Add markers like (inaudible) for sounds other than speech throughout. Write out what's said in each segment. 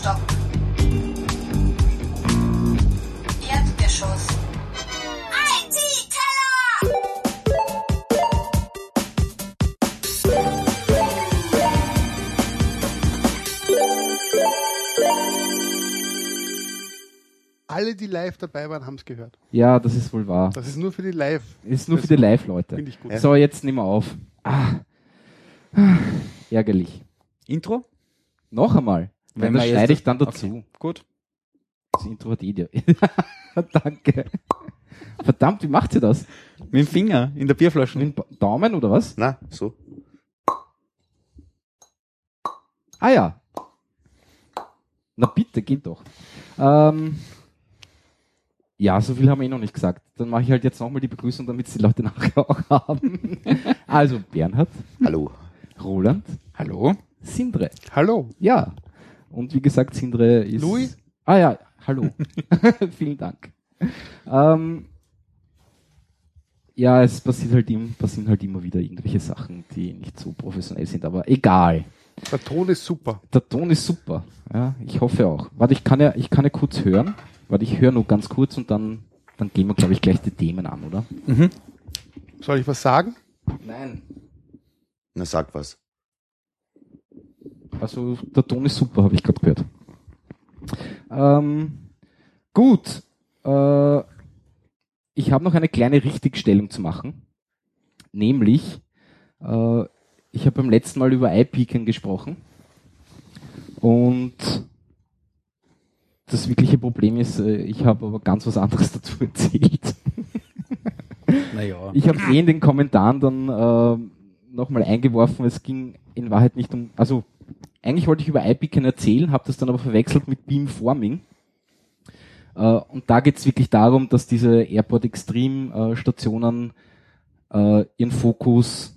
Stock. Erdgeschoss. Alle, die live dabei waren, haben es gehört. Ja, das ist wohl wahr. Das ist nur für die Live. Ist nur für die Live-Leute. Finde ich gut. So, jetzt nehmen wir auf. Ah. Ah. Ärgerlich. Intro? Noch einmal. Wenn das wir schneide jetzt- ich dann dazu. Okay, gut. Das Intro hat eh dir. (laughs) Danke. Verdammt, wie macht ihr das? Mit dem Finger in der Bierflasche. Mit dem Daumen oder was? Na, so. Ah ja. Na bitte, geht doch. Ähm, ja, so viel haben wir eh noch nicht gesagt. Dann mache ich halt jetzt nochmal die Begrüßung, damit es die Leute (laughs) nachher auch haben. Also Bernhard, Hallo. Roland, Hallo? Sindre. Hallo. Ja. Und wie gesagt, Sindre ist. Louis? Ah ja, hallo. (laughs) Vielen Dank. Ähm, ja, es passiert halt im, passieren halt immer wieder irgendwelche Sachen, die nicht so professionell sind, aber egal. Der Ton ist super. Der Ton ist super. Ja, ich hoffe auch. Warte, ich kann ja, ich kann ja kurz hören. Warte, ich höre nur ganz kurz und dann, dann gehen wir, glaube ich, gleich die Themen an, oder? Soll ich was sagen? Nein. Na, sag was. Also der Ton ist super, habe ich gerade gehört. Ähm, gut. Äh, ich habe noch eine kleine Richtigstellung zu machen. Nämlich, äh, ich habe beim letzten Mal über iPeaken gesprochen. Und das wirkliche Problem ist, äh, ich habe aber ganz was anderes (laughs) dazu erzählt. Naja. Ich habe eh in den Kommentaren dann äh, nochmal eingeworfen, es ging in Wahrheit nicht um, also eigentlich wollte ich über iBeacon erzählen, habe das dann aber verwechselt mit Beamforming. Äh, und da geht es wirklich darum, dass diese Airport Extreme äh, Stationen äh, ihren Fokus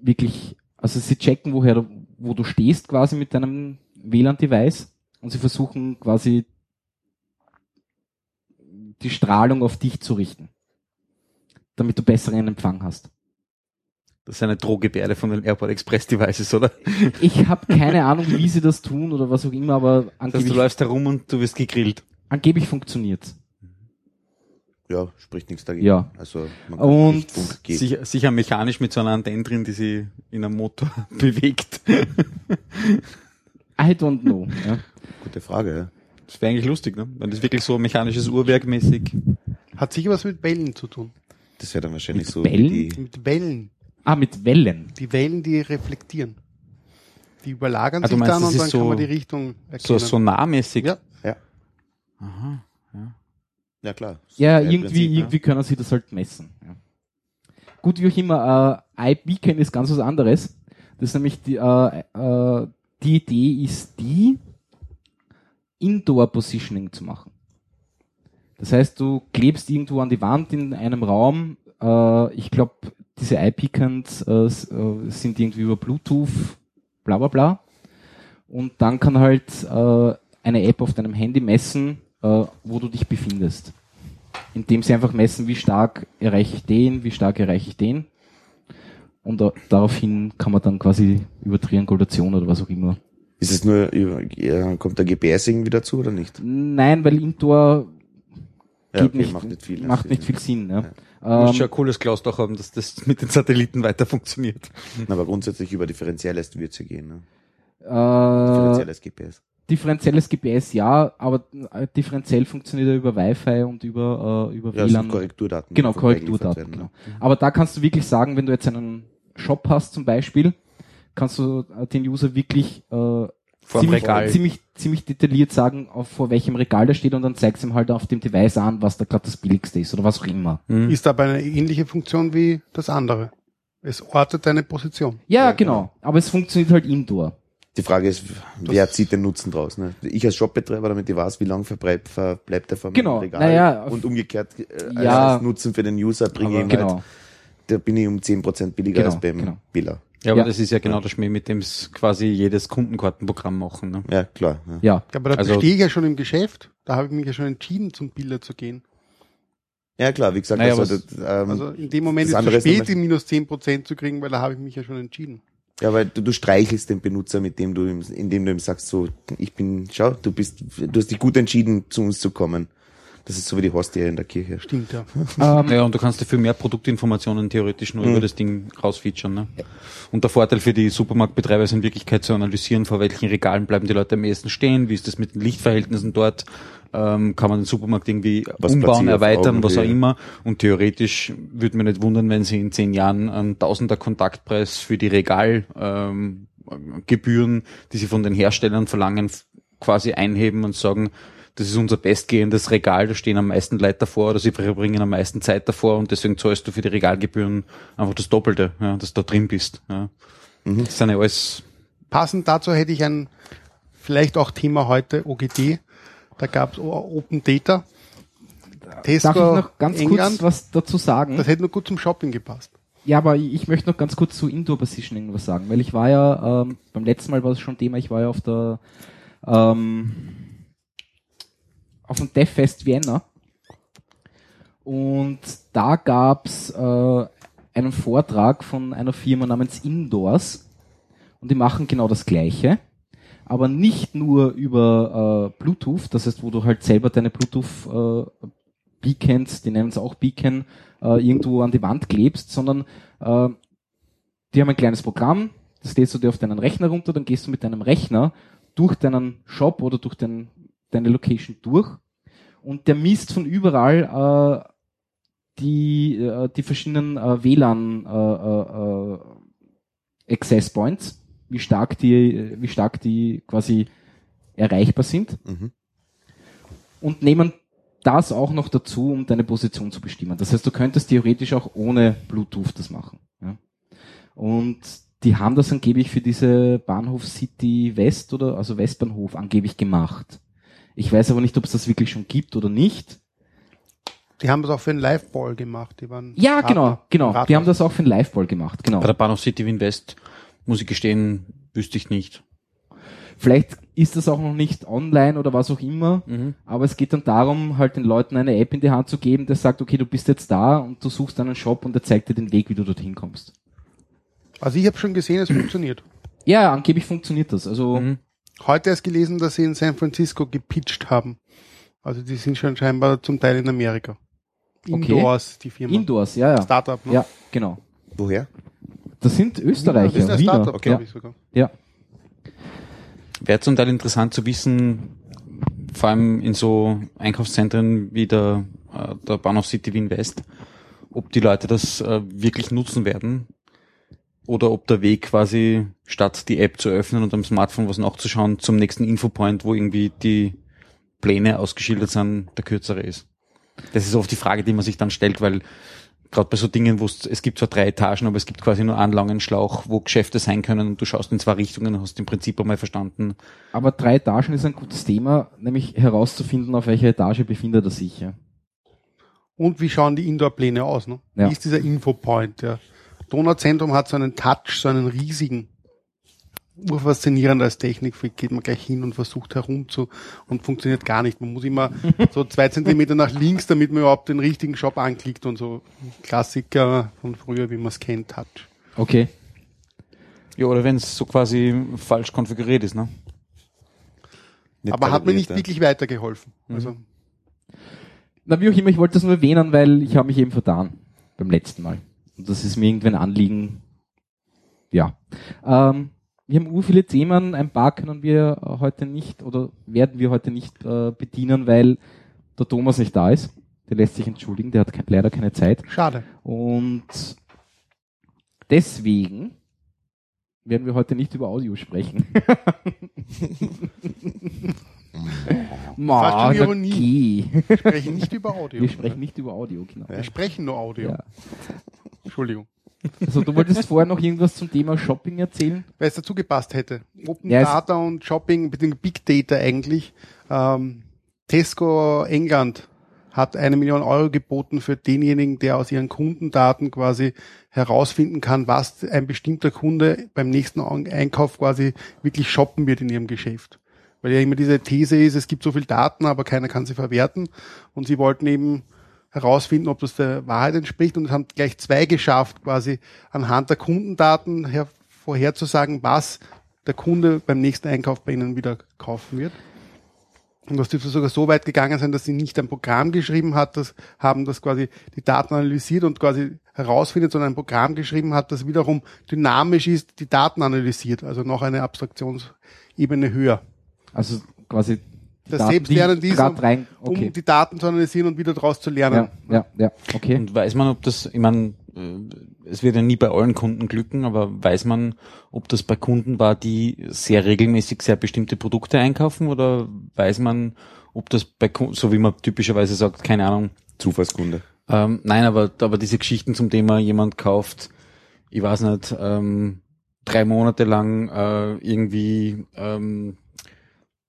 wirklich, also sie checken, woher wo du stehst quasi mit deinem WLAN-Device und sie versuchen quasi die Strahlung auf dich zu richten damit du besseren Empfang hast. Das ist eine Drohgebärde von den Airport Express Devices, oder? Ich habe keine Ahnung, wie sie das tun oder was auch immer, aber angeblich, du läufst herum und du wirst gegrillt. angeblich funktioniert. Ja, spricht nichts dagegen. Ja. Also, man Und Richtfunk geben. Sicher, sicher mechanisch mit so einer Antenne drin, die sie in einem Motor (laughs) bewegt. I don't know. Ja. Gute Frage, ja. Das wäre eigentlich lustig, ne? Wenn das wirklich so mechanisches Uhrwerk mäßig. Hat sicher was mit Wellen zu tun. Das wäre dann wahrscheinlich Mit so Bällen? die, Mit Wellen. Ah, mit Wellen. Die Wellen, die reflektieren. Die überlagern du sich meinst, dann das und dann so- kann man die Richtung erkennen. So sonarmäßig. Ja. ja, Aha. ja klar. Ja, irgendwie, Prinzip, ja. irgendwie können sie das halt messen. Ja. Gut, wie auch immer, äh, iBeacon ist ganz was anderes. Das ist nämlich die, äh, äh, die Idee ist die, Indoor Positioning zu machen. Das heißt, du klebst irgendwo an die Wand in einem Raum. Äh, ich glaube, diese iPeacons äh, äh, sind irgendwie über Bluetooth, bla bla bla. Und dann kann halt äh, eine App auf deinem Handy messen, äh, wo du dich befindest. Indem sie einfach messen, wie stark erreiche ich den, wie stark erreiche ich den. Und da, daraufhin kann man dann quasi über Triangulation oder was auch immer. Ist es nur, ja, kommt der GPS irgendwie dazu oder nicht? Nein, weil Indoor Ja, okay, nicht, macht nicht viel. macht nicht viel Sinn. Ja. Du musst schon Ähm, ein cooles Klausdach haben, dass das mit den Satelliten weiter funktioniert. Aber grundsätzlich über differenzielles wird sie gehen, ne? äh, Differenzielles GPS. differenzielles GPS ja, aber äh, differenziell funktioniert er über Wi-Fi und über, äh, über Ja, das sind WLAN. Korrekturdaten. die Genau, Korrekturdaten. geliefert Genau. werden, Aber da kannst du wirklich sagen, wenn du jetzt einen Shop hast zum Beispiel, kannst du äh, den User wirklich äh, Vor dem ziemlich, Regal. ziemlich, ziemlich detailliert sagen, auf, vor welchem Regal der steht und dann zeigst du ihm halt auf dem Device an, was da gerade das billigste ist oder was auch immer. Hm. Ist aber eine ähnliche Funktion wie das andere. Es ortet deine Position. Ja, Ja, genau. Aber es funktioniert halt indoor. Die Frage ist, wer zieht den Nutzen draus? Ne? Ich als Shopbetreiber, damit ich weiß, wie lange verbleibt, verbleibt er vor meinem Genau, Regal. naja, und umgekehrt, äh, Ja. als Nutzen für den User bringe ich ihm genau. halt, da bin ich um 10% billiger Genau, als beim genau. Biller. Ja, aber Ja. das ist ja genau der Schmäh, mit dem es quasi jedes Kundenkartenprogramm machen. Ne? Ja, klar. Ja. Ja. Aber da Also- stehe ich ja schon im Geschäft. Da habe ich mich ja schon entschieden, zum Biller zu gehen. ja, klar, wie gesagt, Naja, also, das, ähm, Also in dem Moment das ist es zu spät, die minus 10% zu kriegen, weil da habe ich mich ja schon entschieden. Ja, weil du, du streichelst den Benutzer, mit dem du ihm, indem du ihm sagst, so, ich bin, schau, du bist, du hast dich gut entschieden, zu uns zu kommen. Das ist so wie die Hostie in der Kirche. Stimmt, ja. Ähm, Ja, und du kannst dir viel mehr Produktinformationen theoretisch nur über das Ding rausfeaturen. Ne? Und der Vorteil für die Supermarktbetreiber ist in Wirklichkeit zu analysieren, vor welchen Regalen bleiben die Leute am ehesten stehen, wie ist das mit den Lichtverhältnissen dort, ähm, kann man den Supermarkt irgendwie Was umbauen, erweitern, was auch immer. Und theoretisch würde mir nicht wundern, wenn sie in zehn Jahren einen Tausender Kontaktpreis für die Regalgebühren, ähm, Gebühren, die sie von den Herstellern verlangen, quasi einheben und sagen, das ist unser bestgehendes Regal, da stehen am meisten Leute davor oder sie verbringen am meisten Zeit davor und deswegen zahlst du für die Regalgebühren einfach das Doppelte, ja, dass du da drin bist. Ja. Das sind ja alles Passend dazu hätte ich ein, vielleicht auch Thema heute, OGD. Da gab es Open Data. Tesco, Darf ich noch ganz England. kurz was dazu sagen? Das hätte nur gut zum Shopping gepasst. Ja, aber ich ich möchte noch ganz kurz zu Indoor Positioning was sagen, weil ich war ja, ähm, beim letzten Mal war es schon Thema, ich war ja auf der, ähm, auf dem DevFest Vienna. Und da gab's äh, einen Vortrag von einer Firma namens Indoors. Und die machen genau das Gleiche, aber nicht nur über äh, Bluetooth, das heißt, wo du halt selber deine Bluetooth äh, Beacons, die nennen es auch Beacon, äh, irgendwo an die Wand klebst, sondern äh, die haben ein kleines Programm, das lädst du dir auf deinen Rechner runter, dann gehst du mit deinem Rechner durch deinen Shop oder durch dein, deine Location durch und der misst von überall äh, die, äh, die verschiedenen äh, WLAN äh, äh, äh, Access Points, wie stark die, wie stark die quasi erreichbar sind Mhm. und nehmen das auch noch dazu, um deine Position zu bestimmen. Das heißt, du könntest theoretisch auch ohne Bluetooth das machen. Ja? Und die haben das angeblich für diese Bahnhof City West oder also Westbahnhof angeblich gemacht. Ich weiß aber nicht, ob es das wirklich schon gibt oder nicht. Die haben das auch für einen Live-Ball gemacht. Die waren Ja, Radler- genau, genau. Radler. Die haben das auch für einen Liveball gemacht, genau. bei der Bahnhof City Wien West, muss ich gestehen, wüsste ich nicht. Vielleicht ist das auch noch nicht online oder was auch immer, Mhm. aber es geht dann darum, halt den Leuten eine App in die Hand zu geben, der sagt, okay, du bist jetzt da und du suchst einen Shop und der zeigt dir den Weg, wie du dorthin kommst. Also ich habe schon gesehen, es (clears throat) funktioniert. Ja, angeblich funktioniert das. Also Mhm. Heute erst gelesen, dass sie in San Francisco gepitcht haben. Also die sind schon scheinbar zum Teil in Amerika. Okay. Indoors, die Firma. Indoors, ja, ja. Startup, ne? Ja, genau. Woher? Das sind Das ist Österreicher, ein. Startup, ja, glaube ich sogar. ja. Wäre zum Teil interessant zu wissen, vor allem in so Einkaufszentren wie der, äh, der Bahnhof City Wien West, ob die Leute das äh, wirklich nutzen werden oder ob der Weg quasi statt die App zu öffnen und am Smartphone was nachzuschauen zum nächsten Infopoint, wo irgendwie die Pläne ausgeschildert sind, der kürzere ist. Das ist oft die Frage, die man sich dann stellt, weil gerade bei so Dingen, wo es es gibt zwar drei Etagen, aber es gibt quasi nur einen langen Schlauch, wo Geschäfte sein können und du schaust in zwei Richtungen und hast im Prinzip einmal verstanden, Aber drei Etagen ist ein gutes Thema, nämlich herauszufinden, auf welcher Etage befindet er sich. Ja. Und wie schauen die Indoor-Pläne aus? Ne? Ja. Wie ist dieser Infopoint? Ja. Donauzentrum hat so einen Touch, so einen riesigen, urfaszinierend als Technik, geht man gleich hin und versucht herum zu und funktioniert gar nicht. Man muss immer (laughs) so zwei Zentimeter nach links, damit man überhaupt den richtigen Shop anklickt und so. Klassiker von früher, wie man es kennt, Touch. Okay. Ja, oder wenn es so quasi falsch konfiguriert ist, ne? Nicht Aber hat mir nicht wirklich weitergeholfen. Also Na, wie auch immer, ich wollte das nur erwähnen, weil ich habe mich eben vertan beim letzten Mal. Und das ist mir irgendwie ein Anliegen. Ja. Ähm, wir haben ur viele Themen, ein paar können wir heute nicht oder werden wir heute nicht äh, bedienen, weil der Thomas nicht da ist. Der lässt sich entschuldigen, der hat ke leider keine Zeit. schade. Und deswegen werden wir heute nicht über Audio sprechen. (laughs) Fast schon Ironie. Wir sprechen nicht über Audio. Wir sprechen nicht über Audio, genau. Wir sprechen nur Audio. Ja. Entschuldigung. Also du wolltest vorher noch irgendwas zum Thema Shopping erzählen? Weil es dazu gepasst hätte. Open Ja, Data und Shopping, beziehungsweise Big Data eigentlich. Ähm, Tesco England hat eine Million Euro geboten für denjenigen, der aus ihren Kundendaten quasi herausfinden kann, was ein bestimmter Kunde beim nächsten Ein- Einkauf quasi wirklich shoppen wird in ihrem Geschäft. Weil ja immer diese These ist, es gibt so viel Daten, aber keiner kann sie verwerten. Und sie wollten eben herausfinden, ob das der Wahrheit entspricht und es haben gleich zwei geschafft, quasi anhand der Kundendaten her vorherzusagen, was der Kunde beim nächsten Einkauf bei Ihnen wieder kaufen wird. Und das dürfte sogar so weit gegangen sein, dass sie nicht ein Programm geschrieben hat, das haben das quasi die Daten analysiert und quasi herausfindet, sondern ein Programm geschrieben hat, das wiederum dynamisch ist, die Daten analysiert, also noch eine Abstraktionsebene höher. Also quasi Das Daten, Selbstlernen die um, rein, okay. um die Daten zu analysieren und wieder daraus zu lernen. ja, ja, ja, okay. Und weiß man, ob das, ich meine, äh, es wird ja nie bei allen Kunden glücken, aber weiß man, ob das bei Kunden war, die sehr regelmäßig sehr bestimmte Produkte einkaufen oder weiß man, ob das bei Kunden, so wie man typischerweise sagt, keine Ahnung, Zufallskunde. ähm, nein, aber, aber diese Geschichten zum Thema, jemand kauft, ich weiß nicht, ähm, drei Monate lang äh, irgendwie ähm,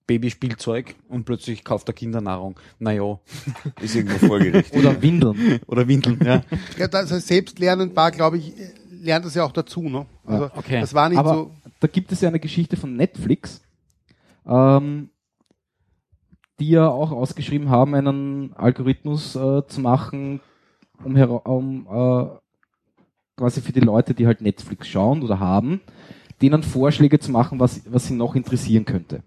Babyspielzeug und plötzlich kauft er Kindernahrung. Naja. (laughs) Ist irgendwo folgerichtig. Oder Windeln. (laughs) Oder Windeln, ja. Ja, das heißt, Selbstlernen war, glaube ich, lernt das ja auch dazu, ne? Also, okay. das war nicht Aber so, da gibt es ja eine Geschichte von Netflix, ähm, die ja auch ausgeschrieben haben, einen Algorithmus äh, zu machen, um, um äh, quasi für die Leute, die halt Netflix schauen oder haben, denen Vorschläge zu machen, was, was sie noch interessieren könnte.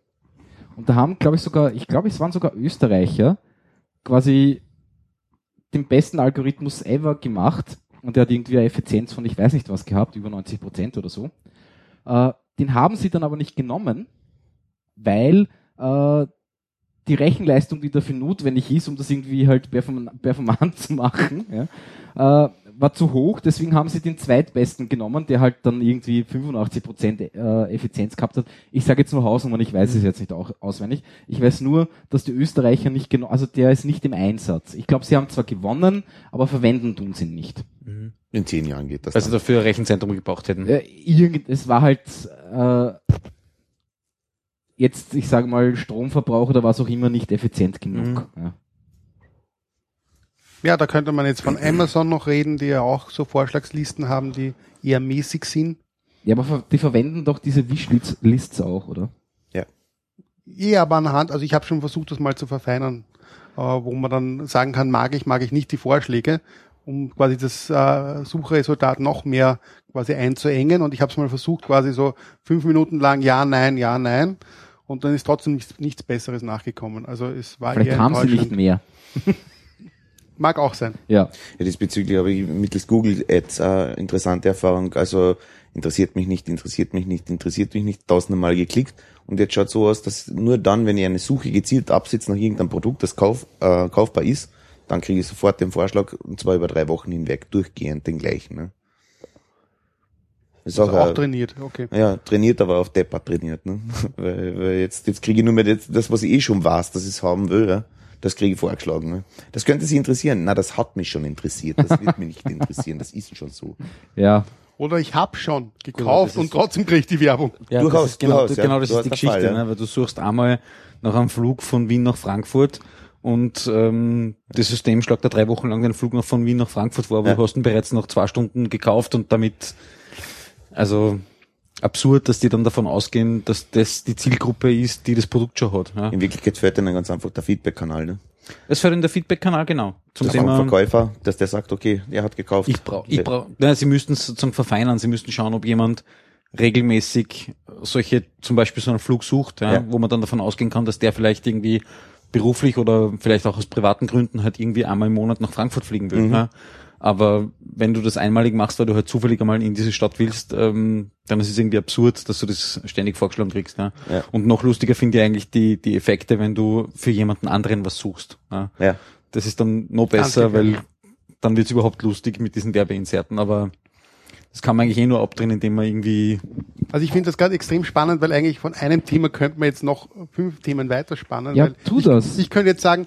Und da haben, glaube ich, sogar, ich glaube, es waren sogar Österreicher, quasi den besten Algorithmus ever gemacht und der hat irgendwie eine Effizienz von ich weiß nicht was gehabt, über 90 Prozent oder so. Äh, den haben sie dann aber nicht genommen, weil äh, die Rechenleistung, die dafür notwendig ist, um das irgendwie halt perform performant (laughs) zu machen, ja, äh, war zu hoch. Deswegen haben sie den zweitbesten genommen, der halt dann irgendwie 85 Prozent äh, Effizienz gehabt hat. Ich sage jetzt nur Hausnummern, ich weiß es jetzt nicht auch auswendig. Ich weiß nur, dass die Österreicher nicht genau, also der ist nicht im Einsatz. Ich glaube, sie haben zwar gewonnen, aber verwenden tun sie nicht. In zehn Jahren geht das. Also dann. dafür ein Rechenzentrum gebraucht hätten. Äh, irgend, es war halt äh, jetzt, ich sage mal, Stromverbrauch oder was auch immer nicht effizient genug. Ja. Ja, da könnte man jetzt von Amazon noch reden, die ja auch so Vorschlagslisten haben, die eher mäßig sind. ja, aber die verwenden doch diese Wishlists auch, oder? ja. Ja, aber anhand, also ich habe schon versucht, das mal zu verfeinern, äh, wo man dann sagen kann, mag ich, mag ich nicht die Vorschläge, um quasi das äh, Suchresultat noch mehr quasi einzuengen. Und ich habe es mal versucht, quasi so fünf Minuten lang ja, nein, ja, nein. Und dann ist trotzdem nichts, nichts Besseres nachgekommen. Also es war Vielleicht eher haben sie nicht mehr. (laughs) Mag auch sein. Ja. Ja, diesbezüglich habe ich mittels Google Ads äh, interessante Erfahrung. Also interessiert mich nicht, interessiert mich nicht, interessiert mich nicht, tausendmal geklickt. Und jetzt schaut so aus, dass nur dann, wenn ich eine Suche gezielt absetze nach irgendeinem Produkt, das kauf, äh, kaufbar ist, dann kriege ich sofort den Vorschlag, und zwar über drei Wochen hinweg, durchgehend den gleichen. Ne? Ist Also auch, auch trainiert, okay. ja, trainiert, aber auf Deppert trainiert. Ne? (laughs) weil, weil jetzt, jetzt kriege ich nur mehr das, das, was ich eh schon weiß, dass ich es haben will. Ja? Das kriege ich vorgeschlagen. Ne? Das könnte Sie interessieren. Na, das hat mich schon interessiert. Das wird mich nicht (laughs) interessieren. Das ist schon so. Ja. Oder ich habe schon gekauft das und trotzdem kriege ich die Werbung. Ja, Durchaus, das ist genau, durchaus, ja. genau das Du ist die Geschichte, Fall, ja. ne? weil du suchst einmal nach einem Flug von Wien nach Frankfurt und ähm, das System schlägt da drei Wochen lang den Flug noch von Wien nach Frankfurt vor, aber Ja. du hast ihn bereits nach zwei Stunden gekauft und damit, also absurd, dass die dann davon ausgehen, dass das die Zielgruppe ist, die das Produkt schon hat. Ja. In Wirklichkeit fällt dann ganz einfach der Feedback-Kanal. Ne? Es fällt in der Feedback-Kanal, genau. Zum Das Thema, Verkäufer, dass der sagt, okay, er hat gekauft. ich brauche, ich brauch, na, sie müssten es sozusagen verfeinern, sie müssten schauen, ob jemand regelmäßig solche, zum Beispiel so einen Flug sucht, ja, Ja. wo man dann davon ausgehen kann, dass der vielleicht irgendwie beruflich oder vielleicht auch aus privaten Gründen halt irgendwie einmal im Monat nach Frankfurt fliegen will. Mhm. Ja. Aber wenn du das einmalig machst, weil du halt zufällig einmal in diese Stadt willst, ähm, dann ist es irgendwie absurd, dass du das ständig vorgeschlagen kriegst. Ja. Ja. Und noch lustiger finde ich eigentlich die, die Effekte, wenn du für jemanden anderen was suchst. Ja. Ja. Das ist dann noch besser, gefährlich. weil dann wird's überhaupt lustig mit diesen Werbeinserten. Aber das kann man eigentlich eh nur abdrehen, indem man irgendwie Also ich finde das gerade extrem spannend, weil eigentlich von einem Thema könnte man jetzt noch fünf Themen weiterspannen. Ja, weil tu ich, das. Ich könnte jetzt sagen,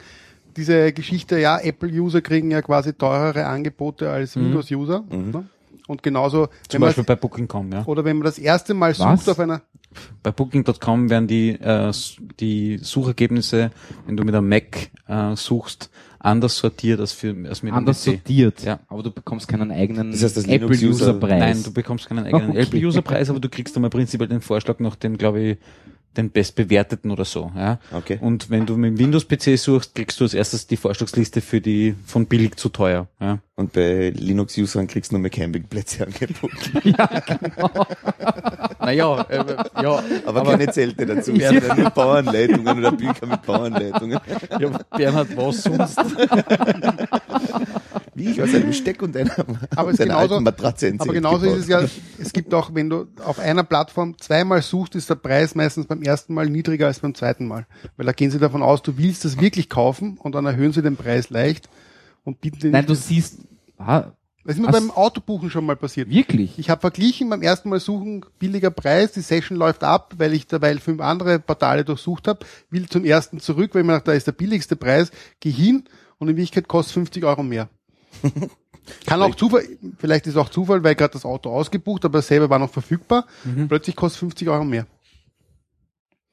diese Geschichte, ja, Apple-User kriegen ja quasi teurere Angebote als Windows-User. Ne? Und genauso, zum wenn man, Beispiel bei Booking.com, ja. oder wenn man das erste Mal Was? sucht auf einer, Bei Booking.com werden die, äh, die Suchergebnisse, wenn du mit einem Mac äh, suchst, anders sortiert als, für, als mit einem Anders PC. sortiert. Ja. Aber du bekommst keinen eigenen Das heißt, das Apple-User-Preis. Nein, du bekommst keinen eigenen (laughs) Okay. Apple-User-Preis, aber du kriegst einmal prinzipiell den Vorschlag nach dem, glaube ich, den bestbewerteten oder so. Ja. Okay. Und wenn du mit dem Windows-PC suchst, kriegst du als erstes die Vorschlagsliste für die von billig zu teuer. Ja. Und bei Linux-Usern kriegst du nur mehr Campingplätze (laughs) angeboten. (laughs) Naja, äh, ja, Aber, keine Zelte dazu. Ja. Ja. Nur Bauanleitungen oder Bücher mit Bauanleitungen. ja, Bernhard, was sonst? (laughs) Wie ich aus einem Steck und einer, (laughs) Aber einer genauso- alten Matratze ein Aber genauso gebaut. ist es ja, es gibt auch, wenn du auf einer Plattform zweimal suchst, ist der Preis meistens beim ersten Mal niedriger als beim zweiten Mal. Weil da gehen sie davon aus, du willst das wirklich kaufen und dann erhöhen sie den Preis leicht und bieten den. Nein, du siehst, ah, das ist mir beim Autobuchen schon mal passiert. wirklich? Ich habe verglichen beim ersten Mal suchen, billiger Preis, die Session läuft ab, weil ich derweil fünf andere Portale durchsucht habe, will zum ersten zurück, weil ich mir dachte, da ist der billigste Preis, geh hin und in Wirklichkeit kostet 50 Euro mehr. (laughs) Kann auch Zufall, vielleicht ist auch Zufall, weil gerade das Auto ausgebucht, aber selber war noch verfügbar. Plötzlich kostet 50 Euro mehr.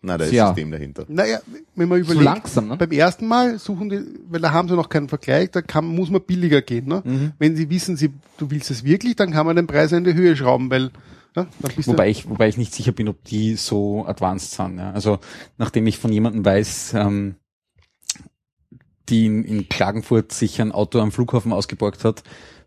Na, da ist Tja. System dahinter. Naja, wenn man So überlegt, langsam, ne? beim ersten Mal suchen die, weil da haben sie noch keinen Vergleich, da kann, muss man billiger gehen. Ne? Mhm. Wenn sie wissen, sie, du willst es wirklich, dann kann man den Preis in die Höhe schrauben, weil ja, dann bist Wobei ich, wobei ich nicht sicher bin, ob die so advanced sind. Ja. Also nachdem ich von jemandem weiß, ähm, die in, in Klagenfurt sich ein Auto am Flughafen ausgeborgt hat,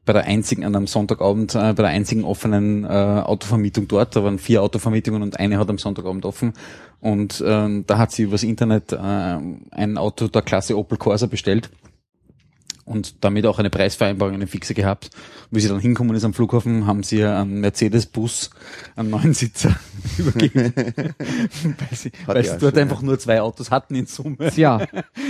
bei der einzigen, an einem Sonntagabend, äh, bei der einzigen offenen äh, Autovermietung dort, da waren vier Autovermietungen und eine hat am Sonntagabend offen und ähm, da hat sie übers Internet äh, ein Auto der Klasse Opel Corsa bestellt und damit auch eine Preisvereinbarung, eine fixe gehabt. Wie sie dann hinkommen ist am Flughafen, haben sie einen Mercedes-Bus, einen neuen Sitzer (laughs) übergeben. (laughs) weil sie, weil ja sie dort schon, einfach nur zwei Autos hatten in Summe. Tja,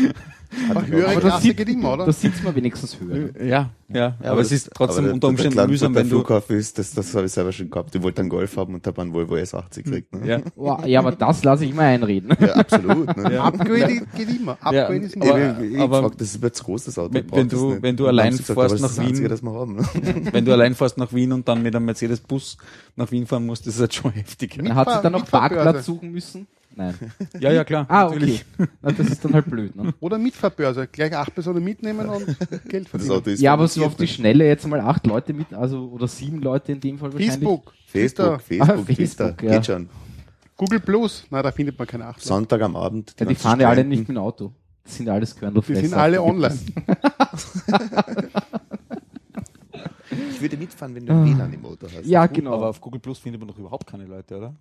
(laughs) Aber höhere aber das Klasse sieht, geht immer, oder? das sieht man wenigstens höher. ne? Ja, ja, aber, es ist trotzdem aber unter Umständen der mühsam, wenn du, Flughafen ist, das, das habe ich selber schon gehabt. Ich wollte einen Golf haben und habe einen Volvo S80 gekriegt. Ne? ja, (laughs) Wow, ja, aber das lasse ich mal einreden. ja absolut. Ne? Upgrade geht immer. Upgrade ist immer. aber- Aber, ich, ich aber- frag, das ist mir zu groß, das Auto. Wenn- wenn du- nicht. wenn du dann allein fährst aber nach das Einzige, Wien- das wir haben. Ne? (laughs) wenn du allein fährst nach Wien und dann mit einem Mercedes-Bus nach Wien fahren musst, das ist halt schon heftig. Mit- Hat sie dann noch. Parkplatz suchen müssen? Nein. (laughs) Ja, ja, klar. Ah, natürlich. okay. (laughs) Na, das ist dann halt blöd, ne? Oder Mitfahrbörse. Gleich acht Personen mitnehmen und (laughs) Geld verdienen. Ja, aber so auf die finanziert, Schnelle jetzt mal acht Leute mit, also oder sieben Leute in dem Fall wahrscheinlich. Facebook, ne? Facebook, Twitter, Facebook, Ah, Twitter, Facebook, ja. geht schon. Google Plus. Na, da findet man keine acht. Leute. Sonntag am Abend. Ja, die fahren ja alle nicht mit dem Auto. Das sind alles Die Körnelfresser. sind alle online. Ich würde mitfahren, wenn du ein WLAN im Auto hast. Ja, genau. Aber auf Google Plus findet man doch überhaupt keine Leute, oder?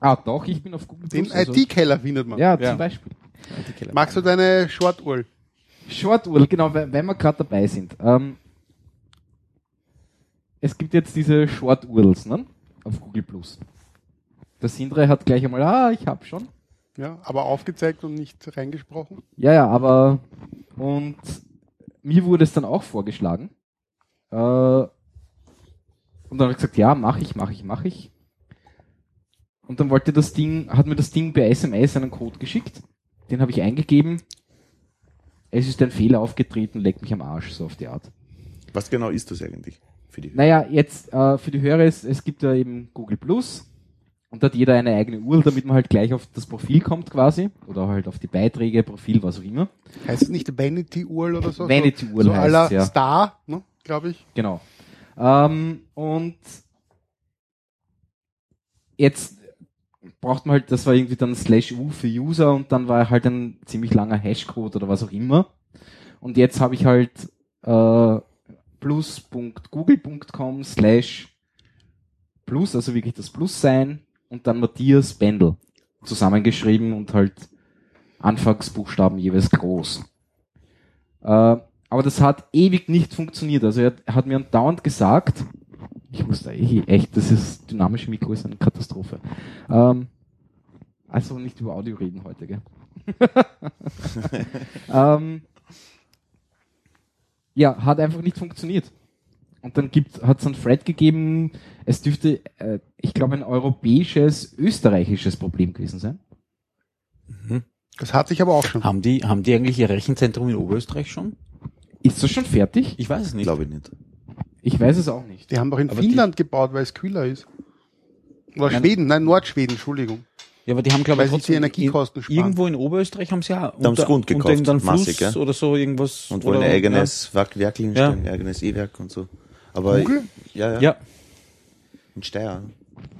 Ah, doch, ich bin auf Google Den also- IT-Keller findet man. Ja, Ja. zum Beispiel. Magst du deine Short-Uhr? Short URL, genau, wenn wir gerade dabei sind. Ähm, es gibt jetzt diese Short URLs, ne? Auf Google Plus. Der Sindre hat gleich einmal, ah, ich hab schon. Ja, aber aufgezeigt und nicht reingesprochen. Ja, ja, aber und mir wurde es dann auch vorgeschlagen. Äh, und dann habe ich gesagt, ja, mach ich, mach ich, mach ich. Und dann wollte das Ding, hat mir das Ding per SMS einen Code geschickt. Den habe ich eingegeben. Es ist ein Fehler aufgetreten, leck mich am Arsch, so auf die Art. Was genau ist das eigentlich? Für die Naja, jetzt äh, für die Hörer, es, es gibt ja eben Google Plus und da hat jeder eine eigene URL, damit man halt gleich auf das Profil kommt quasi oder halt auf die Beiträge, Profil, was auch immer. Heißt es nicht Vanity-URL oder so? Vanity-URL so, so heißt's, aller ja. Star, ne, glaube ich. Genau. Ähm, und jetzt braucht man halt, das war irgendwie dann slash U für User und dann war halt ein ziemlich langer Hashcode oder was auch immer. Und jetzt habe ich halt äh, plus.google.com slash plus, also wirklich das Plus sein und dann Matthias Bendel zusammengeschrieben und halt Anfangsbuchstaben jeweils groß. Äh, aber das hat ewig nicht funktioniert. Also er, hat mir dauernd gesagt, ich wusste eh, echt, das ist dynamische Mikro ist eine Katastrophe. Ähm, also nicht über Audio reden heute, gell? (laughs) (laughs) ähm, ja, hat einfach nicht funktioniert. Und dann gibt, hat es einen Thread gegeben, es dürfte, äh, ich glaube, ein europäisches, österreichisches Problem gewesen sein. Das hatte ich aber auch schon. Haben die, haben die eigentlich ihr Rechenzentrum in Oberösterreich schon? Ist das schon fertig? Ich weiß es nicht. Glaube ich nicht. Ich weiß es auch nicht. Die haben doch in Aber Finnland gebaut, weil es kühler ist. Oder Nein. Schweden, nein, Nordschweden, Entschuldigung. Ja, aber die haben, glaube Weil ich, sie trotzdem die Energiekosten in- sparen. Irgendwo in Oberösterreich haben sie ja haben's Grund unter gekauft, irgendeinem Fluss massig, ja. oder so irgendwas. Und wollen oder, ein eigenes Werk, Werk hinstellen, Ja. ein eigenes E-Werk und so. Aber Google? ja, ja, Ja. in Steyr.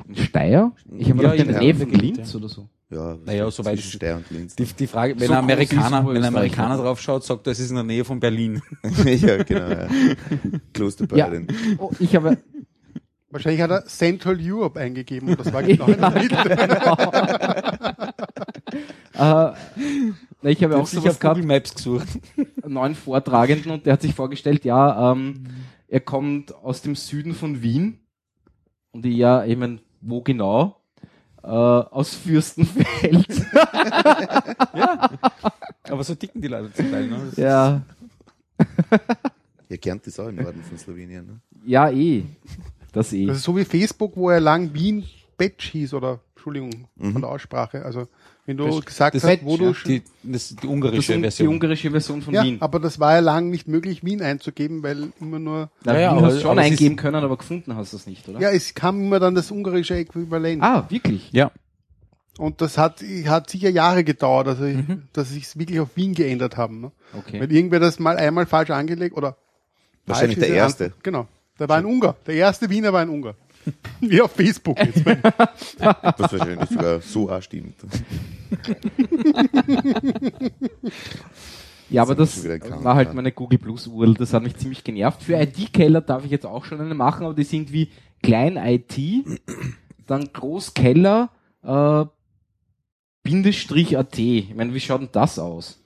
In Steyr? Ich habe Ja, gedacht, in von Gegend, Linz oder so. Ja, Naja, soweit Steyr und Linz. Die, die Frage, wenn So ein Amerikaner, wenn ein Amerikaner ja. drauf schaut, sagt er, es ist in der Nähe von Berlin. (laughs) ja, genau. Ja. Ja. Klosterbaden. Oh, ich habe Wahrscheinlich hat er Central Europe eingegeben und das war (laughs) genau in der Mitte. (laughs) na, ich habe auch Ich gehabt. Google Maps gesucht. einen neuen Vortragenden und der hat sich vorgestellt, ja, ähm, er kommt aus dem Süden von Wien. Und ich, ja, ich mein, wo genau? Äh, aus Fürstenfeld. (laughs) Aber so ticken die Leute zum Teil. Ne? Das ja, Ja, Kärnt ist auch im Norden von Slowenien. Ne? ja, eh. Das eh. Das ist so wie Facebook, wo er lang Wien Betsch hieß oder Entschuldigung Mhm. von der Aussprache. Also wenn du Das- gesagt das- hast, wo du ja, die, das, die Das ungarische ist die Version. ungarische Version von ja, Wien. aber das war ja lang nicht möglich, Wien einzugeben, weil immer nur Na, Ja, ja, Wien aber- hast du schon eingeben ist- können, aber gefunden hast du es nicht, oder? ja, es kam immer dann das ungarische Äquivalent. Ah, wirklich? ja. Und das hat, hat sicher Jahre gedauert, also Mhm. dass sie es wirklich auf Wien geändert haben. Ne? Okay. Weil irgendwer das mal einmal falsch angelegt oder Wahrscheinlich der ja Erste. an- Genau. Der war ein Ungar. Der erste Wiener war ein Ungar. (laughs) Wie auf Facebook jetzt. (laughs) Was wahrscheinlich sogar so auch stimmt. Ja, aber Das war halt meine Google Plus URL, das hat mich ziemlich genervt. Für IT-Keller darf ich jetzt auch schon eine machen, aber die sind wie Klein-IT, dann Großkeller, äh, Bindestrich AT. Ich meine, wie schaut denn das aus?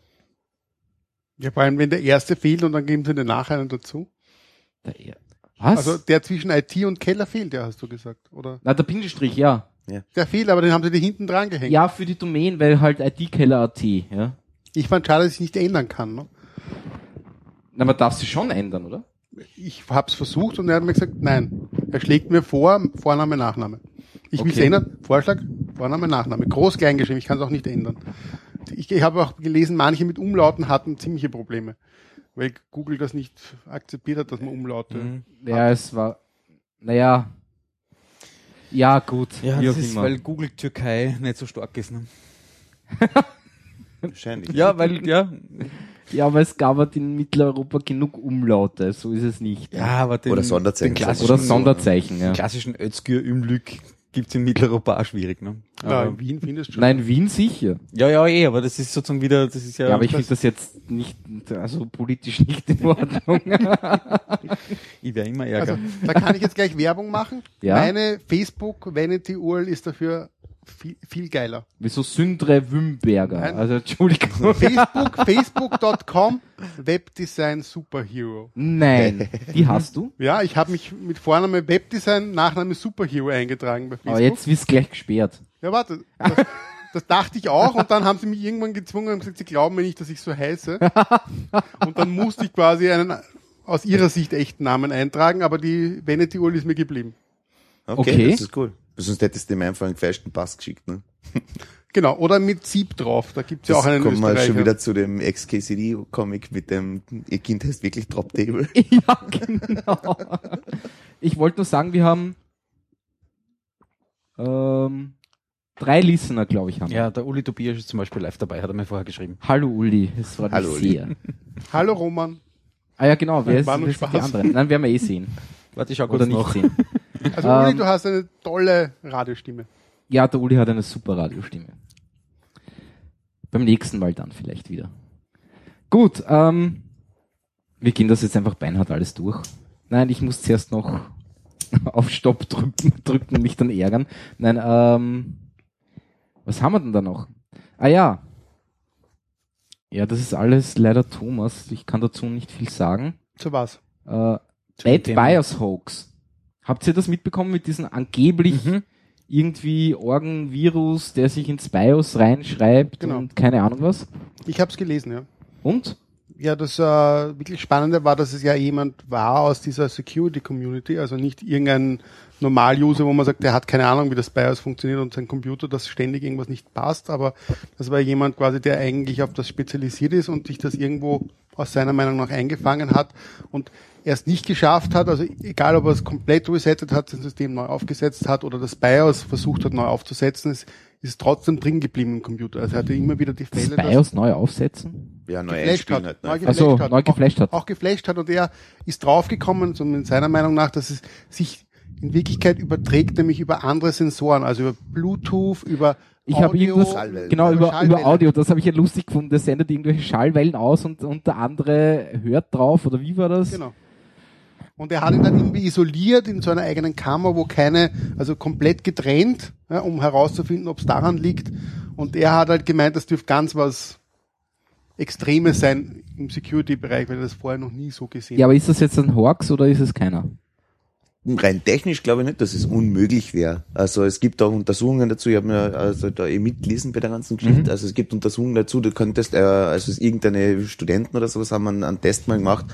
ja, vor allem, wenn der erste fehlt und dann geben sie den Nachhinein dazu. Der, er- was? Also der zwischen IT und Keller fehlt, ja, hast du gesagt. Oder? Na, der Bindestrich, ja. Der fehlt, aber den haben sie dir hinten dran gehängt. Ja, für die Domain, weil halt IT-Keller AT, ja. Ich fand schade, dass ich nicht ändern kann. Ne? Na, man darf sie schon ändern, oder? Ich hab's versucht und er hat mir gesagt, nein. Er schlägt mir vor, Vorname, Nachname. Ich will's Okay. ändern. Vorschlag, Vorname, Nachname. Groß, klein geschrieben. Ich kann es auch nicht ändern. Ich, ich habe auch gelesen, manche mit Umlauten hatten ziemliche Probleme. Weil Google das nicht akzeptiert hat, dass man Umlaute. Mhm. Ja, es war, naja, ja, gut, Ja, das ist, immer. weil Google Türkei nicht so stark ist. Ne? (laughs) Wahrscheinlich. Ja, weil, ja. Ja, aber es gab halt in Mitteleuropa genug Umlaute, so ist es nicht. Ja, aber den, Oder Sonderzeichen. Den klassischen, Oder Sonderzeichen, ja. den klassischen Özgür Ümlük gibt's in Mitteleuropa auch schwierig. Ne? Aber, in Wien findest du schon. Nein, Wien sicher. ja, ja, eh, aber das ist sozusagen wieder, das ist ja, Ja, aber ich finde das jetzt nicht, also politisch nicht in Ordnung. (laughs) ich wäre immer Also, ärger. da kann ich jetzt gleich Werbung machen. Ja. Meine Facebook Vanity URL ist dafür viel, viel geiler. Wieso Sündre Wümberger? Nein. Also, Entschuldigung. (laughs) Facebook, facebook.com Webdesign Superhero. Nein, die hast du. (laughs) Ja, ich habe mich mit Vorname Webdesign, Nachname Superhero eingetragen bei Facebook. Aber jetzt wirst gleich gesperrt. Ja, warte. Das, das dachte ich auch und dann haben sie mich irgendwann gezwungen und gesagt, sie glauben mir nicht, dass ich so heiße. (laughs) Und dann musste ich quasi einen aus ihrer Sicht echten Namen eintragen, aber die Vanity URL ist mir geblieben. Okay, Okay. das ist cool. Sonst hättest du ihm einfach einen gefälschten Pass geschickt. Ne? (laughs) Genau, oder mit Sieb drauf. Da gibt's ja auch einen kommen wir Österreicher. schon wieder zu dem XKCD-Comic mit dem, ihr Kind heißt wirklich Drop Table. (laughs) ja, genau. Ich wollte nur sagen, wir haben ähm, drei Listener, glaube ich, haben wir. Ja, der Uli Tobias ist zum Beispiel live dabei, hat er mir vorher geschrieben. Hallo Uli, es freut Hallo, mich Uli. sehr. Hallo Roman. Ah ja, genau, wer, ist, wer sind die Spaß. anderen? Nein, werden wir eh sehen. Warte, ich schau kurz Oder nicht noch. sehen. (laughs) Also Ähm, Uli, du hast eine tolle Radiostimme. Ja, der Uli hat eine super Radiostimme. Beim nächsten Mal dann vielleicht wieder. Gut, ähm, wir gehen das jetzt einfach beinhart alles durch. Nein, ich muss zuerst noch (laughs) auf Stopp drücken, drücken und mich dann ärgern. Nein, ähm, was haben wir denn da noch? Ah ja. Ja, das ist alles leider Thomas. Ich kann dazu nicht viel sagen. Zu was? Äh, Bad. BIOS Hoax. Habt ihr das mitbekommen mit diesem angeblich Mhm. irgendwie Organ-Virus, der sich ins BIOS reinschreibt Genau. und keine Ahnung was? Ich habe es gelesen, ja. Und? Ja, das äh, wirklich Spannende war, dass es ja jemand war aus dieser Security-Community, also nicht irgendein Normal-User, wo man sagt, der hat keine Ahnung, wie das BIOS funktioniert und sein Computer, dass ständig irgendwas nicht passt, aber das war jemand quasi, der eigentlich auf das spezialisiert ist und sich das irgendwo aus seiner Meinung nach eingefangen hat und er es nicht geschafft hat, also egal ob er es komplett resettet hat, sein System neu aufgesetzt hat oder das BIOS versucht hat neu aufzusetzen, es ist trotzdem drin geblieben im Computer. Also er hatte immer wieder die Das Fälle, dass- BIOS neu aufsetzen? Ja, neu geflasht einspielen hat. halt. Ne? Neu Also, geflasht hat. neu geflasht hat. Auch, auch geflasht hat und er ist draufgekommen, so in seiner Meinung nach, dass es sich in Wirklichkeit überträgt nämlich über andere Sensoren, also über Bluetooth, über Ich habe Audio, irgendwas, Schallwellen. genau, über über, Schallwellen. über Audio, das habe ich ja lustig gefunden, der sendet irgendwelche Schallwellen aus und, und der andere hört drauf, oder wie war das? Genau. Und er hat ihn dann irgendwie isoliert in so einer eigenen Kammer, wo keine, also komplett getrennt, ja, um herauszufinden, ob es daran liegt. Und er hat halt gemeint, das dürfte ganz was Extremes sein im Security-Bereich, weil er das vorher noch nie so gesehen Ja, aber ist das jetzt ein Horx oder ist es keiner? Rein technisch glaube ich nicht, dass es unmöglich wäre. Also es gibt auch Untersuchungen dazu, ich habe mir also da eh mitgelesen bei der ganzen Geschichte. Also es gibt Untersuchungen dazu, du könntest, äh, also es irgendeine Studenten oder sowas haben einen, einen Test mal gemacht,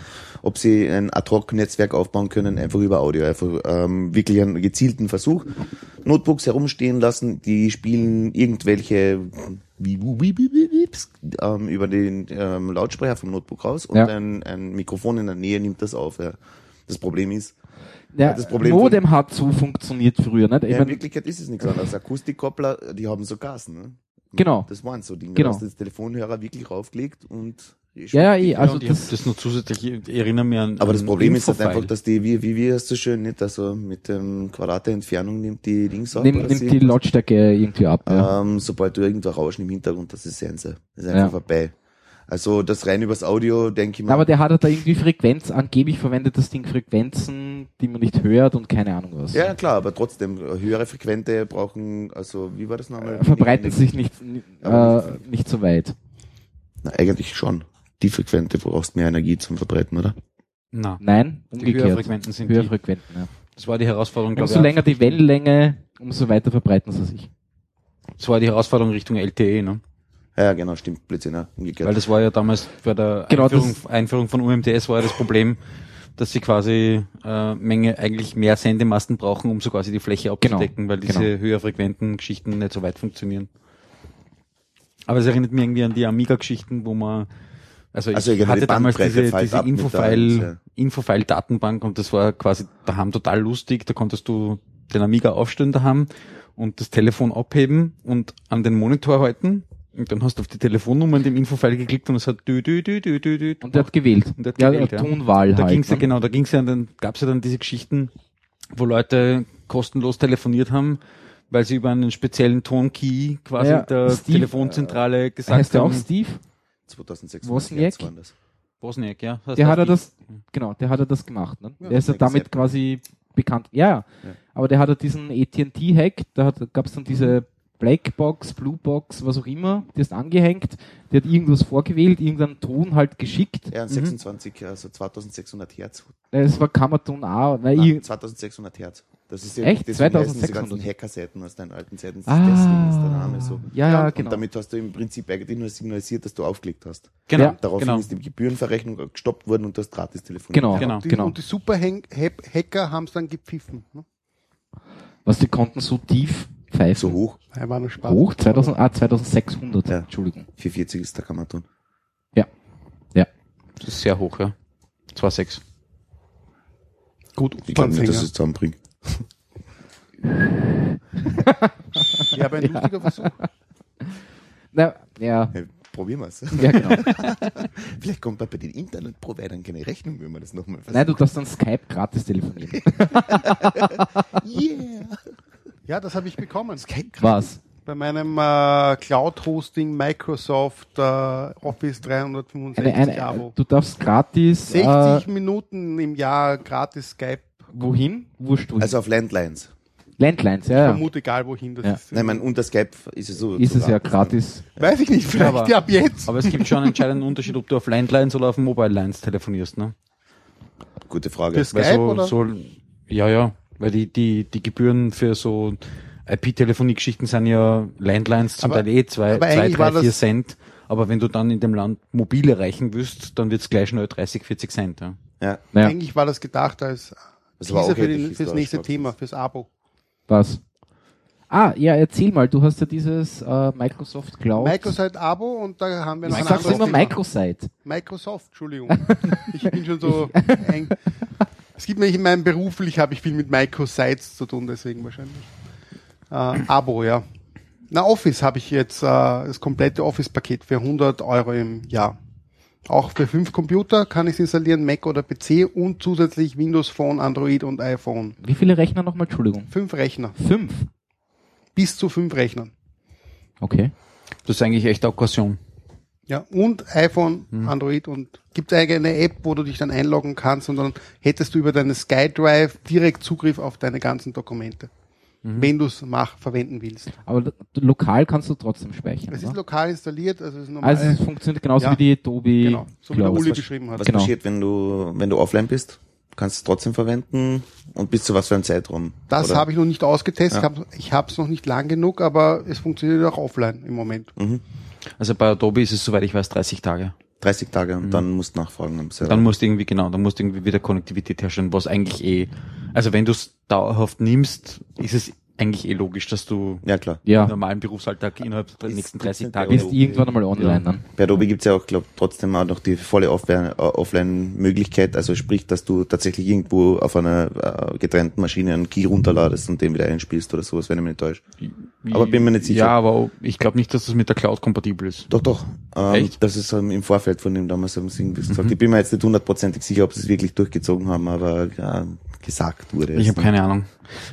ob sie ein Ad-Hoc-Netzwerk aufbauen können, einfach über Audio, einfach ähm, wirklich einen gezielten Versuch. Notebooks herumstehen lassen, die spielen irgendwelche wie, wie, wie, wie, Wieps, ähm, über den ähm, Lautsprecher vom Notebook raus und Ja. ein, ein Mikrofon in der Nähe nimmt das auf. Ja. Das Problem ist, Ja, das Problem Modem hat so funktioniert früher, nicht? Ich ja, in Wirklichkeit ist es nichts anderes. Akustikkoppler, die haben so Gasen. Ne? Genau. Das waren so Dinge. Genau. Da hast du das Telefonhörer wirklich raufgelegt und ja, ja, eh, also das, das noch zusätzlich, ich erinnere mich an aber das Problem ist halt einfach, dass die, wie, wie, wie heißt das schön, nicht? Also mit dem Quadrat der Entfernung nimmt die Dings auf. nimmt, nimmt die Lautstärke irgendwie ab. Ja. ähm, sobald du irgendwo Rauschen im Hintergrund, das ist Sensor. Das ist Ja. einfach vorbei. Also das rein übers Audio, denke ich mal. Aber der hat halt da irgendwie Frequenz, angeblich verwendet das Ding Frequenzen, die man nicht hört und keine Ahnung was. ja, klar, aber trotzdem, höhere Frequente brauchen, also wie war das nochmal? Äh, Verbreiten sich nicht, Aber äh, nicht so weit. Na, eigentlich schon. Die Frequente brauchst mehr Energie zum Verbreiten, oder? Na, Nein, die umgekehrt. Höherfrequenten sind die. Höherfrequenten, ja. Das war die Herausforderung, glaube Umso ich. länger die Wellenlänge, umso weiter verbreiten sie sich. Das war die Herausforderung Richtung LTE, ne? Ja, genau, stimmt, Blödsinn, ja, umgekehrt. Weil das war ja damals bei der Genau, Einführung, Einführung von UMTS war ja das Problem, dass sie quasi äh, Menge eigentlich mehr Sendemasten brauchen, um so quasi die Fläche abzudecken, weil diese genau. höherfrequenten Geschichten nicht so weit funktionieren. Aber es erinnert mich irgendwie an die Amiga-Geschichten, wo man also ich Also hatte damals Bandbreite diese, diese Infofile, Eins, ja. Infofile-Datenbank und das war quasi daheim total lustig. Da konntest du den Amiga aufstellen daheim und das Telefon abheben und an den Monitor halten. Und dann hast du auf die Telefonnummer in dem Infofile geklickt und es hat dü, dü, dü, dü, dü, dü Und der hat gewählt. Und der hat ja, gewählt, ja. Tonwahl da halt. ging's ja ne? genau, da ging's ja dann gab's ja dann diese Geschichten, wo Leute kostenlos telefoniert haben, weil sie über einen speziellen Tonkey quasi Ja, der Steve, Telefonzentrale gesagt Heißt der auch haben. Steve? 2600 Wozniak? Waren das. Bosniak, ja. Das Der heißt hat er Steve. das, genau, der hat er das gemacht. Ne? Ja, der ist ja damit Except. quasi bekannt. Ja, ja. Aber der hat ja diesen AT&T-Hack, da hat, gab's dann diese Blackbox, Bluebox, was auch immer, die ist angehängt, der hat irgendwas vorgewählt, irgendeinen Ton halt geschickt. Ja, 26, also 2600 Hertz. Äh, Es war Kammerton A, weil Nein, ihr, 2600 Hertz. Das ist ja Echt? deswegen heißen diese 2600? ganzen Hacker-Seiten aus deinen alten Seiten. ah, Deswegen ist der Name so. ja, ja, Und genau. damit hast du im Prinzip eigentlich nur signalisiert, dass du aufgelegt hast. Genau, Ja. Daraufhin genau. ist die Gebührenverrechnung gestoppt worden und du hast gratis telefoniert. Genau. Genau. Und die, genau. und die Super-Hacker haben es dann gepfiffen. Ne? Was, die konnten so tief pfeifen? So hoch. Ja, war nur Spaß. Hoch? 2000, ah, 2600, Ja. Entschuldigung. 440 ist der kann man tun. Ja. Ja. Das ist sehr hoch, ja. 2,6. Gut, Ich glaube nicht, dass es zusammenbringt. (laughs) Ja, aber ein lustiger Versuch. Na, ja, Ja, probieren wir's. ja, genau. (laughs) Vielleicht kommt bei den Internetprovidern keine Rechnung, wenn man das nochmal Nein, du darfst dann Skype gratis telefonieren. (laughs) Yeah. Ja, das habe ich bekommen. Was? Bei meinem äh, Cloud-Hosting Microsoft äh, Office 365 Eine, eine, Abo. du darfst gratis, 60 äh, Minuten im Jahr gratis Skype. wohin? Wurscht wohin. Also auf Landlines. Landlines, ja, Ich vermute egal wohin das Ja. ist. Nein, man, unter Skype ist es so. Ist es ja gratis. Weiß ich nicht, vielleicht Aber- ja ab jetzt. Aber es gibt schon einen entscheidenden Unterschied, ob du auf Landlines oder auf Mobile Lines telefonierst, ne? Gute Frage. Das- Weil Skype, so, oder? so, ja, ja, weil die, die, die Gebühren für so IP-Telefonie-Geschichten sind ja Landlines zum Aber- Teil eh zwei, zwei drei, vier Cent. Aber wenn du dann in dem Land mobil erreichen willst, dann wird's gleich schnell 30, 40 Cent, ja. ja. Ja. Eigentlich war das gedacht als Das war Teaser für den, fürs nächste Thema, fürs Abo. Was? Ah, ja, erzähl mal, du hast ja dieses äh, Microsoft Cloud. Microsoft Abo und da haben wir noch ich ein sag's anderes immer Thema. Microsite. Microsoft, Entschuldigung. Ich bin schon so (laughs) eng. Es gibt nämlich in meinem beruflich habe ich viel mit Microsites zu tun, deswegen wahrscheinlich. Äh, Abo, ja. Na, Office habe ich jetzt äh, das komplette Office-Paket für 100 Euro im Jahr. Auch für fünf Computer kann ich es installieren, Mac oder PC und zusätzlich Windows Phone, Android und iPhone. Wie viele Rechner nochmal? Entschuldigung. Fünf Rechner. Fünf. Bis zu fünf Rechnern. Okay. Das ist eigentlich echt Okkasion. Ja, und iPhone, Android und gibt eigentlich eine App, wo du dich dann einloggen kannst und dann hättest du über deine SkyDrive direkt Zugriff auf deine ganzen Dokumente. Wenn du es mach, verwenden willst. Aber lokal kannst du trotzdem speichern. Es ist oder? lokal installiert, also es ist normal. Also es funktioniert genauso Ja. wie die Adobe genau, so wie der. Uli beschrieben hat. Was Genau. passiert, wenn du, wenn du offline bist? Kannst du es trotzdem verwenden und bis zu was für einem Zeitraum? Das habe ich noch nicht ausgetestet, Ja. ich habe es noch nicht lang genug, aber es funktioniert auch offline im Moment. Also bei Adobe ist es, soweit ich weiß, 30 Tage. 30 Tage und Mhm. dann musst du nachfragen am Server. Dann musst du irgendwie, genau, dann musst du irgendwie wieder Konnektivität herstellen, was eigentlich eh, also wenn du es dauerhaft nimmst, ist es eigentlich eh logisch, dass du ja, klar. Ja, im normalen Berufsalltag innerhalb der ist- nächsten ist 30 nicht Tage. bist irgendwann einmal online dann. Bei Adobe gibt's ja auch, glaube trotzdem auch noch die volle Offline- Offline-Möglichkeit, also sprich, dass du tatsächlich irgendwo auf einer äh, getrennten Maschine einen Key runterladest und den wieder einspielst oder sowas, wenn ich mich nicht täusche. Aber bin mir nicht sicher. Ja, aber ich glaube nicht, dass das mit der Cloud kompatibel ist. Doch, doch. Ähm, Echt? Das ist ähm, im Vorfeld von dem damals haben sie irgendwie gesagt. Mhm. Ich bin mir jetzt nicht hundertprozentig sicher, ob sie es wirklich durchgezogen haben, aber ja, gesagt wurde Ich es. habe keine Ahnung.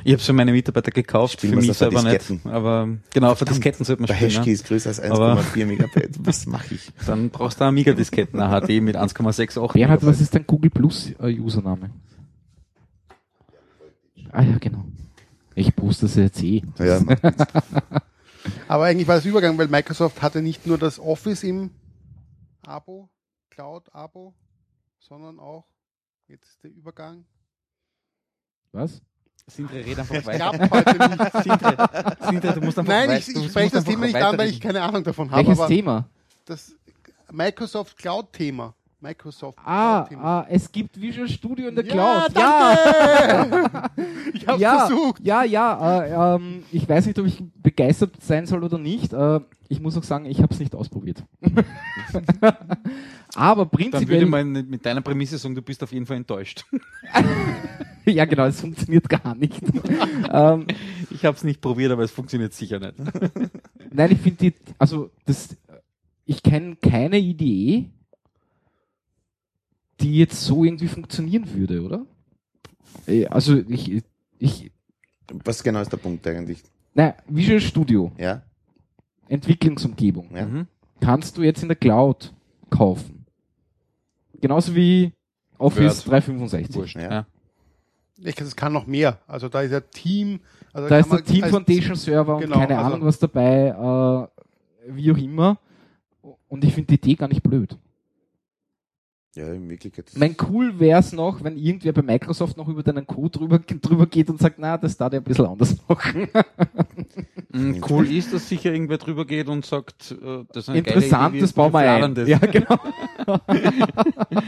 Ich habe es für meine Mitarbeiter gekauft, Spielen für mich der selber nicht. Aber genau, der Disketten sollte man Der spielen. Hashkey Ne? ist größer als Aber- 1,4 Megabyte. (laughs) Was mache ich? Dann brauchst du eine Amiga-Disketten, eine HD mit 1,68 Bernhard, was ist dein Google Plus äh, Username? Ah ja, genau. Ich poste das jetzt eh. Ja, (laughs) Aber eigentlich war das Übergang, weil Microsoft hatte nicht nur das Office im Abo, Cloud-Abo, sondern auch, jetzt der Übergang. Was? Sindre, red einfach (laughs) weiter. klappt heute nicht. Sindre, Sindre, du musst einfach Nein, ich, ich spreche das Thema nicht an, weil ich keine Ahnung davon habe. Welches Aber Thema? das Microsoft Cloud-Thema. Microsoft Ah, Cloud-Thema. ah, es gibt Visual Studio in der Ja, Cloud. Ja, danke! (laughs) ich habe ja, versucht. ja, ja. Äh, ähm, ich weiß nicht, ob ich begeistert sein soll oder nicht. Äh, ich muss auch sagen, ich habe es nicht ausprobiert. (laughs) Aber Dann würde prinzipiell, man mit deiner Prämisse sagen, du bist auf jeden Fall enttäuscht. (laughs) ja genau, es funktioniert gar nicht. (laughs) ähm, Ich habe es nicht probiert, aber es funktioniert sicher nicht. (laughs) Nein, ich finde die, also das, ich kenne keine Idee, die jetzt so irgendwie funktionieren würde, oder? Äh, Also ich, ich, was genau ist der Punkt eigentlich? nein, Visual Studio, Ja? Entwicklungsumgebung, Ja. Mhm. kannst du jetzt in der Cloud kaufen. Genauso wie Office Word. 365. Wurscht. Ja. Ja. Ich, es kann noch mehr. Also da ist ja Team. Also Da ist der man Team Foundation Server und Genau, keine also- Ahnung was dabei, äh, wie auch immer. Und ich finde die Idee gar nicht blöd. Ja, in Wirklichkeit. Ich mein, cool wär's noch, wenn irgendwer bei Microsoft noch über deinen Code drüber, (laughs) drüber geht und sagt, na, das darf ich ein bisschen anders machen. (laughs) Mhm, Cool ist, dass sicher irgendwer drüber geht und sagt, äh, das ist eine Interessant, geile Idee, das bauen wir ein. Ja, genau. (laughs)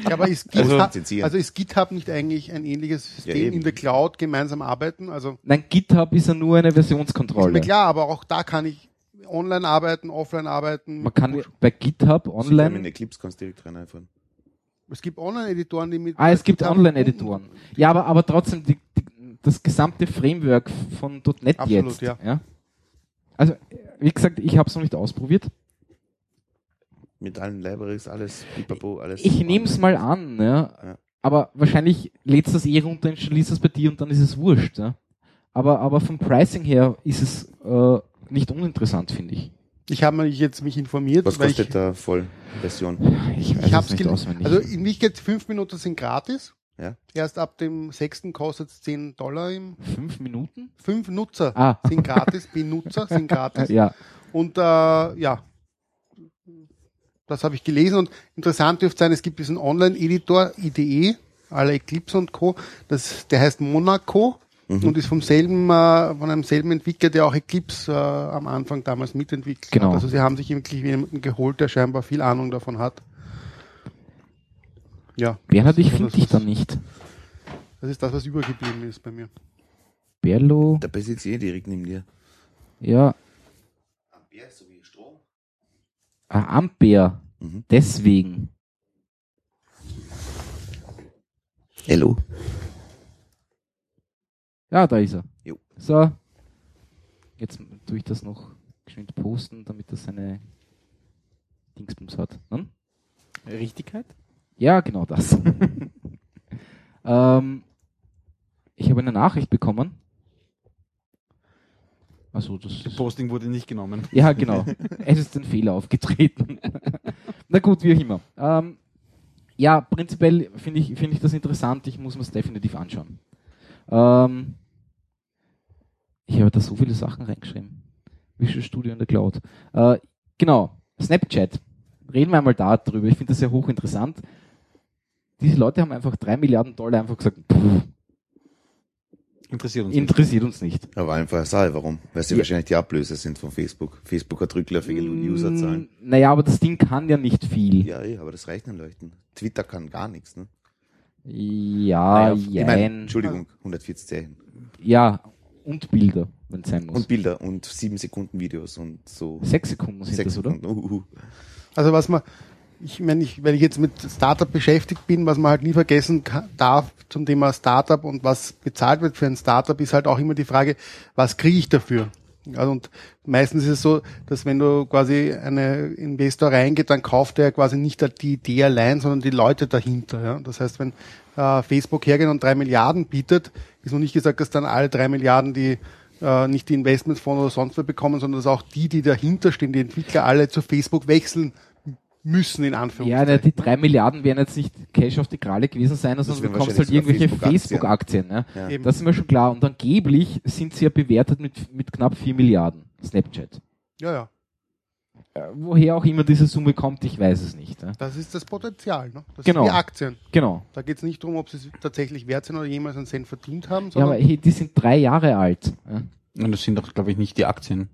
Ja, aber ist Also, GitHub, lizenzieren. also ist GitHub nicht eigentlich ein ähnliches System eben. in der Cloud gemeinsam arbeiten? Also Nein, GitHub ist ja nur eine ist mir Versionskontrolle. klar, aber auch da kann ich online arbeiten, offline arbeiten. Man kann bei GitHub online, Eclipse kannst du direkt rein einfahren. Es gibt Online-Editoren, die mit ah, es gibt Online-Editoren. Ja, aber, aber trotzdem, die, die, das gesamte Framework von .NET Absolut, jetzt. ja. Also, wie gesagt, ich habe es noch nicht ausprobiert. Mit allen Libraries, alles, pipapo, alles. Ich nehme es mal an, ja. Ja. aber wahrscheinlich lädst du das eh runter, installierst es bei dir und dann ist es wurscht. Ja. Aber, aber vom Pricing her ist es äh, nicht uninteressant, finde ich. Ich habe mich jetzt mich informiert, Was weil kostet ich, da Vollversion? Ich weiß ich es hab's nicht auswendig. Also in Wirklichkeit fünf Minuten sind gratis. Ja. Erst ab dem sechsten kostet es 10 Dollar im. Fünf Minuten? Fünf Nutzer Ah. sind gratis, Benutzer sind gratis. (laughs) Ja. Und äh, ja, das habe ich gelesen und interessant dürfte sein, es gibt diesen Online-Editor IDE, alle Eclipse und Co. Das, der heißt Monaco und ist vom selben, äh, von einem selben Entwickler, der auch Eclipse äh, am Anfang damals mitentwickelt Genau. hat. Also sie haben sich wirklich jemanden geholt, der scheinbar viel Ahnung davon hat. Ja, Bernhard, ich finde das dich ist- da nicht. das ist das, was übergeblieben ist bei mir. Berlo, Der besitzt eh direkt neben dir. ja, Ja, so wie Strom. ah, Ampere. Mhm. Deswegen. Hello. Ja, da ist er. Jo. So. Jetzt tue ich das noch geschwind posten, damit das seine Dingsbums hat. Hm? Richtigkeit? Ja, genau das. (laughs) ähm, ich habe eine Nachricht bekommen. Also das Das Posting wurde nicht genommen. Ja, genau. es ist ein Fehler aufgetreten. (laughs) Na gut, wie auch immer. Ähm, ja, prinzipiell finde ich, finde ich das interessant. Ich muss mir es definitiv anschauen. Ähm, ich habe da so viele Sachen reingeschrieben. Visual Studio in der Cloud. Äh, genau, Snapchat. Reden wir einmal darüber. Ich finde das sehr hochinteressant. Diese Leute haben einfach drei Milliarden Dollar einfach gesagt, pff, Interessiert uns nicht. interessiert uns nicht. Aber einfach Sache, warum? Weil sie Ja. wahrscheinlich die Ablöse sind von Facebook. Facebook hat rückläufige Userzahlen. Mm, Naja, aber das Ding kann ja nicht viel. Ja, eh, aber das reicht den Leuten. Twitter kann gar nichts, ne? Ja, Naja, ich meine, Entschuldigung, 140 Zeichen. Ja, und Bilder, wenn es sein muss. Und Bilder und 7 Sekunden Videos und so. Sechs Sekunden sind Sechs das, oder? Sekunden. Uh. Also was man, ich meine, ich, wenn ich jetzt mit Startup beschäftigt bin, was man halt nie vergessen darf zum Thema Startup und was bezahlt wird für ein Startup, ist halt auch immer die Frage, was kriege ich dafür? Also und meistens ist es so, dass wenn du quasi eine Investor reingeht, dann kauft er quasi nicht die Idee allein, sondern die Leute dahinter. Ja? Das heißt, wenn äh, Facebook hergeht und drei Milliarden bietet, ist noch nicht gesagt, dass dann alle drei Milliarden die äh, nicht die Investmentsfonds oder sonst was bekommen, sondern dass auch die, die dahinter stehen, die Entwickler alle zu Facebook wechseln müssen, in Ja, Anführungszeichen. na, die drei Milliarden werden jetzt nicht Cash auf die Kralle gewesen sein, sondern du bekommst halt irgendwelche Facebook-Aktien. Ja. Ja. Eben. Das ist mir schon klar. Und angeblich sind sie ja bewertet mit, mit knapp vier Milliarden. Snapchat. ja, ja. Äh, woher auch immer diese Summe kommt, ich weiß es nicht. Ja. Das ist das Potenzial. Ne? Das Genau. sind die Aktien. Genau. Da geht es nicht darum, ob sie es tatsächlich wert sind oder jemals einen Cent verdient haben, Ja, sondern aber hey, die sind drei Jahre alt. Ja. Und das sind doch, glaube ich, nicht die Aktien.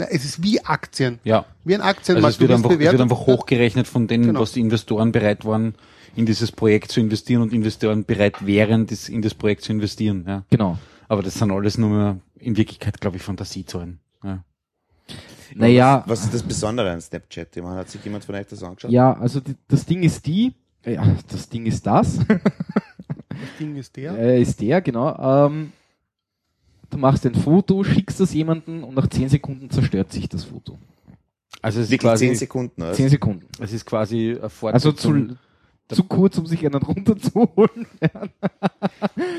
Na, es ist wie Aktien. Ja. Wie ein Also Aktienmarkt. es wird, einfach, wird einfach hochgerechnet von denen, Genau. was die Investoren bereit waren, in dieses Projekt zu investieren und Investoren bereit wären, das, in das Projekt zu investieren. Ja. Genau. Aber das sind alles nur in Wirklichkeit, glaube ich, Fantasiezahlen. Ja. Naja, Was ist das Besondere an Snapchat? Ich meine, hat sich jemand von euch das angeschaut? ja, also die, das Ding ist die, ja, das Ding ist das, Das Ding ist der. äh, ist der, genau. Ähm, du machst ein Foto, schickst das jemanden und nach zehn Sekunden zerstört sich das Foto. Also es ist Wirklich quasi, 10 Sekunden, oder? Zehn Sekunden. es ist quasi eine Also Fortsetzung. zu, zu kurz, um sich einen runterzuholen. (laughs)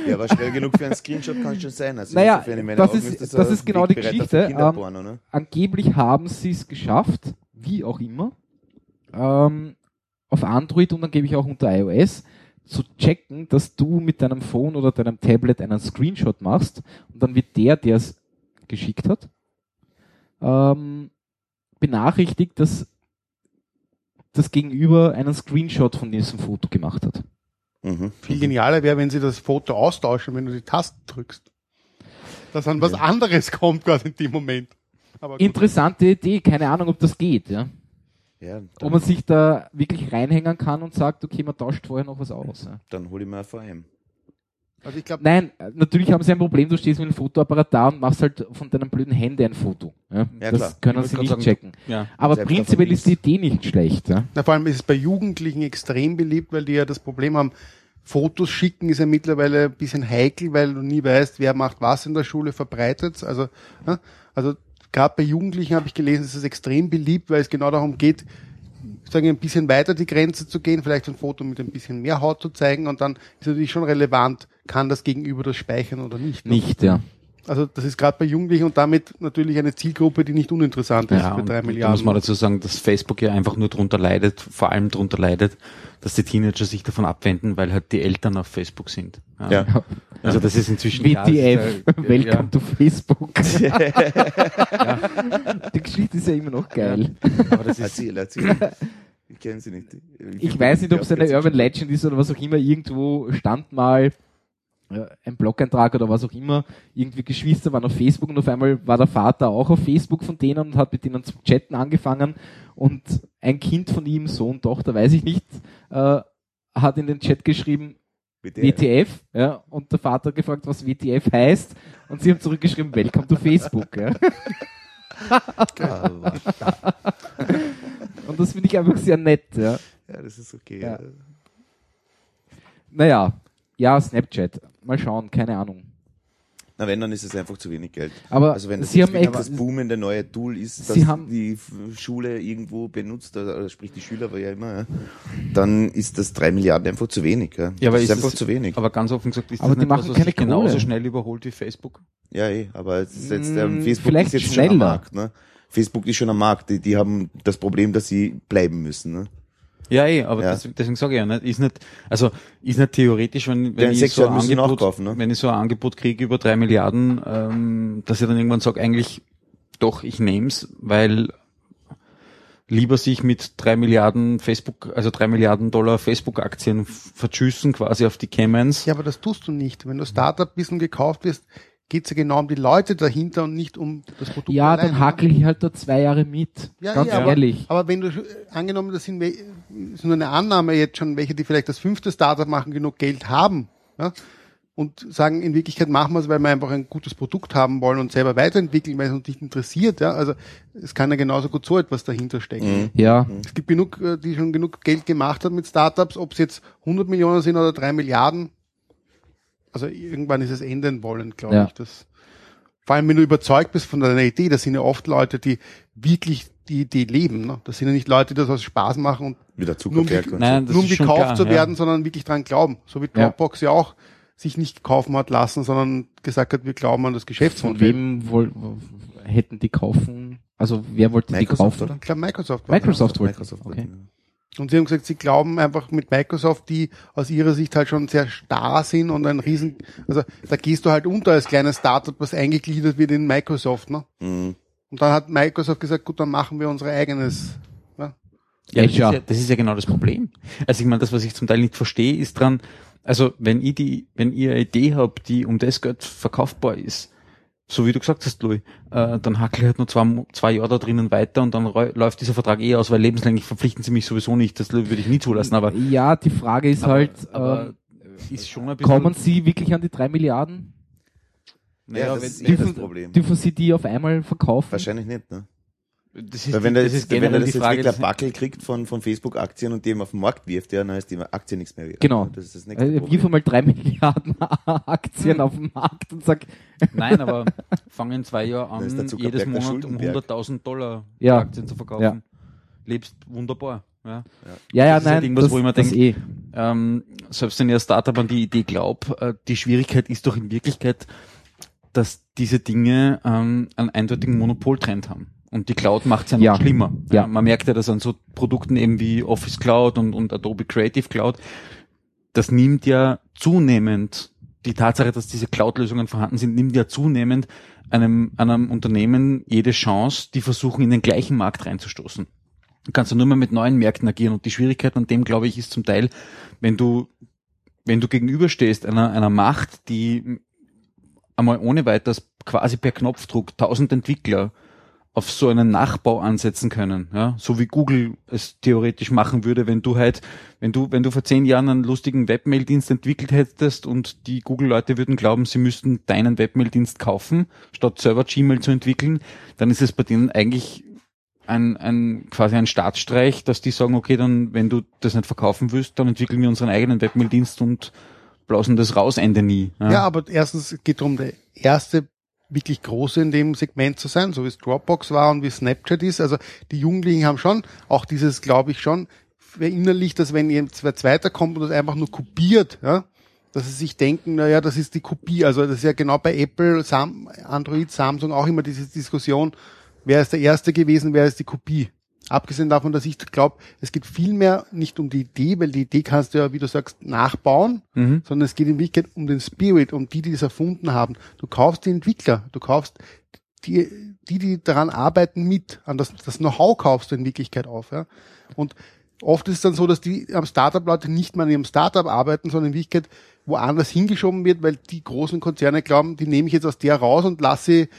Ja, aber schnell genug für einen Screenshot kann schon sein. Also Naja, das Augen ist- das das ein ist genau die Geschichte, Kinderporno, ne? Angeblich haben sie es geschafft, wie auch immer, ähm, auf Android und angeblich auch unter iOS, zu checken, dass du mit deinem Phone oder deinem Tablet einen Screenshot machst und dann wird der, der es geschickt hat, ähm, benachrichtigt, dass das Gegenüber einen Screenshot von diesem Foto gemacht hat. Mhm. Viel genialer wäre, wenn sie das Foto austauschen, wenn du die Taste drückst. Dass dann was anderes kommt quasi in dem Moment. Interessante Idee, keine Ahnung, ob das geht, ja. Ja, Ob dann, man sich da wirklich reinhängen kann und sagt, okay, man tauscht vorher noch was aus. Ja. dann hol ich mir ein VM. Also ich glaube, Nein, natürlich haben sie ein Problem, du stehst mit einem Fotoapparat da und machst halt von deinem blöden Handy ein Foto. Ja, Ja, das klar. können sie nicht gerade checken. ja. Aber Selbst prinzipiell ist die Idee nicht schlecht. Ja? Na, vor allem ist es bei Jugendlichen extrem beliebt, weil die ja das Problem haben, Fotos schicken ist ja mittlerweile ein bisschen heikel, weil du nie weißt, wer macht was in der Schule, verbreitet Also, ja, also gerade bei Jugendlichen habe ich gelesen, ist es extrem beliebt, weil es genau darum geht, sagen ein bisschen weiter die Grenze zu gehen, vielleicht ein Foto mit ein bisschen mehr Haut zu zeigen und dann ist natürlich schon relevant, kann das Gegenüber das speichern oder nicht. Nicht, ja. Also das ist gerade bei Jugendlichen und damit natürlich eine Zielgruppe, die nicht uninteressant ist Ja, für und drei da Milliarden. muss man dazu sagen, dass Facebook ja einfach nur drunter leidet, vor allem drunter leidet, dass die Teenager sich davon abwenden, weil halt die Eltern auf Facebook sind. Ja. Also das ist inzwischen WTF, ja- Welcome to Facebook. (laughs) Die Geschichte ist ja immer noch geil. Aber das ist, Erzähl, erzähl. Ich kenne sie nicht. Ich weiß nicht, ob es eine Urban Legend ist oder was auch immer. Irgendwo stand mal ein Blog-Eintrag oder was auch immer. Irgendwie Geschwister waren auf Facebook und auf einmal war der Vater auch auf Facebook von denen und hat mit denen zu chatten angefangen. Und ein Kind von ihm, Sohn, Tochter, weiß ich nicht, äh, hat in den Chat geschrieben, WTF, ja, und der Vater hat gefragt, was WTF heißt, und sie haben zurückgeschrieben, Welcome to Facebook, ja. (laughs) Ja, Und das finde ich einfach sehr nett, ja. das ist okay. Ja. Ja. Naja, ja, Snapchat. Mal schauen, keine Ahnung. Na, wenn, dann ist es einfach zu wenig Geld. Aber also wenn das Sie jetzt haben ex- das boomende neue Tool ist, Sie das haben- die Schule irgendwo benutzt, also, sprich die Schüler, aber ja immer, ja, dann ist das drei Milliarden einfach zu wenig. Ja, Ja, aber das ist ist einfach das- zu wenig. Aber ganz offen gesagt, ist Aber das die nicht machen was, was keine sich genauso schnell überholt wie Facebook? Ja, eh, aber es ist jetzt, ähm, Mm, Facebook vielleicht ist jetzt schon am schneller. Markt. Ne? Facebook ist schon am Markt. Die, die haben das Problem, dass sie bleiben müssen. Ne? Ja, eh, aber Ja. Deswegen, deswegen sage ich ja, nicht, ist nicht, also ist nicht theoretisch, wenn, wenn ich so Angebot, ne? wenn ich so ein Angebot kriege über drei Milliarden, ähm, dass ich dann irgendwann sage, eigentlich doch, ich nehm's, weil lieber sich mit drei Milliarden Facebook, also drei Milliarden Dollar Facebook-Aktien vertschüssen quasi auf die Caymans. Ja, aber das tust du nicht. Wenn du Startup bist und gekauft wirst, geht's ja genau um die Leute dahinter und nicht um das Produkt. Ja, alleine, dann ne? hakel ich halt da zwei Jahre mit. Ja, Ganz ja, aber, ehrlich. Aber wenn du äh, angenommen, das sind ist nur eine Annahme jetzt schon, welche, die vielleicht das fünfte Startup machen, genug Geld haben, ja, und sagen, in Wirklichkeit machen wir es, weil wir einfach ein gutes Produkt haben wollen und selber weiterentwickeln, weil es uns nicht interessiert, ja. Also es kann ja genauso gut so etwas dahinter stecken. ja, Es gibt genug, äh, die schon genug Geld gemacht haben mit Startups, ob es jetzt 100 Millionen sind oder 3 Milliarden. Also irgendwann ist es enden wollen, glaube Ja. ich. Das, vor allem, wenn du überzeugt bist von deiner Idee, das sind ja oft Leute, die wirklich die Idee leben. Ne? Das sind ja nicht Leute, die das aus Spaß machen und Wieder nur um, und Nein, das nur um gekauft klar, zu ja. werden, sondern wirklich dran glauben. So wie Ja. Dropbox ja, auch sich nicht kaufen hat lassen, sondern gesagt hat, wir glauben an das von Geschäftsmodell. wem woll, hätten die kaufen? Also wer wollte die Microsoft, kaufen? oder? Ich glaube, Microsoft war. Microsoft wollte. Microsoft. Okay. Und sie haben gesagt, sie glauben einfach mit Microsoft, die aus ihrer Sicht halt schon sehr starr sind und ein riesen, also da gehst du halt unter als kleines Startup, was eingegliedert wird in Microsoft, ne? Mhm. Und dann hat Microsoft gesagt, gut, dann machen wir unser eigenes. Ne? Ja, das ist ja, das ist ja genau das Problem. Also ich meine, das, was ich zum Teil nicht verstehe, ist dran, also wenn ich die, wenn ihr eine Idee habt, die um das Geld verkaufbar ist, so wie du gesagt hast, Louis, äh, dann hackel ich halt nur zwei, zwei Jahre da drinnen weiter und dann läuft dieser Vertrag eh aus, weil lebenslänglich verpflichten sie mich sowieso nicht, das würde ich nie zulassen, aber, Ja, die Frage ist aber, halt, aber ähm, ist schon ein bisschen, kommen sie wirklich an die drei Milliarden? naja, Ja, das ist eh das Dürfen, Problem. dürfen sie die auf einmal verkaufen? Wahrscheinlich nicht, ne? Das ist, Weil wenn die- das jetzt, ist wenn der generell das die jetzt Frage, wirklich das, ein Backel kriegt von, von Facebook-Aktien und die eben auf den Markt wirft, ja, dann ist die Aktie nichts mehr wert. Genau. Das ist das nächste Problem. wirf mal drei (laughs) Milliarden Aktien auf den Markt und sag, nein, aber fangen in zwei Jahren (laughs) an, jedes Monat um Schuldenberg. 100.000 Dollar Ja. Aktien zu verkaufen. Ja. Lebst wunderbar, ja. ja, ja, Das ist halt nein, irgendwas, das, wo ich mir das denk, eh. ähm, selbst wenn ihr als Startup an die Idee glaubt, äh, die Schwierigkeit ist doch in Wirklichkeit, dass diese Dinge ähm, einen eindeutigen Monopoltrend haben. Und die Cloud macht es ja noch Ja. schlimmer. Ja. Man merkt ja, dass an so Produkten eben wie Office Cloud und, und Adobe Creative Cloud, das nimmt ja zunehmend, die Tatsache, dass diese Cloud-Lösungen vorhanden sind, nimmt ja zunehmend einem, einem Unternehmen jede Chance, die versuchen, in den gleichen Markt reinzustoßen. Du kannst ja nur mal mit neuen Märkten agieren und die Schwierigkeit an dem, glaube ich, ist zum Teil, wenn du, wenn du gegenüberstehst einer, einer Macht, die einmal ohne weiteres quasi per Knopfdruck tausend Entwickler auf so einen Nachbau ansetzen können, ja, so wie Google es theoretisch machen würde, wenn du halt, wenn du, wenn du vor zehn Jahren einen lustigen Webmail-Dienst entwickelt hättest und die Google-Leute würden glauben, sie müssten deinen Webmail-Dienst kaufen, statt selber Gmail zu entwickeln, dann ist es bei denen eigentlich ein, ein quasi ein Staatsstreich, dass die sagen, okay, dann, wenn du das nicht verkaufen willst, dann entwickeln wir unseren eigenen Webmail-Dienst und blausen das raus, Ende nie. Ja, aber erstens geht darum, der erste wirklich große in dem Segment zu sein, so wie es Dropbox war und wie Snapchat ist. Also die Jugendlichen haben schon auch dieses, glaube ich, schon verinnerlicht, dass wenn jetzt wer Zweiter kommt und das einfach nur kopiert, ja, dass sie sich denken, na ja, das ist die Kopie. Also das ist ja genau bei Apple, Sam, Android, Samsung auch immer diese Diskussion, wer ist der Erste gewesen, wer ist die Kopie. Abgesehen davon, dass ich glaube, es geht viel mehr nicht um die Idee, weil die Idee kannst du ja, wie du sagst, nachbauen, Mhm. sondern es geht in Wirklichkeit um den Spirit, um die, die das erfunden haben. Du kaufst die Entwickler, du kaufst die, die, die daran arbeiten mit, an das, das Know-how kaufst du in Wirklichkeit auf. Ja? Und oft ist es dann so, dass die am Startup-Leute nicht mehr an ihrem Startup arbeiten, sondern in Wirklichkeit woanders hingeschoben wird, weil die großen Konzerne glauben, die nehme ich jetzt aus der raus und lasse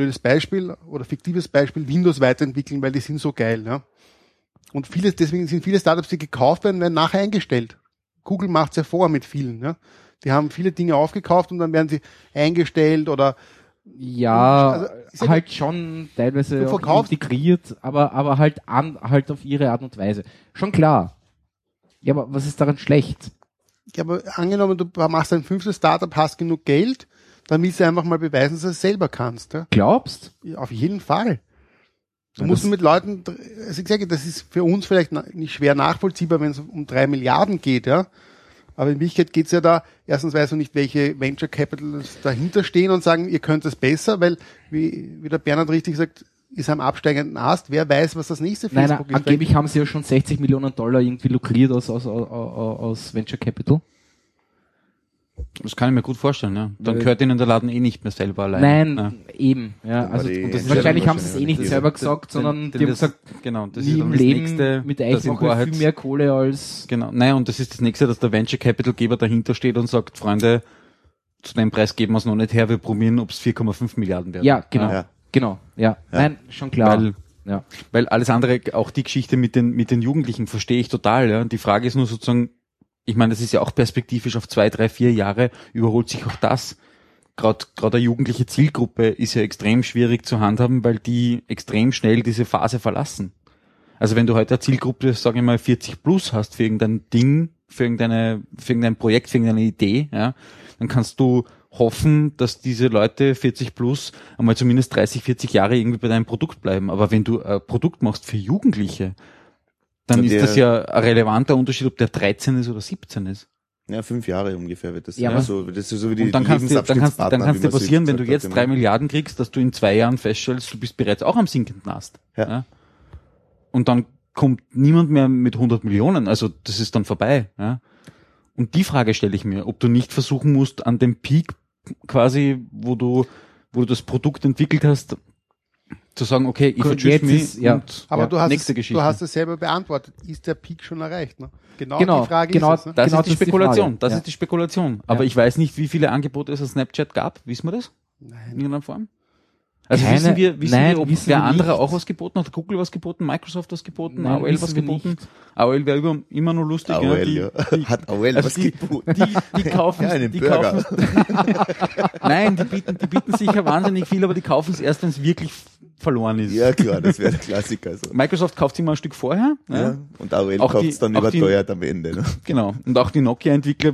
blödes Beispiel oder fiktives Beispiel Windows weiterentwickeln, weil die sind so geil. Ja? Und viele, deswegen sind viele Startups, die gekauft werden, werden nachher eingestellt. Google macht's ja vor mit vielen. Ja? Die haben viele Dinge aufgekauft und dann werden sie eingestellt oder Ja, Also, ja- halt schon teilweise integriert, aber, aber halt an, halt auf ihre Art und Weise. Schon klar. Ja, aber was ist daran schlecht? Ja, aber angenommen, du machst ein fünftes Startup, hast genug Geld, dann willst du einfach mal beweisen, dass du es selber kannst. Ja? Glaubst? Ja, Auf jeden Fall. Du Ja, musst mit Leuten, also ich sage, das ist für uns vielleicht nicht schwer nachvollziehbar, wenn es um drei Milliarden geht, ja. Aber in Wirklichkeit geht's ja da, erstens weißt du nicht, welche Venture Capitals dahinter stehen und sagen, ihr könnt es besser, weil, wie, wie der Bernhard richtig sagt, ist am absteigenden Ast. Wer weiß, was das nächste Nein, Facebook nein, angeblich haben sie ja schon 60 Millionen Dollar irgendwie lukriert aus, aus, aus, aus Venture Capital. Das kann ich mir gut vorstellen, ja. Dann Weil- gehört ihnen der Laden eh nicht mehr selber allein. Nein, Ja. eben. Ja, also wahrscheinlich haben sie es eh nicht selber gesagt, sondern Denn- die haben das- gesagt, genau, das nie ist im dann das Leben nächste, mit Eisenbach Wahrheit, viel mehr Kohle als Genau, nein, und das ist das nächste, dass der Venture Capital Geber dahinter steht und sagt, Freunde, zu dem Preis geben wir es noch nicht her, wir probieren, ob es 4,5 Milliarden werden. ja, genau, Ja. genau, ja. Nein, schon klar. Weil, ja. weil alles andere, auch die Geschichte mit den, mit den Jugendlichen verstehe ich total, ja. Die Frage ist nur sozusagen, ich meine, das ist ja auch perspektivisch auf zwei, drei, vier Jahre, überholt sich auch das. Gerade gerade eine jugendliche Zielgruppe ist ja extrem schwierig zu handhaben, weil die extrem schnell diese Phase verlassen. Also wenn du heute eine Zielgruppe, sage ich mal, 40 plus hast für irgendein Ding, für irgendeine, für irgendein Projekt, für irgendeine Idee, ja, dann kannst du hoffen, dass diese Leute 40 plus einmal zumindest 30, 40 Jahre irgendwie bei deinem Produkt bleiben. Aber wenn du ein Produkt machst für Jugendliche, dann Ja, ist der- das ja ein relevanter Unterschied, ob der 13 ist oder 17 ist. Ja, fünf Jahre ungefähr wird das. Ja, Ja, so, das ist so wie die Und dann kannst dir, dann kannst, dann kannst dir passieren, wenn du jetzt hat, drei immer. Milliarden kriegst, dass du in zwei Jahren feststellst, du bist bereits auch am sinkenden Ast. Ja. Und dann kommt niemand mehr mit 100 Millionen, also das ist dann vorbei. Ja? Und die Frage stelle ich mir, ob du nicht versuchen musst, an dem Peak quasi, wo du, wo du das Produkt entwickelt hast, zu sagen, okay, ich jetzt mich ist- ja. und Aber Ja, du, hast nächste es, Geschichte. du hast es selber beantwortet. Ist der Peak schon erreicht? Ne? Genau, Genau, die Frage genau. ist es. Ne? das Genau, ist die das ist die Spekulation. Frage. Das Ja. ist die Spekulation. Aber ich weiß nicht, wie viele Angebote es auf Snapchat gab. Wissen wir das? In Nein. irgendeiner Form? Also Keine- wissen wir, wissen nein, wir, ob wissen der wir andere auch was geboten hat? Google was geboten? Microsoft was geboten? Nein, AOL was geboten? nicht. AOL wäre über, immer nur lustig. AOL, die, ja. die, (laughs) Hat AOL also was die, geboten? die, die kaufen, (laughs) Ja, die Burger. kaufen, (laughs) nein, die bieten, die bieten sicher wahnsinnig viel, aber die kaufen es erst, wenn es wirklich verloren ist. Ja, klar, das wäre der Klassiker. So. (laughs) Microsoft kauft immer ein Stück vorher. Ja. Ja. Und AOL Auch kauft die- es dann auch die- überteuert am Ende. Ne? (laughs) Genau. Und auch die Nokia-Entwickler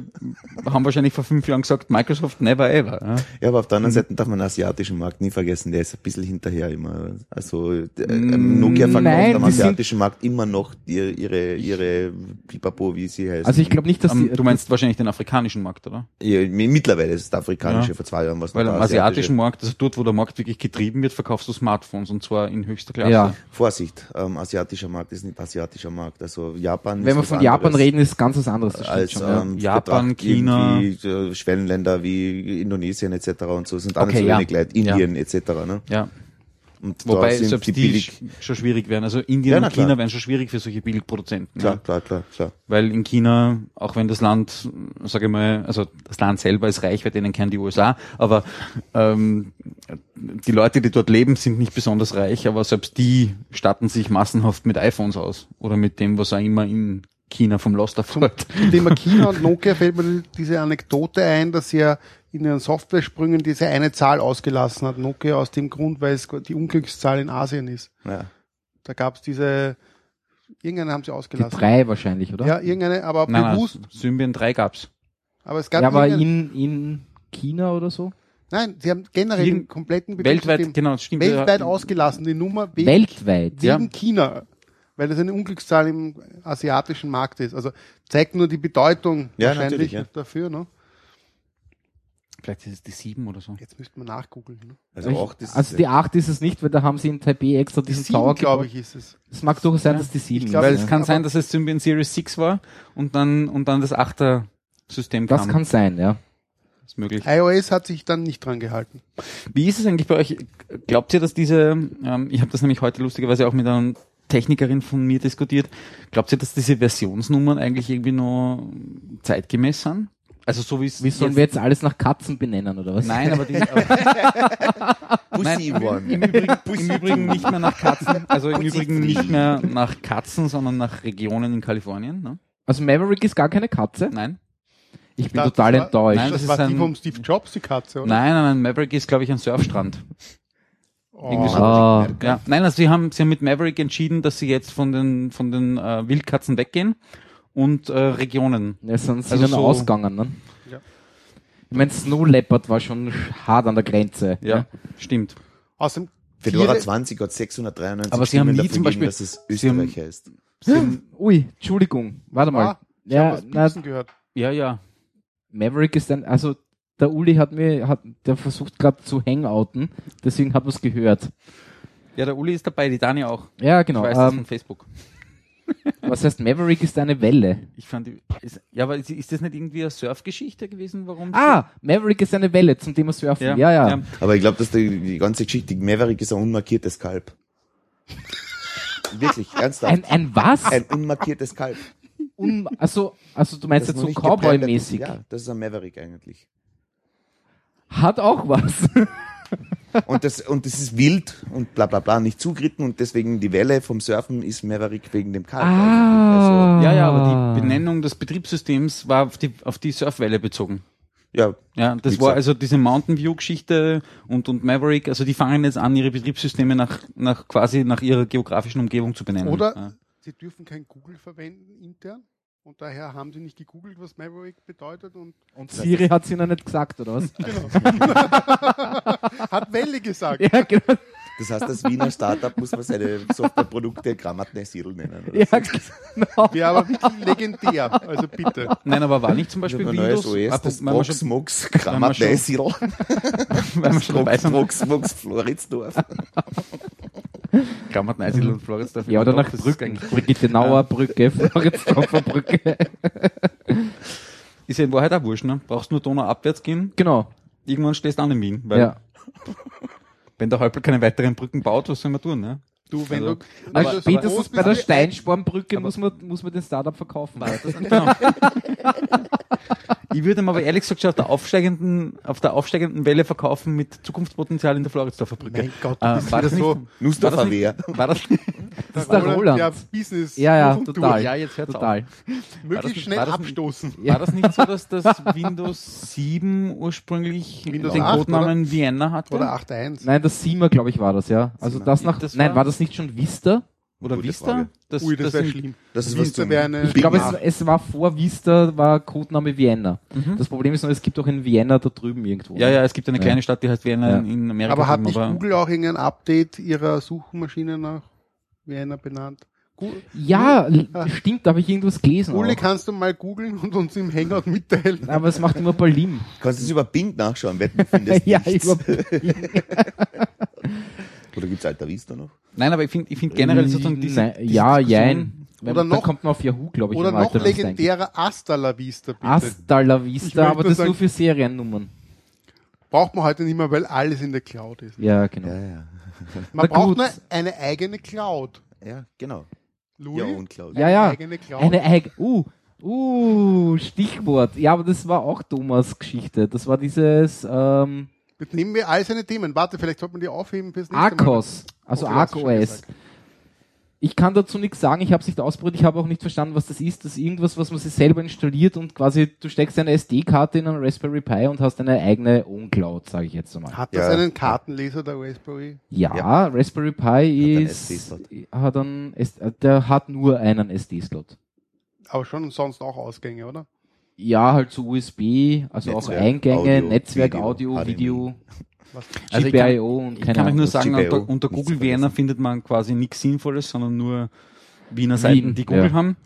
haben wahrscheinlich vor fünf Jahren gesagt, Microsoft never ever. Ja. Ja, aber auf der anderen Mhm. Seite darf man den asiatischen Markt nie vergessen, der ist ein bisschen hinterher immer. Also äh, Nokia verkauft Nein, am die asiatischen Markt immer noch die, ihre, ihre Pipapo, wie sie heißt. Also ich glaube nicht, dass die, Ähm, du meinst wahrscheinlich den afrikanischen Markt, oder? ja, mittlerweile ist es der afrikanische, Ja. vor zwei Jahren was Weil am asiatischen Markt, also dort, wo der Markt wirklich getrieben wird, verkaufst du Smartphones und zwar in höchster Klasse. Ja. Vorsicht, ähm, asiatischer Markt ist nicht asiatischer Markt. Also Japan wenn ist wir von Japan reden, ist ganz was anderes. Als schon, ja. ähm, Japan, China. äh, Schwellenländer wie Indonesien etc. und so sind auch Okay, nicht so ja. wenig Leute, Indien etc. Ne? Ja. Und Wobei da selbst die billig. sch- schon schwierig wären. Also Indien Ja, na und China klar. wären schon schwierig für solche Billigproduzenten. Klar, Ja. klar, klar, klar. Weil in China, auch wenn das Land, sage ich mal, also das Land selber ist reich, weil denen kennen die USA, aber ähm, die Leute, die dort leben, sind nicht besonders reich, aber selbst die statten sich massenhaft mit iPhones aus oder mit dem, was auch immer in China vom Lost erfolgt. Zum Thema (laughs) China und Nokia fällt mir diese Anekdote ein, dass ja in ihren Software-Sprüngen diese eine Zahl ausgelassen hat, Nokia aus dem Grund, weil es die Unglückszahl in Asien ist. Ja. Da gab es diese, irgendeine haben sie Die ausgelassen. drei wahrscheinlich, oder? Ja, irgendeine, aber Nein, bewusst. nein, Symbian 3 gab's. Aber es gab ja, aber in, in China oder so? nein, sie haben generell den kompletten Weltweit, Betriebssystem genau, das stimmt. weltweit Ja, ausgelassen, die Nummer wegen, Weltweit. wegen Ja. China. Weil das eine Unglückszahl im asiatischen Markt ist. Also zeigt nur die Bedeutung Ja, wahrscheinlich ja. dafür. Ne? Vielleicht ist es die 7 oder so. Jetzt müsste man nachgoogeln. Ne? Also Ich- auch das also die 8 ist es nicht, weil da haben sie in Taipei extra Die diesen sieben, Tower glaube gebaut. ich, ist es. Es mag durchaus sein, Ja. dass die 7 Ich glaub, Weil ja. es kann sein, dass es Symbian Series 6 war und dann, und dann das 8er System Das kam. kann sein, ja. ist möglich. iOS hat sich dann nicht dran gehalten. Wie ist es eigentlich bei euch? Glaubt ihr, dass diese, ähm, ich habe das nämlich heute lustigerweise auch mit einer Technikerin von mir diskutiert, glaubt ihr, dass diese Versionsnummern eigentlich irgendwie noch zeitgemäß sind? Also so wie es Wie sollen wir jetzt alles nach Katzen benennen, oder was? Nein, aber die, (laughs) aber, Pussy nein, One. im Übrigen, im Übrigen nicht mehr nach Katzen, also im Übrigen nicht mehr nach Katzen, sondern nach Regionen in Kalifornien. Ne? Also Maverick ist gar keine Katze? Nein, Ich bin dachte, total das war- enttäuscht. Nein, das, das war ist die vom Steve Jobs, die Katze, oder? nein, nein, nein, Maverick ist glaube ich ein Surfstrand. Irgendwie so. Ah, Ja, nein, also sie haben, sie haben mit Maverick entschieden, dass sie jetzt von den, von den äh, Wildkatzen weggehen und äh, Regionen. ja, sind sie Also dann so- ausgegangen, ne? Ich meine, Snow Leopard war schon hart an der Grenze. Ja, stimmt. Außerdem Fedora Tiere- 20 hat 693 Aber sie haben Stimmen nie zum Beispiel- dass es sie haben- Österreich heißt. Ui, Entschuldigung. Warte mal. Ah, ich hab ja, was na, gehört. Ja, ja. Maverick ist ein, also der Uli hat mir, hat, der versucht gerade zu hangouten, deswegen hat man's gehört. Ja, der Uli ist dabei, die Dani auch. Ja, Ich genau. weiß das ähm, von Facebook. (laughs) was heißt Maverick ist eine Welle? Ich fand, die, ist, ja, aber ist, ist das nicht irgendwie eine Surfgeschichte gewesen, warum? Ah, Maverick ist eine Welle zum Thema Surfen. Ja, ja. ja. Aber ich glaube, dass die, die ganze Geschichte, Maverick ist ein unmarkiertes Kalb. Wirklich, ernsthaft. Ein, ein was? Ein unmarkiertes Kalb. Un, also, also du meinst Das jetzt so Cowboy-mäßig. Ja, das ist ein Maverick eigentlich. Hat auch was. (laughs) Und das, und das ist wild und bla bla bla, nicht zugeritten und deswegen die Welle vom Surfen ist Maverick wegen dem Kalb. Ah. Ja, ja, aber die Benennung des Betriebssystems war auf die, auf die Surfwelle bezogen. Also, ja, Ja, das war also diese Mountain View Geschichte und, und Maverick, also die fangen jetzt an, ihre Betriebssysteme nach, nach quasi nach ihrer geografischen Umgebung zu benennen. Oder Ja. sie dürfen kein Google verwenden intern und daher haben sie nicht gegoogelt, was Maverick bedeutet und Und Siri hat sie noch nicht gesagt, oder was? (laughs) hat Welle gesagt. ja, genau. das heißt, als Wiener Startup muss man seine Softwareprodukte Grammatnesil nennen. Oder? Ja, genau. Wäre aber wirklich legendär. Also bitte. Nein, aber war nicht zum Beispiel neues Windows, OS, das weil wir Box wir schon- Grammatnesil. (laughs) weil wir schon sind, Box Mux Floridsdorf. (laughs) Klammert Neisel und Floridsdorf. Ja, oder nach Brücken. Brigittenauer Brücke, Floridsdorfer Brücke. Ist ja in Wahrheit auch wurscht, ne? Brauchst nur Donau abwärts gehen, Genau. irgendwann stehst du an in Wien. Weil Ja. (laughs) wenn der Halbel keine weiteren Brücken baut, was soll man tun, ne? Du, wenn Also, du, Aber wenn spätestens groß bei der Steinspornbrücke muss man, muss man den Startup verkaufen. Genau. Ich würde ihm aber ehrlich gesagt schon auf der aufsteigenden, auf der aufsteigenden Welle verkaufen mit Zukunftspotenzial in der Floridsdorfer Brücke. Mein Gott, Äh, du bist war das nicht, so Nussdorfer war das Wehr. nicht, war das, Das ist der Roland. Ja, Business. Ja, ja, total. Ja, jetzt hört's total. Möglichst das- schnell war das- abstoßen. war das nicht so, dass das Windows 7 ursprünglich Windows den 8, Codenamen Vienna hatte? Oder 8.1. Nein, das Siemer, glaube ich, war das, ja. Also das nach, Das nein, war- war das nicht schon Vista? Oder Gute Vista? Frage. Das, Ui, das wäre sind- schlimm. Das ist Vista wäre eine- Ich glaube, es, es war vor Vista, war Codename Vienna. Mhm. Das Problem ist nur, es gibt auch in Vienna da drüben irgendwo. Ja, ja, es gibt eine Ja. kleine Stadt, die heißt Vienna Ja. in- Amerika. Aber hat nicht aber Google auch irgendein Update ihrer Suchmaschine nach Vienna benannt? Gu Ja, l- stimmt, da habe ich irgendwas gelesen. Uli, Auch. kannst du mal googeln und uns im Hangout mitteilen? Aber es macht immer Balim. Kannst du es über Bing nachschauen, wetten, du findest (laughs) ja, nichts. über (laughs) Oder gibt's Alta Vista noch? Nein, aber ich finde ich find generell sozusagen diese, Nein, diese Ja, Diskussion- jein. Wenn, Oder dann noch- kommt man auf Yahoo, glaube ich. Oder im noch Alter, das ist legendärer Asta la Vista, bitte. Hasta la Ich Vista, aber nur das sagen- nur für Seriennummern. Braucht man heute nicht mehr, weil alles in der Cloud ist. Ja, genau. Ja, ja. Man Na braucht gut. nur eine eigene Cloud. Ja, genau. Louis? Ja, und Cloud. Ja, ja. Eine eigene Cloud. Eine eigene, uh, uh, Stichwort. Ja, aber das war auch Thomas Geschichte. Das war dieses, ähm, Jetzt nehmen wir all seine Themen. Warte, vielleicht sollte man die aufheben fürs nächste Mal. Arcos, also hast du schon ArcOS. Ich kann dazu nichts sagen, ich habe es nicht ausprobiert, ich habe auch nicht verstanden, was das ist. Das ist irgendwas, was man sich selber installiert und quasi du steckst eine SD-Karte in einen Raspberry Pi und hast eine eigene Own-Cloud, sage ich jetzt einmal. Hat das Ja. einen Kartenleser, der Raspberry? Ja, Ja. Raspberry Pi ist, hat einen, der hat nur einen SD-Slot. Aber schon sonst auch Ausgänge, oder? Ja, halt so USB, also auch Netzwerk, Eingänge, Audio, Netzwerk, Video, Audio, HDMI. Video, Was? Also ich kann- GPIO und Ich kann euch nur sagen, GPIO, unter, unter Google. Vienna findet man quasi nichts Sinnvolles, sondern nur Wiener Seiten, die Google ja. haben.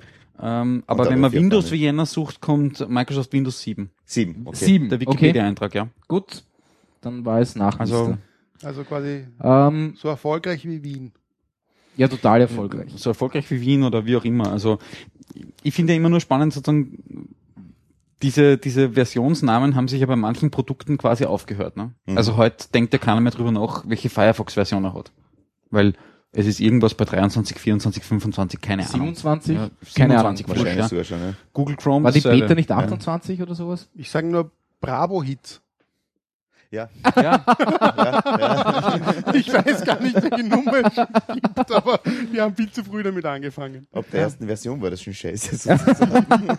Ähm, aber wenn man. Windows Vienna sucht, kommt Microsoft Windows 7. Sieben. Okay. Sieben, Der okay, Wikipedia-Eintrag, ja. gut. Dann war es nach Also-. Also quasi Ähm, so erfolgreich wie Wien. ja, total erfolgreich. So erfolgreich wie Wien oder wie auch immer. Also ich finde ja immer nur spannend, sozusagen, diese, diese Versionsnamen haben sich ja bei manchen Produkten quasi aufgehört. Ne? Mhm. Also heute denkt ja keiner mehr drüber nach, welche Firefox-Version er hat. Weil es ist irgendwas bei 23, 24, 25, keine Ahnung. 27? Ja, Keine Ahnung. 27 Wahrscheinlich ja. Google Chrome. War die. Beta nicht 28 oder sowas? Ich sage nur Bravo-Hits. Ja. Ja, (laughs) Ich weiß gar nicht, welche Nummer es gibt, aber wir haben viel zu früh damit angefangen. Ab der ersten Version war das schon scheiße. sozusagen. (laughs)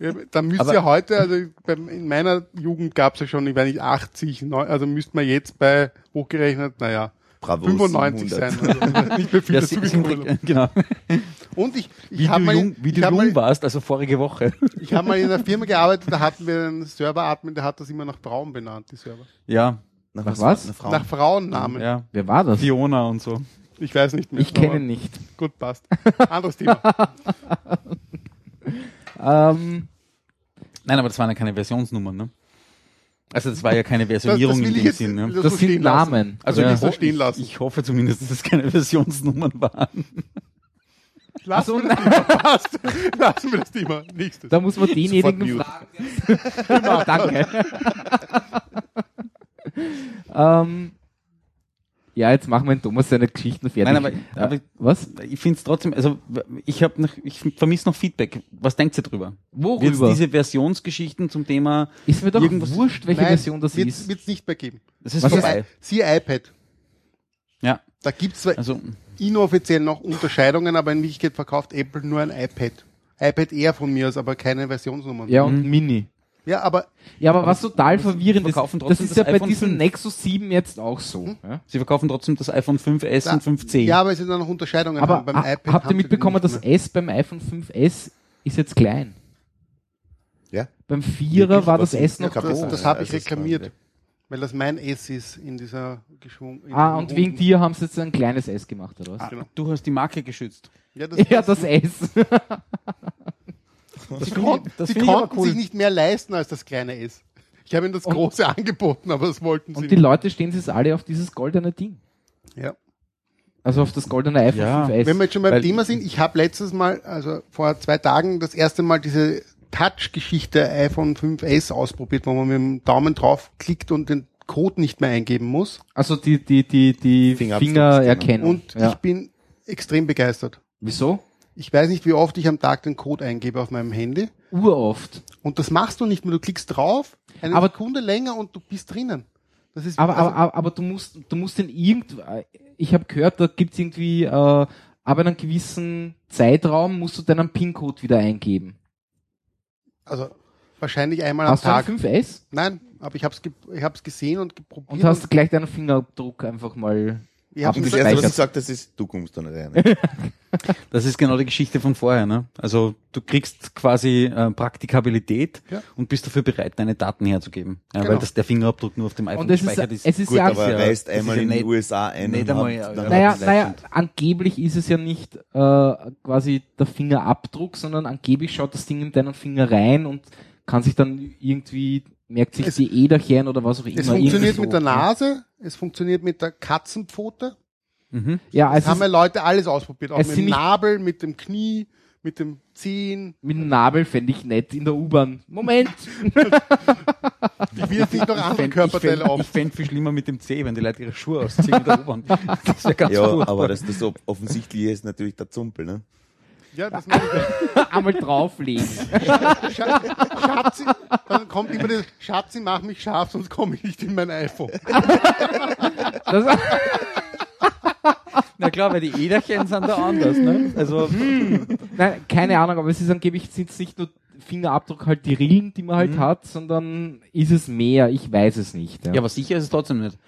Ja, Da müsst Aber- ihr heute, also in meiner Jugend gab es ja schon, ich weiß nicht, 80, neun- also müsste man jetzt bei hochgerechnet, naja, Bravo 95 700. sein. Also nicht mehr viel ja dazu gekommen. (laughs) genau. Und ich, ich Wie habe du mal, jung, wie ich du jung mal, warst, also vorige Woche. ich hab mal in einer Firma gearbeitet, da hatten wir einen Serveradmin, der hat das immer nach Frauen benannt, die Server. Ja, Nach, Nach was? Nach Frauen. Nach Frauennamen. ja. Wer war das? Fiona und so. Ich weiß nicht mehr. Ich kenne nicht. Gut, passt. Anderes Thema. (laughs) Ähm, Nein, aber das waren ja keine Versionsnummern, ne? Also das war ja keine Das, das Versionierung will in ich dem Sinn, ne? das stehen sind lassen. Namen. Also ja. nicht so stehen lassen. Ich hoffe zumindest, dass es keine (laughs) Versionsnummern waren. So, wir das Thema. Passt. Lassen wir das Thema. Nächstes. Da muss man denjenigen fragen. (laughs) Danke. ähm, ja, jetzt machen wir den Thomas seine Geschichten fertig. Nein, aber- aber- äh, was? Ich finde es trotzdem, also ich habe noch, ich vermisse noch Feedback. Was denkt ihr drüber? Wird Worüber? diese Versionsgeschichten zum Thema, ist mir doch irgendwas- wurscht, welche Nein, Version das wird, ist. Wird's nicht mehr geben. das ist Was ist- vorbei. Siehe iPad. Ja, Da gibt's zwar also inoffiziell noch Unterscheidungen, aber in Wirklichkeit verkauft Apple nur ein iPad. iPad Air von mir aus, aber keine Versionsnummern. Ja, und Mini. Ja, aber Ja, aber, was total verwirrend ist, das ist ja bei diesem 5. Nexus 7 jetzt auch so. Ja? sie verkaufen trotzdem das iPhone 5S da, und 5C. Ja, aber es sind dann noch Unterscheidungen. Aber beim ha- iPad habt haben ihr mitbekommen, das. S beim iPhone 5S ist jetzt klein? Ja? Beim Vierer Wirklich? war Was das S noch Ja, Das, groß. das habe ich reklamiert, weil das mein S ist in dieser geschwungen. in Ah, und wegen dir haben sie jetzt ein kleines S gemacht, oder was? Ah, genau. Du hast die Marke geschützt. Ja, das, (laughs) Ja, das S. (laughs) sie konnten, das sie konnten cool. sich nicht mehr leisten als das kleine S. Ich habe ihnen das große angeboten, aber das wollten sie Und die nicht. Leute stehen sich alle auf dieses goldene Ding. Ja. Also auf das goldene iPhone Ja. 5S. Wenn wir jetzt schon beim Thema sind, ich habe letztes Mal, also vor zwei Tagen, das erste Mal diese Touch-Geschichte iPhone 5S ausprobiert, wo man mit dem Daumen drauf klickt und den Code nicht mehr eingeben muss. also die, die, die, die Fingerabdruckscanner. Fingererkennung. Und ja. ich bin extrem begeistert. Wieso? Ich weiß nicht, wie oft ich am Tag den Code eingebe auf meinem Handy. Uroft. Und das machst du nicht mehr. Du klickst drauf, eine Aber- Sekunde länger und du bist drinnen. Das ist Aber, also, aber, aber, aber du musst, du musst den irgend, ich habe gehört, da gibt's irgendwie, äh, ab einem gewissen Zeitraum musst du deinen PIN-Code wieder eingeben. also wahrscheinlich einmal Hast du am Tag. 5S? Nein, aber ich habe es ich hab's gesehen und probiert. Und hast gleich deinen Fingerabdruck einfach mal ich Haben Das erste, was ich sage, das ist, du kommst da nicht rein. Das ist genau die Geschichte von vorher. Ne? Also du kriegst quasi äh, Praktikabilität Ja. und bist dafür bereit, deine Daten herzugeben. Ja, Genau. Weil das der Fingerabdruck nur auf dem iPhone Und es ist, gespeichert ist. es ist Gut, ja, aber ja- reist einmal ja in den USA ein nicht und einmal, hat ja, naja, naja, angeblich ist es ja nicht äh, quasi der Fingerabdruck, sondern angeblich schaut das Ding in deinen Finger rein und kann sich dann irgendwie, merkt sich Es- die Äderchen oder was auch immer. Es funktioniert so. mit der Nase, es funktioniert mit der Katzenpfote. Mhm. Ja, Es haben ja Leute alles ausprobiert. Auch mit dem Nabel, mit dem Knie, mit dem Zehen. mit dem Nabel fände ich nett in der U-Bahn. Moment! (laughs) Ich will jetzt nicht noch andere Körperteile auf. Ich fände viel schlimmer mit dem C, wenn die Leute ihre Schuhe ausziehen in der U-Bahn. (laughs) Das wäre ganz Ja, furchtbar. aber das, das ob- Offensichtliche ist natürlich der Zumpel, ne? Ja, das meine ich. (laughs) Einmal drauflegen. Scha- Schatzi, dann kommt immer das Schatzi, mach mich scharf, sonst komme ich nicht in mein iPhone. Das, (laughs) Na klar, weil die Äderchen sind da anders. Ne? Also nein, keine Ahnung, aber es ist angeblich sind es nicht nur Fingerabdruck halt die Rillen, die man halt Mhm. hat, sondern ist es mehr? Ich weiß es nicht. Ja. Ja, aber sicher ist es trotzdem nicht.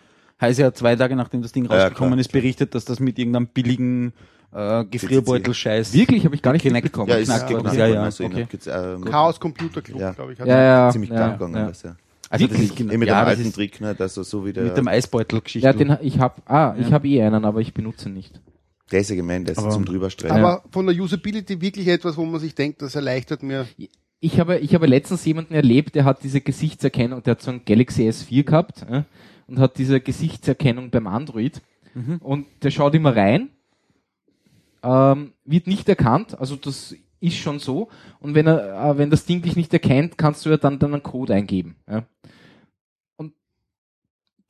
Heißt ja, zwei Tage nachdem das Ding Ja, ja, rausgekommen klar. ist, berichtet, dass das mit irgendeinem billigen äh, Gefrierbeutel-Scheiß. Wirklich, habe ich gar nicht Kinect- mitbekommen. Ja, ist Knack- geknackt ja, ja, also okay. hab ähm, Chaos Computer Club, Ja. glaube ich. hat Ja, ja, ziemlich ja, klar gegangen. ja. Das, ja. Also das Wirklich? ist genau, Eh mit ja, dem das alten ist Trick, ne, dass er so wie der, mit dem Eisbeutel-Geschichte. Ja, den ich habe, ah, ich Ja. habe eh einen, aber ich benutze ihn nicht. der ist ja gemein, der ist Aber- zum drüberstreichen. Aber von der Usability wirklich etwas, wo man sich denkt, das erleichtert mir. Ich habe, ich habe letztens jemanden erlebt, der hat diese Gesichtserkennung, der hat so ein Galaxy S4 gehabt äh, und hat diese Gesichtserkennung beim Android und der schaut immer rein, ähm, wird nicht erkannt, also das ist schon so und wenn er, äh, wenn das Ding dich nicht erkennt, kannst du ja dann, dann einen Code eingeben. Ja. Und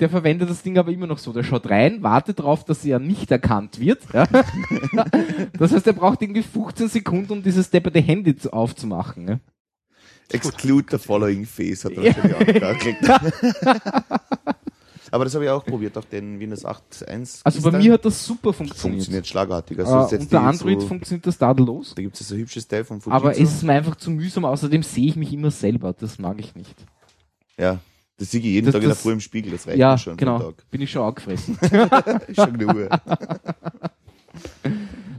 der verwendet das Ding aber immer noch so. Der schaut rein, wartet darauf, dass er nicht erkannt wird. Ja. (laughs) Das heißt, er braucht irgendwie 15 Sekunden, um dieses depperte Handy zu- aufzumachen. Ja. Exclude the following face hat er Ja. wahrscheinlich auch geklickt. (laughs) Aber das habe ich auch probiert auf den Windows 8.1. Also bei mir hat das super funktioniert. funktioniert schlagartig. Also äh, unter Android so, funktioniert das tadellos. da gibt es so ein hübsches Teil von Fujitsu. Aber es ist mir einfach zu mühsam. Außerdem sehe ich mich immer selber. Das mag ich nicht. ja, das sehe ich jeden Das- Tag in der Früh im Spiegel. Das reicht ja, mir schon genau. Bin ich schon angefressen. (laughs) Schon eine Uhr. (laughs)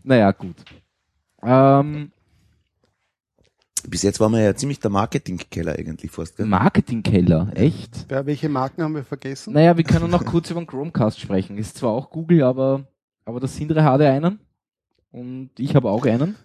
naja, gut. Ähm, Bis jetzt waren wir ja ziemlich der Marketingkeller eigentlich fast, gell? Marketingkeller, echt? Ja, welche Marken haben wir vergessen? Naja, wir können noch kurz über den Chromecast sprechen. Ist zwar auch Google, aber, aber der Sindre hatte einen. Und ich habe auch einen.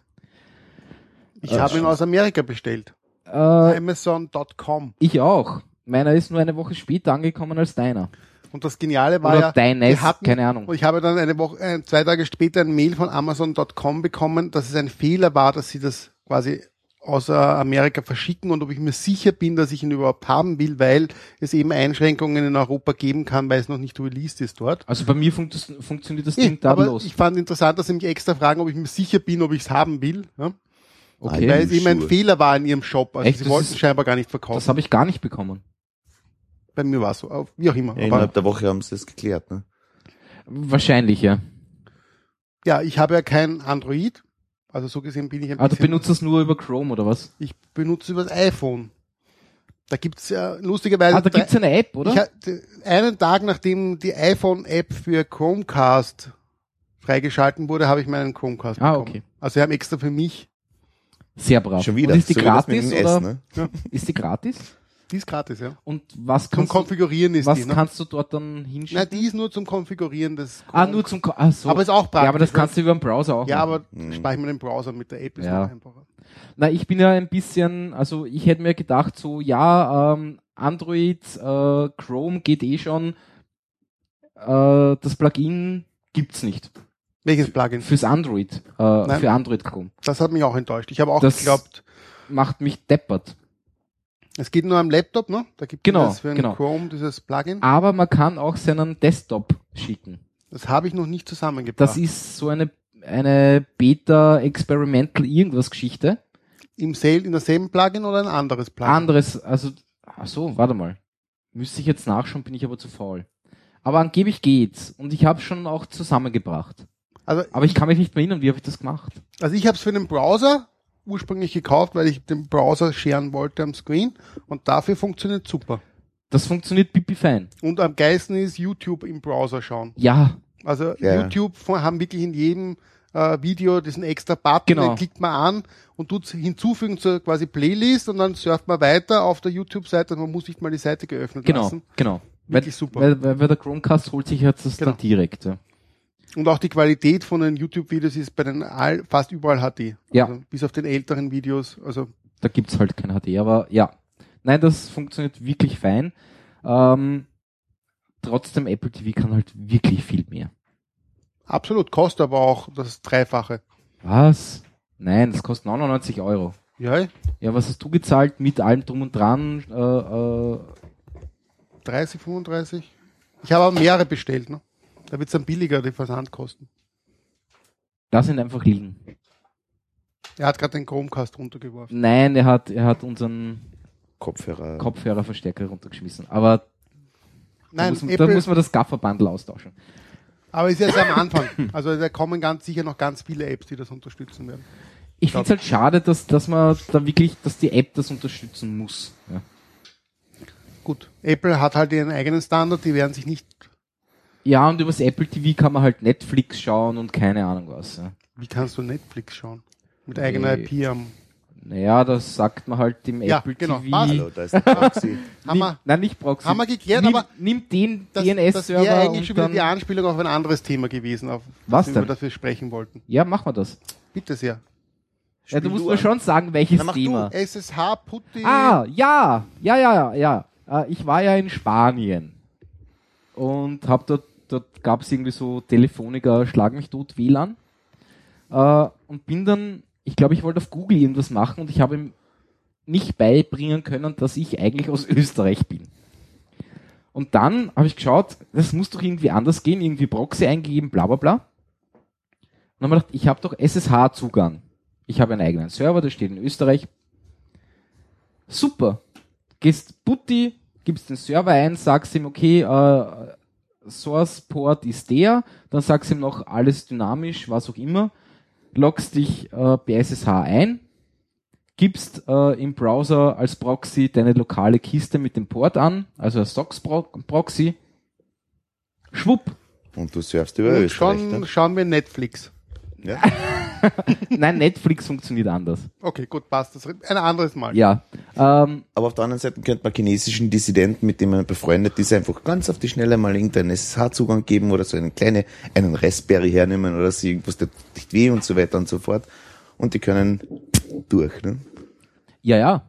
Ich habe ihn aus Amerika bestellt. Äh, Amazon.com. ich auch. Meiner ist nur eine Woche später angekommen als deiner. Und das Geniale war Oder ja, deines, wir hatten, keine Ahnung. Ich habe dann eine Woche, äh, zwei Tage später ein Mail von Amazon.com bekommen, dass es ein Fehler war, dass sie das quasi aus äh, Amerika verschicken und ob ich mir sicher bin, dass ich ihn überhaupt haben will, weil es eben Einschränkungen in Europa geben kann, weil es noch nicht released ist dort. Also bei mir das, funktioniert das Ding aber tadellos. ich fand interessant, dass sie mich extra fragen, ob ich mir sicher bin, ob ich es haben will. Ja? Okay, Weil es eben ein. Fehler war in ihrem Shop. Also Echt? sie wollten ist- scheinbar gar nicht verkaufen. das habe ich gar nicht bekommen. Bei mir war es so. Wie auch immer. Ja, innerhalb der Woche haben sie das geklärt, ne? Wahrscheinlich, ja. ja, ich habe ja kein Android. Also so gesehen bin ich ein Ah, du bisschen... benutzt das nur über Chrome oder was? Ich benutze über das iPhone. Da gibt's ja lustigerweise Ah, da gibt's eine App, oder? ich, hatte- einen Tag nachdem die iPhone-App für Chromecast freigeschalten wurde, habe ich meinen Chromecast Ah, bekommen. okay. Also sie haben extra für mich, Sehr brav. Schon wieder. Und ist die so gratis dem S, oder ne? ist die gratis? Die ist gratis, ja. Und was Zum kannst du, Konfigurieren ist was die, ne? kannst du dort dann hinschicken? Nein, die ist nur zum Konfigurieren des ah, nur zum, Ko- ah, so. Aber ist auch praktisch. Ja, aber das kannst du über den Browser auch Ja, machen. aber Mhm. ich mir den Browser mit der App, ist Ja. noch einfacher. Na, ich bin ja ein bisschen, also ich hätte mir gedacht, so, ja, ähm, Android, äh, Chrome geht eh schon, äh, das Plugin gibt's nicht. Welches Plugin? Fürs Android, äh, Nein. für Android Chrome. Das hat mich auch enttäuscht. Ich habe auch Das- geglaubt, Macht mich deppert. Es geht nur am Laptop, ne? Da gibt Genau, es für den genau. Chrome dieses Plugin. Aber man kann auch seinen Desktop schicken. Das habe ich noch nicht zusammengebracht. Das ist so eine, eine Beta Experimental irgendwas Geschichte. Im sel in derselben Plugin oder ein anderes Plugin? Anderes, also, ach so, warte mal. Müsste ich jetzt nachschauen, bin ich aber zu faul. Aber angeblich geht's. Und ich habe schon auch zusammengebracht. Also, Aber ich kann mich nicht mehr erinnern, wie habe ich das gemacht? also ich habe es für den Browser ursprünglich gekauft, weil ich den Browser scheren wollte am Screen und dafür funktioniert super. Das funktioniert pipi fein. Und am geilsten ist YouTube im Browser schauen. Ja, Also Ja. YouTube haben wirklich in jedem äh, Video diesen extra Button, Genau. den klickt man an und tut hinzufügen zur quasi Playlist und dann surft man weiter auf der YouTube-Seite und man muss nicht mal die Seite geöffnet genau, lassen. genau. Wirklich weil, super. Weil, weil, weil der Chromecast holt sich jetzt das Genau. dann direkt. Ja. Und auch die Qualität von den YouTube-Videos ist bei den all, fast überall HD. Ja. Also bis auf den älteren Videos. Also Da gibt's halt kein HD, aber ja. Nein, das funktioniert wirklich fein. Ähm, trotzdem, Apple TV kann halt wirklich viel mehr. absolut, kostet aber auch das Dreifache. Was? Nein, das kostet 99 Euro. Ja, Ja, was hast du gezahlt mit allem drum und dran? Äh, äh, 30, 35. Ich habe aber mehrere bestellt. Ne? Da wird's dann billiger, die Versandkosten. lass ihn einfach liegen. Er hat gerade den Chromecast runtergeworfen. Nein, er hat, er hat unseren Kopfhörer. Kopfhörerverstärker runtergeschmissen. Aber da, Nein, muss, man- Apple, da muss man das Gaffer-Bundle austauschen. aber ist jetzt am Anfang. Also da kommen ganz sicher noch ganz viele Apps, die das unterstützen werden. Ich finde es halt schade, dass, dass man da wirklich, dass die App das unterstützen muss. Ja. Gut, Apple hat halt ihren eigenen Standard, die werden sich nicht, ja, und übers Apple TV kann man halt Netflix schauen und keine Ahnung was. Ja. wie kannst du Netflix schauen? Mit eigener Nee. IP am, Naja, das sagt man halt im Ja, Apple genau. TV. Hallo, da ist der Proxy. (laughs) haben wir, Nimm, nein, nicht Proxy. haben wir geklärt, nimm, aber nimm den das, das DNS-Server wäre eigentlich schon wieder die Anspielung auf ein anderes Thema gewesen, auf Was wir dafür sprechen wollten. Ja, machen wir das. Bitte sehr. Ja, du musst du mir an. schon sagen, welches Na, mach Thema. du, SSH, Putti. Ah, ja, ja, ja, ja. Äh, Ich war ja in Spanien und hab dort, dort gab es irgendwie so Telefonica Schlag mich tot WLAN äh, und bin dann, ich glaube, ich wollte auf Google irgendwas machen und ich habe ihm nicht beibringen können, dass ich eigentlich aus Österreich bin. Und dann habe ich geschaut, das muss doch irgendwie anders gehen, irgendwie Proxy eingegeben, bla bla bla. Und dann habe ich gedacht, ich habe doch SSH-Zugang. Ich habe einen eigenen Server, der steht in Österreich. Super. Gehst Putti, gibst den Server ein, sagst ihm, okay, äh, Source Port ist der, dann sagst ihm noch alles dynamisch, was auch immer, loggst dich äh, bei SSH ein, gibst äh, im Browser als Proxy deine lokale Kiste mit dem Port an, also ein Stocks Proxy. Schwupp. Und du surfst über Und Österreich. schon ne? schauen wir Netflix. Ja? (laughs) (laughs) Nein, Netflix funktioniert anders. Okay, gut, passt. Das ein anderes Mal. Ja. Ähm, Aber auf der anderen Seite könnte man chinesischen Dissidenten, mit denen man befreundet ist, einfach ganz auf die Schnelle mal irgendeinen SSH-Zugang geben oder so einen kleinen, einen Raspberry hernehmen oder so irgendwas, der tut nicht weh und so weiter und so fort. Und die können durch, ne? ja, ja.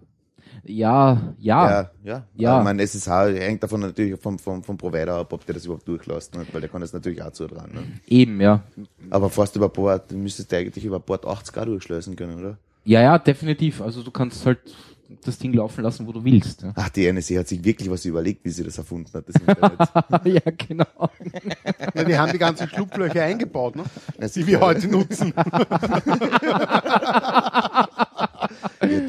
Ja, ja. Ja, ja. Ja. Ich meine, SSH hängt davon natürlich vom, vom, vom Provider ab, ob der das überhaupt durchlässt, ne? weil der kann das natürlich auch zu dran. Ne? Eben, ja. Aber fast über Port, du müsstest eigentlich über Port 80 auch durchschleusen können, oder? Ja, ja, definitiv. Also du kannst halt das Ding laufen lassen, wo du willst. Ja, Ach, die NSA hat sich wirklich was überlegt, wie sie das erfunden hat. Das Internet. (laughs) ja genau. Ja, die haben die ganzen Schlupflöcher eingebaut, ne? Das die wir heute nutzen. (laughs)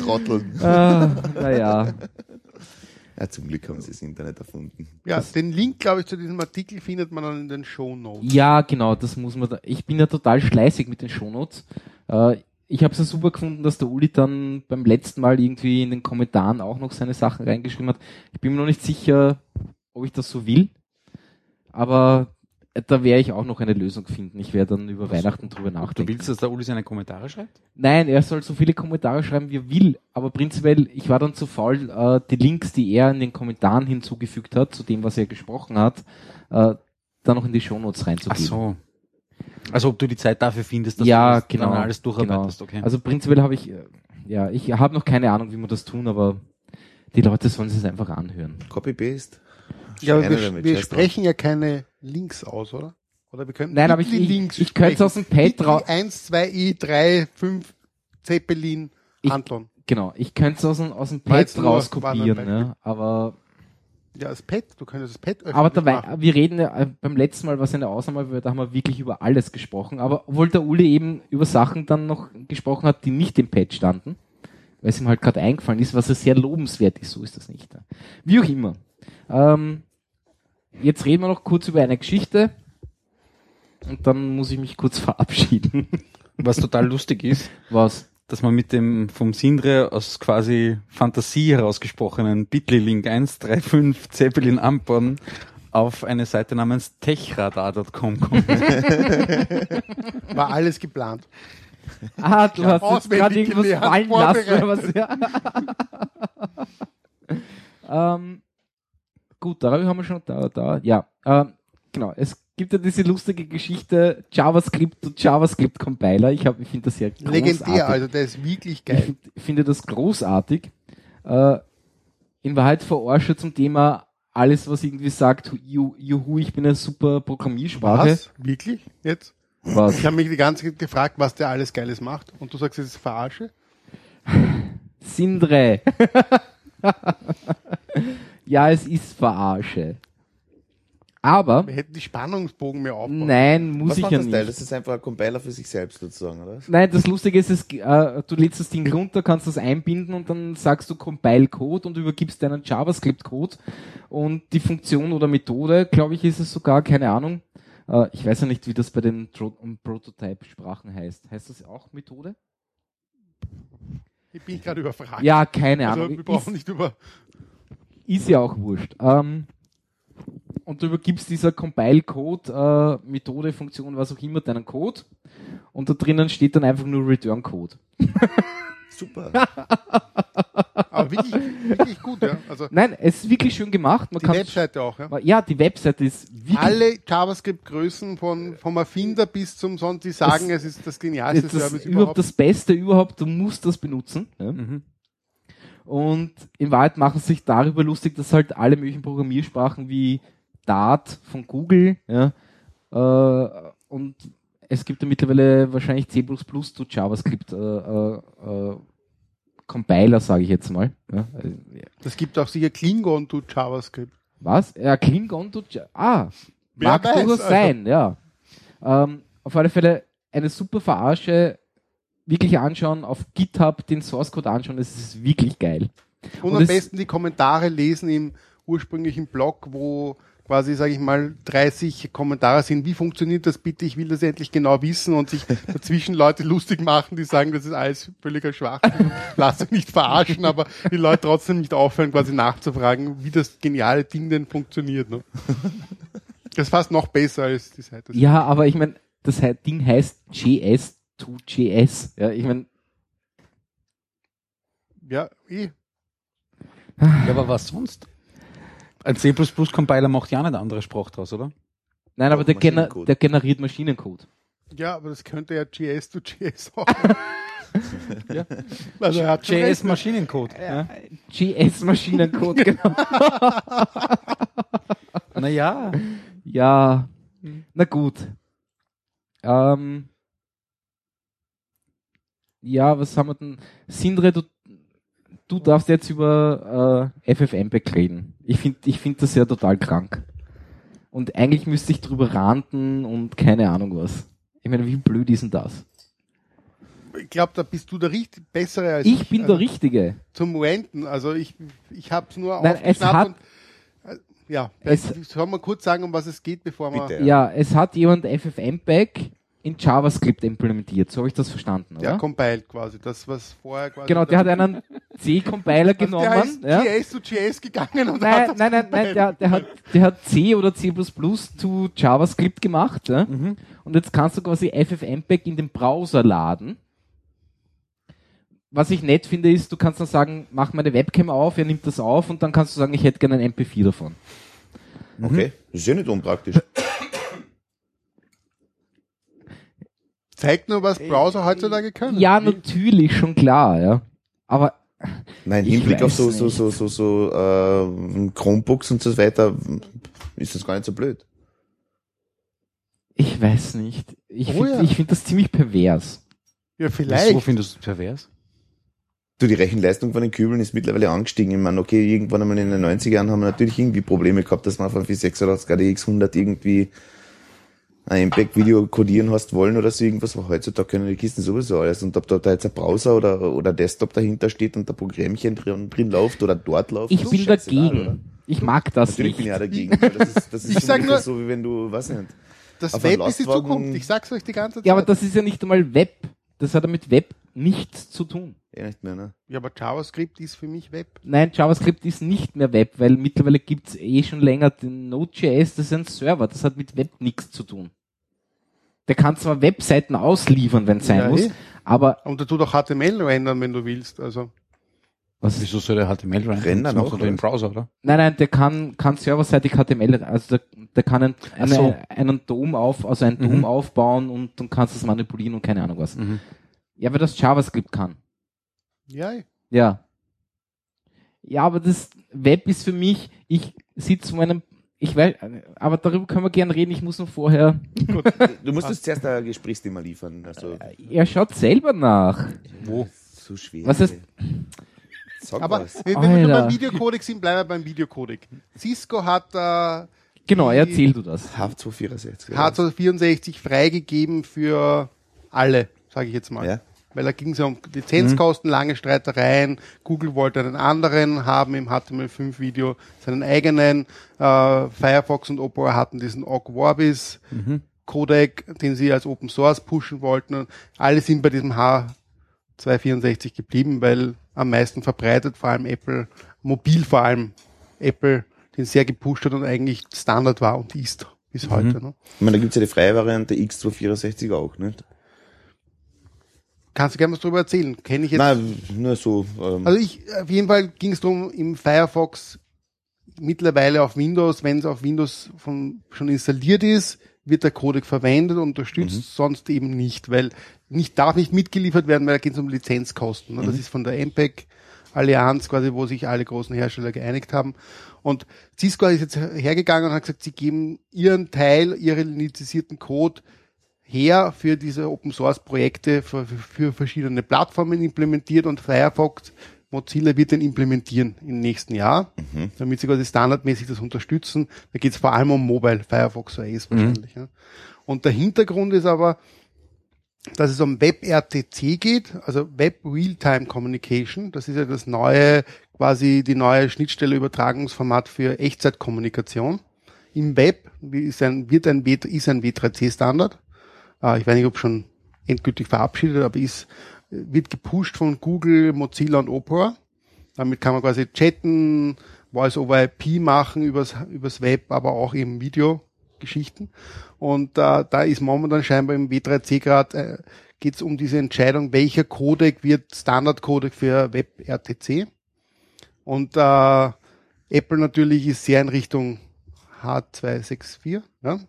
Trotteln. (laughs) ah, naja. Ja, zum Glück haben sie das Internet erfunden. Ja, den Link, glaube ich, zu diesem Artikel findet man dann in den Show Notes. Ja, genau, das muss man da. Ich bin ja total schleißig mit den Shownotes. Äh, ich habe es ja super gefunden, dass der Uli dann beim letzten Mal irgendwie in den Kommentaren auch noch seine Sachen reingeschrieben hat. Ich bin mir noch nicht sicher, ob ich das so will. Aber da werde ich auch noch eine Lösung finden. Ich werde dann über Weihnachten drüber Du nachdenken. willst, dass der Uli seine Kommentare schreibt? Nein, er soll so viele Kommentare schreiben, wie er will. Aber prinzipiell, ich war dann zu faul, äh, die Links, die er in den Kommentaren hinzugefügt hat, zu dem, was er gesprochen hat, äh, da noch in die Shownotes Ach reinzugeben. so. Also ob du die Zeit dafür findest, dass Ja, du das genau, dann alles durcharbeitest, okay. Also prinzipiell habe ich, äh, ja, ich habe noch keine Ahnung, wie wir das tun, aber die Leute sollen es einfach anhören. Copy-Paste. Ja, aber wir, wir sprechen ja keine Links aus, oder? Oder wir könnten Nein, aber ich- Links ich könnte es aus dem Pad ra- 1, 2, I, 3, 5, Zeppelin, Ich- Anton. Genau, ich könnte es aus dem, aus dem Pad nur ein ne? aber, Ja, das Pad, du könntest das Pad öffnen. aber dabei, wir reden ja, äh, beim letzten Mal, was eine Ausnahme war, da haben wir wirklich über alles gesprochen, aber obwohl der Uli eben über Sachen dann noch gesprochen hat, die nicht im Pad standen, weil es ihm halt gerade eingefallen ist, was ja sehr lobenswert ist, so ist das nicht. Wie auch immer. Ähm, jetzt reden wir noch kurz über eine Geschichte und dann muss ich mich kurz (laughs) verabschieden. Was total lustig ist, Was? dass man mit dem vom Sindre aus quasi Fantasie herausgesprochenen Bitly-Link 135 Zeppelin Ampern auf eine Seite namens techradar.com kommt. (laughs) War alles geplant. Ah, du hast jetzt gerade irgendwas fallen lassen oder was? Ja. (laughs) ähm, gut, darüber haben wir schon da, da, ja. Ähm, genau, es gibt ja diese lustige Geschichte JavaScript und JavaScript Compiler. Ich habe, ich finde das ja großartig. Legendär, also der ist wirklich Ich geil. find- finde das großartig. Äh, in Wahrheit verarsche zum Thema alles, was irgendwie sagt, ju, juhu, ich bin eine super Programmiersprache. Was? Wirklich? Jetzt? Was? Ich habe mich die ganze Zeit gefragt, was der alles Geiles macht. Und du sagst, es ist Verarsche? Sindre. (laughs) ja, es ist Verarsche. Aber, Wir hätten die Spannungsbogen mehr aufbauen. nein, muss Was ich macht ja das Teil? nicht. Das ist einfach ein Compiler für sich selbst sozusagen, oder? Nein, das Lustige ist, es, äh, du lädst das Ding runter, kannst das einbinden und dann sagst du Compile Code und übergibst deinen JavaScript Code und die Funktion oder Methode, glaube ich, ist es sogar, keine Ahnung. Äh, ich weiß ja nicht, wie das bei den Prototype-Sprachen heißt. Heißt das auch Methode? Ich bin gerade überfragt. Ja, keine also, Ahnung. wir brauchen Ist, nicht über. Ist ja auch wurscht. Ähm, und du übergibst dieser Compile-Code, äh, Methode, Funktion, was auch immer, deinen Code. Und da drinnen steht dann einfach nur Return-Code. Super. (laughs) Aber wirklich, wirklich gut, ja. Also Nein, es ist wirklich schön gemacht. Man die kann Webseite auch, ja. Ja, die Webseite ist wirklich Alle JavaScript-Größen von, vom Erfinder bis zum Sonst, die sagen, es ist das genialste das, das Service überhaupt überhaupt. das Beste überhaupt. Du musst das benutzen. Ja? Mhm. Und in Wahrheit machen sie sich darüber lustig, dass halt alle möglichen Programmiersprachen wie Dart von Google ja, äh, und es gibt ja mittlerweile wahrscheinlich C++ zu JavaScript äh, äh, äh, Compiler, sage ich jetzt mal. Ja, äh, Das gibt auch sicher Klingon to JavaScript. Was? Ja, Klingon tut ja. Ah, Wer mag weiß, durchaus also. sein, ja. Ähm, auf alle Fälle eine super Verarsche. Wirklich anschauen, auf GitHub den Source Code anschauen, das ist wirklich geil. Und, Und am es- besten die Kommentare lesen im ursprünglichen Blog, wo quasi, sage ich mal, 30 Kommentare sind. Wie funktioniert das bitte? Ich will das endlich genau wissen und sich (laughs) dazwischen Leute lustig machen, die sagen, das ist alles völliger Schwachsinn. (laughs) Lass dich nicht verarschen, aber die Leute trotzdem nicht aufhören, quasi nachzufragen, wie das geniale Ding denn funktioniert. Ne? (laughs) Das ist fast noch besser als die Seite. Ja, aber ich meine, das Ding heißt JS 2JS. Ja, ich meine, Ja, eh. Ja, aber was sonst? Ein C++-Compiler macht ja nicht eine andere Sprache draus, oder? nein, aber der, gener Maschinencode. der generiert Maschinencode. Ja, aber das könnte ja GS to GS auch. (laughs) ja. Also er hat recht. Maschinencode. Ja. GS-Maschinencode, (laughs) genau. Naja. Ja, na gut. Ähm, ja, was haben wir denn? Sindre, du, du darfst jetzt über äh, FFmpeg reden. Ich finde ich find das ja total krank. Und eigentlich müsste ich drüber ranten und keine Ahnung was. Ich meine, wie blöd ist denn das? Ich glaube, da bist du der richtig bessere als ich. Ich bin also, der Richtige. Zum Renten. Also ich, ich habe es nur Nein, es aufgeschnappt hat- und, äh, ja, Es- soll man kurz sagen, um was es geht, bevor wir... Bitte. Ja, es hat jemand FFmpeg in JavaScript implementiert. So habe ich das verstanden, oder? Ja, compiled quasi. Das, was vorher quasi... genau, der hat einen (laughs) C-Compiler also genommen. der ist ja. GS zu GS gegangen und Nein, hat das nein, nein, nein, der, der, hat, der hat C oder C++ zu JavaScript gemacht. Ja? Mhm. Und jetzt kannst du quasi FFmpeg in den Browser laden. Was ich nett finde, ist, du kannst dann sagen, mach meine Webcam auf, er nimmt das auf und dann kannst du sagen, ich hätte gerne ein MP4 davon. Okay, das ist ja nicht unpraktisch. Zeigt nur, was Browser heutzutage können. Ja, natürlich, schon klar, ja. Aber Nein, im Ich Hinblick auf weiß so, so, nicht. so, so, so, äh, Chromebooks und so weiter ist das gar nicht so blöd. ich weiß nicht. Ich Oh finde ja. ich find das ziemlich pervers. Ja, Wieso vielleicht. findest du es pervers? Du, die Rechenleistung von den Kübeln ist mittlerweile angestiegen. Ich meine, okay, irgendwann einmal in den 90er Jahren haben wir natürlich irgendwie Probleme gehabt, dass man auf einem 486 ADX 100 irgendwie ein MPEG-Video codieren hast wollen oder so irgendwas, aber heutzutage können die Kisten sowieso alles. Und ob da, da jetzt ein Browser oder, oder Desktop dahinter steht und da Programmchen drin, drin läuft oder dort läuft, Ich bin dagegen. oder? Ich mag das Natürlich bin nicht. ich auch dagegen. weil Das ist, das ist Ich sag nur- so, wie wenn du, weiß nicht, Das Web ist die Zukunft. Ich sag's euch die ganze Zeit. Ja, aber das ist ja nicht einmal Web. Das hat ja mit Web nichts zu tun. eh nicht mehr, ne? ja, aber JavaScript ist für mich Web. Nein, JavaScript ist nicht mehr Web, weil mittlerweile gibt's eh schon länger den Node.js, das ist ein Server, das hat mit Web nichts zu tun. Der kann zwar Webseiten ausliefern, wenn es sein Ja, muss, eh. aber Und dazu doch HTML rendern, wenn du willst. Also was ist, Wieso soll der HTML? Rendern macht auch, er doch im oder? Browser, oder? nein, nein, der kann, kann serverseitig HTML, also der, der kann ein, eine, so. einen Dom auf, also einen Mhm. Dom aufbauen und dann kannst du es manipulieren und keine Ahnung was. Mhm. Ja, weil das JavaScript kann. ja, Ja. Ja, aber das Web ist für mich, ich sitze vor einem, ich weiß, aber darüber können wir gern reden, ich muss nur vorher, (laughs) Du musst uns zuerst ein Gesprächsthema liefern. Also, er schaut selber nach. Wo? so schwer. Was ist- Sag aber was. wenn wenn wir Alter. beim Videocodec sind, bleiben wir beim Videocodec. Cisco hat äh, Genau, erzähl du das. H264. H264 freigegeben für alle, sage ich jetzt mal. Ja. Weil da ging es ja um Lizenzkosten, lange Streitereien. Google wollte einen anderen haben im HTML5-Video, seinen eigenen. Äh, Firefox und Opera hatten diesen Ogg Vorbis Codec, den sie als Open Source pushen wollten. Und alle sind bei diesem H264 geblieben, weil am meisten verbreitet, vor allem Apple, mobil vor allem Apple, den sehr gepusht hat und eigentlich Standard war und ist bis heute. Ne? Ich meine, da gibt's ja die freie Variante X264 auch, nicht? Kannst du gerne was drüber erzählen? Kenne ich jetzt. Nein, nur so. Ähm, Also ich, auf jeden Fall ging es darum, im Firefox mittlerweile auf Windows, wenn es auf Windows von, schon installiert ist, wird der Codec verwendet und unterstützt, sonst eben nicht, weil nicht, darf nicht mitgeliefert werden, weil da geht es um Lizenzkosten. ne? Das ist von der MPEG Allianz quasi, wo sich alle großen Hersteller geeinigt haben. Und Cisco ist jetzt hergegangen und hat gesagt, sie geben ihren Teil, ihren lizenzierten Code her für diese Open Source Projekte für, für, verschiedene Plattformen implementiert und Firefox Mozilla wird den implementieren im nächsten Jahr, damit sie quasi standardmäßig das unterstützen. Da geht es vor allem um Mobile, Firefox OS wahrscheinlich. Ja. Und der Hintergrund ist aber, dass es um WebRTC geht, also Web Real-Time Communication. Das ist ja das neue, quasi die neue Schnittstelle-Übertragungsformat für Echtzeitkommunikation. Im Web ist ein, wird ein, ist ein W3C-Standard. Äh, ich weiß nicht, ob schon endgültig verabschiedet, aber ist, wird gepusht von Google, Mozilla und Opera. Damit kann man quasi chatten, Voice over IP machen übers, übers Web, aber auch eben Videogeschichten. Und äh, da ist momentan scheinbar im W3C gerade äh, geht es um diese Entscheidung, welcher Codec wird Standardcodec für WebRTC. Und äh, Apple natürlich ist sehr in Richtung H264. Ja?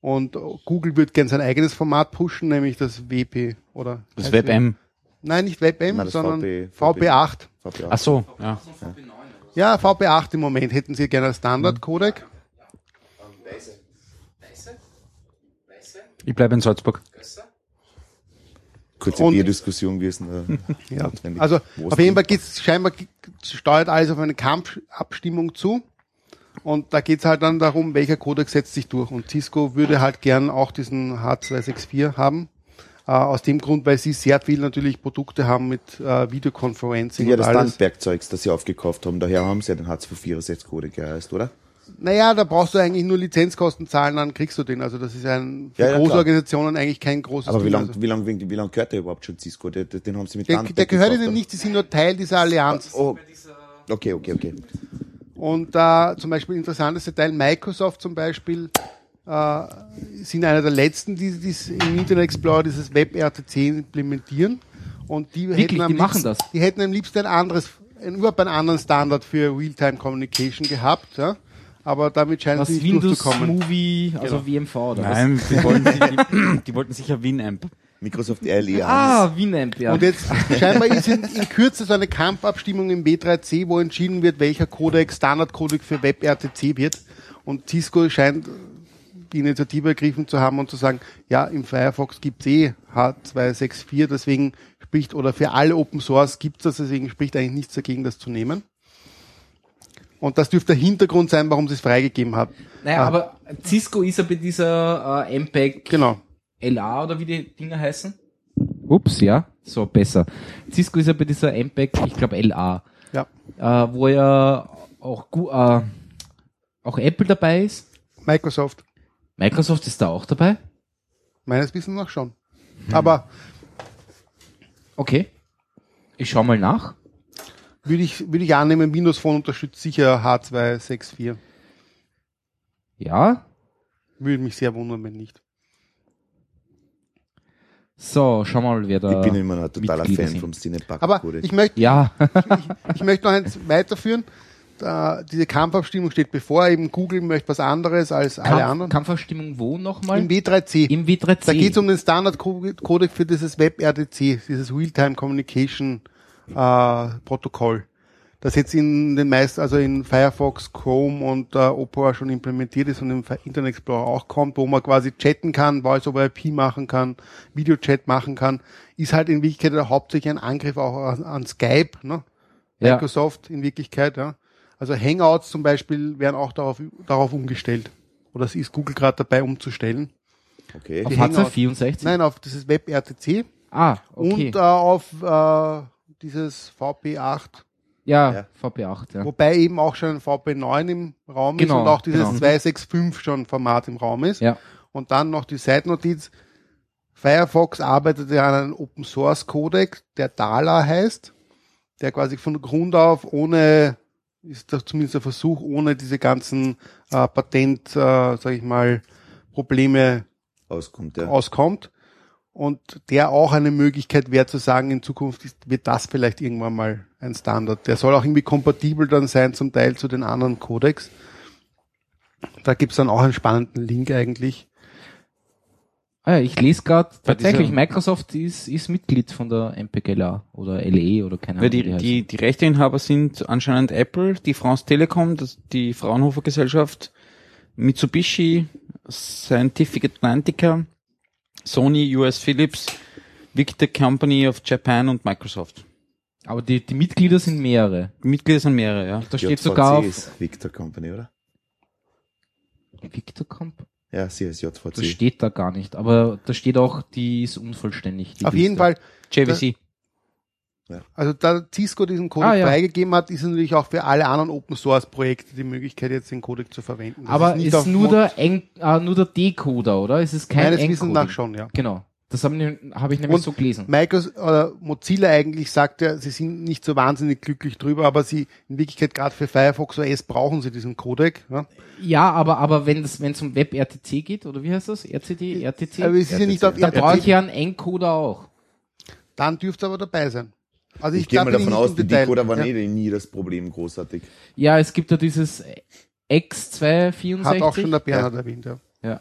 Und Google wird gern sein eigenes Format pushen, nämlich das WP oder Das WebM. Nein, nicht WebM, Nein, sondern VP. VP8. VP8. Ach so, ja. Ja, VP8 im Moment hätten sie gerne als Standard-Codec. Ich bleibe in Salzburg. Kurze Und- Bierdiskussion, wie es denn da Ja. Also auf jeden Fall geht's scheinbar steuert alles auf eine Kampfabstimmung zu. Und da geht's halt dann darum, welcher Codec setzt sich durch. Und Cisco würde halt gern auch diesen H264 haben. Äh, aus dem Grund, weil sie sehr viel natürlich Produkte haben mit äh, Videoconferencing Ja, das. Standwerkzeugs, das sie aufgekauft haben. Daher haben sie ja den H264 Code geheißt, oder? Naja, da brauchst du eigentlich nur Lizenzkosten zahlen, dann kriegst du den. Also das ist ein für Ja, ja, große klar. Organisationen eigentlich kein großes Aber wie lange also. wie lang, wie lang gehört der überhaupt schon Cisco? Den, den haben sie mit der, der gehört ihnen nicht, die sind nur Teil dieser Allianz. Oh. Okay, okay, okay. Und da zum Beispiel interessantes Detail, Microsoft zum Beispiel äh, sind einer der letzten, die, die im Internet Explorer dieses WebRTC implementieren. Und die Wirklich, hätten am die machen liebsten, das? Die hätten am liebsten ein anderes, ein, überhaupt einen anderen Standard für Real-Time Communication gehabt, ja. Aber damit scheinen Was sie nicht Windows durchzukommen. Movie, also WMV oder Nein, die wollten, die, die wollten sicher Winamp. Microsoft was? Ah, Winamp, ja. Und jetzt scheinbar ist in, in Kürze so eine Kampfabstimmung im W3C, wo entschieden wird, welcher Codec Standardcodec für WebRTC wird. Und Cisco scheint die Initiative ergriffen zu haben und zu sagen, ja, im Firefox gibt's eh H264, deswegen spricht, oder für alle Open Source gibt's das, deswegen spricht eigentlich nichts dagegen, das zu nehmen. Und das dürfte der Hintergrund sein, warum sie es freigegeben hat. naja, Ah. aber Cisco ist ja bei dieser äh, MPEG Genau. LA oder wie die Dinger heißen. Ups, ja, so besser. Cisco ist ja bei dieser MPEG, ich glaube LA, Ja. äh, wo ja auch, äh, auch Apple dabei ist. Microsoft. Microsoft ist da auch dabei. Meines Wissens nach schon. Aber Okay. Ich schau mal nach. würde ich, würde ich annehmen, Windows Phone unterstützt sicher H264. Ja. Würde mich sehr wundern, wenn nicht. So, schau mal, wer da. Ich bin immer noch ein totaler Mitglieder Fan sind. vom Cinepack Aber Codec. ich möchte, Ja, ich möchte noch eins weiterführen. Da, diese Kampfabstimmung steht bevor, eben Google möchte was anderes als alle Kampf, anderen. Kampfabstimmung wo nochmal? Im W3C. Im W3C. Da geht es um den Standard-Codec für dieses WebRTC, dieses Real-Time Communication äh, Protokoll. Das jetzt in den meisten, also in Firefox, Chrome und äh, Opera schon implementiert ist und im Internet Explorer auch kommt, wo man quasi chatten kann, Voice over IP machen kann, Videochat machen kann, ist halt in Wirklichkeit hauptsächlich ein Angriff auch an, an Skype, ne? Ja. Microsoft in Wirklichkeit, ja. Also Hangouts zum Beispiel werden auch darauf, darauf umgestellt. Oder es ist Google gerade dabei umzustellen. Okay. Auf Hangout- H264? Nein, auf dieses WebRTC Ah, okay. und äh, auf äh, dieses VP8, ja, Ja. VP8, ja. wobei eben auch schon ein VP9 im Raum Genau, ist und auch dieses genau. 265 schon Format im Raum ist. Ja. Und dann noch die Seitennotiz. Firefox arbeitet ja an einem Open Source Codec, der Dala heißt, der quasi von Grund auf ohne, ist doch zumindest der Versuch, ohne diese ganzen äh, Patent, äh, sag ich mal, Probleme Auskommt, ja. auskommt. Und der auch eine Möglichkeit wäre zu sagen, in Zukunft ist, wird das vielleicht irgendwann mal ein Standard. Der soll auch irgendwie kompatibel dann sein, zum Teil zu den anderen Codecs. Da gibt's dann auch einen spannenden Link eigentlich. Ah, ja, ich lese gerade tatsächlich, Microsoft ist, ist Mitglied von der MPGLA oder LE oder keine Ahnung. die, wie die, die Rechteinhaber sind anscheinend Apple, die France Telekom, das, die Fraunhofer Gesellschaft, Mitsubishi, Scientific Atlantica, Sony, US Philips, Victor Company of Japan und Microsoft. Aber die, die Mitglieder sind mehrere. Mitglieder sind mehrere, ja. Da steht JVC sogar auf ist Victor Company, oder? Victor Comp. Ja, sie ist JVC. Das steht da gar nicht. Aber da steht auch, die ist unvollständig. Die Auf jeden Liste. Fall, JVC. Also da Cisco diesen Codec Ah, ja. freigegeben hat, ist natürlich auch für alle anderen Open Source Projekte die Möglichkeit, jetzt den Codec zu verwenden. Das Aber nicht ist auf nur der, Eng, äh, nur der Decoder, oder? Es ist kein Meines Wissens nach schon, ja. Genau. Das habe ich, hab ich nämlich Und so gelesen. Microsoft oder Mozilla eigentlich sagt ja, sie sind nicht so wahnsinnig glücklich drüber, aber sie in Wirklichkeit gerade für Firefox OS brauchen sie diesen Codec. Ja? Ja, aber, aber wenn es wenn es um Web-RTC geht, oder wie heißt das? RCD, RTC? Aber es ist ja nicht auf da brauche ich RTC. ja einen Encoder auch. Dann dürfte es aber dabei sein. Also Ich, gehe da mal davon aus, die Detail. Decoder waren Ja. eh nie das Problem großartig. Ja, es gibt ja dieses X264. Hat auch schon der Bernhard erwähnt, ja. Ja.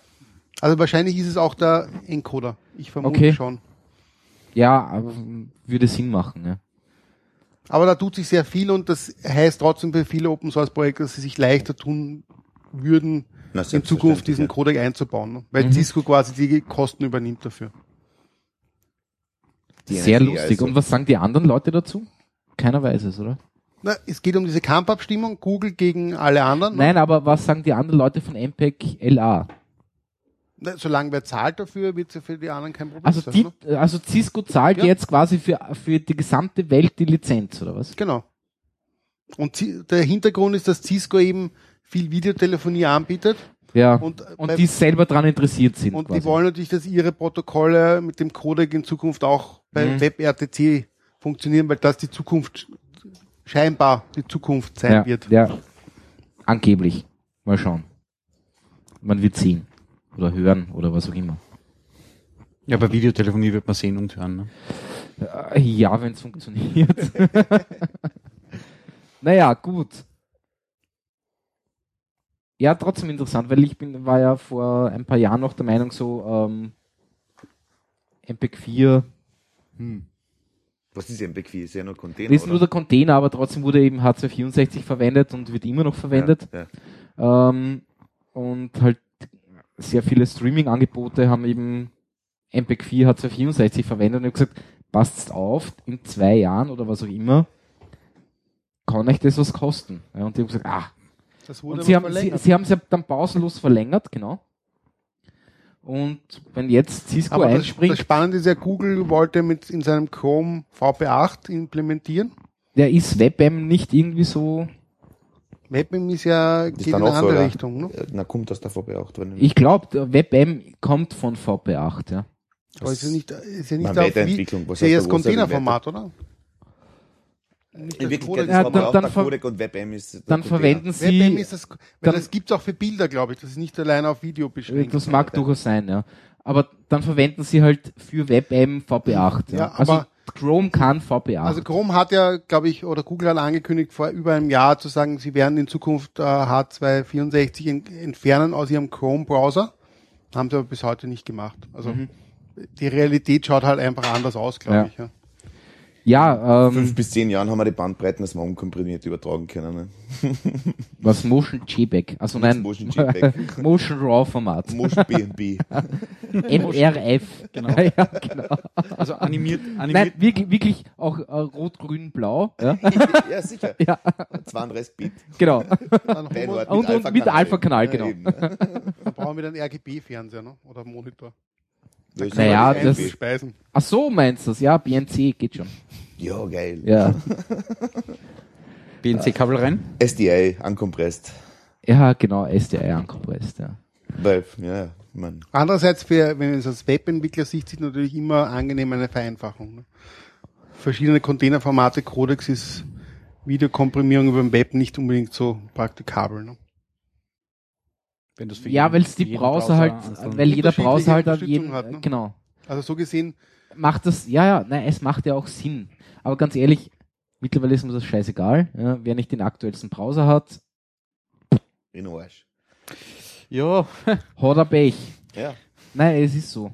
Also wahrscheinlich ist es auch der Encoder. Ich vermute Okay. schon. Ja, aber würde Sinn machen, ja. Aber da tut sich sehr viel und das heißt trotzdem für viele Open Source Projekte, dass sie sich leichter tun würden, Na, in Zukunft diesen Codec einzubauen. ne? Weil Mhm. Cisco quasi die Kosten übernimmt dafür. Die Sehr NSA lustig. also. Und was sagen die anderen Leute dazu? Keiner weiß es, oder? Na, es geht um diese Kampfabstimmung, Google gegen alle anderen. ne? Nein, aber was sagen die anderen Leute von MPEG LA? Na, solange wer zahlt dafür, wird es ja für die anderen kein Problem Also, sein. die, ne? also Cisco zahlt Ja. jetzt quasi für, für die gesamte Welt die Lizenz, oder was? Genau. Und der Hintergrund ist, dass Cisco eben viel Videotelefonie anbietet Ja. und, äh, Und bei- die selber dran interessiert sind. und quasi. die wollen natürlich, dass ihre Protokolle mit dem Codec in Zukunft auch bei Mhm. WebRTC funktionieren, weil das die Zukunft scheinbar die Zukunft sein ja, wird. Ja. Angeblich. Mal schauen. Man wird sehen. Oder hören oder was auch immer. Ja, bei Videotelefonie wird man sehen und hören. Ne? Äh, Ja, wenn es funktioniert. (laughs) naja, gut. Ja, trotzdem interessant, weil ich bin, war ja vor ein paar Jahren noch der Meinung, so ähm, MPEG 4 Was ist MPEG-4? Ist ja nur Container, ist nur oder? der Container, aber trotzdem wurde eben H264 verwendet und wird immer noch verwendet. Ja, ja. Ähm, und halt sehr viele Streaming-Angebote haben eben MPEG 4 H264 verwendet und ich habe gesagt, passt auf, in zwei Jahren oder was auch immer, kann euch das was kosten. Ja, und die haben gesagt, ah, Das und sie haben, sie, sie haben es ja dann pausenlos verlängert, genau. Und wenn jetzt Cisco aber das, einspringt, das Spannende ist ja, Google wollte mit in seinem Chrome VP8 implementieren. der ist WebM nicht irgendwie so, WebM ist ja, Ist geht in eine so, andere oder? Richtung. Ne? Na, kommt das da vorbei auch drin? ich glaube, WebM kommt von VP8, ja. Aber ist ja nicht, ist ja nicht auf Weiterentwicklung, wie, was ist ja das er Containerformat, oder? Nicht In das Wirklichkeit ist Ja, dann- auch dann Codec und WebM ist der Dann verwenden sie, WebM ist das, weil dann- das gibt's auch für Bilder, glaube ich. Das ist nicht allein auf Video beschränkt. das mag durchaus sein, ja. Aber dann verwenden sie halt für WebM VP8. Ja, Ja, also aber- Chrome kann VP8. Also Chrome hat ja, glaube ich, oder Google hat angekündigt vor über einem Jahr zu sagen, sie werden in Zukunft äh, H264 en entfernen aus ihrem Chrome-Browser. Haben sie aber bis heute nicht gemacht. Also die Realität schaut halt einfach anders aus, glaube Ja. ich. Ja. Ja, Fünf ähm, bis zehn Jahren haben wir die Bandbreiten, dass wir unkomprimiert übertragen können. Ne? (laughs) was Motion JPEG. Also nein, Motion JPEG. (laughs) Motion RAW Format. Motion BNB. (laughs) MRF. Genau. ja, genau. Also animiert, Nein, animiert wirklich, wirklich auch äh, rot, grün, blau. Ja, ja, sicher. ja 32 Bit. genau. Wort wir, Und- und mit Alpha-Kanal, genau. eben. dann brauchen wir dann RGB-Fernseher ne? oder Monitor. Naja, das- speisen. Ach so meinst du das? Ja, BNC geht schon. Ja, geil. Ja, (laughs) BNC-Kabel rein. SDI, unkompressed. ja genau, SDI ankompresst, ja. Weil, ja, man. Andererseits, für, wenn es als Webentwickler sieht, ist natürlich immer angenehm eine Vereinfachung. Ne? Verschiedene Containerformate, Codex ist Videokomprimierung über dem Web nicht unbedingt so praktikabel. Ne? Wenn das für Ja, weil es die Browser halt, weil jeder Browser halt an jeden, hat, ne? genau. Also so gesehen, Macht das, ja, ja, nein, es macht ja auch Sinn. Aber ganz ehrlich, mittlerweile ist mir das scheißegal. Ja, wer nicht den aktuellsten Browser hat, In den Arsch. Ja, (laughs) hat er Pech. Ja. Nein, es ist so.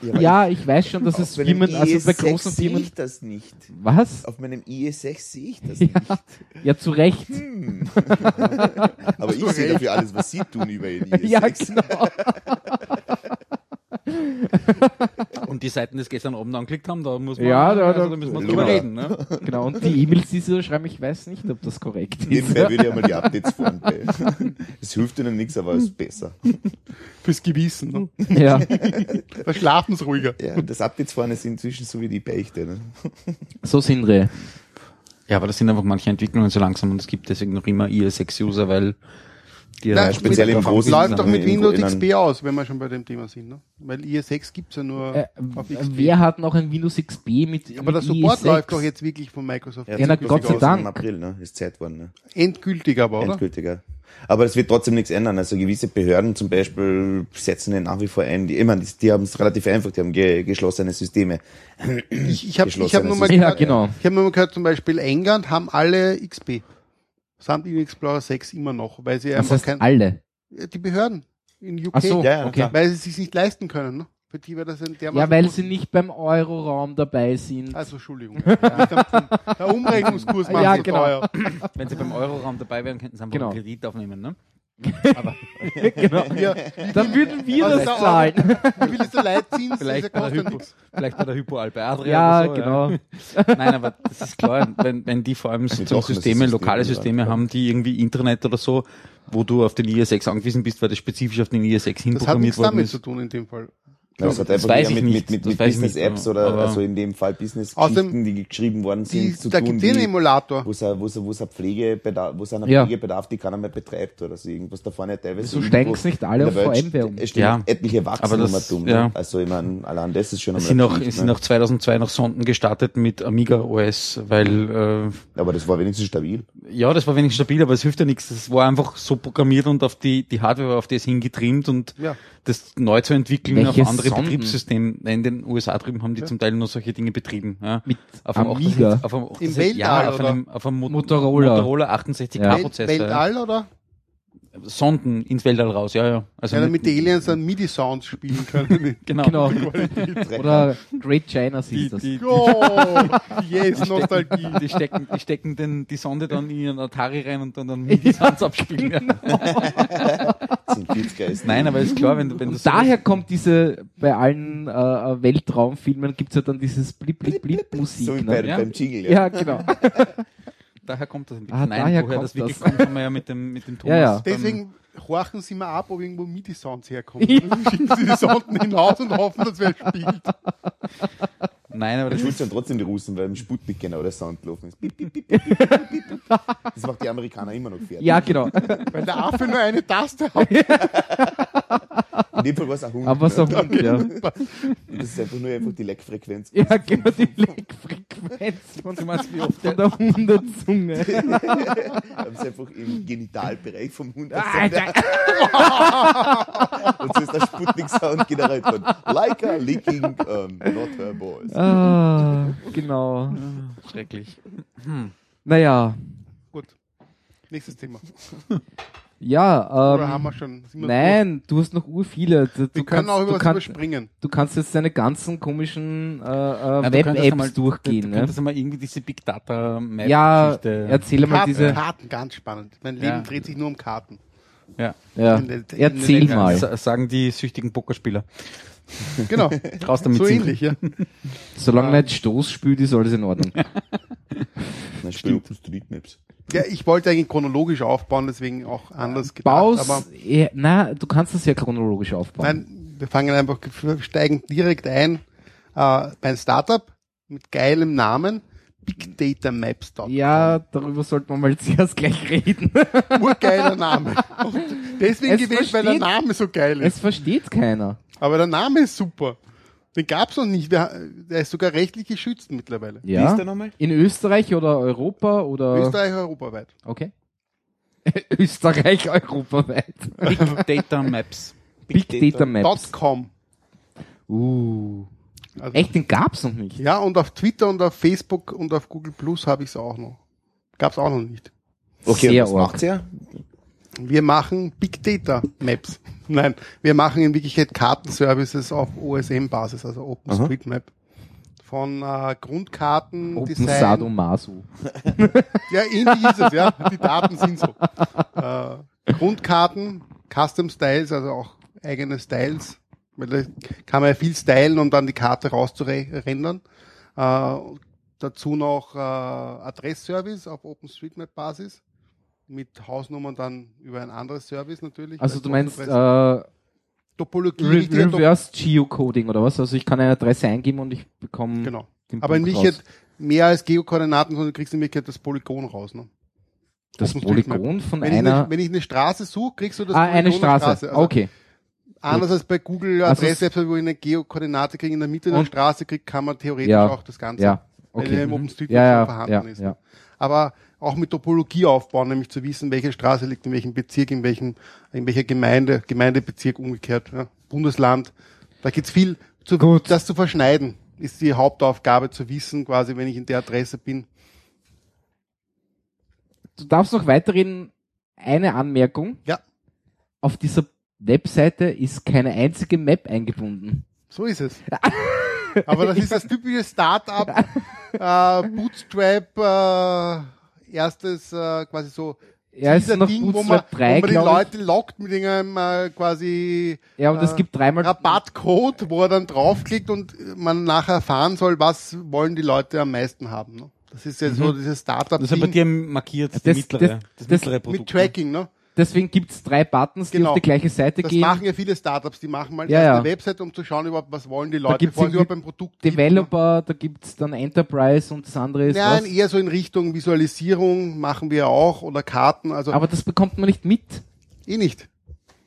aber Ja, ich weiß schon, dass es Firmen, also bei IS6 großen sehe Firmen, ich das nicht. was? Auf meinem IS6 sehe ich das (laughs) Ja, nicht. ja, zu Recht. Hm. (laughs) Aber ich sehe dafür alles, was Sie tun über Ihren IS6. Ja, genau. (laughs) und die Seiten, die es gestern Abend angeklickt haben, da muss man, Ja, da- also, da- da müssen wir drüber reden. Ne? (laughs) Genau, und die E-Mails, die sie da schreiben, ich weiß nicht, ob das korrekt ist. Nebenbei würde ich einmal die Updates fahren. (laughs) Es hilft Ihnen nichts, aber es ist besser. fürs Gewissen. Ne? Ja, Da schlafen sie ruhiger. Ja, das Updates fahren ist inzwischen so wie die Beichte. Ne? so sind wir. Ja, aber das sind einfach manche Entwicklungen so langsam und es gibt deswegen noch immer IS6-User, weil die Nein, speziell mit- im großen- Läuft doch mit in- in- Windows XP aus, wenn wir schon bei dem Thema sind. Ne? Weil IS6 gibt's ja nur Äh, auf XP. wer hat noch ein Windows XP mit Aber der mit Support IE6? läuft doch jetzt wirklich von Microsoft. Ja, Ja, Gott sei aus Dank. Im April, ne? Ist Zeit worden, ne? Endgültig aber, oder? Endgültiger. Aber das wird trotzdem nichts ändern. Also gewisse Behörden zum Beispiel setzen den nach wie vor ein. Die, ich meine, die, die haben es relativ einfach, die haben ge geschlossene Systeme. Ich, ich habe hab nur mal Systeme. Ja, gehört, genau. ich habe nur mal gehört, zum Beispiel England haben alle XP. Samt in Explorer 6 immer noch, weil sie Das einfach heißt kein, alle. die Behörden in UK, Ach so, Ja, ja, okay. weil sie sich nicht leisten können. Ne? Für die wäre das ein dermaßen Ja, weil sie nicht beim Euroraum dabei sind. Also Entschuldigung. Der Umrechnungskurs macht Ja, so genau. teuer. Wenn sie beim Euroraum dabei wären, könnten sie einfach Genau. einen Kredit aufnehmen, ne? (laughs) genau. Ja, Dann würden wir Also das zahlen. wie viel ist der Leitzins? Vielleicht das bei, der Hypo, nichts. vielleicht bei der Hypo Adria Ja, oder so, genau. Ja. (laughs) Nein, aber das ist klar, wenn, wenn die vor allem so Systeme, Systemen, lokale ja, Systeme klar. haben, die irgendwie Internet oder so, wo du auf den IS6 angewiesen bist, weil das spezifisch auf den IS6 Das hat hinprogrammiert nichts worden damit ist. zu tun in dem Fall. Das hat Das einfach weiß eher ich mit, mit, mit, das mit weiß Business-Apps oder also in dem Fall Außerdem- Business-Geschichten, die geschrieben worden Die, sind, zu da tun, gibt es Emulator. wo es ein, es es Pflegebedarf, wo es einen Ja. Pflegebedarf, die keiner mehr betreibt oder so irgendwas da vorne teilweise. Wieso irgendwo steigen's nicht alle auf um? Es stehen Ja, etliche das- immer dumm. ja. Ne? Also ich meine, allein das ist schon Es einmal sind aktiv, es sind ne? noch 2002 noch Sonden gestartet mit Amiga OS, weil, Aber das war wenigstens stabil. äh, ja, das war wenig stabil, aber es hilft ja nichts. Das war einfach so programmiert und auf die, die Hardware war auf das hingetrimmt und Ja. das neu zu entwickeln Welche auf andere Sonden? Betriebssysteme. In den USA drüben haben die zum Teil nur solche Dinge betrieben. Ja. Mit auf einem Amiga? 68 auf einem 68, Weltall, ja, auf oder? einem, auf einem Mo- Motorola. Motorola 68K Ja. Welt, Prozessor. ja. Weltall, oder? Sonden ins Weltall raus, ja, ja. Also Ja, mit- damit die Aliens dann MIDI-Sounds spielen können. (laughs) genau. Genau. Oder Great China Die, Sisters. die, oh, yes, Nostalgie. die stecken, die stecken den, die Sonde dann in ihren Atari rein und dann, dann die Sounds abspielen. Ja. (laughs) Das sind 40er ist Nein, aber ist klar, wenn du, wenn du daher kommt diese, bei allen äh, Weltraumfilmen gibt's ja dann dieses Blip Blip Blip Musik. so wie ne? bei, Ja. beim Jingle. Ja, genau. (laughs) daher kommt das ein bisschen. Ah, Nein, daher woher kommt das wirklich das. kommt, haben wir ja mit dem, mit dem Thomas. (laughs) Ja, ja. Deswegen horchen Sie mal ab, ob irgendwo MIDI-Sounds herkommen. Schicken Sie die Sonden hinaus und hoffen, dass wer spielt. (laughs) Nein, aber Dann das ist, sind trotzdem die Russen, weil im Sputnik genau der Sound gelaufen ist. Das macht die Amerikaner immer noch fertig. Ja, genau. Weil der Affe nur eine Taste hat. In dem Fall war es ein Hund. Aber so ne? Hund, ja. Und das ist einfach nur einfach die Leckfrequenz. Ja, genau, die Leckfrequenz von, du meinst, wie oft von der Hundezunge. Haben sie einfach im Genitalbereich vom Hund Alter. (laughs) Und so ist der Sputnik-Sound generiert worden. Like a licking um, not her boys. Ah, genau. (laughs) schrecklich. Naja, Gut. Nächstes Thema. ja, Oder haben ähm, wir schon? Sind wir nein, du hast noch ur viele. Du, du können kannst, auch du, kannst, überspringen. du kannst jetzt deine ganzen komischen äh, äh, du Web-Apps durchgehen. Du Ne? könntest einmal irgendwie diese Big Data Map Ja, Geschichte. erzähl mal diese. Karten, ganz spannend. Mein Leben Ja. dreht sich nur um Karten. ja. Ja, in den- in erzähl mal. Sa- Sagen die süchtigen Pokerspieler. (laughs) Genau. Raus damit so ähnlich, ja. Solange nicht Stoß spielt, ist alles in Ordnung. Spiel Open Street Maps. Ja, ich wollte eigentlich chronologisch aufbauen, deswegen auch anders gedacht. Baus, Aber ja, na, du kannst das ja chronologisch aufbauen. nein, wir fangen einfach, wir steigen direkt ein äh, bei einem Startup mit geilem Namen, BigDataMaps.com. Ja, darüber sollten wir mal (laughs) zuerst gleich reden. Urgeiler Name. (laughs) Und deswegen Es gewählt, weil der Name so geil Es ist. versteht keiner. Aber der Name ist super. Den gab's noch nicht. Der ist sogar rechtlich geschützt mittlerweile. Wie Ja. ist der nochmal? In Österreich oder Europa oder Österreich europaweit. Okay. (laughs) Österreich europaweit. Big Data Maps. Big Data Maps. .com. Uh. Also, Echt, den gab's noch nicht. Ja, und auf Twitter und auf Facebook und auf Google Plus habe ich es auch noch. Gab's auch noch nicht. Okay, Sehr was macht's ja? Wir machen Big Data Maps. Nein, wir machen in Wirklichkeit Kartenservices auf OSM-Basis, also OpenStreetMap. Von äh, Grundkarten, Open Design. Sadomaso. (laughs) Ja, ähnlich ist es, ja. Die Daten sind so. Äh, Grundkarten, Custom Styles, also auch eigene Styles. Weil da kann man ja viel stylen, um dann die Karte rauszurendern. Äh, dazu noch äh, Adressservice auf OpenStreetMap-Basis. Mit Hausnummern dann über ein anderes Service natürlich. Also Weil du meinst äh, Re Topologie, Top Reverse Geocoding oder was? Also ich kann eine Adresse eingeben und ich bekomme Genau. Aber Wirklichkeit raus. mehr als Geokoordinaten, sondern du kriegst in Wirklichkeit das Polygon raus. Ne? das. Polygon von Wenn, ich einer eine, wenn ich eine Straße suche, kriegst du das Ah, eine Polygon der Straße. Also okay. Anders als bei Google Also Adresse, wo ich eine Geokoordinate kriege in der Mitte der Straße kriege, kann man theoretisch Ja. auch das Ganze Ja. weil Okay. im Mhm. OpenStreetMap Ja, ja, schon vorhanden ja, ist. ja. Ne? Aber auch mit Topologie aufbauen, nämlich zu wissen, welche Straße liegt in welchem Bezirk, in welchem, in welcher Gemeinde, Gemeindebezirk umgekehrt, ja, Bundesland. Da gibt's viel zu, Gut. das zu verschneiden, ist die Hauptaufgabe zu wissen, quasi, wenn ich in der Adresse bin. Du darfst noch weiterreden. Eine Anmerkung. Ja. Auf dieser Webseite ist keine einzige Map eingebunden. So ist es. (laughs) Aber das ist das typische Start-up, äh, Bootstrap, äh, erstes äh, quasi so Ja, es ist noch Ding, wo man, Bootstrap wo 3, man die. Leute lockt mit irgendeinem äh, quasi Ja, und es äh, gibt dreimal Rabattcode, wo er dann draufklickt und man nachher erfahren soll, was wollen die Leute am meisten haben. Ne? Das ist ja so dieses Startup Das ist ja bei dir markiert, die Das- mittlere, das- das, das- mittlere mit Produkt. Tracking. Ne? Deswegen gibt's drei Buttons, die Genau. auf die gleiche Seite Das gehen. machen ja viele Startups, die machen mal Ja, erst ja. eine Website, um zu schauen, überhaupt, was wollen die Leute, gibt's bevor sie überhaupt ein Produkt ne? Developer, da gibt's dann Enterprise und das andere ist Nein, was. eher so in Richtung Visualisierung machen wir auch oder Karten, also Aber das bekommt man nicht mit. eh nicht.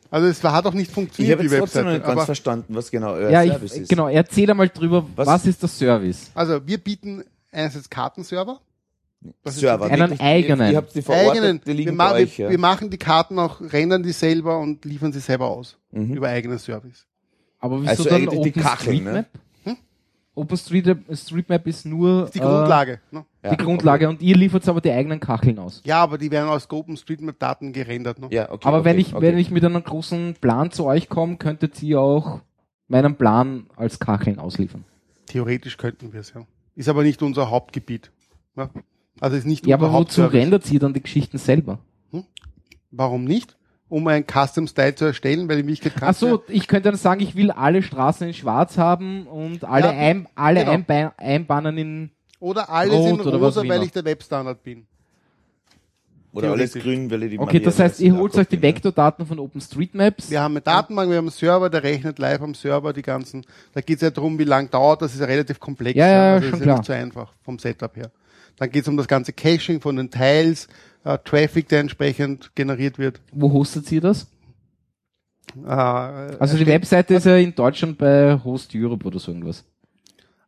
Also es hat auch nicht Ich funktioniert, habe die jetzt trotzdem noch Webseite. nicht ganz verstanden, was genau euer ja, Service ich, ist. genau. Erzähl einmal drüber, was, Was- ist der Service? also wir bieten einerseits Kartenserver. Server. Einen wirklich, eigenen. Ihr, habt die eigenen. die Wir, liegen ma bei euch. wir, Ja. wir machen die Karten auch, rendern die selber und liefern sie selber aus. Mhm. Über eigenen Service. Aber wieso Also dann eigentlich die Kacheln, ne? OpenStreetMap? OpenStreetMap ist nur Das ist die äh, Grundlage. Ne? die Ja, Grundlage und ihr liefert aber die eigenen Kacheln aus. Ja, aber die werden aus OpenStreetMap-Daten gerendert. Ne? Ja, okay, aber okay, wenn ich okay. wenn ich mit einem großen Plan zu euch komme, könntet ihr auch meinen Plan als Kacheln ausliefern. Theoretisch könnten wir es, ja. Ist aber nicht unser Hauptgebiet. Ne? Also ist nicht Ja, aber wozu Hauptservice. rendert ihr dann die Geschichten selber? Warum nicht? Um ein Custom-Style zu erstellen, weil in Wirklichkeit Ach kannst du so, ich könnte dann sagen, ich will alle Straßen in Schwarz haben und alle, Ja, ein, alle genau. Einba Einbahnen in Oder alles Rot in rosa, weil ich der Webstandard bin. Oder alles grün, weil ihr die Okay, das heißt, ihr holt euch die Vektordaten von OpenStreetMaps. Wir haben eine Datenbank, wir haben einen Server, der rechnet live am Server die ganzen. Da geht es ja darum, wie lang dauert das, ist ja relativ komplex. Ja, ja, also schon ist klar. nicht so einfach vom Setup her. Dann geht es um das ganze Caching von den Teils, äh, Traffic, der entsprechend generiert wird. Wo hostet ihr das? Äh, Also die Webseite ist ja in Deutschland bei Host Europe oder so irgendwas.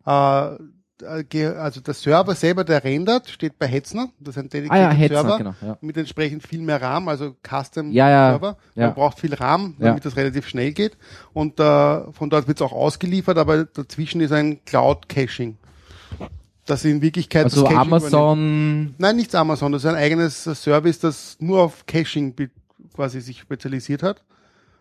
äh, äh, also der Server selber, der rendert, steht bei Hetzner. Das ist ein dedicated Ah ja, Hetzner, Server genau. Ja. mit entsprechend viel mehr RAM, also Custom Ja, ja, Server. ja. Man braucht viel RAM, damit das relativ schnell geht. Und äh, von dort wird es auch ausgeliefert, aber dazwischen ist ein Cloud Caching. Das in Wirklichkeit Also das Caching übernimmt. Amazon, Nein, nichts Amazon. Das ist ein eigenes Service, das nur auf Caching quasi sich spezialisiert hat.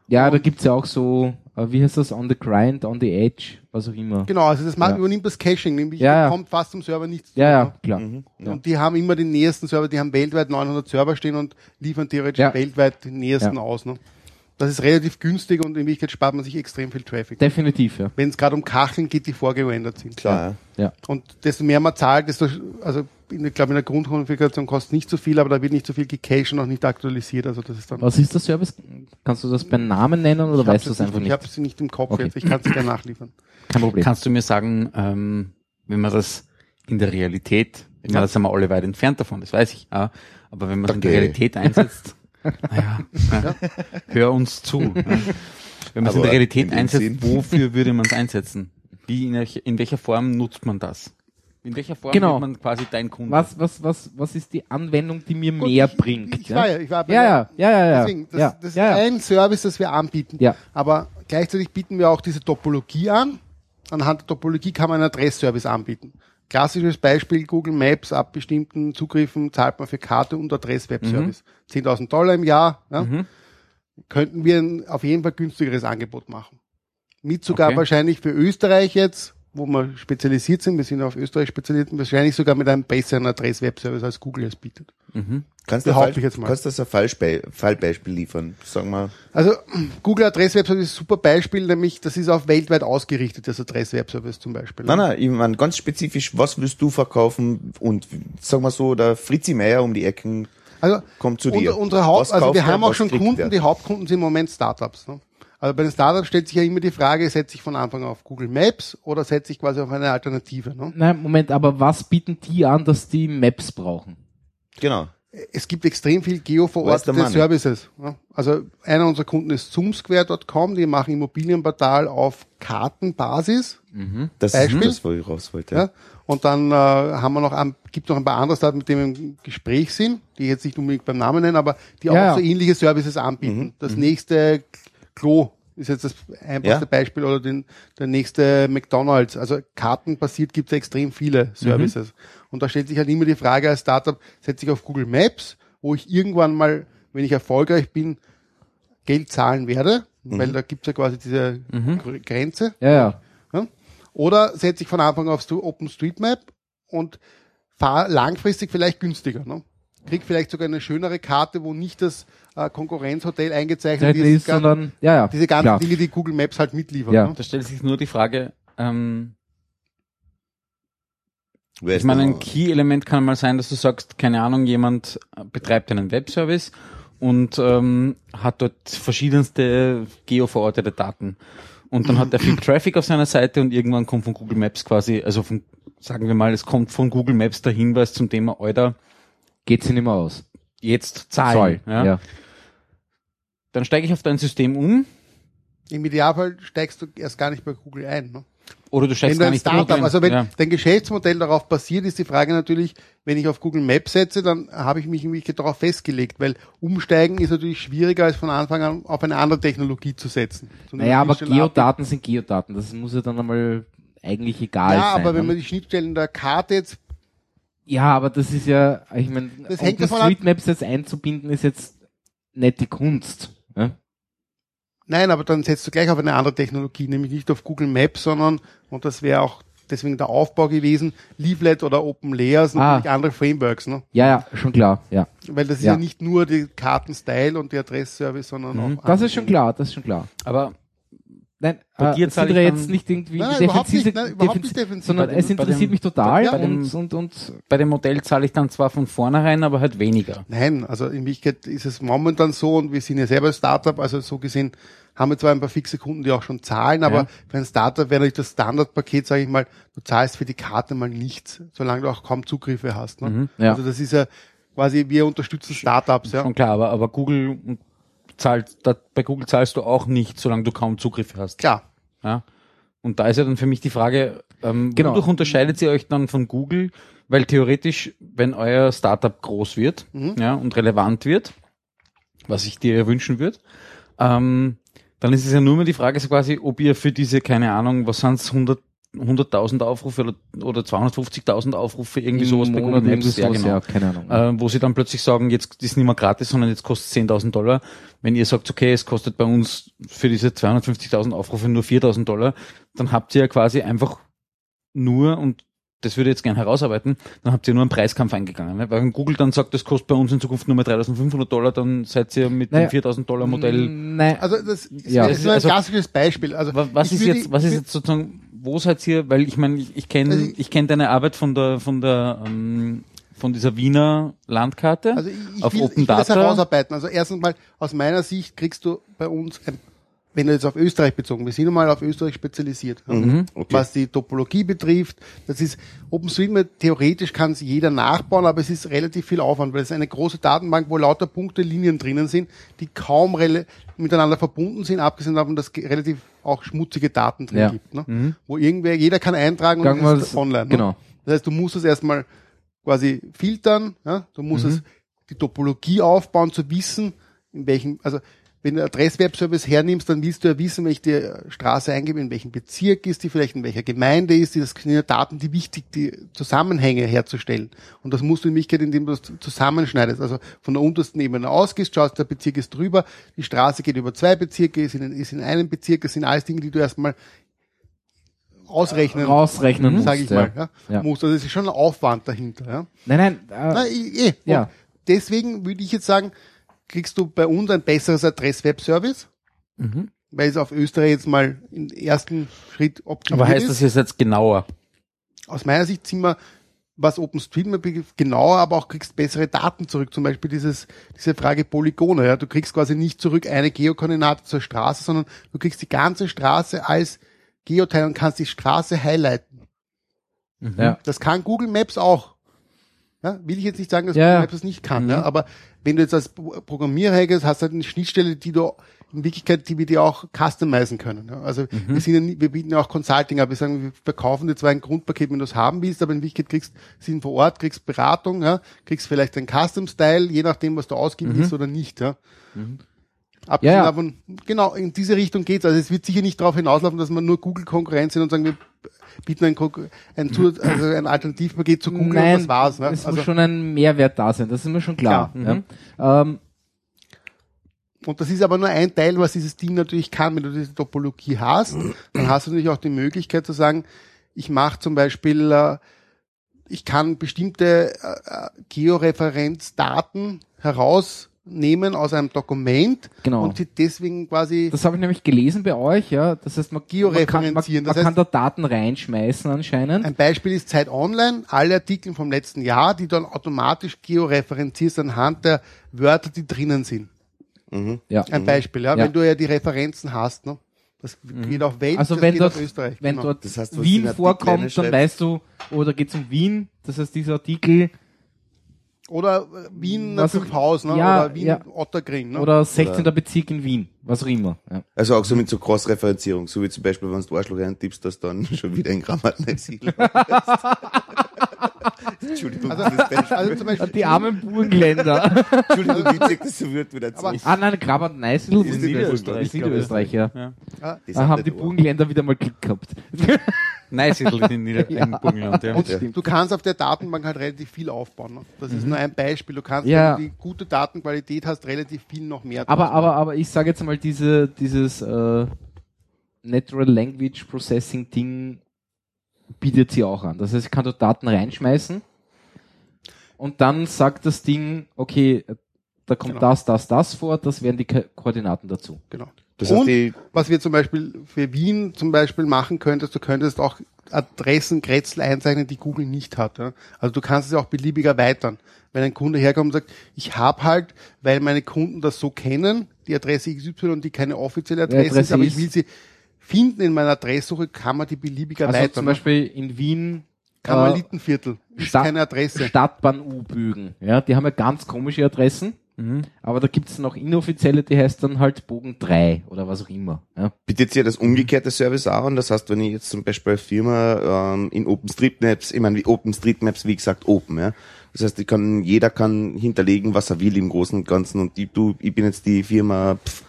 ja, da gibt's ja auch so, äh, wie heißt das, on the grind, on the edge, was auch immer. Genau, also das macht, Ja. übernimmt das Caching, nämlich Ja, ja. kommt fast zum Server nichts. Ja, ja, ne? klar. Mhm. Und die haben immer den nächsten Server, die haben weltweit 900 Server stehen und liefern theoretisch Ja. weltweit den nächsten Ja. aus. Ne? Das ist relativ günstig und in Wirklichkeit spart man sich extrem viel Traffic. Definitiv, ja. Wenn es gerade um Kacheln geht, die vorgerendert sind. Klar, ja. Und desto mehr man zahlt, desto, also in, ich glaube in der Grundkonfiguration kostet nicht so viel, aber da wird nicht so viel gecached und auch nicht aktualisiert. Also das ist dann. Was ist der Service? Kannst du das beim Namen nennen oder Ich weißt du es einfach Ich nicht? habe sie nicht im Kopf Okay. jetzt, ich kann es gerne nachliefern. (clears throat) Kein Problem. Kannst du mir sagen, ähm, wenn man das in der Realität, ich meine, da sind wir alle weit entfernt davon, das weiß ich, aber wenn man es in der Okay. Realität einsetzt, (laughs) naja, ja, hör uns zu. Wenn man es in der Realität in einsetzt, Sinn. wofür würde man es einsetzen? Wie, in, welcher- in welcher Form nutzt man das? In welcher Form Genau. wird man quasi dein Kunde? Was, was, was, was ist die Anwendung, die mir Gut, mehr ich, bringt? Ich, ich ja? war ja, ich war bei ja, ja, ja, ja, ja. Deswegen, das, ja, das ist ja, ja. ein Service, das wir anbieten. Ja. Aber gleichzeitig bieten wir auch diese Topologie an. Anhand der Topologie kann man einen Adressservice anbieten. Klassisches Beispiel, Google Maps, ab bestimmten Zugriffen zahlt man für Karte und Adress-Web-Service. Mhm. 10.000 Dollar im Jahr. Ja, Könnten wir ein auf jeden Fall günstigeres Angebot machen. Mit sogar Okay. wahrscheinlich für Österreich jetzt, wo wir spezialisiert sind, wir sind auf Österreich spezialisiert, wahrscheinlich sogar mit einem besseren Adress-Web-Service als Google es bietet. Mhm. Kannst du Fall, ich jetzt mal. kannst du das ein Fallspe Fallbeispiel liefern? Sagen wir, Also Google Adress-Web-Service ist ein super Beispiel, nämlich das ist auf weltweit ausgerichtet, das Adress-Web-Service zum Beispiel. nein, nein, ich meine ganz spezifisch, was willst du verkaufen? Und sagen wir so, der Fritzi Meier um die Ecken Also kommt zu dir. unser, unsere Haupt, also wir haben auch schon Kunden, die Hauptkunden sind im Moment Startups. Ne? Also bei den Startups stellt sich ja immer die Frage, setze ich von Anfang an auf Google Maps oder setze ich quasi auf eine Alternative. Ne? Nein, Moment, aber was bieten die an, dass die Maps brauchen? Genau. es gibt extrem viel geoverortete? Services. Ja. Also einer unserer Kunden ist zoomsquare.com, die machen Immobilienportal auf Kartenbasis. Das Beispiel? ist das, wo ich raus wollte. Ja. Und dann äh, haben wir noch ein, gibt noch ein paar andere Startups, mit denen wir im Gespräch sind, die ich jetzt nicht unbedingt beim Namen nennen, aber die auch Ja, so ähnliche Services anbieten. Das nächste Klo ist jetzt das einfachste Ja. Beispiel oder den, der nächste McDonalds. Also kartenbasiert gibt es extrem viele Services. Und da stellt sich halt immer die Frage als Startup, setze ich auf Google Maps, wo ich irgendwann mal, wenn ich erfolgreich bin, Geld zahlen werde, weil da gibt es ja quasi diese Gr- Grenze. Ja, ja. Ja? Oder setze ich von Anfang auf OpenStreetMap und fahre langfristig vielleicht günstiger. Ne? Krieg vielleicht sogar eine schönere Karte, wo nicht das äh, Konkurrenzhotel eingezeichnet ist, ist, sondern, ja, ja. diese ganzen klar. Dinge, die Google Maps halt mitliefert. Ja. Ne? Da stellt sich nur die Frage, ähm, Wer ich meine, ein Key-Element kann mal sein, dass du sagst, keine Ahnung, jemand äh, betreibt einen Webservice und ähm, hat dort verschiedenste geoverortete Daten. Und dann hat er viel (clears throat) Traffic auf seiner Seite und irgendwann kommt von Google Maps quasi, also von, sagen wir mal, es kommt von Google Maps der Hinweis zum Thema, Alter, Geht sie nicht mehr aus. jetzt zahlen. Soll. Ja? ja. Dann steige ich auf dein System um Im Idealfall steigst du erst gar nicht bei Google ein. Ne? oder du steigst gar nicht Startup, ein. also wenn ja. dein Geschäftsmodell darauf basiert, ist die Frage natürlich, wenn ich auf Google Maps setze, dann habe ich mich irgendwie darauf festgelegt, weil umsteigen ist natürlich schwieriger, als von Anfang an auf eine andere Technologie zu setzen. So Naja, aber Geodaten sind Geodaten. Das muss ja dann einmal eigentlich egal Ja, sein. aber wenn ne? man die Schnittstellen der Karte jetzt Ja, aber das ist ja, ich meine, Das hängt davon ab- Streetmaps jetzt einzubinden, ist jetzt nicht die Kunst. Nein, aber dann setzt du gleich auf eine andere Technologie, nämlich nicht auf Google Maps, sondern, und das wäre auch deswegen der Aufbau gewesen, Leaflet oder Open Layers, Ah. natürlich andere Frameworks, ne? ja, ja, schon klar, ja. Weil das ist ja, Ja. nicht nur die Kartenstyle und die Adressservice, sondern Mhm. auch. Das ist schon klar, das ist schon klar. Aber Nein, Bei äh, dir sind zahle wir ich jetzt nicht irgendwie Nein, nein, überhaupt defensiv, nicht, nein, überhaupt nicht defensiv, defensiv. sondern dem- es interessiert dem- mich total ja, und, und, und bei dem Modell zahle ich dann zwar von vornherein, aber halt weniger. Nein, also in Wirklichkeit ist es momentan so und wir sind ja selber Startup, also so gesehen haben wir zwar ein paar fixe Kunden, die auch schon zahlen, aber Ja. für ein Startup wäre natürlich das Standardpaket, sage ich mal, du zahlst für die Karte mal nichts, solange du auch kaum Zugriffe hast. Ne? Mhm. Ja. Also das ist ja quasi, wir unterstützen Startups, ja. Schon klar, aber, aber Google zahlt, da, bei Google zahlst du auch nicht, solange du kaum Zugriffe hast. Klar. Ja. Und da ist ja dann für mich die Frage, ähm, Genau. wodurch unterscheidet ihr euch dann von Google? Weil theoretisch, wenn euer Startup groß wird Mhm. ja, und relevant wird, was ich dir ja wünschen würde, ähm, dann ist es ja nur mehr die Frage so quasi, ob ihr für diese, keine Ahnung, was sind es, 100 100.000 Aufrufe oder, oder 250.000 Aufrufe, irgendwie im sowas bei Monat Google irgendwie Maps, ja, genau ja, keine Ahnung. äh, wo sie dann plötzlich sagen, jetzt ist nicht mehr gratis, sondern jetzt kostet 10.000 Dollar. Wenn ihr sagt, okay, es kostet bei uns für diese 250.000 Aufrufe nur 4.000 Dollar, dann habt ihr ja quasi einfach nur, und das würde ich jetzt gern herausarbeiten, dann habt ihr nur einen Preiskampf eingegangen. Ne? Weil wenn Google dann sagt, das kostet bei uns in Zukunft nur mehr 3.500 Dollar, dann seid ihr mit Naja, dem 4.000 Dollar Modell. Nein, Also das ist, Ja. das ist nur ein Also- klassisches Beispiel. Also Wa- Was ist würde- jetzt, was ist jetzt sozusagen, wo seid ihr, weil ich meine, ich, ich kenne, Also ich- kenne deine Arbeit von der, von der, ähm, von dieser Wiener Landkarte Also ich, ich, auf will, Open ich will das Data. herausarbeiten. Also erstens mal, aus meiner Sicht kriegst du bei uns, ein, wenn du jetzt auf Österreich bezogen, wir sind nun mal auf Österreich spezialisiert. Mhm. okay. was die Topologie betrifft. Das ist OpenStreetMap, theoretisch kann es jeder nachbauen, aber es ist relativ viel Aufwand, weil es ist eine große Datenbank, wo lauter Punkte, Linien drinnen sind, die kaum miteinander verbunden sind, abgesehen davon, dass ge- relativ auch schmutzige Daten drin Ja. gibt. Ne? Mhm. Wo irgendwer, jeder kann eintragen und wir ist es- online. Ne? genau. Das heißt, du musst es erstmal quasi filtern, ja? du musst Mhm. es die Topologie aufbauen, zu wissen, in welchem, also wenn du Adress-Web-Service hernimmst, dann willst du ja wissen, wenn ich die Straße eingebe, in welchem Bezirk ist die, vielleicht in welcher Gemeinde ist die, das sind ja Daten, die wichtig, die Zusammenhänge herzustellen. Und das musst du in Wirklichkeit, indem du das zusammenschneidest, also von der untersten Ebene ausgehst, schaust, der Bezirk ist drüber, die Straße geht über zwei Bezirke, ist in, ist in einem Bezirk, das sind alles Dinge, die du erstmal ausrechnen, rausrechnen musst. sage ich mal, ja, Ja. musst. Also es ist schon ein Aufwand dahinter, ja. Nein, nein, äh, Na, eh, eh. Ja. Deswegen würde ich jetzt sagen, kriegst du bei uns ein besseres Adress-Web-Service, Mhm. weil es auf Österreich jetzt mal im ersten Schritt optimiert Aber heißt ist. das jetzt genauer? Aus meiner Sicht sind wir, was OpenStreetMap genauer, aber auch kriegst bessere Daten zurück. Zum Beispiel dieses, diese Frage Polygone. Ja. Du kriegst quasi nicht zurück eine Geokoordinate zur Straße, sondern du kriegst die ganze Straße als Geoteil und kannst die Straße highlighten. ja. Das kann Google Maps auch. Ja, will ich jetzt nicht sagen, dass Ja. Google Maps das nicht kann, ja, aber wenn du jetzt als Pro- Programmierer hergehst, hast du halt eine Schnittstelle, die du in Wirklichkeit, die wir dir auch customizen können. Ja. Also wir sind ja wir bieten ja auch Consulting ab. Wir sagen, wir verkaufen dir zwar ein Grundpaket, wenn du es haben willst, aber in Wirklichkeit kriegst du sind vor Ort, kriegst Beratung, ja, kriegst vielleicht einen Custom-Style, je nachdem, was du ausgeben willst oder nicht. Ja. Abgesehen Ja, ja. davon, genau, in diese Richtung geht's. Also es wird sicher nicht darauf hinauslaufen, dass man nur Google-Konkurrenz sind und sagen, wir bieten ein, ein, (clears throat) also ein Alternativpaket zu Google Nein, und das war's. Ne? es Also, muss schon ein Mehrwert da sein, das ist mir schon klar. Klar, Ja. Ähm, und das ist aber nur ein Teil, was dieses Ding natürlich kann. Wenn du diese Topologie hast, dann hast du natürlich auch die Möglichkeit zu sagen, ich mache zum Beispiel, äh, ich kann bestimmte äh, äh, Georeferenzdaten herausnehmen aus einem Dokument Genau. und die deswegen quasi das habe ich nämlich gelesen bei euch, ja. Das heißt, man, man kann, man, Georeferenzieren. man Das kann da Daten reinschmeißen anscheinend. Ein Beispiel ist Zeit Online, alle Artikel vom letzten Jahr, die dann automatisch georeferenzierst anhand der Wörter, die drinnen sind. ja. Ein Beispiel, ja, Ja. wenn du ja die Referenzen hast, ne? Das geht auf Welt, Also das wenn geht dort, auf Österreich. wenn genau. dort Das heißt, Wien vorkommt, dann weißt du, oder geht's um Wien, das heißt dieser Artikel Oder äh, Wien Was auch- Haus, ne? ja, oder Wien ja. Otterkring, ne? oder 16. Bezirk in Wien, was auch immer. Ja. Also auch so mit so Cross-Referenzierung, so wie zum Beispiel, wenn du Arschloch eintippst, dass dann (laughs) schon wieder ein Grammatenexil (laughs) Entschuldigung, also, das also zum Beispiel, Die armen Burgenländer. (laughs) Entschuldigung, witzig, das so wird wieder zu. Aber- ah nein, Grabert Neisel Ist Niederösterreich, Ist Niederösterreich, ja. Ja. Das Da haben die. Burgenländer wieder mal Glück gehabt. Neusiedl in, (laughs) Ja. in Burgenland, ja. und du kannst auf der Datenbank halt relativ viel aufbauen. Ne? Das ist nur ein Beispiel. Du kannst, Mhm. Ja. wenn du die gute Datenqualität hast, relativ viel noch mehr. Aber, aber, aber ich sage jetzt mal, diese, dieses äh, Natural Language Processing Ding bietet sie auch an. Das heißt, ich kann dort Daten reinschmeißen und dann sagt das Ding, okay, da kommt Genau. das, das, das vor, das wären die Ko Koordinaten dazu. Genau. Das Und die, was wir zum Beispiel für Wien zum Beispiel machen könntest, du könntest auch Adressen Kretzel einzeichnen, die Google nicht hat. Ja? Also du kannst es auch beliebig erweitern. Wenn ein Kunde herkommt und sagt, ich habe halt, weil meine Kunden das so kennen, die Adresse XY und die keine offizielle Adresse, Adresse ist, aber ich will sie finden in meiner Adresssuche, kann man die beliebig Also erweitern. zum Beispiel in Wien äh, Karmelitenviertel ist Stadt- keine Adresse. Stadtbahn-U-Bögen. Ja, die haben ja ganz komische Adressen. Aber da gibt's noch inoffizielle, die heißt dann halt Bogen 3 oder was auch immer. Ja. bietet ja das umgekehrte Service auch an. Das heißt, wenn ich jetzt zum Beispiel eine Firma ähm, in OpenStreetMaps, ich meine, wie OpenStreetMaps, wie gesagt, open, ja. Das heißt, ich kann, jeder kann hinterlegen, was er will im Großen und Ganzen. Und ich, du, ich bin jetzt die Firma, pff,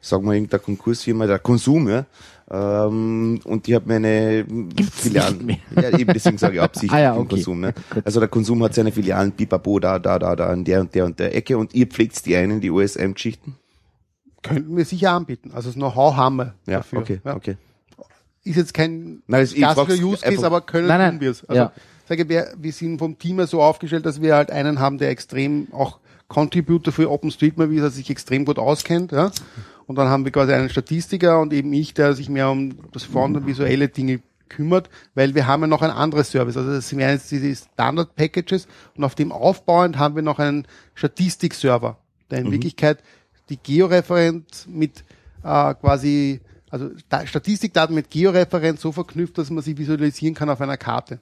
sagen wir irgendeine Konkursfirma, der Konsum, ja. Ähm, und ich habe meine Filialen. nicht Ja, eben deswegen sage ich (laughs) absichtlich Ah ja, okay. Konsum. Ne? Also der Konsum hat seine Filialen, pipapo, da, da, da, da, an der und der und der Ecke. Und ihr pflegt die einen, die OSM-Geschichten? Könnten wir sicher anbieten. Also das Know-how haben wir Ja, dafür. okay, ja. okay. Ist jetzt kein Nein, klassischer frag's Use Case, aber können Nein, nein. tun wir es. Also Ja. sage wir, wir sind vom Team her so aufgestellt, dass wir halt einen haben, der extrem auch Contributor für OpenStreetMap ist, der sich extrem gut auskennt, ja. Und dann haben wir quasi einen Statistiker und eben ich, der sich mehr um das Front- und visuelle Dinge kümmert, weil wir haben ja noch ein anderes Service. Also das sind jetzt diese Standard-Packages und auf dem aufbauend haben wir noch einen Statistik-Server, der in Wirklichkeit die Georeferenz mit äh, quasi, also da, Statistikdaten mit Georeferenz so verknüpft, dass man sie visualisieren kann auf einer Karte.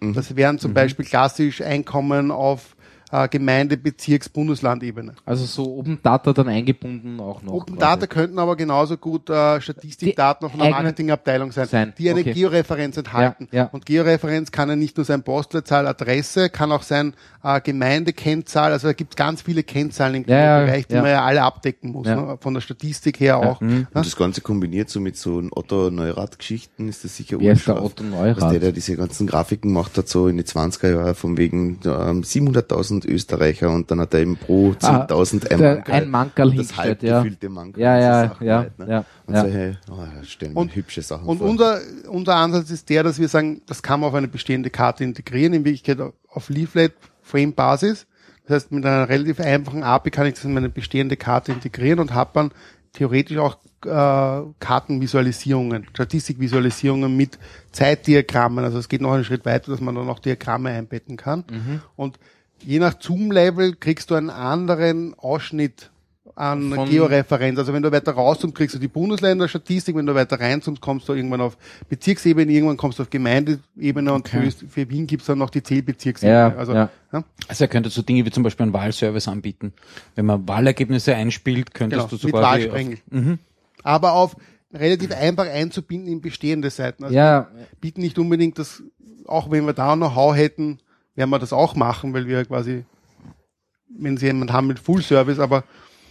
Das wären zum Beispiel klassisch Einkommen auf äh, Gemeinde, Bezirks, Bundeslandebene. Also so Open Data dann eingebunden auch noch. Open quasi. Data könnten aber genauso gut äh, Statistikdaten Die von einer Marketingabteilung sein, sein, die eine okay. Georeferenz enthalten. Ja, ja. Und Georeferenz kann ja nicht nur sein Postleitzahl, Adresse, kann auch sein äh, Gemeindekennzahl. Also da gibt es ganz viele Kennzahlen im Ja, Bereich, die ja. man ja alle abdecken muss. Ja. Ne? Von der Statistik her auch. Und das Ganze kombiniert so mit so Otto Neurath-Geschichten ist das sicher Wer ist der. Otto Neurath? Was der, der diese ganzen Grafiken macht hat, so in die 20er Jahre, von wegen ähm, 700.000 Österreicher und dann hat er eben pro 10.000 ein der- Mankerl. ein Mankerl Und das halb ja. gefüllte Mankerl. Ja, und ja, Sachen ja, halt, ne? ja, Und ja. solche, oh, stellen wir Und- hübsche Sachen Und vor. unser, unser Ansatz ist der, dass wir sagen, das kann man auf eine bestehende Karte integrieren, in Wirklichkeit auf Leaflet-Frame-Basis. Das heißt, mit einer relativ einfachen API kann ich das in meine bestehende Karte integrieren und habe dann theoretisch auch äh, Kartenvisualisierungen, Statistikvisualisierungen mit Zeitdiagrammen. Also es geht noch einen Schritt weiter, dass man dann auch Diagramme einbetten kann. Und je nach Zoom-Level kriegst du einen anderen Ausschnitt an Von- Georeferenz. Also wenn du weiter rauszoomst, kriegst du die Bundesländerstatistik, wenn du weiter reinzoomst, kommst du irgendwann auf Bezirksebene, irgendwann kommst du auf Gemeindeebene und Okay. für, Öst- für Wien gibt's dann noch die Zählbezirksebene. Ja, also ja. Also er könnte so Dinge wie zum Beispiel einen Wahlservice anbieten. Wenn man Wahlergebnisse einspielt, könntest Genau, du so mit Wahlsprengel. Mhm. Aber auf relativ einfach einzubinden in bestehende Seiten. Also Ja, bieten nicht unbedingt das, auch wenn wir da Know-how hätten, werden wir das auch machen, weil wir quasi, wenn sie jemanden haben mit Full Service, aber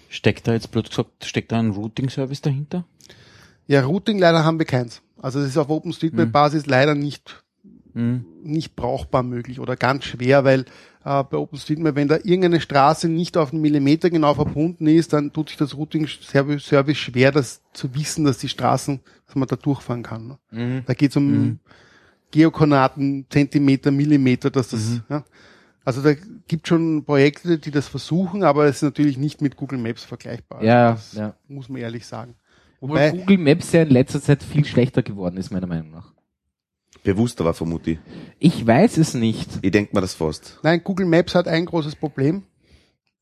Steckt da jetzt blöd gesagt, steckt da ein Routing-Service dahinter? ja, Routing leider haben wir keins. Also das ist auf OpenStreetMap-Basis leider nicht Mhm. nicht brauchbar möglich oder ganz schwer, weil äh, bei OpenStreetMap, wenn da irgendeine Straße nicht auf einen Millimeter genau verbunden ist, dann tut sich das Routing-Service Service schwer, das zu wissen, dass die Straßen, dass man da durchfahren kann. Ne? Mhm. Da geht es um Geokoordinaten, Zentimeter, Millimeter, dass das, Mhm. ja. Also da gibt schon Projekte, die das versuchen, aber es ist natürlich nicht mit Google Maps vergleichbar. Also ja, das ja. muss man ehrlich sagen. Obwohl Wobei, Google Maps ja in letzter Zeit viel schlechter geworden ist, meiner Meinung nach. Bewusster war vermute ich. Weiß es nicht. Ich denk mir das fast. Nein, Google Maps hat ein großes Problem.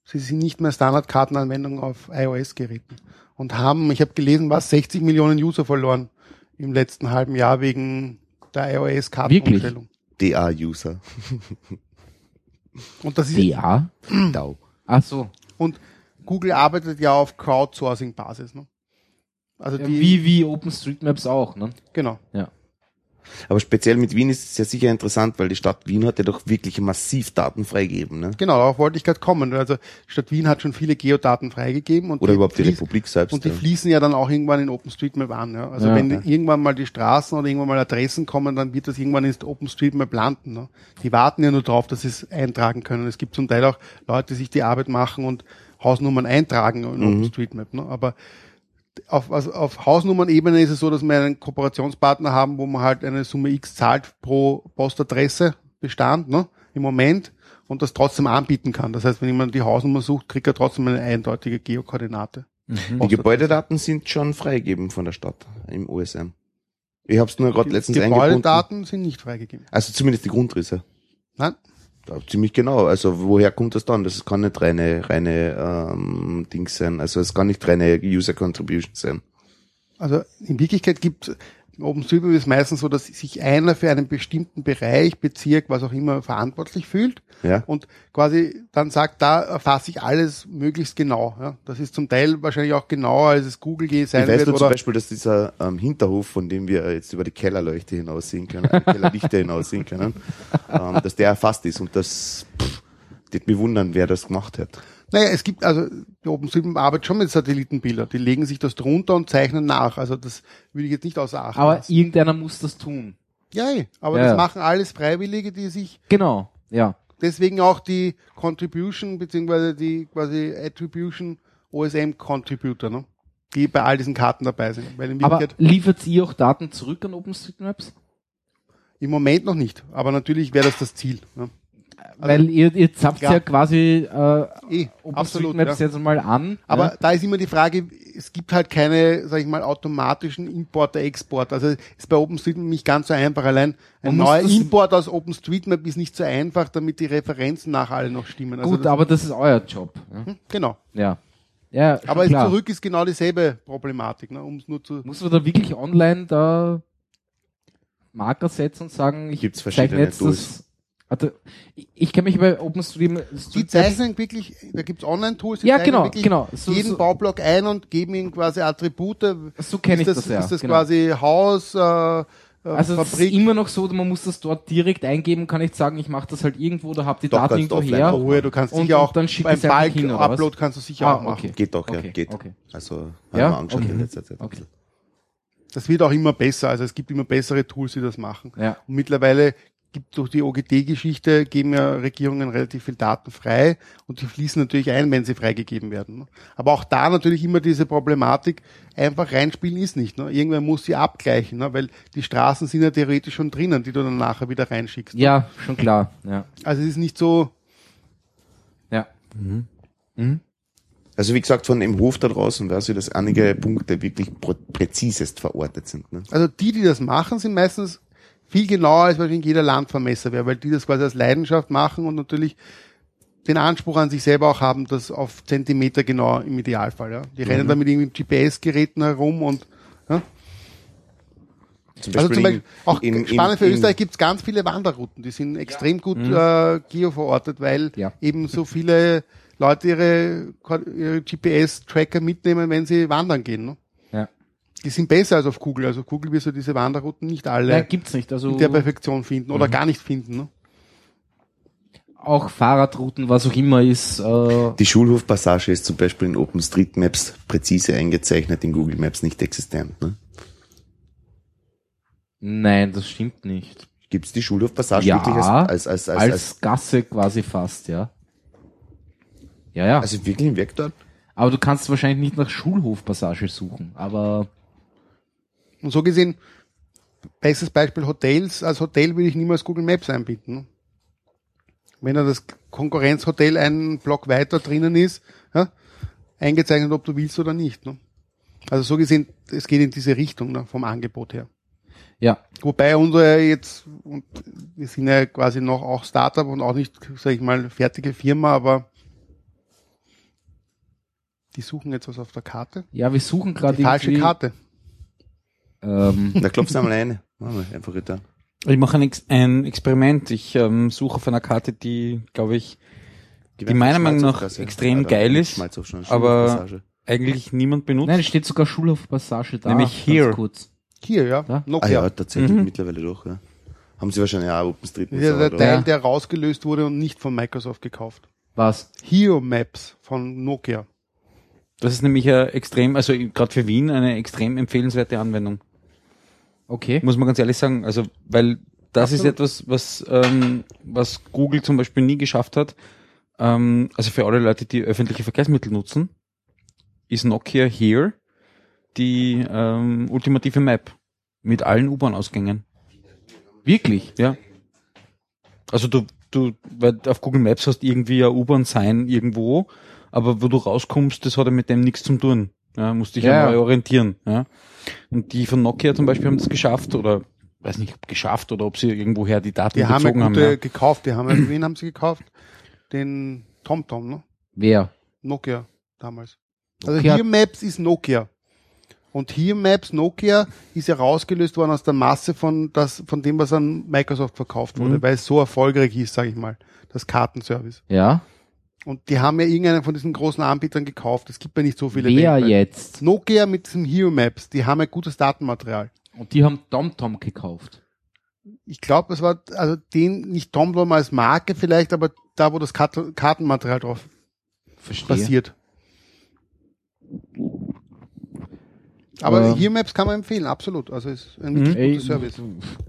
Sie sind nicht mehr Standardkartenanwendung auf iOS-Geräten und haben, ich habe gelesen, was 60 Millionen User verloren im letzten halben Jahr wegen der iOS-Kartenumstellung. DA-User. Und das ist DA? Dau. Ach so. und Google arbeitet ja auf Crowdsourcing-Basis. Ne? Also Ja, die, wie, wie OpenStreetMaps auch, ne? genau. Ja. Aber speziell mit Wien ist es ja sicher interessant, weil die Stadt Wien hat ja doch wirklich massiv Daten freigegeben, ne? Genau, darauf wollte ich gerade kommen. Also Stadt Wien hat schon viele Geodaten freigegeben und Oder die überhaupt die Republik selbst. Und die ja. fließen ja dann auch irgendwann in OpenStreetMap an. Ja? Also Ja, wenn ja. irgendwann mal die Straßen oder irgendwann mal Adressen kommen, dann wird das irgendwann ins OpenStreetMap landen. Ne? Die warten ja nur drauf, dass sie es eintragen können. Es gibt zum Teil auch Leute, die sich die Arbeit machen und Hausnummern eintragen in OpenStreetMap. Ne? Aber auf, also auf Hausnummernebene ist es so, dass wir einen Kooperationspartner haben, wo man halt eine Summe X zahlt pro Postadresse Bestand ne? im Moment und das trotzdem anbieten kann. Das heißt, wenn jemand die Hausnummer sucht, kriegt er trotzdem eine eindeutige Geokoordinate. Die Gebäudedaten sind schon freigegeben von der Stadt im OSM. Ich habe es nur gerade Die letztens eingebunden. Gebäudedaten sind nicht freigegeben. Also zumindest die Grundrisse. Nein? Ziemlich genau. Also woher kommt das dann? Das kann nicht reine, reine ähm, Dings sein. Also es kann nicht reine User Contribution sein. Also in Wirklichkeit gibt OpenStreetMap ist meistens so, dass sich einer für einen bestimmten Bereich, Bezirk, was auch immer, verantwortlich fühlt Ja. und quasi dann sagt, da erfasse ich alles möglichst genau. Ja. Das ist zum Teil wahrscheinlich auch genauer, als es Google G sein Ich weiß wird. nur zum Oder, Beispiel, dass dieser ähm, Hinterhof, von dem wir jetzt über die Kellerleuchte hinaussehen können, die Kellerlichter (laughs) hinaussehen können, ähm, dass der erfasst ist und das pff, wird mich wundern, wer das gemacht hat. Naja, es gibt also, die OpenStreetMap arbeitet schon mit Satellitenbildern. Die legen sich das drunter und zeichnen nach. Also das würde ich jetzt nicht außer Acht Aber lassen. irgendeiner muss das tun. Ja, eh. aber Ja, das ja. machen alles Freiwillige, die sich Genau, ja. deswegen auch die Contribution beziehungsweise die quasi Attribution OSM Contributor, ne? die bei all diesen Karten dabei sind. Aber liefert ihr auch Daten zurück an OpenStreetMaps? im Moment noch nicht, aber natürlich wäre das das Ziel. Ne? Weil ihr, ihr zapft ja, ja. quasi äh, Eh, absolut. OpenStreetMaps Ja. jetzt mal an. Aber ja. da ist immer die Frage, es gibt halt keine, sag ich mal, automatischen Import oder Export. Also ist bei OpenStreetMap nicht ganz so einfach. Allein ein Man neuer Import aus OpenStreetMap ist nicht so einfach, damit die Referenzen nachher alle noch stimmen. Also Gut, das, aber das ist euer Job. Ja. hm, genau. Ja, ja Aber klar. zurück ist genau dieselbe Problematik, ne? um es nur zu Muss man da wirklich online da Marker setzen und sagen, ich Gibt's zeichne verschiedene jetzt das. Also, ich, kenne mich bei OpenStream. Die zeichnen wirklich, da gibt's Online-Tools, die Ja, zeichnen genau, wirklich genau. So- jeden so- Baublock ein und geben ihm quasi Attribute. So kenne ich ist das, ja. Ist das genau. quasi Haus, äh, äh, also es ist immer noch so, man muss das dort direkt eingeben, kann nicht sagen, ich mache das halt irgendwo, da habt ihr Doch, Daten irgendwo her. ja, du kannst Und- sicher und auch dann schicken beim einfach hin? Bulk-Upload kannst du sicher Ah, auch machen. okay. Geht doch, ja, Okay, geht. okay. Also haben Ja? wir angeschaut Okay. in letzter Zeit. Okay. Das wird auch immer besser. Also es gibt immer bessere Tools, die das machen. Ja. Und mittlerweile gibt durch die OGT-Geschichte geben ja Regierungen relativ viel Daten frei und die fließen natürlich ein, wenn sie freigegeben werden. ne? Aber auch da natürlich immer diese Problematik, einfach reinspielen ist nicht. Ne? Irgendwer muss sie abgleichen, ne? weil die Straßen sind ja theoretisch schon drinnen, die du dann nachher wieder reinschickst. Ja, schon klar. Ja. Also es ist nicht so, Ja. Also wie gesagt, von dem Hof da draußen weiß ich, dass einige Punkte wirklich prä- präzisest verortet sind. Ne? also die, die das machen, sind meistens viel genauer als wahrscheinlich jeder Landvermesser wäre, weil die das quasi als Leidenschaft machen und natürlich den Anspruch an sich selber auch haben, das auf Zentimeter genau im Idealfall. Ja. Die rennen da mit irgendwie GPS-Geräten herum und ja. Zum Also zum Beispiel auch in- in- spannend für in- Österreich gibt es ganz viele Wanderrouten, die sind extrem gut äh, geo-verortet, weil Ja. eben so viele Leute ihre, ihre GPS-Tracker mitnehmen, wenn sie wandern gehen. Ne? Die sind besser als auf Google. Also auf Google wirst du diese Wanderrouten nicht alle Nein, gibt's nicht. Also in der Perfektion finden oder gar nicht finden. Ne? auch Fahrradrouten, was auch immer ist. Äh, Die Schulhofpassage ist zum Beispiel in OpenStreetMaps präzise eingezeichnet, in Google Maps nicht existent. Ne? nein, das stimmt nicht. Gibt es die Schulhofpassage Ja, wirklich als, als, als, als, Als, als, Gasse quasi fast, ja. Ja, ja. also wirklich im Weg dort? aber du kannst wahrscheinlich nicht nach Schulhofpassage suchen. Aber Und so gesehen, bestes Beispiel Hotels. Als Hotel würde ich niemals Google Maps einbinden. Wenn da das Konkurrenzhotel einen Block weiter drinnen ist, ja, eingezeichnet, ob du willst oder nicht. Ne? Also so gesehen, es geht in diese Richtung ne, vom Angebot her. ja, Wobei unsere jetzt, und wir sind ja quasi noch auch Startup und auch nicht, sag ich mal, fertige Firma, aber die suchen jetzt was auf der Karte. ja, wir suchen gerade Die falsche Karte. Ähm, (laughs) Da klopfst du einmal eine. Machen wir einfach da. Ich mache ein, Ex ein Experiment. Ich ähm, suche auf einer Karte, die, glaube ich, Die meiner Meinung nach extrem geil ist, aber eigentlich niemand benutzt. nein, es steht sogar Schulhofpassage da. Nämlich. Kurz. Hier, ja. Ah Nokia. ja, tatsächlich Mhm. mittlerweile doch, ja. Haben sie wahrscheinlich auch OpenStreetMap. Ja der oder? Teil, der rausgelöst wurde und nicht von Microsoft gekauft. Was? Hero Maps von Nokia. Das ist nämlich ja extrem, also gerade für Wien eine extrem empfehlenswerte Anwendung. Okay. Muss man ganz ehrlich sagen. Also, weil das ist Absolut. etwas, was, ähm, was Google zum Beispiel nie geschafft hat. Ähm, also für alle Leute, die öffentliche Verkehrsmittel nutzen, ist Nokia Here die ähm, ultimative Map mit allen U-Bahn-Ausgängen. Wirklich? Ja. Also du, du, weil auf Google Maps hast irgendwie ein U-Bahn-Sign irgendwo, aber wo du rauskommst, das hat ja mit dem nichts zu tun. Ja, musst dich ja, Ja. neu orientieren. Ja. Und die von Nokia zum Beispiel haben das geschafft oder weiß nicht, ob geschafft oder ob sie irgendwoher die Daten Die haben ja bezogen haben. gute ja. gekauft. Die haben ja, wen haben sie gekauft? Den TomTom, ne? Wer? Nokia damals. Also Nokia- Here Maps ist Nokia. Und Here Maps Nokia ist ja rausgelöst worden aus der Masse von das, von dem, was an Microsoft verkauft wurde, Mhm. weil es so erfolgreich ist, sage ich mal, das Kartenservice. Ja? Und die haben ja irgendeinen von diesen großen Anbietern gekauft. Es gibt ja nicht so viele. Wer weltweit. jetzt? Nokia mit diesem Hero Maps, die haben ja gutes Datenmaterial. Und die haben TomTom gekauft. Ich glaube, es war also den nicht TomTom als Marke vielleicht, aber da, wo das Kart Kartenmaterial drauf Verstehe. basiert. Aber Ähm. Here Maps kann man empfehlen, absolut. Also ist ein Mhm. wirklich guter Service.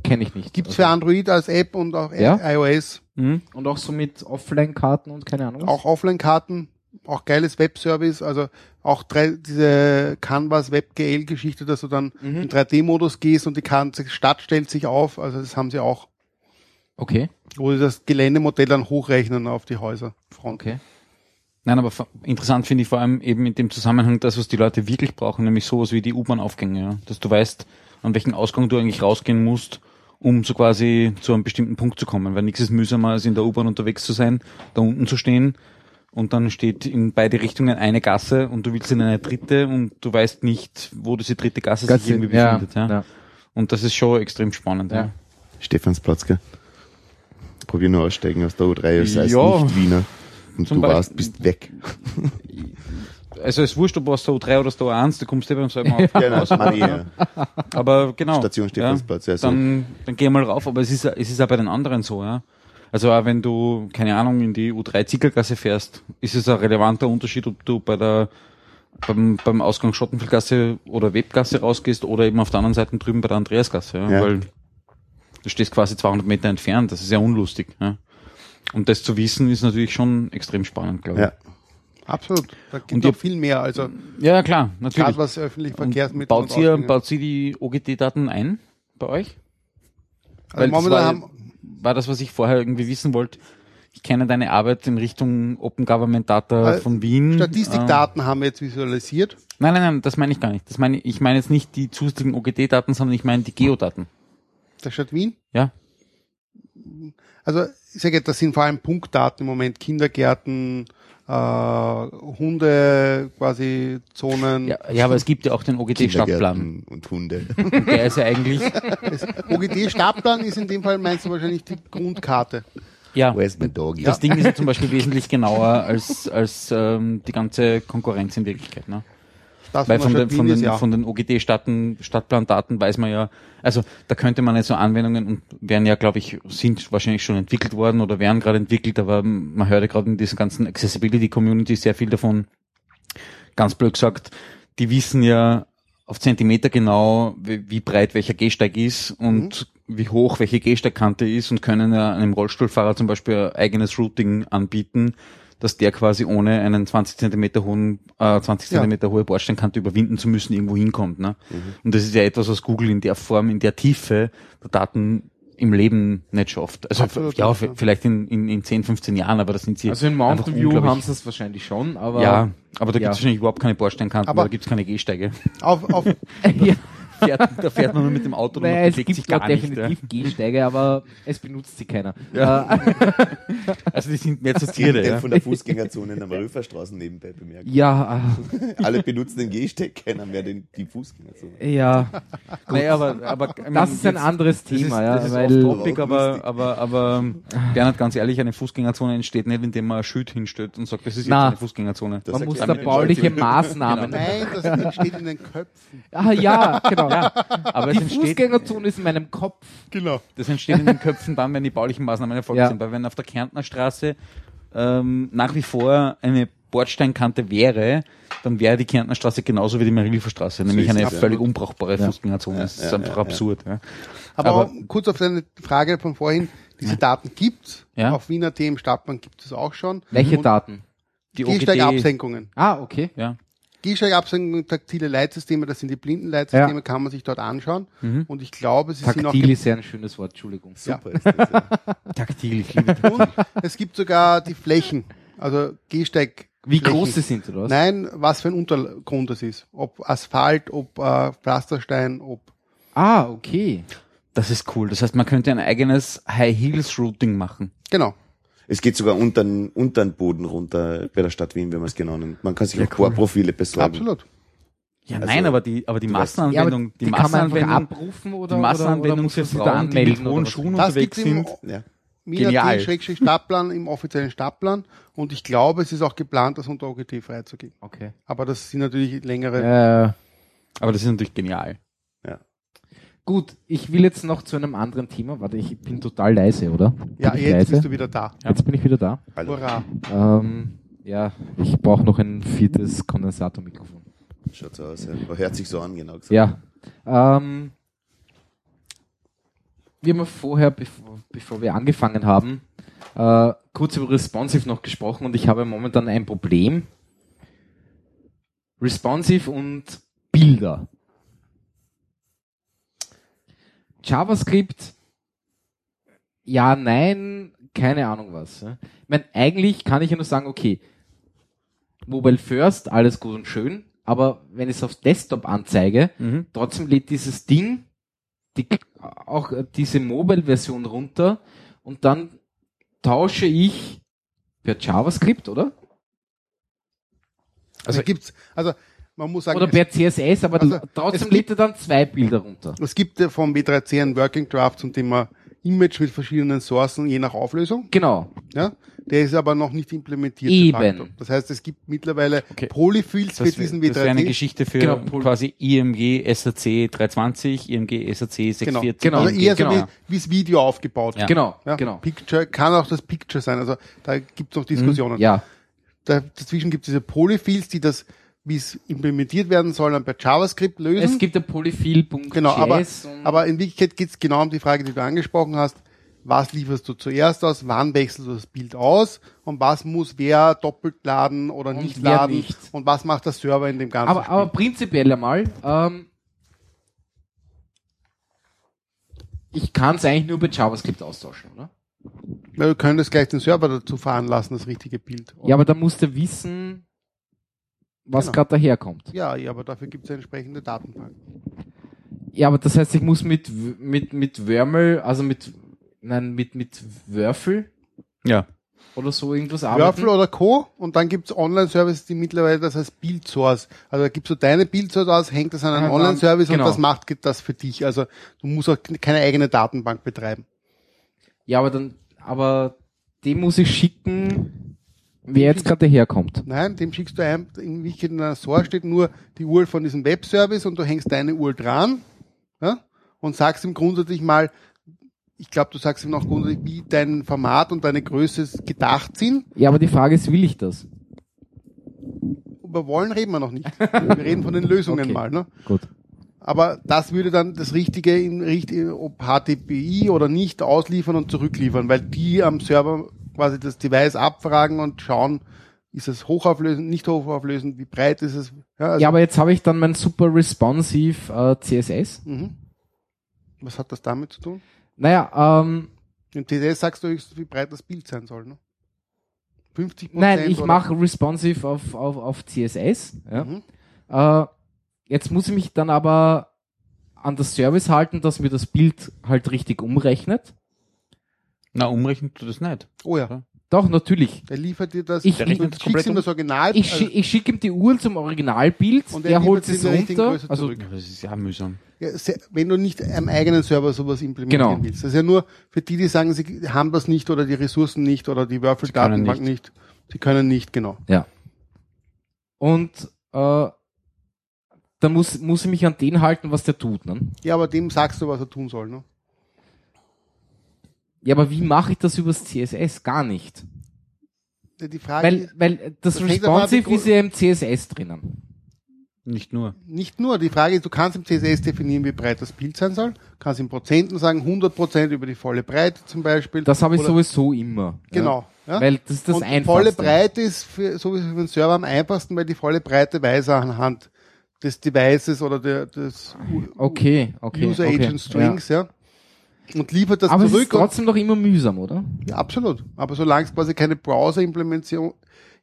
Kenne ich nicht. Gibt's Also- für Android als App und auch Ja? iOS. Mhm. Und auch so mit Offline-Karten und keine Ahnung. was? Auch Offline-Karten, auch geiles Webservice, also auch drei, diese Canvas WebGL-Geschichte, dass du dann Mhm. in 3D-Modus gehst und die ganze Stadt stellt sich auf. Also das haben sie auch, Okay, wo sie das Geländemodell dann hochrechnen auf die Häuserfront. okay. Nein, aber interessant finde ich vor allem eben in dem Zusammenhang das, was die Leute wirklich brauchen, nämlich sowas wie die U-Bahn-Aufgänge, ja? dass du weißt, an welchen Ausgang du eigentlich rausgehen musst, um so quasi zu einem bestimmten Punkt zu kommen, weil nichts ist mühsamer, als in der U-Bahn unterwegs zu sein, da unten zu stehen und dann steht in beide Richtungen eine Gasse und du willst in eine dritte und du weißt nicht, wo diese dritte Gasse sich irgendwie ja, befindet. Ja? ja. Und das ist schon extrem spannend. Ja. Ja. Stephansplatz, gell? Probier nur aussteigen aus der U3 als, als Ja. Nicht-Wiener. Und Zum du Beispiel- warst, bist weg. (laughs) Also es ist wurscht, ob du aus der U3 oder der U1, du kommst eh beim selben (laughs) auf. Genau, meine ich, ja. Aber genau. Station Stephansplatz, ja, so. Dann, dann geh mal rauf, aber es ist, es ist auch bei den anderen so, ja. Also auch wenn du, keine Ahnung, in die U3 Ziegelgasse fährst, ist es ein relevanter Unterschied, ob du bei der, beim, beim Ausgang Schottenfeldgasse oder Webgasse rausgehst oder eben auf der anderen Seite drüben bei der Andreasgasse, ja. Ja. Weil du stehst quasi 200 Meter entfernt, das ist ja unlustig, ja. Und das zu wissen ist natürlich schon extrem spannend, glaube ich. Ja. Absolut. Da gibt Und noch viel mehr. Also Ja, klar, natürlich. gerade was öffentliche Verkehrsmittel baut, und ihr, baut sie die OGT-Daten ein bei euch? also Weil momentan war, haben, war das, was ich vorher irgendwie wissen wollte. Ich kenne deine Arbeit in Richtung Open Government Data Äh, von Wien. Äh, Statistikdaten haben wir jetzt visualisiert. nein, nein, nein, das meine ich gar nicht. Das meine ich meine jetzt nicht die zusätzlichen OGT-Daten, sondern ich meine die Geodaten. Der Stadt Wien. Ja. Also ich sage, das sind vor allem Punktdaten im Moment, Kindergärten, äh, Hunde quasi Zonen. Ja, ja, aber es gibt ja auch den OGT-Stadtplan. Kindergärten und Hunde. (laughs) Der ist ja eigentlich, Das OGD-Startplan ist in dem Fall meinst du wahrscheinlich die Grundkarte. ja, Where's my doggy? das Ding ist ja zum Beispiel wesentlich genauer als, als ähm, die ganze Konkurrenz in Wirklichkeit. Ne? Das Weil von den, von den, ja. von den OGD-Stadten, Stadtplandaten weiß man ja, also da könnte man jetzt so Anwendungen und werden ja, glaube ich, sind wahrscheinlich schon entwickelt worden oder werden gerade entwickelt, aber man hört ja gerade in diesen ganzen Accessibility-Community sehr viel davon, ganz blöd gesagt, die wissen ja auf Zentimeter genau, wie, wie breit welcher Gehsteig ist und wie hoch welche Gehsteigkante ist und können ja einem Rollstuhlfahrer zum Beispiel ein eigenes Routing anbieten, dass der quasi ohne einen 20 Zentimeter hohen, äh, 20 Ja. Zentimeter hohe Bordsteinkante überwinden zu müssen, irgendwo hinkommt. Ne? Und das ist ja etwas, was Google in der Form, in der Tiefe der Daten im Leben nicht schafft. Also Absolut, ja, ja. vielleicht in, in, in 10, 15 Jahren, aber das sind sie Also in Mountain View haben sie es wahrscheinlich schon, aber Ja, aber da Ja. gibt es wahrscheinlich überhaupt keine Bordsteinkanten, Aber- da gibt es keine Gehsteige. Auf, auf, (laughs) ja. Fährt, da fährt man nur mit dem Auto und Naja, man es bewegt gibt sich ja gar nicht. definitiv Gehsteige, aber es benutzt sie keiner. Ja. Äh, (laughs) Also die sind mehr zu Tiere. Ja. von der Fußgängerzone in der Maröferstraße nebenbei bemerkt. ja, (laughs) Alle benutzen den Gehsteig, keiner mehr den, die Fußgängerzone. ja, Naja, aber, aber meine, das ist ein anderes Das ist, Thema, ja, das ist weil off-topic, aber, aber, aber Bernhard, ganz ehrlich, eine Fußgängerzone entsteht nicht, indem man ein Schild hinstellt und sagt, das ist jetzt Na. eine Fußgängerzone. Das man muss da bauliche. Maßnahmen. nein, das entsteht in den Köpfen. Ah ja, genau. Aber Die es entsteht, Fußgängerzone ist in meinem Kopf. Genau. das entsteht in den Köpfen dann, wenn die baulichen Maßnahmen erfolgt Ja. sind. Weil wenn auf der Kärntner Straße ähm, nach wie vor eine Bordsteinkante wäre, dann wäre die Kärntner Straße genauso wie die Marilfer Straße, nämlich eine ja. völlig unbrauchbare Fußgängerzone. Das ist ja, einfach ja, absurd. Ja. Aber, Aber- kurz auf deine Frage von vorhin, diese Daten gibt's. Ja. Auf Wiener T im Stadtplan gibt es auch schon. Welche Und Daten? Die Gehsteigabsenkungen. Ah, okay. ja. Gehsteigabsenkungen, taktile Leitsysteme, das sind die Blindenleitsysteme, Ja. kann man sich dort anschauen. Mhm. Und ich glaube, sie sind auch Taktil ist ja ein schönes Wort, Entschuldigung. Super (laughs) ist das, ja. Taktil, ich liebe Und es gibt sogar die Flächen, also Gehsteig. Wie groß sie sind, oder was? Nein, was für ein Untergrund das ist. Ob Asphalt, ob äh, Pflasterstein, ob. Ah, okay. Das ist cool. Das heißt, man könnte ein eigenes High Heels Routing machen. Genau. Es geht sogar unter den, unter den Boden runter bei der Stadt Wien, wenn man es genau nennt. Man kann sich auch Bohrprofile besorgen. Absolut. Ja, Also, nein, aber die, aber die Massenanwendung, die, die kann man einfach Massenanwendung, abrufen oder, die Massenanwendung oder, oder muss für man sich da Frauen, die mit anmelden oder hohen was? Schuhen Das unterwegs sind. Ja. Genial. Stadtplan im offiziellen Stadtplan. Und ich glaube, es ist auch geplant, das unter OGT freizugeben. Okay. Aber das sind natürlich längere. Äh, Aber das ist natürlich genial. Gut, ich will jetzt noch zu einem anderen Thema. Warte, ich bin total leise, oder? Bin ja, jetzt leise? bist du wieder da. Jetzt bin ich wieder da. Hallo. Hurra. Ähm, ja, ich brauche noch ein viertes Kondensatormikrofon. Schaut so aus, ja. Hört sich so an, genau gesagt. Ja. Ähm, wir haben ja vorher, bevor, bevor wir angefangen haben, äh, kurz über Responsive noch gesprochen und ich habe momentan ein Problem. Responsive und Bilder. JavaScript, ja, nein, keine Ahnung was. ja. Ich meine, eigentlich kann ich ja nur sagen, okay, Mobile First, alles gut und schön, aber wenn ich es auf Desktop anzeige, Mhm. trotzdem lädt dieses Ding die, auch diese Mobile-Version runter und dann tausche ich per JavaScript, oder? Also gibt's, also man muss sagen, Oder per CSS, aber Also, trotzdem lädt er dann zwei Bilder runter. es gibt ja vom W3C ein Working Draft zum Thema Image mit verschiedenen Sourcen, je nach Auflösung. Genau. Ja, der ist aber noch nicht implementiert. Eben. de facto. Das heißt, es gibt mittlerweile Okay. Polyfills für diesen wär- das wäre eine W3C. Geschichte für Genau, quasi IMG SAC 320, IMG SAC 640. Genau. Also eher so genau. wie, wie das Video aufgebaut Ja. wird. Genau, Ja, genau. Picture kann auch das Picture sein. Also da gibt es noch Diskussionen. Ja. Da, dazwischen gibt es diese Polyfills, die das, wie es implementiert werden soll, dann per JavaScript lösen. Es gibt ein Polyfill.js genau, aber, aber in Wirklichkeit geht es genau um die Frage, die du angesprochen hast. Was lieferst du zuerst aus? Wann wechselst du das Bild aus? Und was muss wer doppelt laden oder Und nicht laden? nicht. Und was macht der Server in dem ganzen aber, aber prinzipiell einmal, ähm, ich kann es eigentlich nur bei JavaScript austauschen, oder? Na, du könntest gleich den Server dazu fahren lassen, das richtige Bild. Ja, aber da musst du wissen, was Genau. gerade daherkommt. Ja, ja, aber dafür gibt es entsprechende Datenbanken. Ja, aber das heißt, ich muss mit, mit, mit Wörmel, also mit, nein, mit, mit Würfel, Ja. oder so irgendwas arbeiten. Würfel oder Co. Und dann gibt's Online-Services, die mittlerweile das heißt Bildsource. Also da gibst du deine Bildsource aus, hängt das an einen Ja, Online-Service genau. und das macht das für dich. Also du musst auch keine eigene Datenbank betreiben. Ja, aber dann, aber den muss ich schicken, wer jetzt gerade herkommt. Nein, dem schickst du ein, in einer Source steht nur die URL von diesem Webservice und du hängst deine URL dran ja, und sagst ihm grundsätzlich mal, ich glaube, du sagst ihm noch grundsätzlich, wie dein Format und deine Größe gedacht sind. Ja, aber die Frage ist, will ich das? Über wollen reden wir noch nicht. (laughs) Wir reden von den Lösungen Okay. mal. Ne? Gut. Aber das würde dann das Richtige in richtig, ob HTTPI oder nicht ausliefern und zurückliefern, weil die am Server quasi das Device abfragen und schauen, ist es hochauflösend, nicht hochauflösend, wie breit ist es. Ja, also, Ja, aber jetzt habe ich dann mein super responsive äh, CSS. mhm. Was hat das damit zu tun? Naja, ähm, Im CSS sagst du höchstens, wie breit das Bild sein soll. Ne? 50 nein, ich mache responsive auf, auf, auf CSS. Ja. Mhm. Äh, jetzt muss ich mich dann aber an das Service halten, dass mir das Bild halt richtig umrechnet. Na, umrechnen tut das nicht. Oh ja, Doch, natürlich. der liefert dir das, Ich- rechnet das schickst komplett ihm das Original. Ich, also, schi ich schicke ihm die URL zum Originalbild, Und er der liefert holt sie es in der richtigen runter. Größe Also, zurück. Das ist ja mühsam. Ja, se- wenn du nicht am eigenen Server sowas implementieren Genau. willst. Das ist ja nur für die, die sagen, sie haben das nicht oder die Ressourcen nicht oder die Würfeldatenbank nicht. nicht. Sie können nicht, genau. ja. Und äh, dann muss, muss ich mich an den halten, was der tut. Ne? Ja, aber dem sagst du, was er tun soll. Ne? Ja, aber wie mache ich das übers CSS? Gar nicht. Die Frage Weil, ist, weil das, Das Responsive ist ja im CSS drinnen. Nicht nur. nicht nur, die Frage ist, du kannst im CSS definieren, wie breit das Bild sein soll. Kannst in Prozenten sagen, 100 Prozent über die volle Breite zum Beispiel. Das habe ich Oder- sowieso immer. Genau. Ja? Ja? Weil das ist das und Einfachste. volle Breite ist für, sowieso für den Server am einfachsten, weil die volle Breite weiß er anhand des Devices oder der, des Okay, okay. User okay. Agent Strings, ja. Und liefert das Aber es ist zurück. und, trotzdem noch immer mühsam, oder? ja, absolut. Aber solange es quasi keine Browser-Implementierung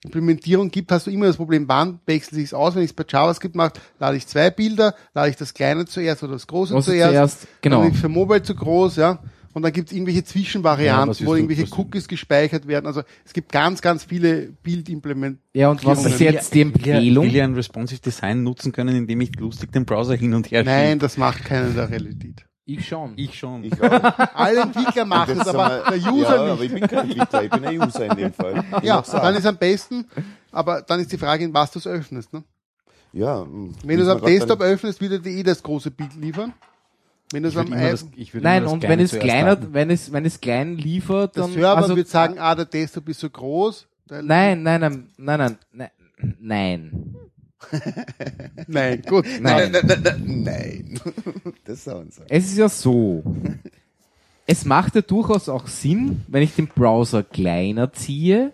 Implementierung gibt, hast du immer das Problem, wann wechselt sich aus? Wenn ich es bei JavaScript mache, lade ich zwei Bilder, lade ich das kleine zuerst oder das große Was zuerst. zuerst, genau. Dann ist für Mobile zu groß, ja. Und dann gibt es irgendwelche Ja, Zwischenvarianten, ist wo irgendwelche Cookies gespeichert werden. Also es gibt ganz, ganz viele Bildimplementationen. Ja, und was ist jetzt die ja, Empfehlung? will ja ein responsive Design nutzen können, indem ich lustig den Browser hin und her Nein, schiebe. das macht keiner in der Realität. Ich schon. Ich schon. Ich auch. (laughs) Alle Entwickler machen es, aber der User ja, nicht. aber ich bin kein Entwickler, ich bin ein User in dem Fall. Ich Ja, dann ist am besten, aber dann ist die Frage, in was du es öffnest. Ne? ja, hm, Wenn du es am Desktop öffnest, wird er dir eh das große Bild liefern. Wenn du es am das, Nein, das und wenn es kleiner, haben. wenn es, wenn es klein liefert, dann, Server also, wird sagen, ah, der Desktop ist so groß. Der- nein, nein, nein, nein, nein, nein, (laughs) nein. Nein, gut. Nein. Nein. (laughs) Das sounds so. Es ist ja so. Es macht ja durchaus auch Sinn, wenn ich den Browser kleiner ziehe,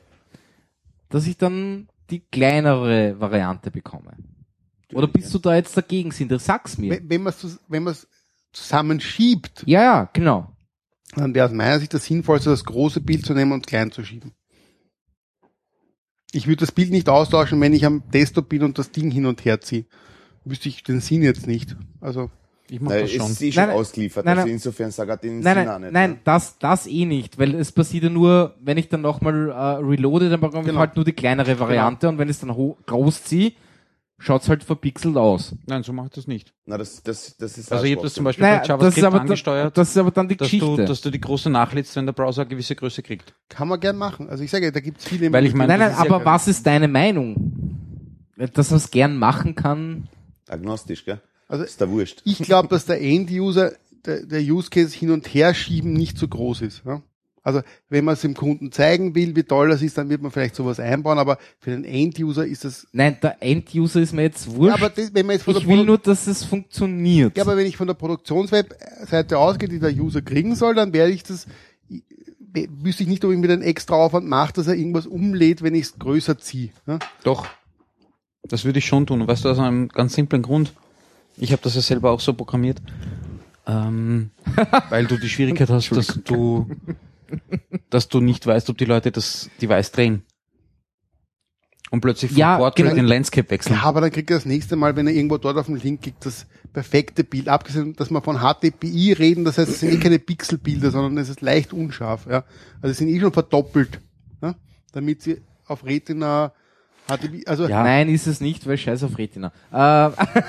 dass ich dann die kleinere Variante bekomme. Oder bist du da jetzt dagegen, Sindre? Sag's mir. Wenn, wenn man es wenn man's zusammenschiebt, Ja, ja, genau. dann wäre aus meiner Sicht das Sinnvollste, das große Bild zu nehmen und klein zu schieben. Ich würde das Bild nicht austauschen, wenn ich am Desktop bin und das Ding hin und her ziehe. Wüsste ich den Sinn jetzt nicht. Also, Ich mach Nein, das es schon. ist eh schon Nein, ausgeliefert, Nein, also insofern sag er den Nein, Sinn nein, auch nicht. nein, ne? das, das eh nicht, weil es passiert ja nur, wenn ich dann nochmal äh, reloade, dann bekomme ich Genau. halt nur die kleinere Variante und wenn ich es dann groß ziehe, schaut's halt verpixelt aus. Nein, so mache ich das nicht. Na, das, das, das ist Also ich habe das zum. Beispiel Naja, bei das ist JavaScript aber, angesteuert, da, das ist aber dann die dass, Geschichte. du, dass du die große nachlädst, wenn der Browser eine gewisse Größe kriegt. kann man gern machen. Also ich sage, da gibt es viele. Weil ich meine, nein, nein, das ja aber kein- was ist deine Meinung? Dass man es gern machen kann. Agnostisch, gell? Also ist da wurscht. ich glaube, dass der End-User, der, der Use Case hin und her schieben nicht so groß ist. Ja? Also wenn man es dem Kunden zeigen will, wie toll das ist, dann wird man vielleicht sowas einbauen, aber für den End-User ist das. Nein, der End-User ist mir jetzt Ja, wurscht. aber das, wenn man jetzt von ich der will Produ- nur, dass es funktioniert. ja, aber wenn ich von der Produktionswebseite ausgehe, die der User kriegen soll, dann werde ich das, wüsste ich nicht, ob ich mir den extra Aufwand mache, dass er irgendwas umlädt, wenn ich es größer ziehe. Ja? Doch. Das würde ich schon tun. Und weißt du, aus einem ganz simplen Grund. Ich habe das ja selber auch so programmiert. Ähm, (laughs) weil du die Schwierigkeit hast, dass du, dass du nicht weißt, ob die Leute das Device drehen. Und plötzlich vom Ja, Portrait genau. den Landscape wechseln. Ja, aber dann kriegt er das nächste Mal, wenn er irgendwo dort auf dem Link kriegt, das perfekte Bild. Abgesehen, dass wir von HDPI reden, das heißt, es sind eh keine Pixelbilder, sondern es ist leicht unscharf. Ja. Also es sind eh schon verdoppelt. Ja. damit sie auf Retina HDMI, also Ja. Nein, ist es nicht, weil scheiß auf Retina. Äh, (laughs)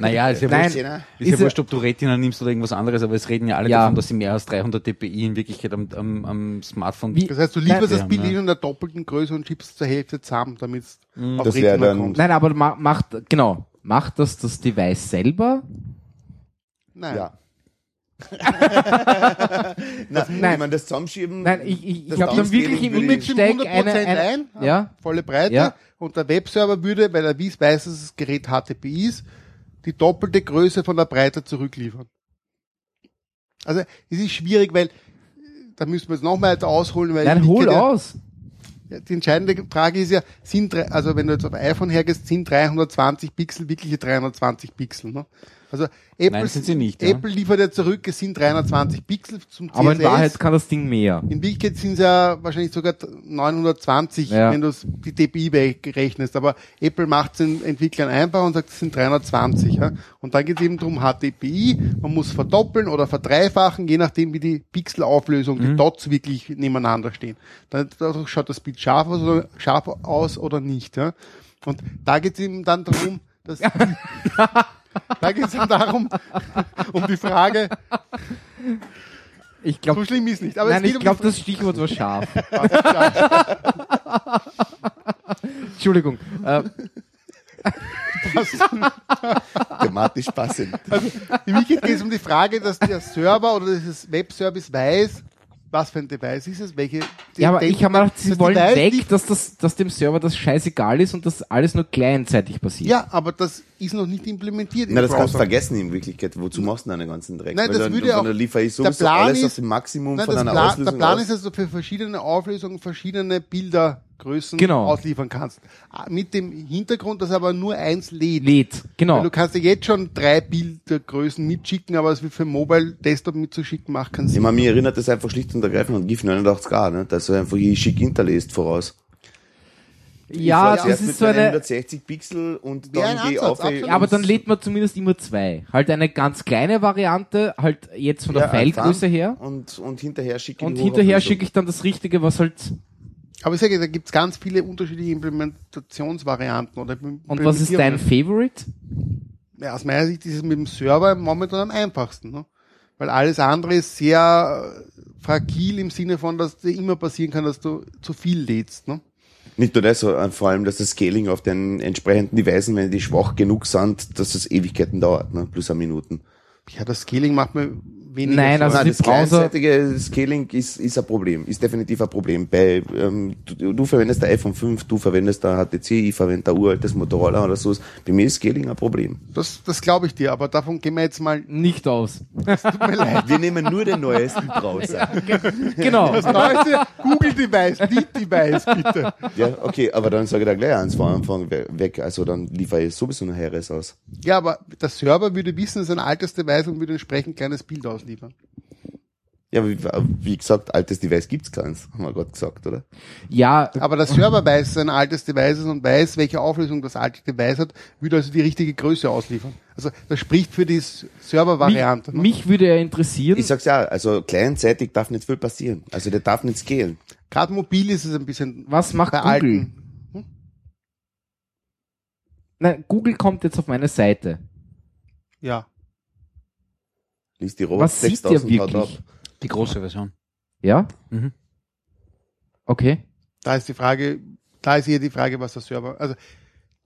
Naja, ist ja Nein. wurscht, ist Ist ja wurscht, ob du Retina nimmst oder irgendwas anderes, aber es reden ja alle Ja. davon, dass sie mehr als 300 dpi in Wirklichkeit am, am, am Smartphone Wie- das heißt, du lieferst Nein, das Bild in der doppelten Größe und schiebst zur Hälfte zusammen, damit es auf Das Retina dann- kommt. nein, aber ma macht, genau, macht das das Device selber? Nein. Ja. (laughs) Na, Nein. ich meine, das Zusammenschieben. Nein, ich, ich, ich habe dann wirklich im Downscaling würde Image ich- Image Stack eine, 100% eine ein, ja, volle Breite Ja. und der Webserver würde, weil er wies- weiß, dass das Gerät HTTP ist, die doppelte Größe von der Breite zurückliefern. Also es ist schwierig, weil da müssen wir jetzt noch mal weiter ausholen, weil nein, in hol aus. Ja, die entscheidende Frage ist ja, sind, also wenn du jetzt auf iPhone hergehst, sind 320 Pixel wirkliche 320 Pixel, ne? Also Apple, Nein, sind sie nicht, ja. Apple liefert ja zurück, es sind 320 Pixel zum CSS. Aber in Wahrheit kann das Ding mehr. In Wirklichkeit sind es ja wahrscheinlich sogar 920, Ja. wenn du die DPI wegrechnest. Aber Apple macht es den Entwicklern einfach und sagt, es sind 320. Ja? Und dann geht es eben darum, HDPI, man muss verdoppeln oder verdreifachen, je nachdem wie die Pixelauflösung, die Dots wirklich nebeneinander stehen. Dann dadurch schaut das Bild scharf aus oder, scharf aus oder nicht. Ja? Und da geht es eben dann darum, dass... (laughs) (laughs) da geht es dann darum, um die Frage, Ich so glaube, schlimm ist nicht. Aber nein, es geht ich um glaube, das Stichwort war scharf. (laughs) Entschuldigung. Äh, thematisch passend. In Wirklichkeit geht es um die Frage, dass der Server oder dieses Webservice weiß, was für ein Device ist es, welche. ja, aber ich habe mir gedacht, sie das wollen Device weg, dass, das, dass dem Server das scheißegal ist und dass alles nur gleichzeitig passiert. Ja, aber das ist noch nicht implementiert. im Na, das kannst du Browser. vergessen in Wirklichkeit. Wozu machst du denn einen ganzen Dreck? Nein, Weil das dann, würde auch- dann liefere ich der sowieso Plan alles ist- auf dem Maximum Nein, von einer Plan, Auslösung der Plan aus. ist, dass du für verschiedene Auflösungen verschiedene Bildergrößen Genau. ausliefern kannst. Ah, Mit dem Hintergrund, dass aber nur eins lädt. Lädt, Weil genau. du kannst ja jetzt schon drei Bildergrößen mitschicken, aber es wie für Mobile Desktop mitzuschicken macht keinen Ich Sinn. meine, mir erinnert das einfach schlicht und ergreifend an GIF 89K, ne? dass er einfach hier schick hinterlässt voraus. Ja, ich das ist so mit meinen eine, 160 Pixel und dann ein gehe Ansatz, auf. Ja, aber dann lädt man zumindest immer zwei. Halt eine ganz kleine Variante, halt jetzt von der Ja, Pfeilgröße her. Und, und hinterher schicke Und hinterher schicke ich dann das Richtige, was halt. Aber ich sage, da gibt's ganz viele unterschiedliche Implementationsvarianten oder Und was ist dein. Favorite? Ja, aus meiner Sicht ist es mit dem Server momentan am einfachsten, ne? Weil alles andere ist sehr äh, fragil im Sinne von, dass dir immer passieren kann, dass du zu viel lädst, ne? Nicht nur das, sondern vor allem, dass das Scaling auf den entsprechenden Devices, wenn die schwach genug sind, dass das Ewigkeiten dauert, ne? plus eine Minuten. Ja, das Scaling macht mir weniger Nein, also Nein, das Browser- Scaling ist, ist ein Problem, ist definitiv ein Problem. Bei, ähm, du, du verwendest der iPhone 5, du verwendest der HTC, ich verwende ein uraltes Motorola oder so. Bei mir ist Scaling ein Problem. das, das glaube ich dir, aber davon gehen wir jetzt mal Nicht aus. (laughs) tut mir leid. Wir nehmen nur den neuesten Browser. Genau. Das neueste Google-Device, Beat-Device, bitte. Ja, okay, aber dann sage ich da gleich eins vor Anfang we- weg. Also dann liefere ich sowieso noch Heeres aus. Ja, aber der Server würde wissen, es ist ein altes Device und würde entsprechend kleines Bild ausliefern. Ja, wie, wie gesagt, altes Device gibt's keins, haben wir gerade gesagt, oder? Ja, Aber der Server weiß, dass es ein altes Device ist und weiß, welche Auflösung das alte Device hat, würde also die richtige Größe ausliefern. Also das spricht für die Server-Variante. mich, mich würde ja interessieren. Ich sag's ja, also kleinzeitig darf nicht viel passieren. Also der darf nicht scalen. Gerade mobil ist es ein bisschen Was macht bei Google? alten. Nein, Google kommt jetzt auf meine Seite. Ja. Lies die Was sieht der 6000 haut wirklich? Die große Version. Ja? Mhm. Okay. Da ist die Frage, da ist eher die Frage, was der Server, also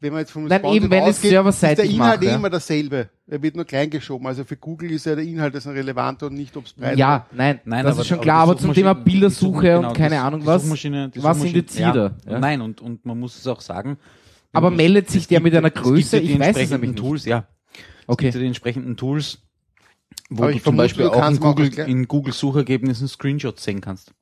wenn man jetzt vom Nein, eben, wenn ausgeht, serverseitig ist der Inhalt mache, eh ja. immer dasselbe. Er wird nur klein geschoben. Also für Google ist ja der Inhalt das relevant und nicht, ob es breit Ja, nein, Nein, das aber- ist schon klar, aber zum Thema Bildersuche Such- und genau, keine die- Ahnung die was. Suchmaschine- die was indiziert ja? Ja? Nein, und, und man muss es auch sagen. Aber es- meldet sich es der gibt mit ja- einer es gibt Größe? ja die Ich weiß es nämlich nicht. Tools, ja. Es Okay. gibt ja die entsprechenden Tools, wo Aber du ich zum Beispiel du auch in auch Google, erklären- in Google Suchergebnissen Screenshots sehen kannst.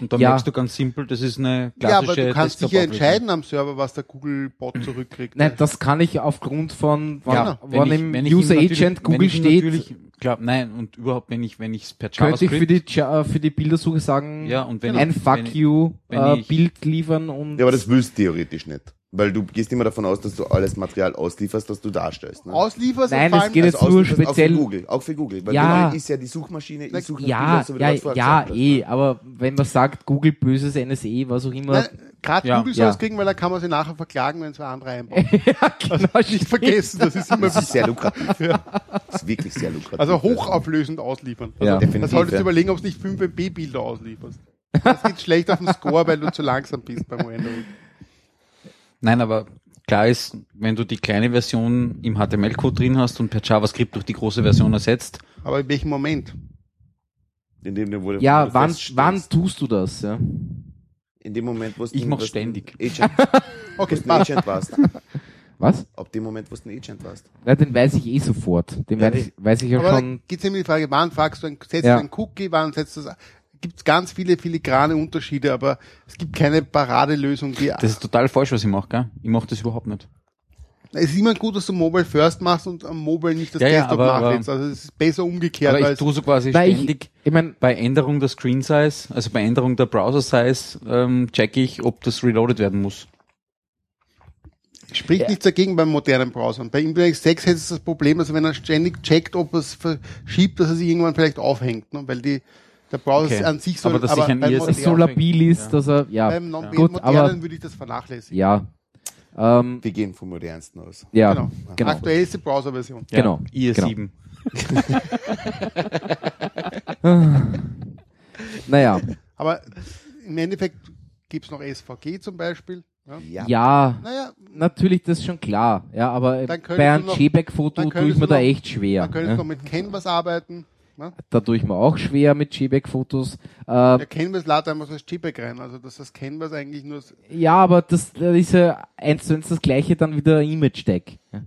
Und dann Ja. merkst du ganz simpel, das ist eine Ja, klassische aber du kannst dich ja entscheiden am Server, was der Google-Bot zurückkriegt. Nein, das kann ich aufgrund von, wann, Ja, wann ich- im User Agent wenn Google steht, Klar, nein, und überhaupt, wenn ich, wenn ich es per könnte ich JavaScript, für die, Ja- für die Bildersuche sagen, Ja, und wenn ein ich- Fuck wenn you wenn äh, ich- Bild liefern und Ja, aber das willst du theoretisch nicht. Weil du gehst immer davon aus, dass du alles Material auslieferst, das du darstellst. Ne? Auslieferst Nein, es geht jetzt nur auslieferst, speziell- Auch für Google, auch für Google. Weil Ja. Google ist ja die Suchmaschine, ich suche Ja, Bildern, so ja, ja, hast, eh, ne? aber wenn man sagt, Google böses NSE, was auch immer. Gerade Ja. Google soll Ja. es kriegen, weil da kann man sie nachher verklagen, wenn zwei andere einbauen. (laughs) ja, genau, Nicht vergessen, das ist immer Das ist sehr lukrativ. (laughs) Das ist wirklich sehr lukrativ. Also hochauflösend ausliefern. Also Ja. Da Definitiv, solltest du ja. überlegen, ob du nicht 5 MB-Bilder auslieferst. Das geht schlecht auf den Score, weil du zu langsam bist beim Rendering. Nein, aber klar ist, wenn du die kleine Version im HTML-Code drin hast und per JavaScript durch die große Version ersetzt, Aber in welchem Moment? in dem, du- wo Ja, du wann, wann tust du das? Ja? In dem Moment, wo du Ich ein- mach (laughs) wo du ständig. Agent, Okay, du. Agent warst. (laughs) Was? Ab dem Moment, wo du ein Agent warst. Ja, den weiß ich eh sofort. Den Ja, weiß, ich, weiß ich ja Aber da schon. geht es immer die Frage, wann fragst du, ein, setzt Ja. du ein Cookie, wann setzt du das gibt es ganz viele filigrane Unterschiede, aber es gibt keine Paradelösung, die das ist total falsch, was ich mache, gell? Ich mache das überhaupt nicht. es ist immer gut, dass du Mobile First machst und am Mobile nicht das Ja, ja, Desktop aber- aber- nachlädst. Also es ist besser umgekehrt, Aber weil ich tue so quasi ständig ich, ich mein, bei Änderung der Screen Size, also bei Änderung der Browser Size, ähm, checke ich, ob das reloaded werden muss. es spricht Ja. nichts dagegen beim modernen Browsern. Bei Internet 6 hättest du das Problem, also wenn er ständig checkt, ob es verschiebt, dass er sich irgendwann vielleicht aufhängt, ne? weil die, der Browser Okay. an sich soll, Aber dass beim ISS es modernen- so labil ist, Ja. dass er, ja, beim non- Gut, modernen aber- würde ich das vernachlässigen. ja, ähm, Wir gehen vom modernsten aus. ja, Genau. genau. Aktuellste Browserversion. Ja, Genau, IE7. (laughs) Naja, Aber im Endeffekt gibt's noch SVG zum Beispiel. Ja. ja, Naja, natürlich, das ist schon klar. Ja, aber bei einem JPEG-Foto tue ich mir da echt schwer. dann könntest du Ne? noch mit Canvas arbeiten. Ne? Da tue ich mir auch schwer mit JPEG-Fotos. Äh, Der Canvas lädt einfach so als JPEG rein. Also dass das Canvas eigentlich nur das ja, aber das, das ist ja eins zu eins das gleiche dann wieder Image-Tag. Ja.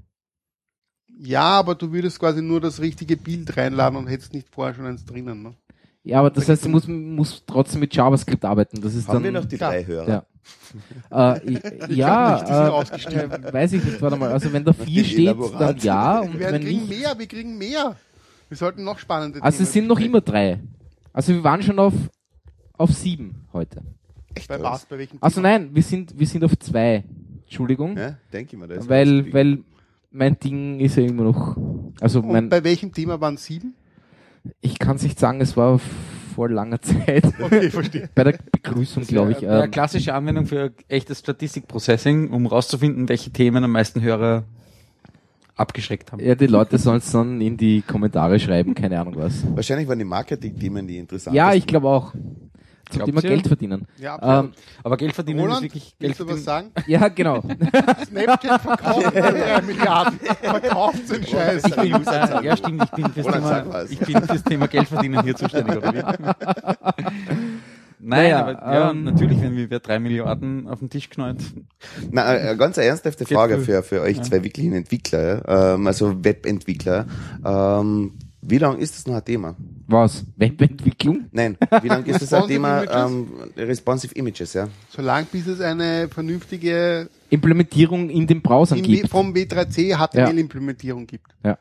Ja, aber du würdest quasi nur das richtige Bild reinladen und hättest nicht vorher schon eins drinnen. Ne? Ja, aber das heißt, du musst, musst trotzdem mit JavaScript arbeiten. Das ist Haben dann, wir noch die drei Hörer? Ja. (laughs) Äh, ja, sind äh, äh, weiß ich nicht, warte mal. Also wenn da (laughs) vier steht, dann ja. Und Wir wenn kriegen nicht, mehr, wir kriegen mehr. Wir sollten noch spannende also es Themen sind noch besprechen. immer drei. Also wir waren schon auf, auf sieben heute. Echt? Bei was? Bei welchem Also Thema? nein, wir sind, wir sind auf zwei. Entschuldigung. Ja, denke ich mir. Das weil, weil mein Ding ist ja immer noch, also Und mein, bei welchem Thema waren sieben? ich kann es nicht sagen, es war vor langer Zeit. (laughs) Okay, verstehe. Bei der Begrüßung, glaube ich. Ja, Ähm, klassische Anwendung für echtes Statistikprocessing, um rauszufinden, welche Themen am meisten Hörer abgeschreckt haben. ja, die Leute sollen es dann in die Kommentare schreiben, keine Ahnung was. Wahrscheinlich waren die Marketing-Themen die interessantesten. Ja, ich glaube auch. Zum Thema? Geld verdienen. Ja, absolut. Ähm, Aber Geld verdienen Roland, ist wirklich Geld willst du was sagen? ja, genau. (laughs) Snapchat verkauft drei (laughs) Milliarden. Verkauft den Scheiß. Ich bin, äh, ja, stimmt, ich bin fürs Roland, Thema, ich bin fürs Thema Geld verdienen hier zuständig, oder wie? (laughs) Nein, Naja, aber ja, ähm, natürlich, wenn wir drei Milliarden auf den Tisch knallt. Na, eine ganz ernsthafte Frage für, für euch zwei wirklichen Entwickler, ja, ähm, also Webentwickler. Ähm, wie lang ist das noch ein Thema? Was? Webentwicklung? Nein, wie lang ist das ein Thema? Images? Ähm, responsive Images, ja. Solange bis es eine vernünftige Implementierung in den Browsern W- gibt. vom W3C HTML-Implementierung gibt. Ja.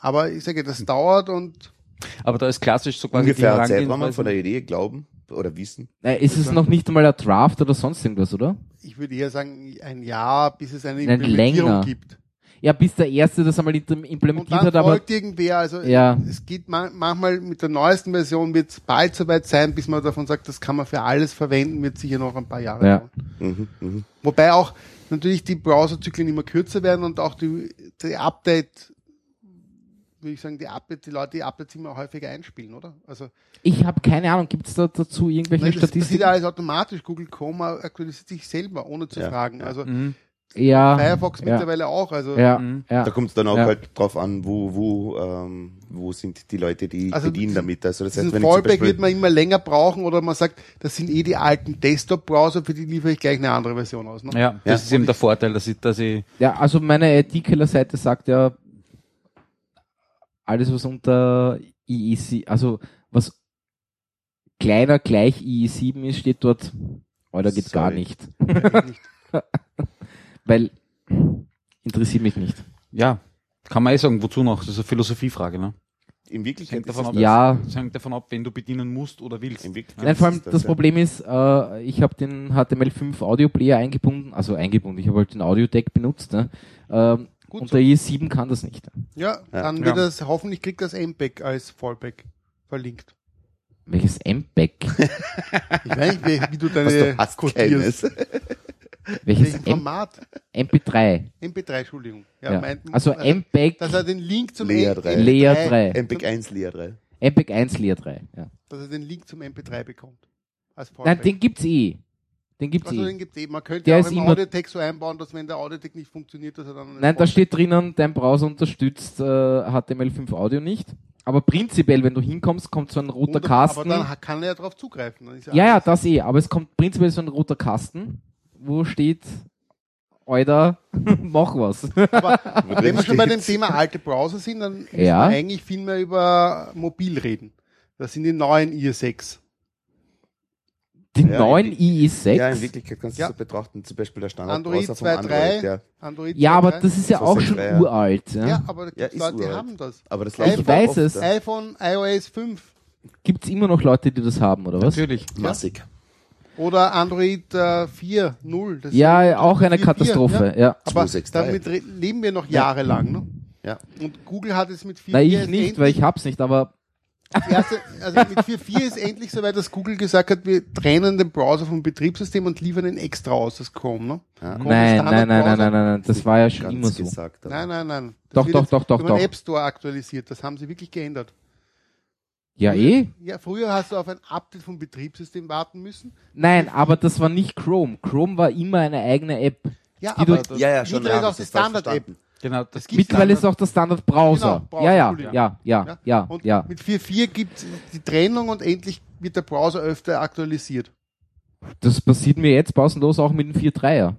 Aber ich sage, das dauert und Aber da ist klassisch so quasi Ungefähr die ein Zeitraum Herangehensweise- von der Idee, glauben oder wissen. Äh, ist es noch nicht einmal ein Draft oder sonst irgendwas, oder? ich würde eher sagen, ein Jahr, bis es eine Nein, Implementierung länger. gibt. Ja, bis der Erste das einmal implementiert dann hat, aber folgt irgendwer, also Ja. es geht man, manchmal mit der neuesten Version wird es bald soweit sein, bis man davon sagt, das kann man für alles verwenden, wird sicher noch ein paar Jahre Ja. dauern. Mhm, mhm. Wobei auch natürlich die Browserzyklen immer kürzer werden und auch die, die Update, würde ich sagen, die Update, die Leute die Updates immer häufiger einspielen, oder? Also ich habe keine Ahnung, gibt es da dazu irgendwelche nein, das passiert Statistiken? ja alles automatisch. Google Chrome aktualisiert sich selber, ohne zu Ja, fragen. Also Mhm. Ja, Firefox ja. mittlerweile auch. Also ja, Mhm. ja. Da kommt es dann auch Ja. halt drauf an, wo, wo, ähm, wo sind die Leute, die Also bedienen damit. Also das heißt, wenn Fallback wird man immer länger brauchen oder man sagt, das sind eh die alten Desktop-Browser, für die liefere ich gleich eine andere Version aus. Ne? Ja, das ist eben der Vorteil, dass ich, dass ich Ja, also meine IT-Killer-Seite sagt ja, alles was unter IE7, also was kleiner gleich IE7 ist, steht dort, oder geht gar Sorry. nicht. (laughs) Nicht. (laughs) Weil, interessiert mich nicht. Ja, kann man eh sagen, wozu noch? Das ist eine Philosophiefrage, ne? In Wirklichkeit Hängt davon ab, das. Ja. es hängt davon ab, wenn du bedienen musst oder willst. In Wirklichkeit Nein, vor allem das, ja. Problem ist, äh, ich habe den HTML5 Audio Player eingebunden, also eingebunden, ich habe halt den Audio Deck benutzt. Ne? Ähm, Gut und so. der IE7 kann das nicht. Ja, dann Ja. wird das, hoffentlich kriegt das MPEG als Fallback verlinkt. Welches MPEG? (laughs) Ich weiß nicht, wie, wie du Was deine du hast. (laughs) Welches Welchen Format? MP3? MP3, Entschuldigung. Ja, Ja. mein- Also MPEG dass er den Link zum Layer M- 3. Layer 3. MPEG 1 Layer 3. MPEG 1 Layer 3. Ja. dass er den Link zum MP3 bekommt. Als Nein, den gibt's eh. Den gibt's also eh. den gibt's eben. Man könnte Der auch im Audiotext so einbauen, dass wenn der Audiotext nicht funktioniert, dass er dann... Nein, da steht drinnen, dein Browser unterstützt äh, HTML5 Audio nicht. Aber prinzipiell, wenn du hinkommst, kommt so ein roter Wunderbar, Kasten. Aber dann kann er ja darauf zugreifen. Dann ist Ja, ja, alles- das eh. Aber es kommt prinzipiell so ein roter Kasten, wo steht, Alter, (laughs) mach was. Aber (laughs) wenn wir schon bei dem. Thema alte Browser sind, dann müssen Ja. wir eigentlich viel mehr über mobil reden. Das sind die neuen IE6. Die Ja, neuen in IE6. Ja, in Wirklichkeit kannst du Ja. es so betrachten, zum Beispiel der Android Standardbrowser vom 2.3. Android, ja. Android ja, aber 2.3. das ist ja auch schon wir, ja. uralt. Ja. Ja, aber da Ja, Leute, die uralt. haben das. Aber das Ich läuft weiß oft, es. ja. iPhone iOS 5 Gibt's immer noch Leute, die das haben, oder was? Natürlich. Massig. oder Android äh, 4.0. Das Ja, ist- auch eine 4.4, Katastrophe. Ja. Aber 263. damit leben wir noch jahrelang. Ne? Ja. Und Google hat es mit 4.4 Na, ich nicht, weil ich hab's nicht, aber erste, also mit 4.4 ist endlich soweit, dass Google gesagt hat, wir trennen den Browser vom Betriebssystem und liefern ihn extra aus, das Chrome. Ne? Ja. Chrome nein, nein, nein, nein, nein, nein, nein, das war ja schon Ganz immer so. Gesagt, Nein, nein, nein. Das Doch, doch, jetzt doch, doch, doch. App Store aktualisiert. Das haben sie wirklich geändert. Ja, eh? Ja, früher hast du auf ein Update vom Betriebssystem warten müssen. Nein, aber das war nicht Chrome. Chrome war immer eine eigene App. Ja, aber du- Ja, ja, schon. ja, ist auch das die ist falsch Standard-App. Genau, das gibt's Mittlerweile ist Standard- auch der Standard-Browser. Genau, Browser, ja, ja, Entschuldigung. ja, ja, ja, Und ja. mit 4.4 gibt die Trennung und endlich wird der Browser öfter aktualisiert. Das passiert mir jetzt pausenlos auch mit dem 4.3er.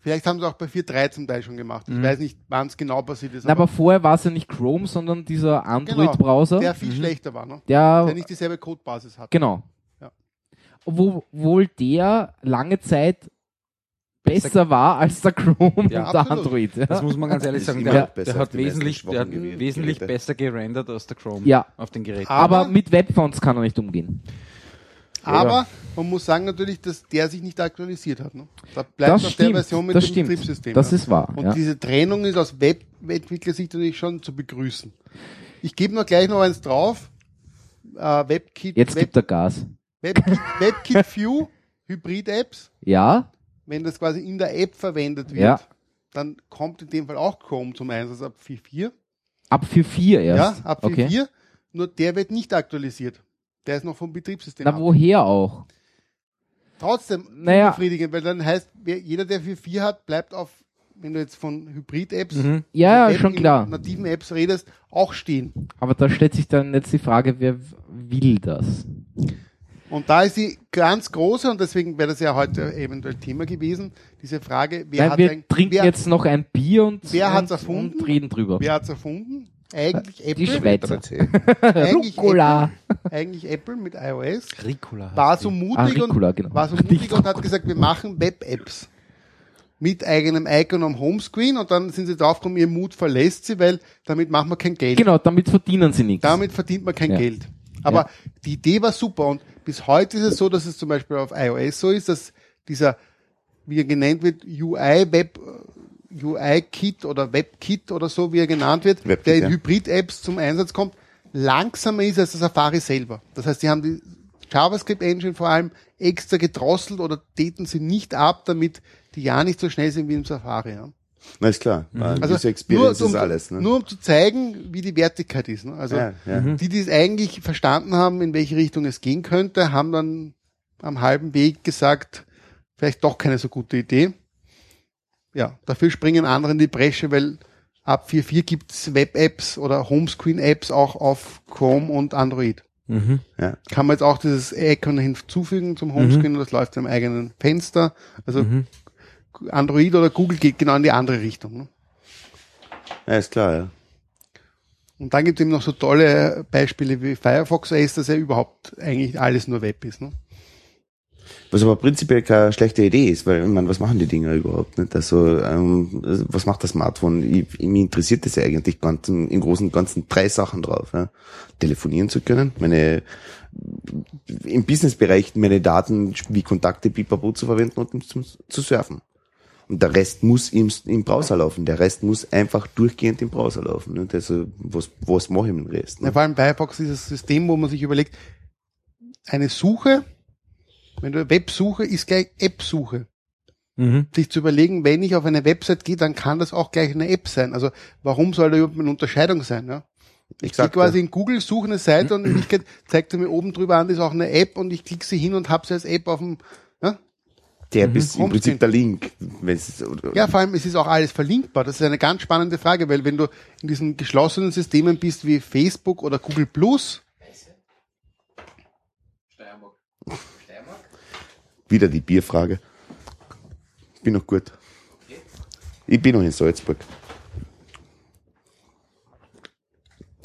Vielleicht haben sie auch bei 4.3 zum Teil schon gemacht. Ich Mhm. weiß nicht, wann es genau passiert ist. Na, aber vorher war es ja nicht Chrome, sondern dieser Android-Browser, der der, viel schlechter war, ne? der nicht dieselbe Codebasis hat. genau. Ja. Obwohl der lange Zeit besser war als der Chrome und der. Android. Ja, Das muss man ganz ehrlich sagen. Der, besser der hat wesentlich, der hat wesentlich besser gerendert als der Chrome Ja. auf den Geräten. aber, aber- mit Webfonts kann er nicht umgehen. Aber man muss sagen natürlich, dass der sich nicht aktualisiert hat. Ne? Da bleibt Das auf stimmt, der Version mit das dem stimmt. Betriebssystem. Das ja. ist wahr. Und ja. diese Trennung ist aus Web Webentwicklersicht natürlich schon zu begrüßen. Ich gebe noch gleich noch eins drauf. Äh, WebKit, Jetzt Web, gibt er Gas. WebKit, WebKit View, Hybrid-Apps. Ja, Wenn das quasi in der App verwendet wird, Ja. dann kommt in dem Fall auch Chrome zum Einsatz ab 4.4. ab für 4 Ja, erst. ab okay. 4.4. Nur der wird nicht aktualisiert. Der ist noch vom Betriebssystem. Na, ab. woher auch? Trotzdem Naja. unbefriedigend, weil dann heißt, wer, jeder, der 4.4 hat, bleibt auf, wenn du jetzt von Hybrid-Apps, Mhm. Ja, Web- schon klar. nativen Apps redest, auch stehen. Aber da stellt sich dann jetzt die Frage, wer will das? Und da ist die ganz große, und deswegen wäre das ja heute eventuell Thema gewesen, diese Frage, wer Nein, hat wir ein- trinken wer, jetzt noch ein Bier und, wer hat's und, erfunden? und reden drüber. wer hat's erfunden? Eigentlich Die Apple. Schweizer. (laughs) Eigentlich Rucola. Apple, eigentlich Apple mit iOS. Ricola. War so mutig Ah, Ricola, und, genau. war so mutig und hat gesagt, wir machen Web-Apps. Mit eigenem Icon am Homescreen und dann sind sie draufgekommen, ihr Mut verlässt sie, weil damit machen wir kein Geld. Genau, damit verdienen sie nichts. Damit verdient man kein Ja. Geld. Aber Ja. die Idee war super und bis heute ist es so, dass es zum Beispiel auf iOS so ist, dass dieser, wie er genannt wird, UI Web, UI Kit oder Web Kit oder so, wie er genannt wird, WebKit, der in ja. Hybrid-Apps zum Einsatz kommt, langsamer ist als der Safari selber. Das heißt, die haben die JavaScript Engine vor allem extra gedrosselt oder täten sie nicht ab, damit die ja nicht so schnell sind wie im Safari. Ja. Na, ist klar. Also, Also User Experience nur, um, ist alles. Ne? nur um zu zeigen, wie die Wertigkeit ist. Ne? Also ja, ja. die, die es eigentlich verstanden haben, in welche Richtung es gehen könnte, haben dann am halben Weg gesagt, vielleicht doch keine so gute Idee. Ja, dafür springen andere in die Bresche, weil ab 4.4 gibt es Web-Apps oder Homescreen-Apps auch auf Chrome und Android. Mhm. ja. Kann man jetzt auch dieses Icon hinzufügen zum Homescreen und das läuft im eigenen Fenster. Also Mhm. Android oder Google geht genau in die andere Richtung. Ne? ja, ist klar, ja. Und dann gibt es eben noch so tolle Beispiele wie Firefox OS, dass ja überhaupt eigentlich alles nur Web ist. Ne? Was aber prinzipiell keine schlechte Idee ist, weil, ich meine, was machen die Dinger überhaupt nicht? Also, ähm, was macht das Smartphone? Ich, mich interessiert das ja eigentlich ganz, im Großen und Ganzen drei Sachen drauf. Ja. Telefonieren zu können, meine, im Businessbereich meine Daten wie Kontakte, Pipapo zu verwenden und zum, zu surfen. Und der Rest muss im, im Browser laufen. Der Rest muss einfach durchgehend im Browser laufen. Ne? Also, was, was mache ich mit dem Rest? Ne? Ja, vor allem Firefox ist das System, wo man sich überlegt, eine Suche, wenn du Websuche ist gleich App-Suche. Mhm. Sich zu überlegen, wenn ich auf eine Website gehe, dann kann das auch gleich eine App sein. Also warum soll da überhaupt eine Unterscheidung sein? Ja? Ich gehe quasi in Google, suche eine Seite und in Wirklichkeit zeigt er mir oben drüber an, das ist auch eine App und ich klicke sie hin und habe sie als App auf dem, Der ist im. Prinzip der Link. Ja, vor allem, es ist auch alles verlinkbar. Das ist eine ganz spannende Frage, weil wenn du in diesen geschlossenen Systemen bist wie Facebook oder Google Plus, Wieder die Bierfrage. Ich bin noch gut. Ich bin noch in Salzburg.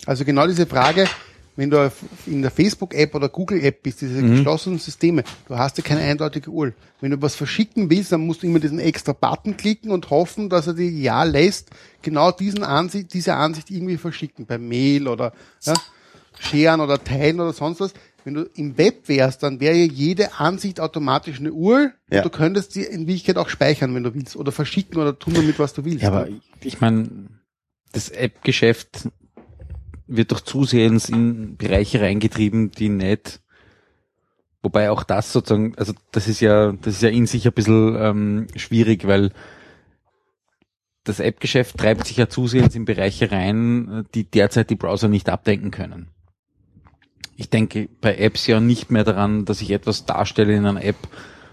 also genau diese Frage, wenn du in der Facebook-App oder Google-App bist, diese geschlossenen Systeme, du hast ja keine eindeutige URL. Wenn du was verschicken willst, dann musst du immer diesen extra Button klicken und hoffen, dass er dir ja lässt, genau diesen Ansicht, diese Ansicht irgendwie verschicken, per Mail oder ja, scheren oder teilen oder sonst was. Wenn du im Web wärst, dann wäre ja jede Ansicht automatisch eine URL Ja. und du könntest die in Wirklichkeit auch speichern, wenn du willst, oder verschicken oder tun damit, was du willst. Ja, aber ich meine, das App-Geschäft wird doch zusehends in Bereiche reingetrieben, die nicht, wobei auch das sozusagen, also das ist ja, das ist ja in sich ein bisschen ähm, schwierig, weil das App-Geschäft treibt sich ja zusehends in Bereiche rein, die derzeit die Browser nicht abdenken können. Ich denke bei Apps ja nicht mehr daran, dass ich etwas darstelle in einer App,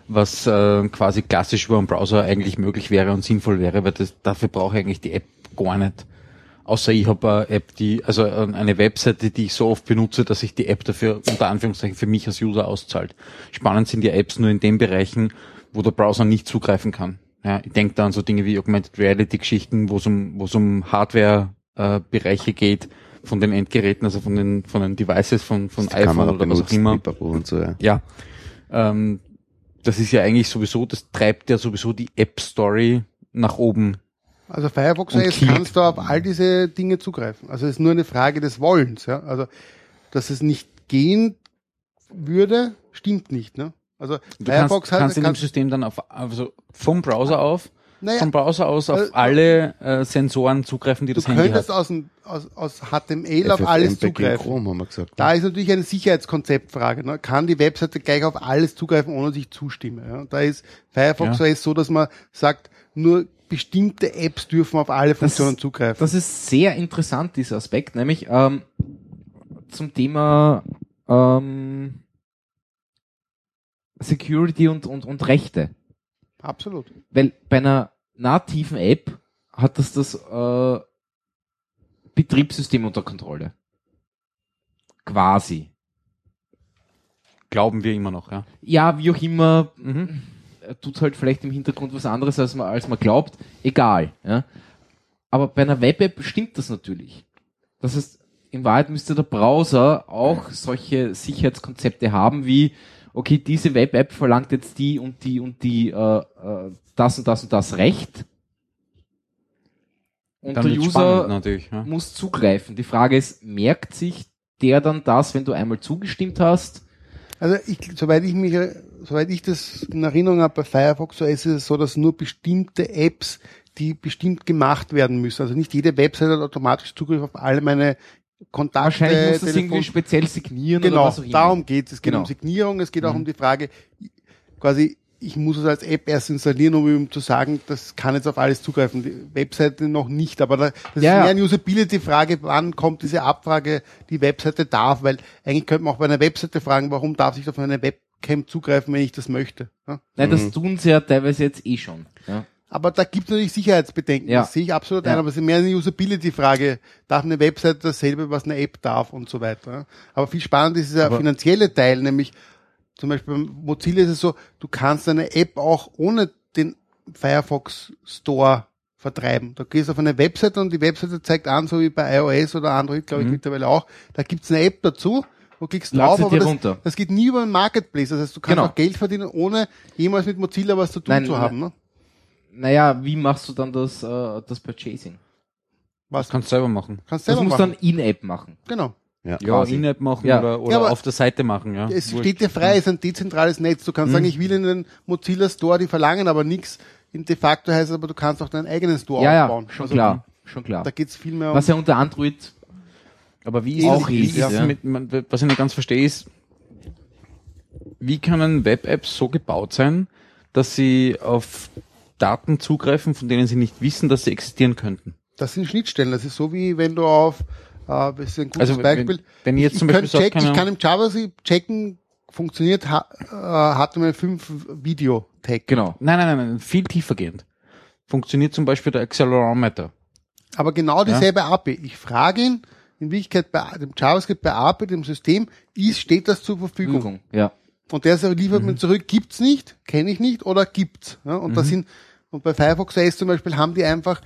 was äh, quasi klassisch über einen Browser eigentlich möglich wäre und sinnvoll wäre, weil das, dafür brauche ich eigentlich die App gar nicht. Außer ich habe eine App, die, also äh, eine Webseite, die ich so oft benutze, dass sich die App dafür unter Anführungszeichen für mich als User auszahlt. Spannend sind die Apps nur in den Bereichen, wo der Browser nicht zugreifen kann. Ja, ich denke da an so Dinge wie Augmented Reality Geschichten, wo es um, wo es um Hardware-Bereiche geht, von den Endgeräten, also von den, von den Devices, von, von iPhone Kamera oder was auch benutzt, immer. So, ja. Ja. Ähm, das ist ja eigentlich sowieso, das treibt ja sowieso die App Story nach oben. Also Firefox OS kannst du auf all diese Dinge zugreifen. Also es ist nur eine Frage des Wollens. Ja? Also dass es nicht gehen würde, stimmt nicht. Ne? Also Du Firefox kannst, kannst in dem System dann auf, also vom Browser auf, naja, vom Browser aus auf äh, alle äh, Sensoren zugreifen, die du das Handy könntest hat. aus, dem, aus, aus HTML auf alles zugreifen. Chrome haben wir gesagt. Da ist natürlich eine Sicherheitskonzeptfrage. Ne? Kann die Webseite gleich auf alles zugreifen, ohne dass ich zustimme? Ja? Da ist Firefox Ja. OS so, dass man sagt, nur bestimmte Apps dürfen auf alle Funktionen zugreifen. Das ist sehr interessant, dieser Aspekt, nämlich ähm, zum Thema ähm, Security und, und, und Rechte. Absolut. Weil bei einer nativen App hat das das äh, Betriebssystem unter Kontrolle. Quasi. Glauben wir immer noch, ja. Ja, wie auch immer, Mhm. Er tut halt vielleicht im Hintergrund was anderes, als man, als man glaubt. Egal. Ja. Aber bei einer Web-App stimmt das natürlich. Das heißt, in Wahrheit müsste der Browser auch solche Sicherheitskonzepte haben wie, okay, diese Web-App verlangt jetzt die und die und die, äh, äh, das und das und das Recht. Und Dann der User. Ja. muss zugreifen. Die Frage ist, merkt sich der dann das, wenn du einmal zugestimmt hast? Also ich, soweit ich mich, äh, soweit ich das in Erinnerung habe bei Firefox OS ist es so, dass nur bestimmte Apps, die bestimmt gemacht werden müssen. Also nicht jede Website hat automatisch Zugriff auf alle meine Kontakte. Wahrscheinlich muss das irgendwie speziell signieren oder Genau, was auch immer. darum geht es. Es geht Genau. um Signierung, es geht auch um die Frage, quasi, ich muss es als App erst installieren, um ihm zu sagen, das kann jetzt auf alles zugreifen. Die Webseite noch nicht, aber da, das ist ja. mehr eine Usability-Frage, wann kommt diese Abfrage, die Webseite darf, weil eigentlich könnte man auch bei einer Webseite fragen, warum darf ich auf eine Webcam zugreifen, wenn ich das möchte. Ja? Nein, das tun sie ja teilweise jetzt eh schon. Ja. Aber da gibt es natürlich Sicherheitsbedenken. Ja. Das sehe ich absolut Ja. ein, aber es ist mehr eine Usability-Frage. Darf eine Webseite dasselbe, was eine App darf und so weiter. Aber viel spannend ist dieser Aber- finanzielle Teil, nämlich zum Beispiel beim Mozilla ist es so, du kannst eine App auch ohne den Firefox Store vertreiben. Da gehst du auf eine Webseite und die Webseite zeigt an, so wie bei iOS oder Android, glaube ich, Mhm. mittlerweile auch. Da gibt's eine App dazu du klickst Lad's drauf, aber das, runter. das geht nie über den Marketplace. Das heißt, du kannst Genau. auch Geld verdienen, ohne jemals mit Mozilla was zu tun Nein, zu haben. Ne? Naja, wie machst du dann das, äh, das Purchasing? Was? Kannst selber machen. kannst Das selber musst machen. du dann in-App machen. genau. Ja. Ja. In-App machen Ja. oder, oder Ja, auf der Seite machen, ja. Es Wurscht. steht dir frei, es ist ein dezentrales Netz. Du kannst sagen, ich will in den Mozilla Store, die verlangen aber nichts. In de facto heißt es aber, du kannst auch deinen eigenen Store Ja, ja, aufbauen. schon Also, klar, schon klar. Da geht's viel mehr um. Was ja unter Android Aber wie ist Auch wie ist, ja. mit, was ich nicht ganz verstehe, ist, wie können Web-Apps so gebaut sein, dass sie auf Daten zugreifen, von denen sie nicht wissen, dass sie existieren könnten? Das sind Schnittstellen. Das ist so wie wenn du auf, äh, das ist ein gutes Also wenn- Beispiel. wenn ich jetzt zum ich, Beispiel keine ich kann im JavaScript checken, funktioniert H- äh, HTML5 Video Tag. Genau. Nein, nein, nein, nein, viel tiefergehend. Funktioniert zum Beispiel der Accelerometer. Aber genau dieselbe API. Ich frage ihn, in Wirklichkeit bei dem JavaScript, bei API, dem System, ist, steht das zur Verfügung. Ja. Und der liefert mir zurück, gibt's nicht, kenne ich nicht oder gibt's. Ja, und das sind, und bei Firefox OS zum Beispiel haben die einfach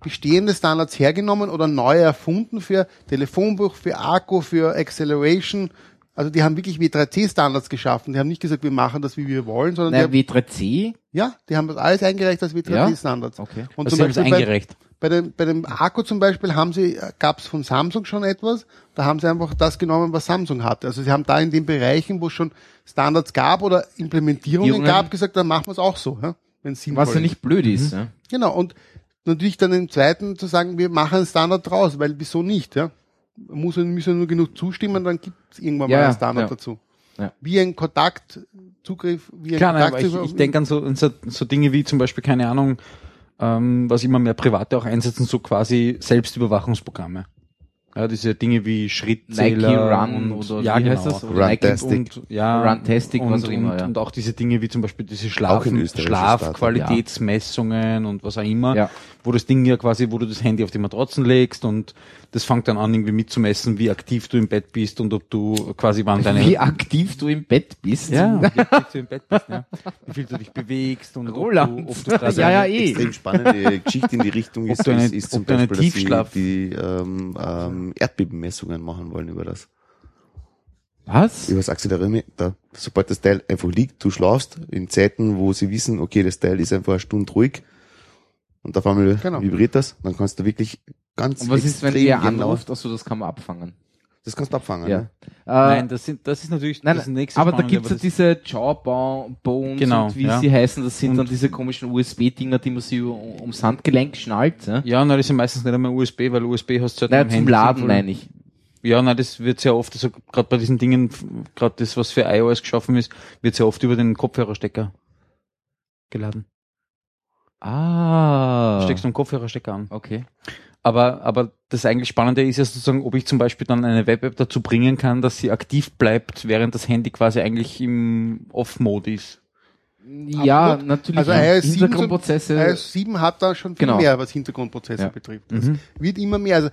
bestehende Standards hergenommen oder neu erfunden für Telefonbuch, für Akku, für Acceleration. Also die haben wirklich W3C-Standards geschaffen. Die haben nicht gesagt, wir machen das, wie wir wollen, sondern Naja, die haben, W3C. ja, die haben das alles eingereicht als W3C-Standards. Okay. Und Das zum Beispiel bei, eingereicht. bei dem, bei dem Akku zum Beispiel haben sie, gab es von Samsung schon etwas, da haben sie einfach das genommen, was Samsung hatte. Also sie haben da in den Bereichen, wo es schon Standards gab oder Implementierungen Implementierungen. gab, gesagt, dann machen wir es auch so, ja, wenn es sinnvoll Was ja nicht blöd ist. Ja. Genau, und natürlich dann im zweiten zu sagen, wir machen einen Standard draus, weil wieso nicht, ja? Muss, müssen nur genug zustimmen, dann gibt es irgendwann Ja, mal einen Standard ja. dazu. Ja. Wie ein Kontaktzugriff, wie ein Klar, nein, aber ich, Kontaktzugriff. ich denke an so, an so, so Dinge wie zum Beispiel, keine Ahnung, ähm, was immer mehr Private auch einsetzen, so quasi Selbstüberwachungsprogramme. Ja, diese Dinge wie Schrittzähler Nike Run und, oder ja, wie genau. heißt das? Runtastic. und, ja, Runtastic, und, was auch immer, und, ja. und auch diese Dinge wie zum Beispiel diese österreichischen Schlafqualitätsmessungen und was auch immer, Ja. Wo das Ding ja quasi, wo du das Handy auf die Matratzen legst und das fängt dann an irgendwie mitzumessen, wie aktiv du im Bett bist und ob du quasi wann deine Wie aktiv du im Bett bist. ja, (laughs) wie aktiv du im Bett bist, ja. Wie viel du dich bewegst und ob du, Roland. ob du quasi Ja, ja, eine- eh. Extrem spannende Geschichte in die Richtung Ob ist, du eine- ist, zum ob Beispiel, dass Tiefschlaf- sie die ähm, ähm, Erdbebenmessungen machen wollen über das. Was? Über das Accelerometer. Sobald das Teil einfach liegt, du schlafst, in Zeiten, wo sie wissen, okay, das Teil ist einfach eine Stunde ruhig und auf einmal Genau. vibriert das, dann kannst du wirklich ganz Und was ist, wenn ihr anruft? Achso, das kann man abfangen. Das kannst du abfangen. Ja. Ne? Äh, Nein, das sind, das ist natürlich Nein, das nächste aber da Spannende, gibt's ja diese Jawbones Genau, und wie ja. sie heißen, das sind Und- dann diese komischen USB-Dinger, die man sich um- ums Handgelenk schnallt. Ja? Ja, nein, das sind meistens nicht einmal USB, weil USB hast du Naja, am zum Handy Laden meine ich. Ja, nein, das wird sehr oft, also gerade bei diesen Dingen, gerade das, was für iOS geschaffen ist, wird sehr oft über den Kopfhörerstecker geladen. Ah. Steckst du einen Kopfhörerstecker an. Okay. Aber, aber das eigentlich Spannende ist ja sozusagen, ob ich zum Beispiel dann eine Web-App dazu bringen kann, dass sie aktiv bleibt, während das Handy quasi eigentlich im Off-Mode ist. Ja, Absolut. natürlich. Also iOS 7, Hintergrundprozesse. iOS 7 hat da schon viel Genau. mehr, was Hintergrundprozesse Ja. betrifft. Das Mhm. wird immer mehr. Also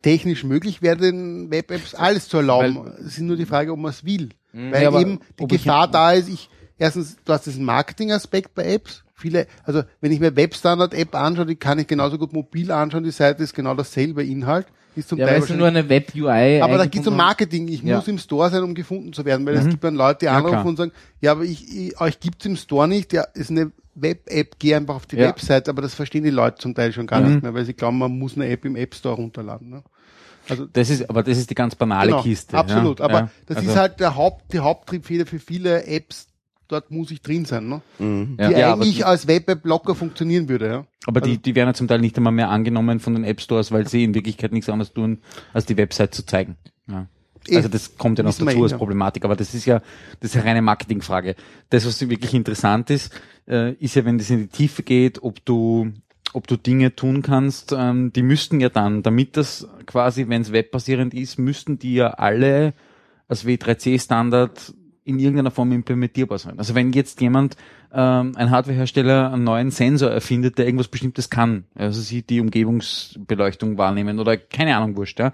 technisch möglich wäre den Web-Apps alles zu erlauben. es ist nur die Frage, ob man es will. Mhm. Weil Ja, eben die ich- Gefahr da ist, ich, erstens, du hast diesen Marketing-Aspekt bei Apps. Viele, also wenn ich mir Webstandard-App anschaue, die kann ich genauso gut mobil anschauen, die Seite ist genau dasselbe Inhalt. Ist zum ja, Teil es nur eine Web-UI aber da geht es um Marketing. Ich Ja. muss im Store sein, um gefunden zu werden, weil es gibt dann Leute, die Ja, anrufen klar. und sagen, ja, aber ich, ich euch gibt's im Store nicht. Ja, ist eine Web-App, geh einfach auf die Ja. Website, aber das verstehen die Leute zum Teil schon gar nicht mehr, weil sie glauben, man muss eine App im App Store runterladen. Ne? Also Das ist, aber das ist die ganz banale genau, Kiste. absolut. ja. aber ja. das Also- ist halt der Haupt, die Haupttriebfeder für viele Apps. Dort muss ich drin sein, ne? Mhm. Ja. Die Ja, aber eigentlich die- als Web-App locker funktionieren würde, ja. Aber Also die, die werden ja zum Teil nicht einmal mehr angenommen von den App Stores, weil sie in Wirklichkeit nichts anderes tun, als die Website zu zeigen. Ja. Eh, Also das kommt ja noch dazu eh, als ja. Problematik, aber das ist ja, das ist eine reine Marketingfrage. Das, was wirklich interessant ist, äh, ist ja, wenn das in die Tiefe geht, ob du, ob du Dinge tun kannst, ähm, die müssten ja dann, damit das quasi, wenn es webbasierend ist, müssten die ja alle als W3C-Standard in irgendeiner Form implementierbar sein. Also wenn jetzt jemand, ähm, ein Hardwarehersteller, einen neuen Sensor erfindet, der irgendwas Bestimmtes kann, also sie die Umgebungsbeleuchtung wahrnehmen oder keine Ahnung, wurscht, ja,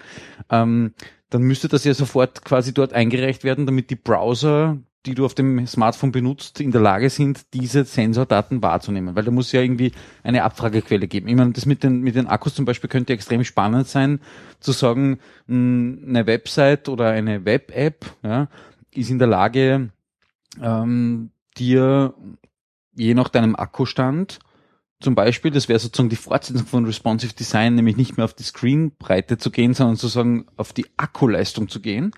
ähm, dann müsste das ja sofort quasi dort eingereicht werden, damit die Browser die du auf dem Smartphone benutzt, in der Lage sind, diese Sensordaten wahrzunehmen. Weil da muss ja irgendwie eine Abfragequelle geben. Ich meine, das mit den, mit den Akkus zum Beispiel könnte extrem spannend sein, zu sagen, mh, eine Website oder eine Web-App ja, ist in der Lage, ähm, dir je nach deinem Akkustand zum Beispiel, das wäre sozusagen die Fortsetzung von Responsive Design, nämlich nicht mehr auf die Screenbreite zu gehen, sondern sozusagen auf die Akkuleistung zu gehen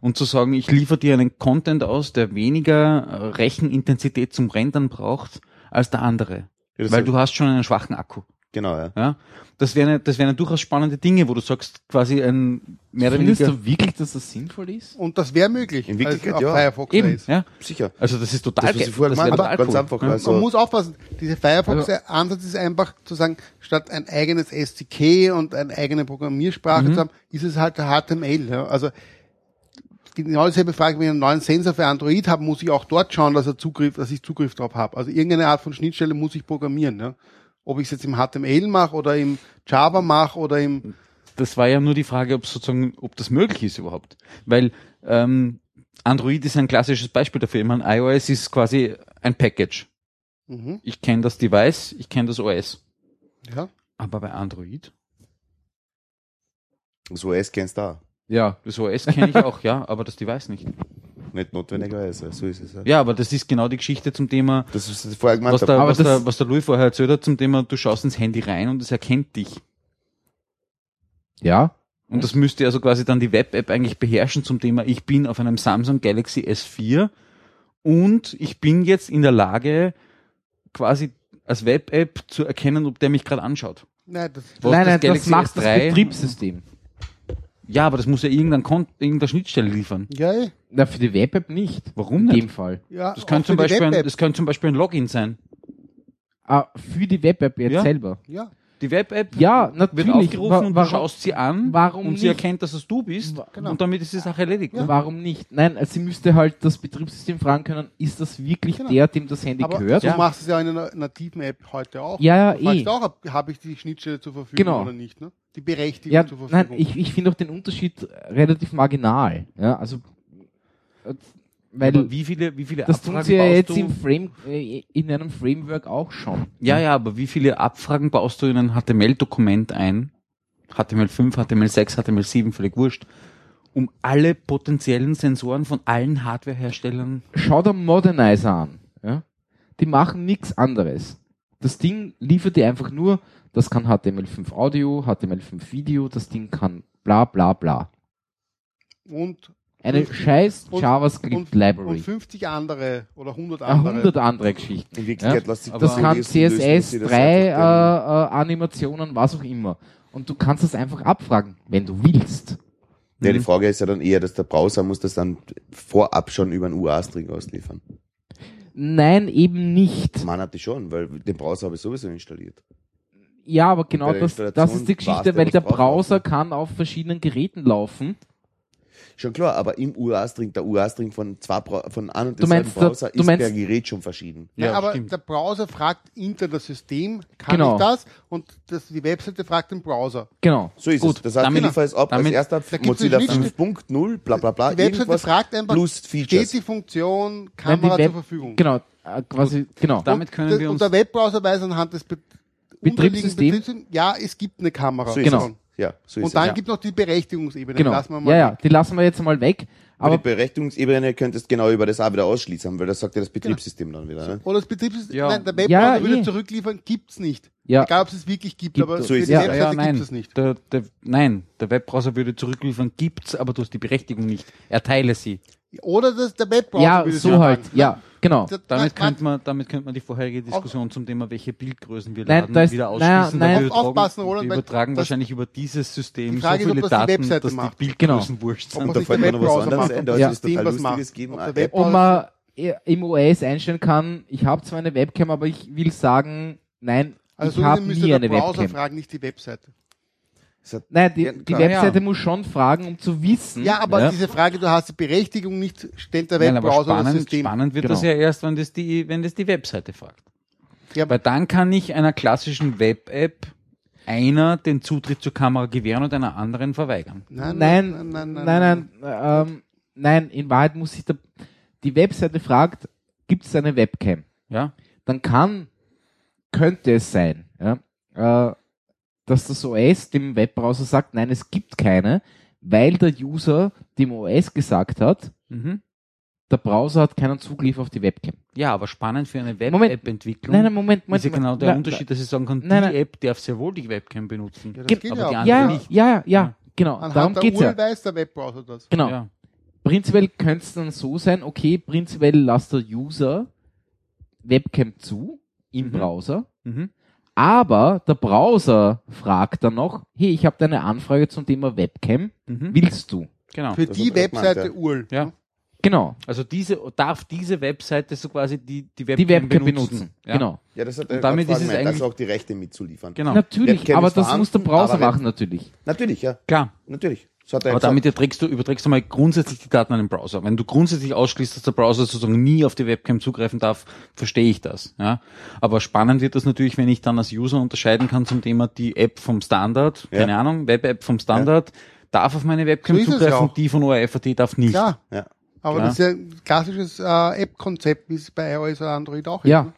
und zu sagen, ich liefere dir einen Content aus, der weniger äh, Rechenintensität zum Rendern braucht als der andere. Ja, Weil du hast schon einen schwachen Akku. Genau, ja. Ja? Das wären das wären durchaus spannende Dinge, wo du sagst, quasi ein mehr oder Findest weniger. du wirklich, dass das sinnvoll ist? Und das wäre möglich. In Wirklichkeit, als auf ja. Firefox Eben, ist. ja. Sicher. Also das ist total Das, was ich vorher das total ganz cool. einfach. Ja. Also, Man muss aufpassen, dieser Firefox-Ansatz ist einfach zu sagen, statt ein eigenes SDK und eine eigene Programmiersprache Mhm. zu haben, ist es halt der HTML. Ja. Also genau dieselbe Frage, wenn ich einen neuen Sensor für Android habe, muss ich auch dort schauen, dass er Zugriff, dass ich Zugriff drauf habe. Also irgendeine Art von Schnittstelle muss ich programmieren. Ja. Ob ich es jetzt im HTML mache oder im Java mache oder im das war ja nur die Frage, ob sozusagen, ob das möglich ist überhaupt. Weil ähm, Android ist ein klassisches Beispiel dafür. Ich meine, iOS ist quasi ein Package. mhm, Ich kenne das Device, ich kenne das OS. ja. Aber bei Android? das OS kennst du auch. Ja, das OS kenne ich auch, ja, aber das Device nicht. Nicht notwendigerweise. So ist es. Ja. Ja, aber das ist genau die Geschichte zum Thema, Das ist das ich vorher gemeint was der, Aber was, das- der, was der Louis vorher erzählt hat, zum Thema, du schaust ins Handy rein und es erkennt dich. Ja. Und das müsste also quasi dann die Web-App eigentlich beherrschen zum Thema, ich bin auf einem Samsung Galaxy S4 und ich bin jetzt in der Lage, quasi als Web-App zu erkennen, ob der mich gerade anschaut. Nein, das, Was nein, das nein, das macht das S3 Betriebssystem. Ja, aber das muss ja irgendein Kon irgendeine Schnittstelle liefern. ja, eh. Na, für die Web-App nicht. Warum In nicht? dem Fall. ja. Das könnte zum Beispiel, ein, das könnte zum Beispiel ein Login sein. Ah, für die Web-App jetzt Ja. selber. Ja. Die Web-App Ja, wird natürlich. aufgerufen Wa- und du warum- schaust sie an warum und sie nicht? erkennt, dass es du bist genau. und damit ist die Sache erledigt. Warum nicht? Nein, also sie müsste halt das Betriebssystem fragen können, ist das wirklich Genau. der, dem das Handy Aber gehört? du Ja. machst es ja in einer nativen App heute auch. Ja, ja, eh. auch, habe ich die Schnittstelle zur Verfügung Genau. oder nicht, ne? Die Berechtigung Ja, zur Verfügung. nein, ich, ich finde auch den Unterschied relativ marginal. Ja, also, äh, weil aber wie viele, wie viele das tun Abfragen sie ja baust jetzt du? im Frame, äh, in einem Framework auch schon. Ja, ja, aber wie viele Abfragen baust du in ein HTML-Dokument ein? HTML5, HTML6, HTML7, völlig wurscht. Um alle potenziellen Sensoren von allen Hardwareherstellern. Schau dir Modernizer an. Ja? Die machen nichts anderes. Das Ding liefert dir einfach nur, das kann HTML5 Audio, HTML5 Video, das Ding kann bla bla bla. und, Eine Und- scheiß und- JavaScript und, Library. und 50 andere oder 100 Äh, andere. 100 andere Geschichten. In Wirklichkeit Ja? lässt sich Das so kann lösen, CSS, sie das 3 äh, äh, Animationen, was auch immer. Und du kannst das einfach abfragen, wenn du willst. Ja, die Mhm. Frage ist ja dann eher, dass der Browser muss das dann vorab schon über einen UA-String ausliefern. Nein, eben nicht. Man hatte schon, weil den Browser habe ich sowieso installiert. Ja, aber genau das, das ist die Geschichte, weil der Browser kann auf verschiedenen Geräten laufen. Schon klar, aber im UA-String, der UA-String von zwei Bra von einem und Du demselben meinst, Browser du ist meinst- per Gerät schon verschieden. Ja, Ja, aber stimmt. der Browser fragt intern das System, kann Genau. ich das? Und das, die Webseite fragt den Browser. Genau. So ist Gut, es. Das heißt, damit- ich liefere es ab als damit- erster da gibt's Mozilla eine Schnittstelle. 5.0, bla bla bla, Die Webseite irgendwas fragt einfach, plus steht Features. die Funktion die Kamera Web- zur Verfügung. Genau, äh, quasi, genau. Damit und, können der- wir uns. Und der Webbrowser weiß anhand des Be Betriebssystem? Betriebssystems, ja, es gibt eine Kamera. So ist Genau. Ja, so ist Und dann es. gibt es noch die Berechtigungsebene. Genau. Lassen wir mal Ja, ja, weg. die lassen wir jetzt mal weg. Aber Aber die Berechtigungsebene könntest genau über das auch wieder ausschließen, weil das sagt ja das Betriebssystem dann wieder. Ne? Oder das Betriebssystem, Ja. nein, der Webbrowser Ja, würde eh. zurückliefern, gibt's nicht. ja, Egal, ob es es wirklich gibt, Gibt aber es. So für ist die es. ja, Webseite ja, nein. gibt es nicht. Der, der, nein, der Webbrowser würde zurückliefern, gibt's, aber du hast die Berechtigung nicht. Erteile sie. Oder das, der Webbrowser ja, würde so halt, sagen. ja, genau. Da- Damit da- könnte man, damit könnte man die vorherige Diskussion zum Thema, welche Bildgrößen wir Nein, laden, da ist- wieder naja, ausschließen. nein. weil wir Auf- übertragen- aufpassen, Roland, wir übertragen das- wahrscheinlich über dieses System Die Frage so ist, ob viele Daten, Webseite dass die. Bildgrößen wurscht Ob sind. man Da fällt der mir noch was anderes ein, da ob ist total. Lustiges gegeben. Ob der man im OS einstellen kann, ich habe zwar eine Webcam, aber ich will sagen, nein, Also ich habe müsste nie der eine Browser Webcam. fragen, nicht die Webseite. Nein, die, Ja, die. Webseite Ja. muss schon fragen, um zu wissen. Ja, aber ja. diese Frage, du hast die Berechtigung nicht, stellt der Nein, Webbrowser das spannend, System. spannend wird Genau. das ja erst, wenn das die, wenn das die Webseite fragt. Ja, Weil dann kann ich einer klassischen Web-App einer den Zutritt zur Kamera gewähren und einer anderen verweigern. nein, Nein, nein, nein, nein, ähm, nein, in Wahrheit muss sich der, die Webseite fragt, gibt es eine Webcam? Ja. Dann kann, könnte es sein, ja, äh, dass das OS dem Webbrowser sagt, nein, es gibt keine, weil der User dem OS gesagt hat, Mhm. der Browser hat keinen Zugriff auf die Webcam. Ja, aber spannend für eine. Web-App-Entwicklung. Nein, nein, Moment, Moment. ist ja genau der Nein, Unterschied, dass ich sagen kann, die Nein, nein. App darf sehr wohl die Webcam benutzen. Ja, das geht aber ja die andere Ja, nicht. ja, ja, Ja. genau. Anhand Darum der geht's Uhr ja. weiß der Webbrowser das. Genau. Ja. Prinzipiell könnte es dann so sein, okay, prinzipiell lasst der User Webcam zu im Mhm. Browser, Mhm. Aber der Browser fragt dann noch, hey, ich habe deine Anfrage zum Thema Webcam, Mhm. willst du? Genau. Für Das die Webseite ja. URL. Ja. Genau, Also diese, darf diese Webseite so quasi die, die Webcam, die Webcam benutzen. benutzen. Ja. Genau. Ja, das hat Und damit ist es gemeint, eigentlich- also auch die Rechte mitzuliefern. Genau. Natürlich, Webcam aber das muss der Browser machen natürlich. Natürlich, ja. Klar. Natürlich. Er Aber gesagt. damit überträgst du, überträgst du mal grundsätzlich die Daten an den Browser. Wenn du grundsätzlich ausschließt, dass der Browser sozusagen nie auf die Webcam zugreifen darf, verstehe ich das. Ja. Aber spannend wird das natürlich, wenn ich dann als User unterscheiden kann zum Thema die App vom Standard, Ja. keine Ahnung, Web-App vom Standard, darf auf meine Webcam So zugreifen, ja die von ORFAT darf nicht. Klar. Ja. Aber Ja. das ist ja ein klassisches äh, App-Konzept, wie es bei iOS oder Android auch Ja. ist. Ne?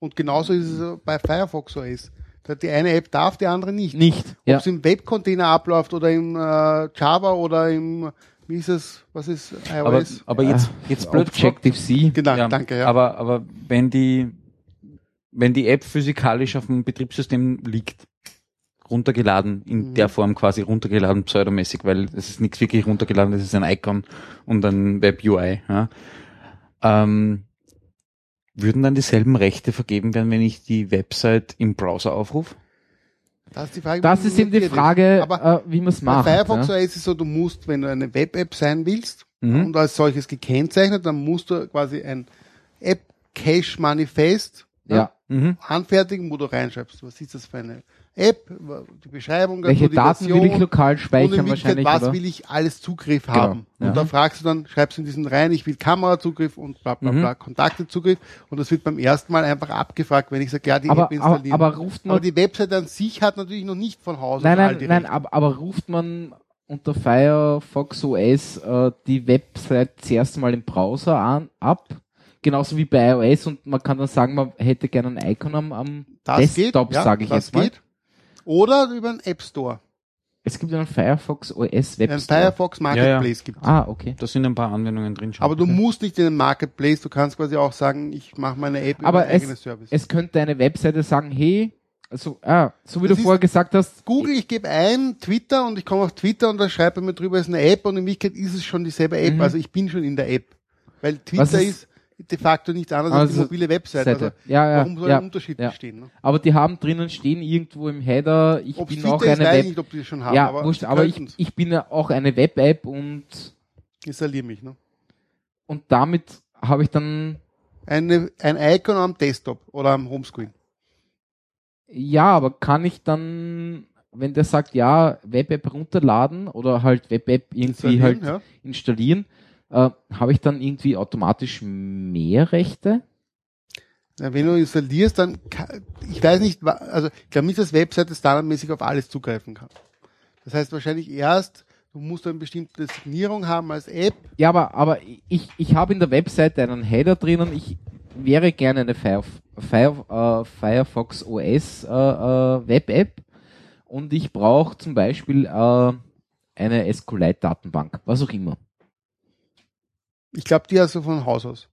Und genauso ist es bei Firefox OS. Die eine App darf, die andere nicht. Nicht. Ob Ja. es im Webcontainer abläuft oder im äh, Java oder im, wie ist es, was ist Aber, iOS? aber jetzt, jetzt blöd Objective-C. genau, Ja, danke, ja. Aber, aber wenn die, wenn die App physikalisch auf dem Betriebssystem liegt, runtergeladen, in Mhm. der Form quasi runtergeladen, pseudomäßig, weil es ist nichts wirklich runtergeladen, es ist ein Icon und ein Web-UI. Ja. Ähm, würden dann dieselben Rechte vergeben werden, wenn ich die Website im Browser aufrufe? das ist die Frage, Das wie ist eben die Frage, Aber äh, wie man es Bei macht. Firefox ja. Ist es so, du musst, wenn du eine Web-App sein willst Mhm. und als solches gekennzeichnet, dann musst du quasi ein App-Cache-Manifest Ja. Mhm. anfertigen, wo du reinschreibst, was ist das für eine App, die Beschreibung, Welche die Daten will ich lokal und speichern Wirklichkeit, wahrscheinlich? was oder? will ich alles Zugriff Genau, haben. ja. Und da fragst du dann, schreibst du in diesen rein, ich will Kamerazugriff und bla bla Mhm. bla, Kontaktezugriff und das wird beim ersten Mal einfach abgefragt, wenn ich sage, ja, die aber, App installieren. aber, aber ruft man Aber die Website an sich hat natürlich noch nicht von Haus Nein, aus nein, nein, aber, aber ruft man unter Firefox OS äh, die Website zuerst mal im Browser an, ab, genauso wie bei iOS und man kann dann sagen, man hätte gerne ein Icon am, am Desktop, geht, ja, sage ich das jetzt mal. geht. Oder über einen App Store. Es gibt einen Firefox OS Ein Webstore. Firefox Marketplace gibt Ah, okay. Da sind ein paar Anwendungen drin schon. Aber du musst nicht in den Marketplace, du kannst quasi auch sagen, ich mache meine App Aber über einen eigenen es, Service. es könnte eine Webseite sagen, hey, also, ah, so wie Das du vorher gesagt hast, Google, ich gebe ein Twitter und ich komme auf Twitter und da schreibe ich mir drüber, es ist eine App und in Wirklichkeit ist es schon dieselbe App. Mhm. Also ich bin schon in der App. Weil Was Twitter ist- ist, de facto nicht anders als die Also, mobile Website. Seite. Also ja, ja, warum soll ja, ein Unterschied ja. bestehen? Ne? Aber die haben drinnen stehen irgendwo im Header, ich Ob bin auch eine Web. nicht, ob die schon haben. ja, aber, wurscht, aber ich, ich bin ja auch eine Web-App und, installiere mich. Ne? und damit habe ich dann, Eine, ein Icon am Desktop oder am Homescreen. ja, aber kann ich dann, wenn der sagt, ja, Web-App runterladen oder halt Web-App irgendwie Installieren, halt ja. installieren, äh, habe ich dann irgendwie automatisch mehr Rechte? Ja, wenn du installierst, dann, ich weiß nicht, also ich glaube nicht, dass Webseite standardmäßig auf alles zugreifen kann. Das heißt wahrscheinlich erst, du musst eine bestimmte Signierung haben als App. Ja, aber, aber ich, ich habe in der Webseite einen Header drinnen. Ich wäre gerne eine Fire, Fire, äh, Firefox OS äh, äh, Web-App und ich brauche zum Beispiel äh, eine SQLite-Datenbank, was auch immer. Ich glaube, die hast du von Haus aus.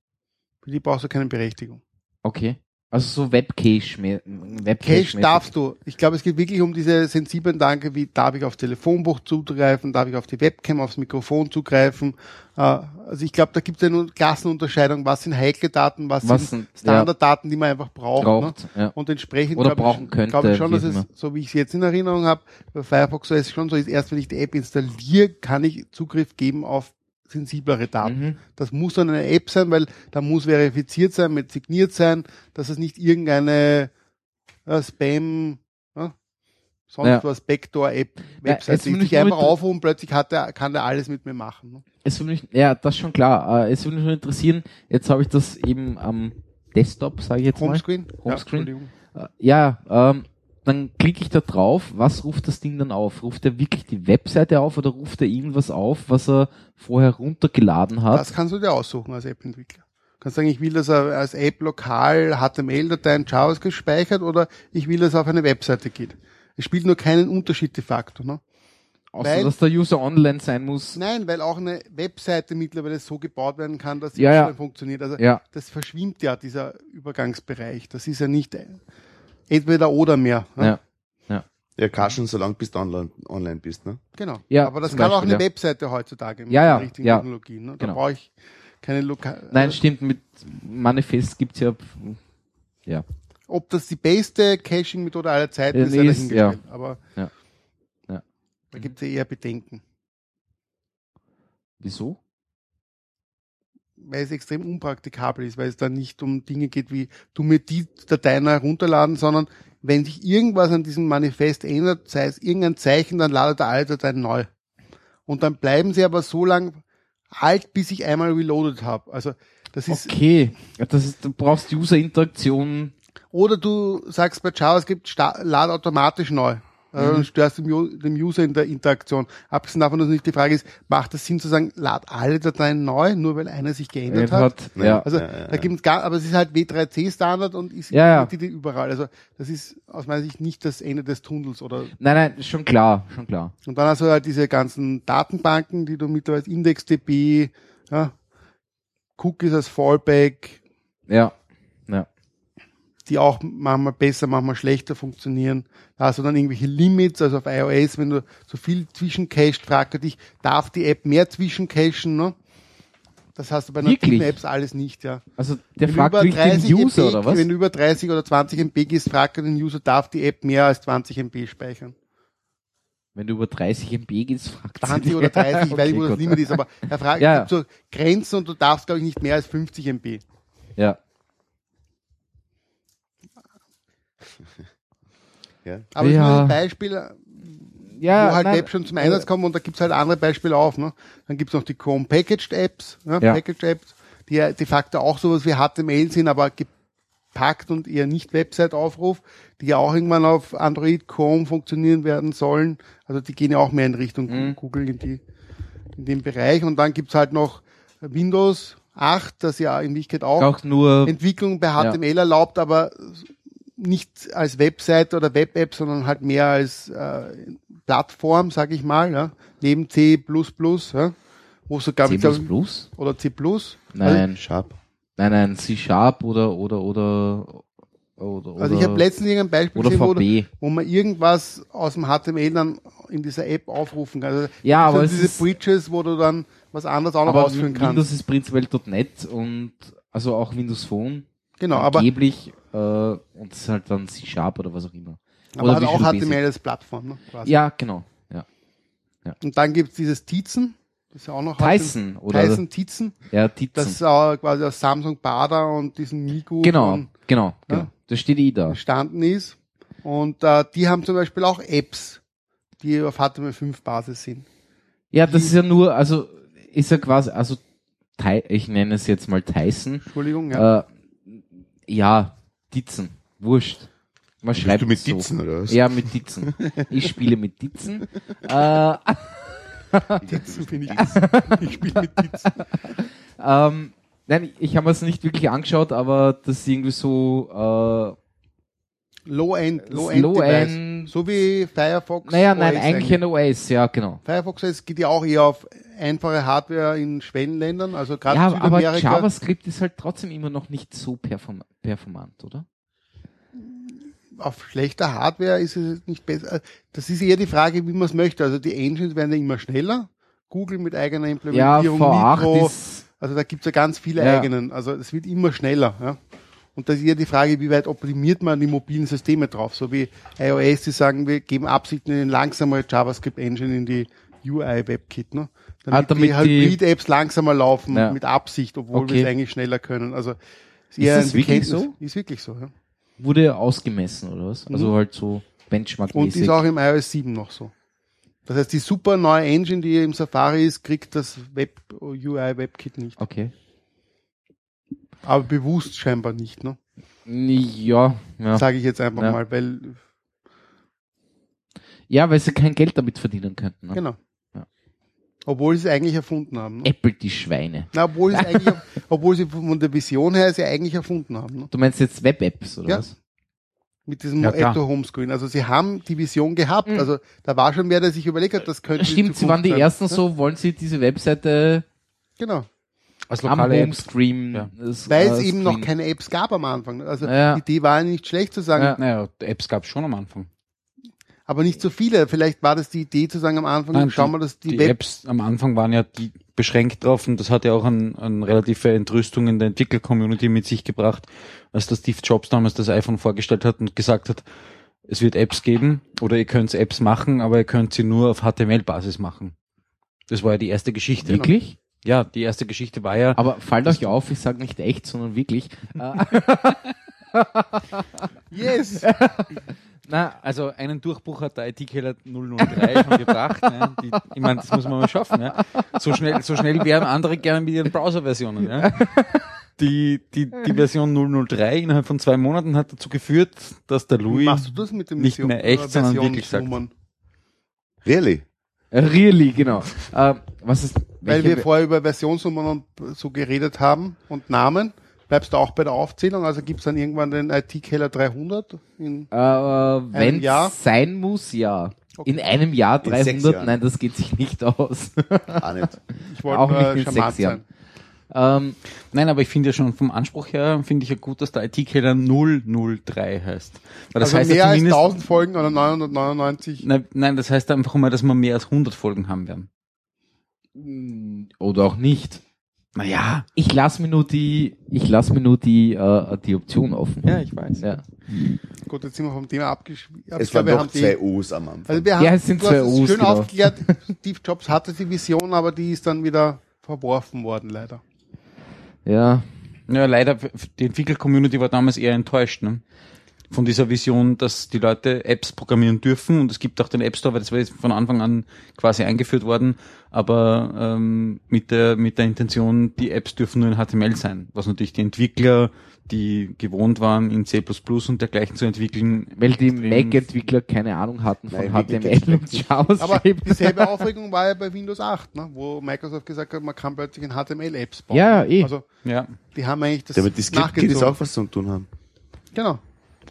Für die brauchst du keine Berechtigung. Okay. Also so Webcache mehr. Webcache Cache darfst du. Ich glaube, es geht wirklich um diese sensiblen Danke, wie darf ich aufs Telefonbuch zugreifen, darf ich auf die Webcam, aufs Mikrofon zugreifen. Äh, also ich glaube, da gibt es nur Klassenunterscheidung, was sind heikle Daten, was, Was sind sind- ja. Standarddaten, die man einfach braucht. braucht. Ne? Ja. Und entsprechend Oder glaube brauchen ich, könnte, glaube ich schon, dass es, immer. so wie ich es jetzt in Erinnerung habe, bei Firefox OS schon so ist, erst wenn ich die App installiere, kann ich Zugriff geben auf sensiblere Daten. Mhm. Das muss dann eine App sein, weil da muss verifiziert sein, mit signiert sein, dass es nicht irgendeine äh, Spam, äh, sonst Ja. was, Backdoor-App, Ja, Website, will ich einfach mit- aufrufen, plötzlich hat der, kann der alles mit mir machen. Ne? Es würde mich, ja, das schon klar. Äh, es würde mich nur interessieren, jetzt habe ich das eben am Desktop, sage ich jetzt Homescreen? Homescreen. Ja, Entschuldigung. mal. Äh, Ja, ähm, dann klicke ich da drauf, was ruft das Ding dann auf? Ruft er wirklich die Webseite auf oder ruft er irgendwas auf, was er vorher runtergeladen hat? Das kannst du dir aussuchen als App-Entwickler. Du kannst sagen, ich will das als App lokal HTML-Dateien JavaScript speichert oder ich will, dass es auf eine Webseite geht. Es spielt nur keinen Unterschied de facto. Ne? Außer, weil- dass der User online sein muss. Nein, weil auch eine Webseite mittlerweile so gebaut werden kann, dass sie Ja, ja. funktioniert. Also Ja. das verschwimmt ja, dieser Übergangsbereich. Das ist ja nicht entweder oder mehr. Ne? Ja. Ja, kann schon so lang bis du online, online bist, ne? Genau. Ja, Aber das kann auch Beispiel, eine ja. Webseite heutzutage mit Ja, ja, den richtigen ja. Technologien. Ne? Da Genau. brauche ich keine lokal. Nein, stimmt, mit Manifest gibt's ja, ja. Ob das die beste Caching-Methode aller Zeiten Ja, ist, nee, ja ist- dahingestellt. Aber Ja. Ja. da gibt es ja eher Bedenken. Wieso? Weil es extrem unpraktikabel ist, weil es dann nicht um Dinge geht wie, du mir die Dateien herunterladen, sondern wenn sich irgendwas an diesem Manifest ändert, sei es irgendein Zeichen, dann ladet er alle Dateien neu. Und dann bleiben sie aber so lang alt, bis ich einmal reloaded habe. Also das ist Okay, das ist, du brauchst User-Interaktion. Oder du sagst bei JavaScript, lad automatisch neu. Mhm. Dann störst du dem, dem User in der Interaktion. Abgesehen davon, dass nicht die Frage ist, macht es Sinn zu sagen, lad alle Dateien neu, nur weil einer sich geändert hat? Hat, ja. Also Ja, ja, da gibt's gar, aber es ist halt W3C-Standard und ist Ja, ja. die, die überall. Also das ist aus meiner Sicht nicht das Ende des Tunnels. Oder Nein, nein, schon klar, schon klar. und dann hast du halt diese ganzen Datenbanken, die du mittlerweile IndexDB, ja, Cookies als Fallback, ja. Die auch manchmal besser, manchmal schlechter funktionieren. Da hast du dann irgendwelche Limits, also auf iOS, wenn du so viel zwischencached, fragt er dich, darf die App mehr zwischencachen, ne? Das hast du bei nativen? Apps alles nicht, ja. Also der Wenn fragt über wirklich den 30 User, MB, oder was? Wenn du über 30 oder 20 MB gehst, fragt er den User, darf die App mehr als 20 MB speichern? Wenn du über 30 MB gehst, fragt sie 20 dich. oder 30, ich weiß nicht, wo Okay, das. Limit ist, aber er fragt, Ja, so Grenzen und du darfst, glaube ich, nicht mehr als 50 MB. Ja. Ja. Aber das Ja. ein Beispiel, Ja, wo halt nein, Web schon zum Einsatz kommen und da gibt's halt andere Beispiele auch. Ne? Dann gibt's noch die Chrome Packaged Apps, ne? Ja. Packaged Apps, die ja de facto auch sowas wie HTML sind, aber gepackt und eher nicht Website-Aufruf, die ja auch irgendwann auf Android Chrome funktionieren werden sollen. Also die gehen ja auch mehr in Richtung Mhm. Google in, die, in dem Bereich. Und dann gibt's halt noch Windows 8, das ja in Wirklichkeit auch auch nur, Entwicklung bei HTML erlaubt, aber nicht als Webseite oder Web-App, sondern halt mehr als äh, Plattform, sag ich mal, ja, neben C++, ja, wo sogar C++? glaub, oder C++. Also, Nein, Sharp. nein, nein, C-Sharp oder, oder, oder, oder, also ich habe letztens irgendein Beispiel oder gesehen, wo, wo man irgendwas aus dem HTML dann in dieser App aufrufen kann. Also Ja, aber es diese ist- Bridges, wo du dann was anderes auch noch Aber ausführen kannst. Windows ist prinzipiell .NET und also auch Windows Phone. genau, aber, angeblich, äh, und das ist halt dann C-Sharp oder was auch immer. aber halt auch HTML als Plattform. Ne, quasi. Ja, genau. Ja. Und dann gibt's dieses Tizen, das ist ja auch noch Tyson oder Tyson Tizen. ja, Das Tizen. ist auch quasi aus Samsung Bada und diesem Migu Genau, von genau, genau. Ja. Da steht eh da. entstanden ist. Und äh, die haben zum Beispiel auch Apps, die auf HTML5 Basis sind. Ja, das ist ja nur, also ist ja quasi, also ich nenne es jetzt mal Tyson. Entschuldigung, ja. Äh, ja, Ditzen. Wurscht. Man schreibt du mit so. Ditzen, oder was? Ja, mit Ditzen. Ich spiele mit Ditzen. äh, Tizen (laughs) finde ich. ich spiele mit Tizen. ähm, nein, ich habe mir es nicht wirklich angeschaut, aber das ist irgendwie so, äh, Low-End, Low-End. Low-End. So wie Firefox. naja, nein, OS eigentlich ein OS, ja, genau. Firefox OS geht ja auch eher auf einfache Hardware in Schwellenländern, also gerade Ja, aber Südamerika. JavaScript ist halt trotzdem immer noch nicht so perform performant, oder? auf schlechter Hardware ist es nicht besser. Das ist eher die Frage, wie man es möchte. Also die Engines werden ja immer schneller. Google mit eigener Ja, Implementierung, V8 Mikro. ist, Also da gibt's ja ganz viele Ja. eigenen. Also es wird immer schneller. Ja. Und das ist eher die Frage, wie weit optimiert man die mobilen Systeme drauf. So wie iOS, die sagen, wir geben Absichten in eine langsamere JavaScript-Engine in die UI-WebKit. Ne? Damit, Ah, damit die halt Hybrid-Apps langsamer laufen Ja. mit Absicht, obwohl wir Okay. es eigentlich schneller können. Also Ist eher das wirklich so? Ist wirklich so, ja. wurde ausgemessen, oder was? Also halt so Und Benchmark-mäßig. ist auch im iOS 7 noch so. Das heißt, die super neue Engine, die im Safari ist, kriegt das Web UI WebKit nicht. Okay. Aber bewusst scheinbar nicht, ne? Ja, ja. Sage ich jetzt einfach Ja. mal, weil Ja, weil sie kein Geld damit verdienen könnten. Ne? Genau. Obwohl sie es eigentlich erfunden haben. Ne? Apple, die Schweine. Na, obwohl sie es (laughs) eigentlich, obwohl sie von der Vision her es ja eigentlich erfunden haben. Ne? Du meinst jetzt Web-Apps, oder Ja. was? Mit diesem Ja. Ecto Homescreen. Also sie haben die Vision gehabt. Mhm. Also da war schon wer, der sich überlegt hat, das könnte Stimmt, sie waren die sein. ersten so, wollen sie diese Webseite Genau. Als am lokale. Homescreen. Ja. Weil es eben noch keine Apps gab am Anfang. Also Ja. die Idee war ja nicht schlecht zu sagen, Ja. Naja, Apps gab es schon am Anfang. Aber nicht so viele. Vielleicht war das die Idee zu sagen am Anfang, Nein, schauen wir, dass die, Die Web Apps am Anfang waren ja die beschränkt drauf und das hat ja auch eine ein relative Entrüstung in der Entwickler-Community mit sich gebracht, als der Steve Jobs damals das iPhone vorgestellt hat und gesagt hat, es wird Apps geben oder ihr könnt Apps machen, aber ihr könnt sie nur auf HTML-Basis machen. Das war ja die erste Geschichte. Wirklich? Ja, die erste Geschichte war ja, Aber fallt euch auf, ich sage nicht echt, sondern wirklich. (laughs) Yes! (laughs) na, also einen Durchbruch hat der IT-Killer 003 schon gebracht. Ne? Die, ich meine, das muss man mal schaffen. Ne? So schnell, so schnell wären andere gerne mit ihren Browser-Versionen. Ja? Die, die, die Version 003 innerhalb von zwei Monaten hat dazu geführt, dass der Louis machst du das mit dem nicht mehr echt, sondern wirklich sagt. Really? really, genau. Äh, was ist, Weil wir vorher über Versionsnummern und so geredet haben und Namen. Bleibst du auch bei der Aufzählung? Also gibt's dann irgendwann den IT-Keller 300? In, Äh, wenn Jahr? sein muss, ja. Okay. In einem Jahr In sechs 300, Jahren. nein, das geht sich nicht aus. (laughs) Auch nicht. ich wollte Auch nur nicht in sechs Jahren. sein. ähm, Nein, aber ich finde ja schon vom Anspruch her, finde ich ja gut, dass der IT-Killer 003 heißt. Weil das also heißt mehr ja als zumindest, 1000 Folgen oder 999. nein, nein, das heißt einfach mal, dass wir mehr als 100 Folgen haben werden. oder auch nicht. Naja. Ich lasse mir nur die, ich lasse mir nur die, äh, die Option offen. Ja, ich weiß. Ja. Gut, jetzt sind wir vom Thema abgeschwiegen. Es waren doch zwei U's am Anfang. Also wir Ja, haben, es sind du zwei hast es U's, schön genau. aufgeklärt. Steve Jobs hatte die Vision, aber die ist dann wieder verworfen worden, leider. Ja. Ja, leider, die Entwickler-Community war damals eher enttäuscht, ne? Von dieser Vision, dass die Leute Apps programmieren dürfen und es gibt auch den App Store, weil das war jetzt von Anfang an quasi eingeführt worden, aber ähm, mit der mit der Intention, die Apps dürfen nur in HTML sein, was natürlich die Entwickler, die gewohnt waren, in C++ und dergleichen zu entwickeln, Weil die Mac-Entwickler keine Ahnung hatten von Nein, HTML und Aber JavaScript. dieselbe Aufregung war ja bei Windows 8, ne? wo Microsoft gesagt hat, man kann plötzlich in HTML-Apps bauen. Ja, eh. Also ja, die haben eigentlich das Damit die Script-Kiddies nachgezogen. auch was zu tun haben. Genau.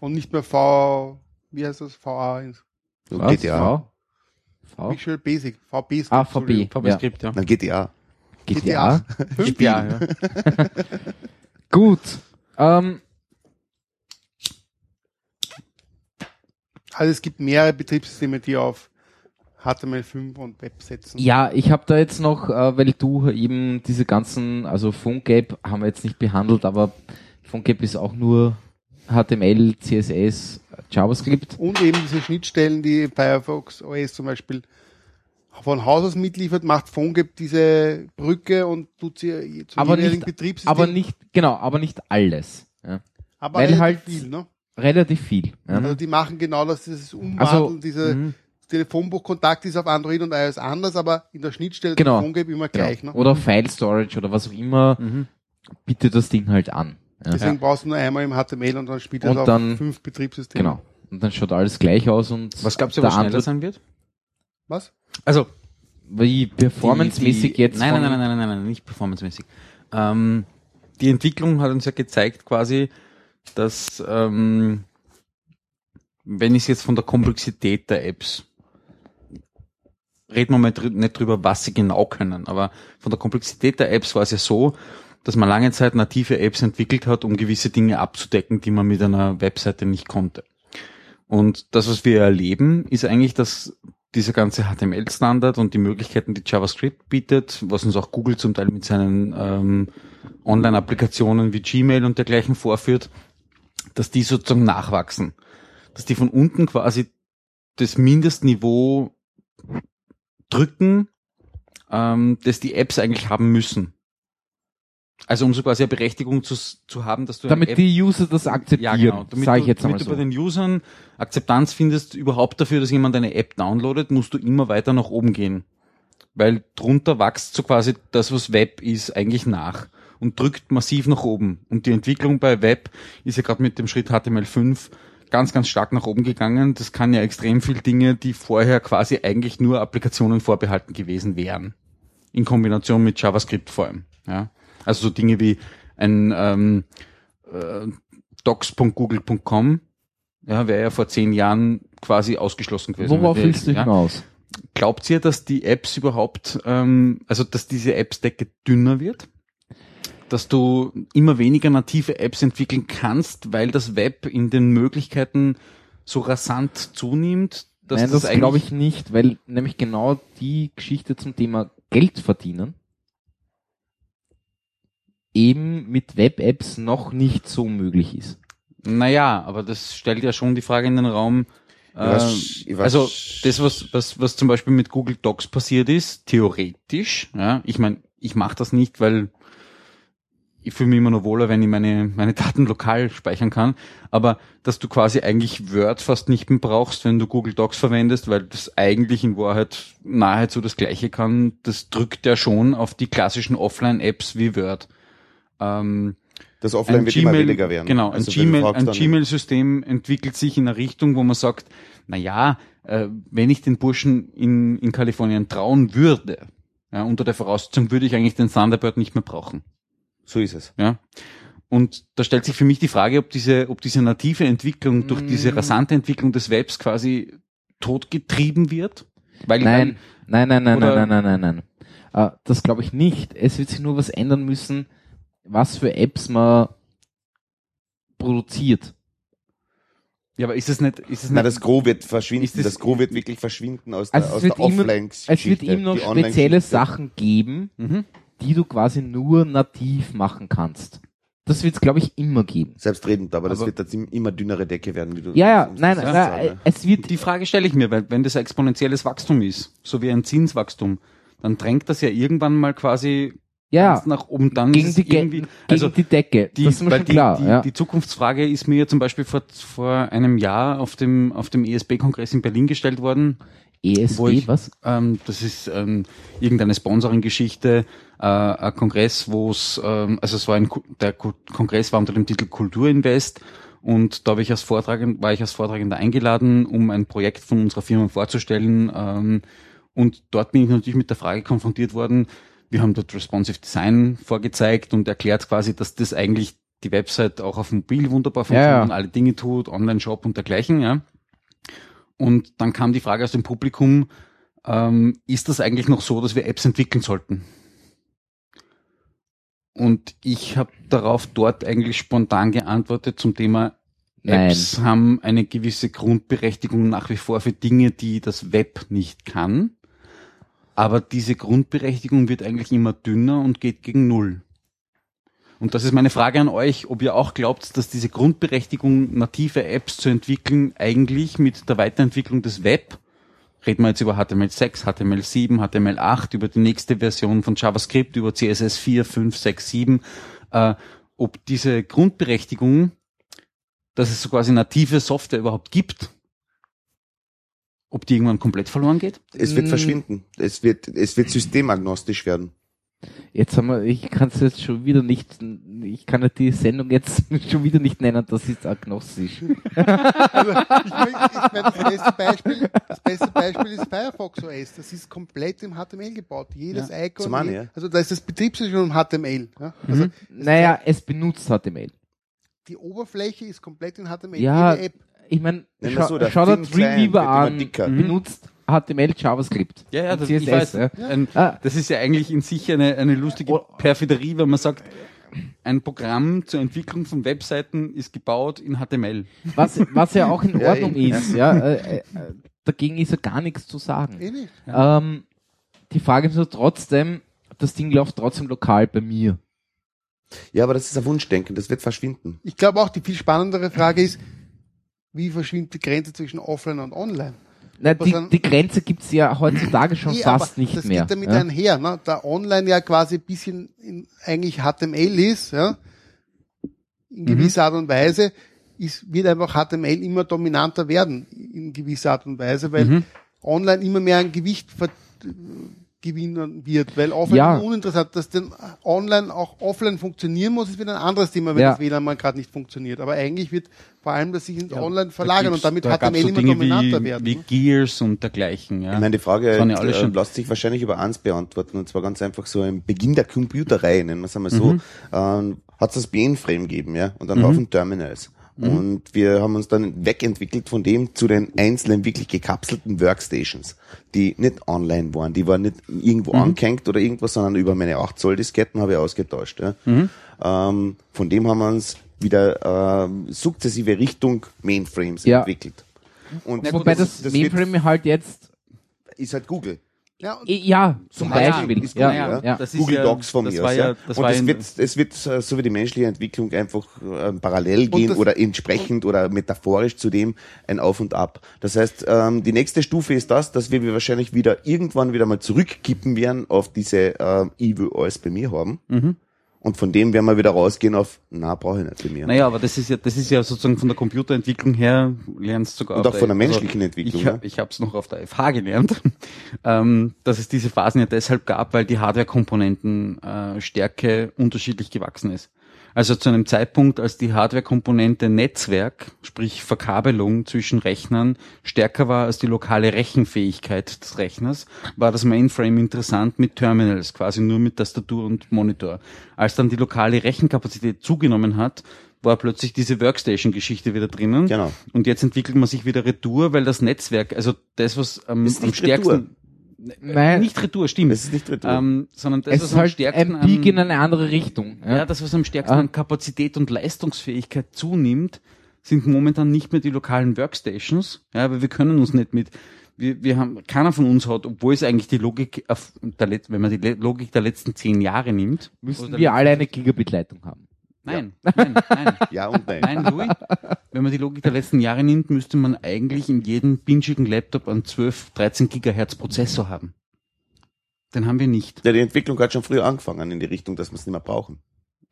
Und nicht mehr V, wie heißt das? VA, Und Was? GTA. V? V? Visual Basic, VB. Ah, VB. VB-Skript, ja. Na, GTA. GTA. Fünf Ja, ja. (laughs) Gut. Ähm, Also es gibt mehrere Betriebssysteme, die auf HTML5 und Web setzen. ja, ich habe da jetzt noch, äh, weil du eben diese ganzen, also PhoneGap haben wir jetzt nicht behandelt, aber PhoneGap ist auch nur HTML, CSS, JavaScript. Und eben diese Schnittstellen, die Firefox OS zum Beispiel von Haus aus mitliefert, macht PhoneGap diese Brücke und tut sie zum Aber nicht, Betriebssystem. aber nicht, genau, aber nicht alles. Ja. aber weil relativ halt- viel, ne? Relativ viel. Ja. Also die machen genau das, dieses Umwandeln, Also, diese Mhm. Telefonbuchkontakt ist auf Android und iOS anders, aber in der Schnittstelle Genau. PhoneGap immer Genau. gleich. Ne? Oder File Storage oder was auch immer, Mhm. bietet das Ding halt an. Ja. Deswegen brauchst du nur einmal im HTML und dann spielt es Und auf dann- fünf Betriebssysteme. Genau. Und dann schaut alles gleich aus und Was glaubst du, der was schneller andere- sein wird? Was? Also, wie performancemäßig jetzt Nein, von, nein, nein, nein, nein, nein, nicht performancemäßig. Ähm, die Entwicklung hat uns ja gezeigt quasi, dass ähm, wenn ich jetzt von der Komplexität der Apps reden wir mal nicht drüber, was sie genau können, aber von der Komplexität der Apps war es ja so, dass man lange Zeit native Apps entwickelt hat, um gewisse Dinge abzudecken, die man mit einer Webseite nicht konnte. Und das, was wir erleben, ist eigentlich, dass dieser ganze HTML-Standard und die Möglichkeiten, die JavaScript bietet, was uns auch Google zum Teil mit seinen ähm, Online-Applikationen wie Gmail und dergleichen vorführt, dass die sozusagen nachwachsen. Dass die von unten quasi das Mindestniveau drücken, ähm, das die Apps eigentlich haben müssen. Also um so quasi eine Berechtigung zu, zu haben, dass du damit die User das akzeptieren, ja, genau. Damit, sage ich du, jetzt damit einmal du bei den Usern Akzeptanz findest überhaupt dafür, dass jemand eine App downloadet, musst du immer weiter nach oben gehen. Weil drunter wächst so quasi das, was Web ist, eigentlich nach und drückt massiv nach oben. Und die Entwicklung bei Web ist ja gerade mit dem Schritt HTML5 ganz, ganz stark nach oben gegangen. Das kann ja extrem viel Dinge, die vorher quasi eigentlich nur Applikationen vorbehalten gewesen wären. In Kombination mit JavaScript vor allem. Ja. Also so Dinge wie ein ähm, äh, docs.google.com ja, wäre ja vor zehn Jahren quasi ausgeschlossen gewesen. Worauf willst du ja. hinaus? Glaubt ihr, dass die Apps überhaupt, ähm, also dass diese Appsdecke dünner wird? Dass du immer weniger native Apps entwickeln kannst, weil das Web in den Möglichkeiten so rasant zunimmt? Dass Nein, das, eigentlich- glaube ich nicht, weil nämlich genau die Geschichte zum Thema Geld verdienen eben mit Web-Apps noch nicht so möglich ist. Naja, aber das stellt ja schon die Frage in den Raum. Ähm, ich weiß- also das, was, was, was zum Beispiel mit Google Docs passiert ist, theoretisch, ja, ich meine, ich mache das nicht, weil ich fühle mich immer nur wohler, wenn ich meine, meine Daten lokal speichern kann. Aber dass du quasi eigentlich Word fast nicht mehr brauchst, wenn du Google Docs verwendest, weil das eigentlich in Wahrheit nahezu das Gleiche kann, das drückt ja schon auf die klassischen Offline-Apps wie Word. Ähm, Das Offline wird immer billiger werden. Genau, Also ein Gmail, Gmail-System entwickelt sich in eine Richtung, wo man sagt, na ja, äh, wenn ich den Burschen in, in Kalifornien trauen würde, ja, unter der Voraussetzung würde ich eigentlich den Thunderbird nicht mehr brauchen. So ist es. Ja. Und da stellt sich für mich die Frage, ob diese, ob diese native Entwicklung durch diese Mm. rasante Entwicklung des Webs quasi totgetrieben wird. Weil ich Nein, nein, nein, nein, nein, nein, nein, nein, nein. Äh, das glaube ich nicht. Es wird sich nur was ändern müssen, was für Apps man produziert. ja, aber ist es nicht, ist es Na, nicht, das Gros wird verschwinden. Ist das- das, Gros wird wirklich verschwinden aus Also der, es aus wird der immer- Offline-Geschichte. Es wird ihm noch spezielle. Sachen geben, mhm. die du quasi nur nativ machen kannst. Das wird es, glaube ich, immer geben. Selbstredend, aber das Aber- wird jetzt im- immer dünnere Decke werden, wie du Ja, ja, nein, das nein, sagst, äh, es wird, Die Frage stelle ich mir, weil wenn das ein exponentielles Wachstum ist, so wie ein Zinswachstum, dann drängt das ja irgendwann mal quasi ja, ganz nach oben. Dann gegen ist die, irgendwie, gegen also die Decke. die, das ist mir schon die, klar. die, ja. die Zukunftsfrage ist mir zum Beispiel vor, vor einem Jahr auf dem, auf dem ESB-Kongress in Berlin gestellt worden. ESB, ich- was? Ähm, das ist ähm, irgendeine Sponsoring-Geschichte, äh, ein Kongress, wo es, ähm, also es war ein, der Kongress war unter dem Titel Kulturinvest und da habe ich als war ich als Vortragender eingeladen, um ein Projekt von unserer Firma vorzustellen. Ähm, und dort bin ich natürlich mit der Frage konfrontiert worden, wir haben dort Responsive Design vorgezeigt und erklärt quasi, dass das eigentlich die Website auch auf mobil wunderbar funktioniert Ja, und alle Dinge tut, Online-Shop und dergleichen, ja. Und dann kam die Frage aus dem Publikum, ähm, ist das eigentlich noch so, dass wir Apps entwickeln sollten? Und ich habe darauf dort eigentlich spontan geantwortet zum Thema Nein. Apps haben eine gewisse Grundberechtigung nach wie vor für Dinge, die das Web nicht kann. Aber diese Grundberechtigung wird eigentlich immer dünner und geht gegen Null. Und das ist meine Frage an euch, ob ihr auch glaubt, dass diese Grundberechtigung, native Apps zu entwickeln, eigentlich mit der Weiterentwicklung des Web, reden wir jetzt über HTML6, HTML7, HTML8, über die nächste Version von JavaScript, über CSS 4, 5, 6, 7, äh, ob diese Grundberechtigung, dass es so quasi native Software überhaupt gibt, ob die irgendwann komplett verloren geht? Es wird Mm. verschwinden. Es wird, es wird systemagnostisch werden. Jetzt haben wir, ich kann es jetzt schon wieder nicht, ich kann ja die Sendung jetzt (laughs) schon wieder nicht nennen, das ist agnostisch. (laughs) Also, das, beste Beispiel, das beste Beispiel ist Firefox OS. Das ist komplett im HTML gebaut. Jedes Icon. Zum einen, je- ja. Also da ist das Betriebssystem im HTML. Ja? Also Naja, es benutzt HTML. die Oberfläche ist komplett in HTML. Ja, Jede App. Ich meine, schau, so, schau dir Dreamweaver an, dicker. benutzt HTML, JavaScript. Ja, ja, das, ich CSS, weiß. ja. Ein, Ah. das ist ja eigentlich in sich eine, eine lustige Oh. Perfiderie, wenn man sagt, ein Programm zur Entwicklung von Webseiten ist gebaut in HTML. Was, was ja auch in (laughs) Ja, Ordnung eben, ist, ja, äh, äh, dagegen ist ja gar nichts zu sagen. Eh nicht. Ähm, die Frage ist nur trotzdem, das Ding läuft trotzdem lokal bei mir. Ja, aber das ist ein Wunschdenken. Das wird verschwinden. Ich glaube auch, die viel spannendere Frage ist, wie verschwimmt die Grenze zwischen Offline und Online? Na, die, dann- die Grenze gibt's ja heutzutage schon Nee, fast nicht das mehr. geht damit ja. einher, ne? da Online ja quasi ein bisschen in, eigentlich HTML ist, ja, Mhm. in gewisser Art und Weise, ist, wird einfach HTML immer dominanter werden, in gewisser Art und Weise, weil Mhm. online immer mehr ein Gewicht ver gewinnen wird, weil offline Ja. uninteressant, dass denn online auch offline funktionieren muss, ist wieder ein anderes Thema, wenn Ja. das WLAN mal gerade nicht funktioniert. Aber eigentlich wird vor allem das sich ins Online verlagern gibt's- und damit da HTML so immer Dinge dominanter wie, werden. Wie ne? Gears und dergleichen, ja. Ich meine, die Frage ja alle äh, schon- lässt sich wahrscheinlich über eins beantworten, und zwar ganz einfach so im Beginn der Computerreihe, nennen wir es einmal so, Mhm. ähm, hat es das BN-Frame gegeben, ja, und einen Mhm. Haufen Terminals. Und wir haben uns dann wegentwickelt von dem zu den einzelnen wirklich gekapselten Workstations, die nicht online waren, die waren nicht irgendwo Mhm. angehängt oder irgendwas, sondern über meine 8 Zoll Disketten habe ich ausgetauscht. Ja. Mhm. Ähm, von dem haben wir uns wieder ähm, sukzessive Richtung Mainframes Ja. entwickelt. Und Wobei das, wird- Mainframe halt jetzt, ist halt Google. Ja, und ja, zum Beispiel. ist ja, Google, ja, ja. Das ist Google Docs von mir aus. ja- das und es wird, es wird, äh, so wie die menschliche Entwicklung einfach äh, parallel gehen das- oder entsprechend oder metaphorisch zu dem ein Auf und Ab. Das heißt, ähm, die nächste Stufe ist das, dass wir wahrscheinlich wieder irgendwann wieder mal zurückkippen werden auf diese äh, will alles bei mir haben. Mhm. Und von dem werden wir wieder rausgehen auf, na, brauche ich nicht bei mir. Naja, aber das ist ja, das ist ja sozusagen von der Computerentwicklung her, lernst sogar Und auch von der also menschlichen Entwicklung, Ich, ja. hab- ich habe es noch auf der FH gelernt, (laughs) ähm, dass es diese Phasen ja deshalb gab, weil die Hardware-Komponenten äh, unterschiedlich gewachsen ist. Also zu einem Zeitpunkt, als die Hardware-Komponente Netzwerk, sprich Verkabelung zwischen Rechnern, stärker war als die lokale Rechenfähigkeit des Rechners, war das Mainframe interessant mit Terminals, quasi nur mit Tastatur und Monitor. Als dann die lokale Rechenkapazität zugenommen hat, war plötzlich diese Workstation-Geschichte wieder drinnen. Genau. Und jetzt entwickelt man sich wieder Retour, weil das Netzwerk, also das, was am, am stärksten... Nein. Nicht Retour, stimmt. Das ist nicht Retour. Ähm, sondern das, Es was ist am halt stärksten ein Peak in eine andere Richtung. ja. Ja. das, was am stärksten Ah. an Kapazität und Leistungsfähigkeit zunimmt, sind momentan nicht mehr die lokalen Workstations, ja, aber wir können uns nicht mit, wir, wir haben, keiner von uns hat, obwohl es eigentlich die Logik, der, wenn man die Logik der letzten zehn Jahre nimmt, Müssen wir alle eine Gigabit-Leitung haben. Nein, nein, nein. (laughs) ja und nein. Nein, Louis, wenn man die Logik der letzten Jahre nimmt, müsste man eigentlich in jedem pinschigen Laptop einen 12, 13 Gigahertz Prozessor haben. Den haben wir nicht. Ja, die Entwicklung hat schon früher angefangen in die Richtung, dass wir es nicht mehr brauchen.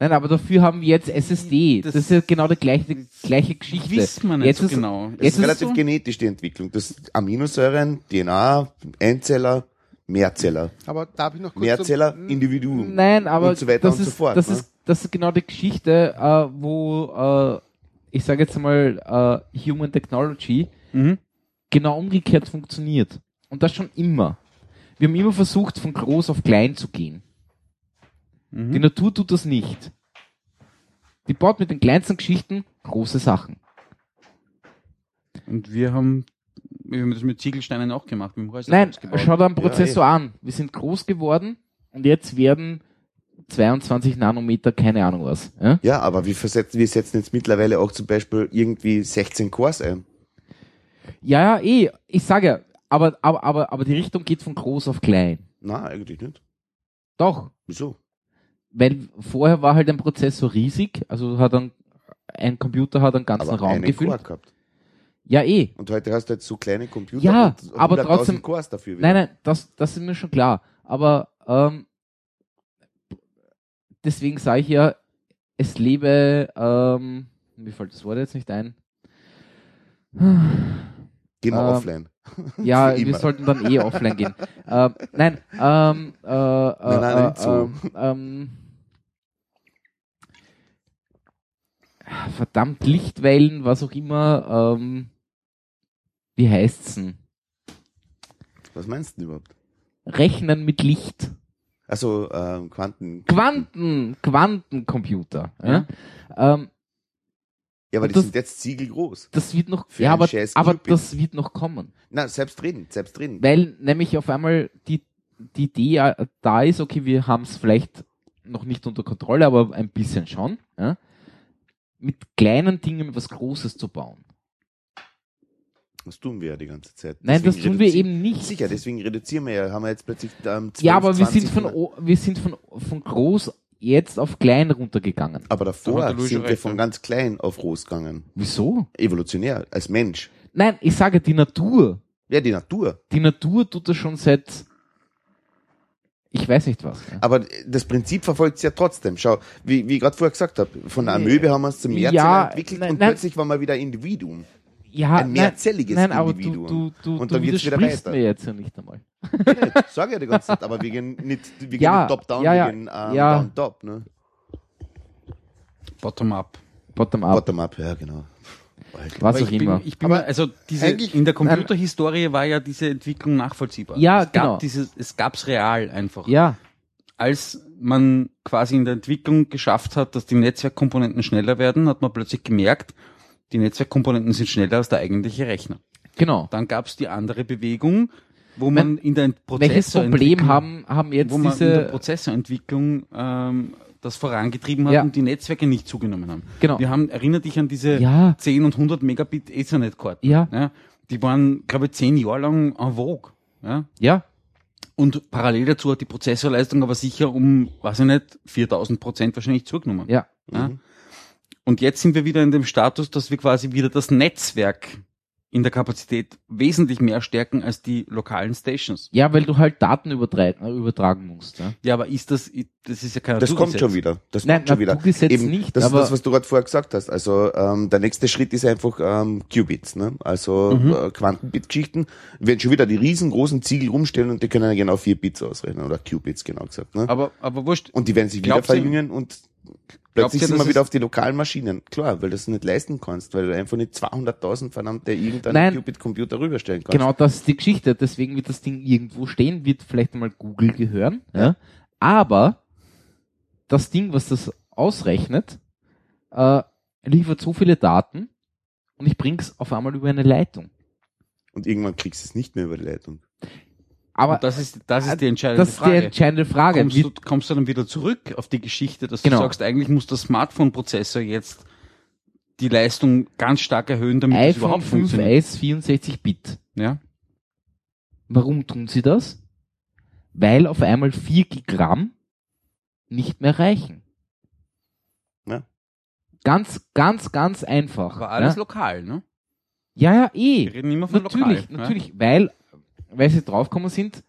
Nein, aber dafür haben wir jetzt SSD. Das, Das- ist ja genau die gleiche, gleiche Geschichte. Wissen wir nicht jetzt so ist, genau. Es Jetzt ist ist relativ so- genetisch, die Entwicklung. Das Aminosäuren, DNA, Einzeller, Mehrzeller. aber darf ich noch kurz Mehrzeller, zum- Individuum. Nein, aber und so weiter das, und ist, so fort. das, ne? ist, das ist genau die Geschichte, äh, wo äh, ich sage jetzt mal äh, Human Technology Mhm. genau umgekehrt funktioniert. Und das schon immer. Wir haben immer versucht, von groß auf klein zu gehen. Mhm. Die Natur tut das nicht. Die baut mit den kleinsten Geschichten große Sachen. Und wir haben, wir haben das mit Ziegelsteinen auch gemacht, Nein, schau dir einen Ja, Prozessor an. Wir sind groß geworden und jetzt werden 22 Nanometer, keine Ahnung was. Ja? Ja, aber wir, versetzen, wir setzen jetzt mittlerweile auch zum Beispiel irgendwie 16 Cores ein. Ja, ja, eh. Ich sage ja, aber, aber, aber, aber die Richtung geht von groß auf klein. Na, eigentlich nicht. Doch. Wieso? Weil vorher war halt ein Prozessor riesig, also hat ein, ein Computer hat einen ganzen Aber Raum einen gefüllt. Core gehabt. Ja, eh. Und heute hast du jetzt so kleine Computer Ja, und aber 100.000 trotzdem- Cores dafür. wieder. Nein, nein, das, das ist mir schon klar. Aber ähm, deswegen sage ich ja, es lebe, ähm, mir fällt das Wort jetzt nicht ein. Gehen wir ähm, offline. (laughs) Ja, wir sollten dann eh offline gehen. ähm, nein, ähm, äh, äh, Nein, nein, äh, so. ähm, ähm, verdammt Lichtwellen, was auch immer. Ähm, wie heißt's denn? Was meinst du denn überhaupt? Rechnen mit Licht. Also ähm, Quanten. Quanten, Quantencomputer. Ja? Ähm, Ja, aber die das- sind jetzt siegelgroß. das wird noch, ja, aber, aber das wird noch kommen. Na, selbst drin, selbst drin. Weil nämlich auf einmal die, die Idee äh, da ist, okay, wir haben es vielleicht noch nicht unter Kontrolle, aber ein bisschen schon, ja? mit kleinen Dingen was Großes zu bauen. Das tun wir ja die ganze Zeit. Nein, das tun wir eben nicht. Sicher, deswegen reduzieren wir ja, haben wir jetzt plötzlich ähm, 12, ja, aber wir 20 sind von, o- wir sind von, von groß jetzt auf klein runtergegangen. Aber davor sind wir recht, von ganz klein auf groß gegangen. Wieso? Evolutionär, als Mensch. Nein, ich sage die Natur. Ja, die Natur. Die Natur tut das schon seit, ich weiß nicht was. Ja. Aber das Prinzip verfolgt es ja trotzdem. Schau, wie, wie ich gerade vorher gesagt habe, von der. Amöbe haben wir uns zum Mehrzeller Ja, entwickelt nein, und nein. plötzlich waren wir wieder Individuum. Ja, ein mehrzelliges nein, nein, aber du, Individuum. du, du, Und du dann geht's wieder widersprichst weiter. mir jetzt ja nicht einmal. Sag ja die ganze Zeit, aber wir gehen nicht, wir gehen Ja, nicht top-down, ja, ja, wir gehen ähm, ja. down-top, ne? Bottom-up. Bottom-up, Bottom-up, ja, genau. was Aber auch ich bin, immer. ich bin Aber mir- also diese, in der Computerhistorie war ja diese Entwicklung nachvollziehbar. Ja, es gab genau. Dieses, es gab's real einfach. Ja, Als man quasi in der Entwicklung geschafft hat, dass die Netzwerkkomponenten schneller werden, hat man plötzlich gemerkt, die Netzwerkkomponenten sind schneller als der eigentliche Rechner. genau. Dann gab's die andere Bewegung, wo man in der Welches Prozessorentwicklung, Problem haben, haben jetzt wo man in der diese, Prozessorentwicklung ähm, das vorangetrieben hat Ja. und die Netzwerke nicht zugenommen haben. Genau. Wir haben, erinnere dich an diese Ja. 10 und 100 Megabit Ethernet-Karten. Ja. Ja, die waren, glaube ich, zehn Jahre lang en vogue. Ja. ja, Und parallel dazu hat die Prozessorleistung aber sicher um, weiß ich nicht, 4000 Prozent wahrscheinlich zugenommen. ja, Ja. Und jetzt sind wir wieder in dem Status, dass wir quasi wieder das Netzwerk in der Kapazität wesentlich mehr stärken als die lokalen Stations. ja, weil du halt Daten übertragen, übertragen musst. Ja. Ja, aber ist das, das ist ja kein Das kommt schon wieder. Das Nein, kommt schon wieder. Eben, nicht, das ist das, was du gerade vorher gesagt hast. Also ähm, der nächste Schritt ist einfach ähm, Qubits, ne? Also Mhm. äh, Quantenbit-Geschichten. Wir werden schon wieder die riesengroßen Ziegel rumstellen und die können ja genau vier Bits ausrechnen oder Qubits genau gesagt. Ne? Aber, aber wurscht. und die werden sich wieder verjüngen und plötzlich sind wir wieder es- auf die lokalen Maschinen. Klar, weil du das nicht leisten kannst, weil du einfach nicht 200.000 verdammte irgendeinen. Qubit-Computer rüberstellen kannst. Genau, das ist die Geschichte. Deswegen wird das Ding irgendwo stehen, wird vielleicht einmal Google gehören. Ja. Aber das Ding, was das ausrechnet, äh, liefert so viele Daten und ich bring's auf einmal über eine Leitung. Und irgendwann kriegst du es nicht mehr über die Leitung. Aber Und das ist, das ist die entscheidende das ist die Frage. entscheidende Frage. kommst, du, kommst du dann wieder zurück auf die Geschichte, dass Genau. du sagst, eigentlich muss der Smartphone-Prozessor jetzt die Leistung ganz stark erhöhen, damit es iPhone überhaupt 5 funktioniert. S 64 Bit. Ja? Warum tun sie das? Weil auf einmal 4 Gigramm nicht mehr reichen. Ja. Ganz, ganz, ganz einfach. Aber alles ja? lokal, ne? ja, ja, eh. Wir reden immer von Natürlich, lokal. natürlich, weil, weil sie draufgekommen sind,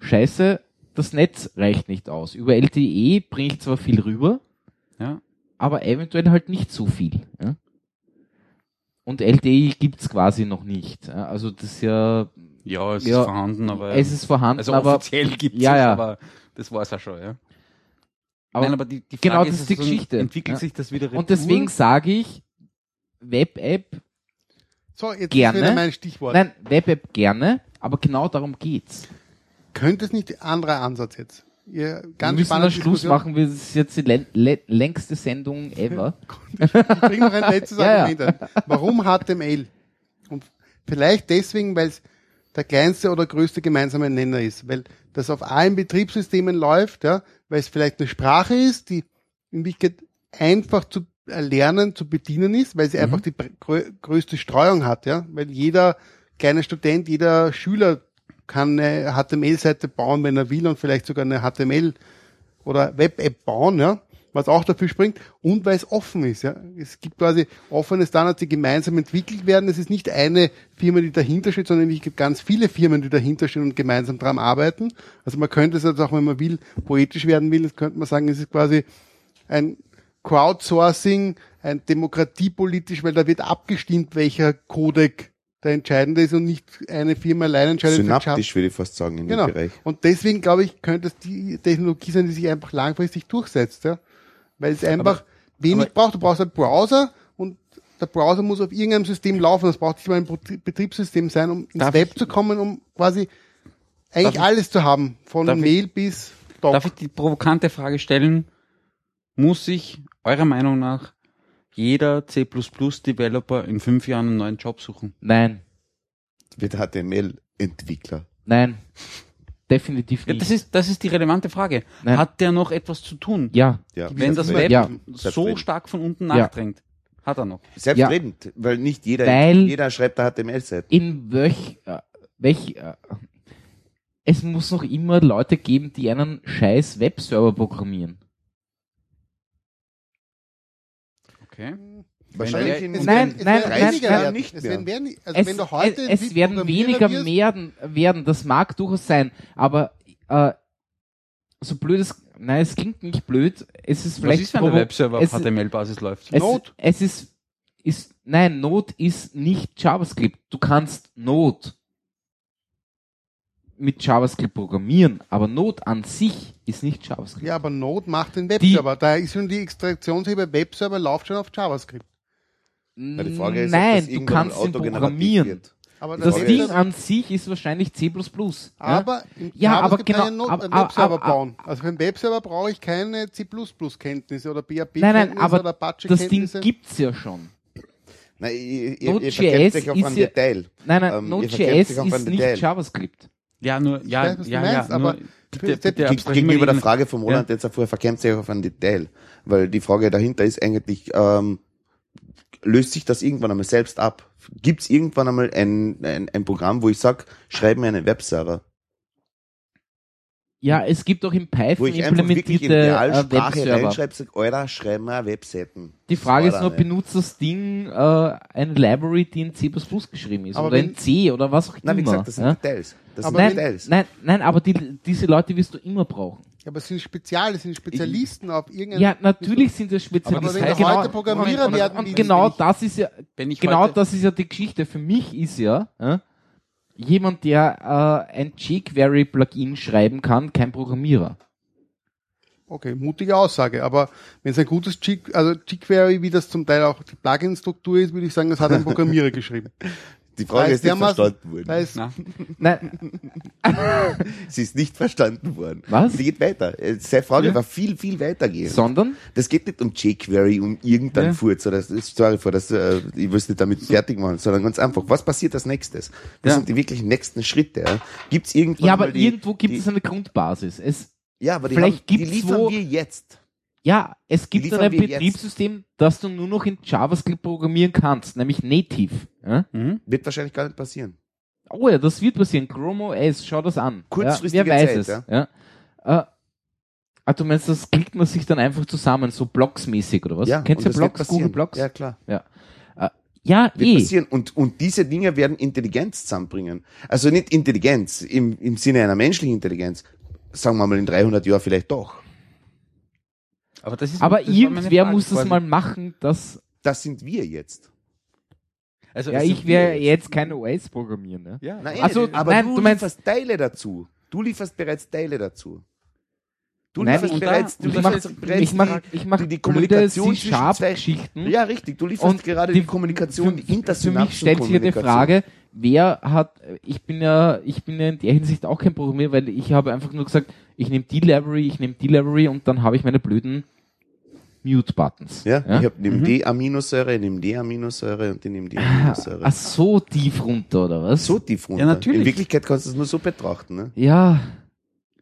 scheiße, das Netz reicht nicht aus. Über LTE bringe ich zwar viel rüber, Ja? aber eventuell halt nicht so viel. Ja? Und LTE gibt's quasi noch nicht. Ja? Also das ist ja, Ja, es Ja, ist vorhanden, aber es ist vorhanden, also aber offiziell gibt's Ja, es, ja. aber das war's ja schon, ja. Aber Nein, aber die, die Frage genau, ist, das ist die sozusagen, Geschichte. Entwickelt Ja. sich das wieder und deswegen sage ich, Web-App, So, jetzt Gerne. ist wieder mein Stichwort. nein, Web-App gerne, aber genau darum geht's. Könnte es nicht anderer Ansatz jetzt? Ihr, Wir ganz müssen spannende da Schluss machen, wir das ist jetzt die lä- lä- längste Sendung ever. (laughs) Ich bringe noch ein letztes Ja, ja. Argument ein. Warum HTML? Und vielleicht deswegen, weil es der kleinste oder größte gemeinsame Nenner ist, weil das auf allen Betriebssystemen läuft, ja, weil es vielleicht eine Sprache ist, die in Wirklichkeit einfach zu erlernen, zu bedienen ist, weil sie einfach die grö größte Streuung hat, ja, weil jeder kleine Student, jeder Schüler kann eine HTML-Seite bauen, wenn er will und vielleicht sogar eine HTML oder Web-App bauen, ja, was auch dafür springt und weil es offen ist, ja. Es gibt quasi offene Standards, die gemeinsam entwickelt werden. Es ist nicht eine Firma, die dahinter steht, sondern es gibt ganz viele Firmen, die dahinter stehen und gemeinsam dran arbeiten. Also man könnte es jetzt auch, wenn man will, poetisch werden will, könnte man sagen, es ist quasi ein Crowdsourcing, ein demokratiepolitisch, weil da wird abgestimmt, welcher Codec der entscheidende ist und nicht eine Firma allein entscheidet. Synaptisch würde ich fast sagen in Genau. dem Bereich. Und deswegen glaube ich, könnte es die Technologie sein, die sich einfach langfristig durchsetzt, ja. Weil es einfach wenig aber- braucht. Du brauchst einen Browser und der Browser muss auf irgendeinem System laufen. Das braucht nicht mal ein Betrie- Betriebssystem sein, um ins Web ich- zu kommen, um quasi eigentlich ich- alles zu haben. Von Darf ich- Mail bis Doc. Darf ich die provokante Frage stellen? Muss sich eurer Meinung nach jeder C++-Developer in fünf Jahren einen neuen Job suchen? Nein, Wird HTML-Entwickler. nein, definitiv Ja, nicht. das ist, das ist die relevante Frage. Nein. Hat der noch etwas zu tun? ja, Ja. Wenn das Web- Ja. so stark von unten Ja. nachdrängt, hat er noch. Selbstredend, weil nicht jeder, Weil- jeder schreibt eine HTML-Seite. in welch, äh, welch, äh, es muss noch immer Leute geben, die einen scheiß Webserver programmieren. Okay. Wahrscheinlich in Es Nein, werden- es nein, nein, weniger nein, werden. nicht es mehr. werden, werden, also Es, wenn du heute es, es werden weniger wirst, werden, werden, das mag durchaus sein, aber äh, so blöd es, nein, es klingt nicht blöd, es ist Was vielleicht ist, wenn der Webserver auf es, HTML-Basis läuft? es, Node? es ist, ist Nein, Node ist nicht JavaScript. Du kannst Node mit JavaScript programmieren, aber Node an sich ist nicht JavaScript. Ja, aber Node macht den Webserver. Da ist schon die Extraktionshebel Webserver läuft schon auf JavaScript. Ja, die Frage ist, ob Nein, das du kannst ihn programmieren. Aber Das Frage Ding ist- an sich ist wahrscheinlich C++. ja? Aber im Ja, aber JavaScript genau, kann ich einen Webserver bauen. Also für einen Webserver brauche ich keine C++-Kenntnisse oder Nein, nein, PHP-Kenntnisse aber oder das Ding gibt's ja schon. Nein, ihr, ihr, ihr Node.js verkämpft euch auf ist ein ja- Detail. Nein, nein, Ähm, ihr Node.js ist nicht. JavaScript. Ja, nur, ja, weiß, ja, meinst, ja, aber nur, bitte, bitte Gegenüber der Frage vom Roland jetzt davor, verkämpft sich auf ein Detail. Weil die Frage dahinter ist eigentlich, ähm, löst sich das irgendwann einmal selbst ab? Gibt es irgendwann einmal ein, ein, ein Programm, wo ich sag, schreib mir einen Webserver, Ja, es gibt auch in wo Python ich wirklich in implementierte äh, Realsprache Webserver. reinschreibe, sag, Alter, schreib mir Webseiten. Die Frage ist nur, nicht. benutzt das Ding äh, eine Library, die in C++ geschrieben ist Aber oder in C oder was auch immer. Nein, wie gesagt, das sind ja? Details. Das Aber sind Nein, Details. nein, nein, aber die, diese Leute wirst du immer brauchen. Ja, aber es sind Spezial, es sind Spezialisten auf irgendein. Ja, natürlich sind das Aber Spezialisten. wenn genau, heute Programmierer werden, und genau das ist ja, ich genau heute, das ist ja die Geschichte. Für mich ist ja, ja jemand, der äh, ein jQuery-Plugin schreiben kann, kein Programmierer. Okay, mutige Aussage. Aber wenn es ein gutes G, also jQuery, wie das zum Teil auch die Plugin-Struktur ist, würde ich sagen, das hat ein (laughs) Programmierer geschrieben. Die Frage ist nicht verstanden worden. Da ist, na, (laughs) Nein, (laughs) Sie ist nicht verstanden worden. Was? Sie geht weiter. Äh, Seine Frage Ja. war viel, viel weitergehend. sondern Das geht nicht um jQuery, um irgendein Ja. Furz oder sorry vor das, äh, ich will es nicht damit fertig machen, sondern ganz einfach, was passiert als nächstes? Das Ja. sind die wirklich nächsten Schritte. Ja. Gibt's irgendwann ja, aber die, irgendwo gibt die, es eine Grundbasis. Es, ja, aber die, vielleicht haben, die liefern wo- wir jetzt. Ja, es gibt liefern dann ein. Betriebssystem, das du nur noch in JavaScript programmieren kannst, nämlich Native. Ja? mhm. Wird wahrscheinlich gar nicht passieren. Oh ja, das wird passieren. Chrome OS, schau das an. Kurzfristige ja, wer weiß Zeit, es. Ja. Äh, ah, du meinst, das klickt man sich dann einfach zusammen, so Blocks-mäßig oder was? Ja, Kennst du Blocks. Google Blocks? Ja, klar. Ja, Wird eh. passieren. Und, und diese Dinge werden Intelligenz zusammenbringen. Also nicht Intelligenz im, im Sinne einer menschlichen Intelligenz. Sagen wir mal in 300 Jahren vielleicht doch. Aber das ist, Aber das irgendwer muss das mal machen, dass, Das sind wir jetzt. Also, ja, ich werde wir jetzt kein OS programmieren, ne? Ja, Nein, Also, aber nein, du, du meinst- lieferst Teile dazu. Du lieferst bereits Teile dazu. Du Nein, lieferst und da- bereits, du mach, lieferst ist- bereits ich mach, die, ich mach die, die Kommunikation C-Sharp-Geschichten. Ja, richtig. Du lieferst Und gerade die- die, Kommunikation, die Für mich Intersynapsen stellt sich die Frage, wer hat, ich bin ja, ich bin ja in der Hinsicht auch kein Programmierer, weil ich habe einfach nur gesagt, ich nehme die Library, ich nehme die Library und dann habe ich meine blöden Mute-Buttons. Ja, ich habe nehme Mhm. die Aminosäure, ich nehme die Aminosäure und ich nehme die Ah, Aminosäure. ach, so tief runter, oder was? so tief runter. Ja, natürlich. In Wirklichkeit kannst du es nur so betrachten. Ne? Ja.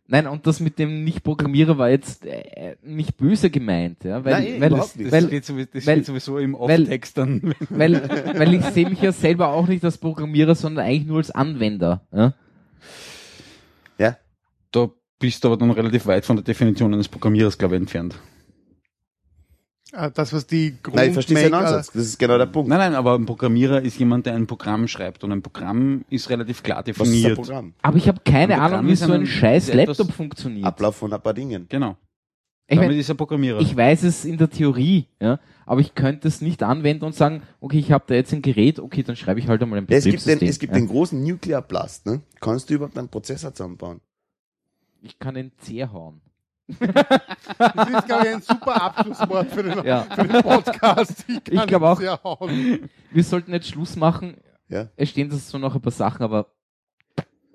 Nein, und das mit dem Nicht-Programmierer war jetzt äh, nicht böse gemeint, ja, weil, Nein, weil, überhaupt nicht. das, weil, steht, sowieso, das weil- steht sowieso im Off-Text dann. weil, weil ich sehe mich ja selber auch nicht als Programmierer, sondern eigentlich nur als Anwender. Ja? Ja, Da bist du aber dann relativ weit von der Definition eines Programmierers, glaube ich, entfernt. Äh, das, was die Grund nein, ich verstehe seinen Ansatz. Das ist genau der Punkt. Nein, nein, aber ein Programmierer ist jemand, der ein Programm schreibt und ein Programm ist relativ klar Was ist ein definiert. Programm? Aber ich habe keine Ahnung, wie so ein ein- scheiß Laptop funktioniert. Ablauf von ein paar Dingen. Genau. Ich, Damit mein, ist er Programmierer. ich weiß es in der Theorie, ja, aber ich könnte es nicht anwenden und sagen, okay, ich habe da jetzt ein Gerät, okay, dann schreibe ich halt einmal ein Es gibt, Betriebssystem. den, es gibt ja. den großen Nuclear Blast. Ne? Kannst du überhaupt einen Prozessor zusammenbauen? Ich kann den hauen. (laughs) Das ist, glaube ich, ein super Abschlusswort für den, Ja. für den Podcast. Ich, Ich glaube auch. Wir sollten jetzt Schluss machen. Ja. Es stehen das so noch ein paar Sachen, aber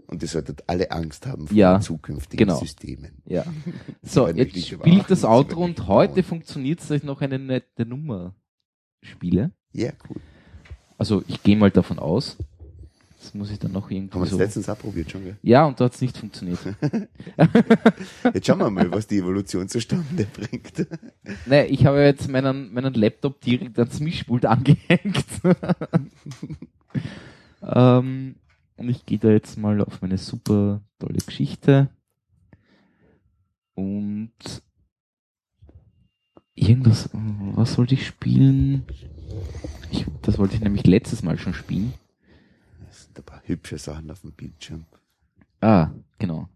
Und ihr solltet alle Angst haben vor Ja, zukünftigen genau. Systemen. ja. So, jetzt überraschen, das Outro und heute funktioniert es, dass ich noch eine nette Nummer spiele. Ja, cool. Also ich gehe mal davon aus. Das muss ich dann noch irgendwie Haben wir das so. letztens auch probiert schon, gell? Ja, und da hat es nicht funktioniert. (laughs) Jetzt schauen wir mal, was die Evolution zustande bringt. Nee, ich habe jetzt meinen, meinen Laptop direkt ans Mischpult angehängt. (laughs) ähm, und ich gehe da jetzt mal auf meine super tolle Geschichte. Und irgendwas, was sollte ich spielen? Ich, das wollte ich nämlich letztes Mal schon spielen. Sind ein paar hübsche Sachen auf dem Bildschirm. Ah, genau.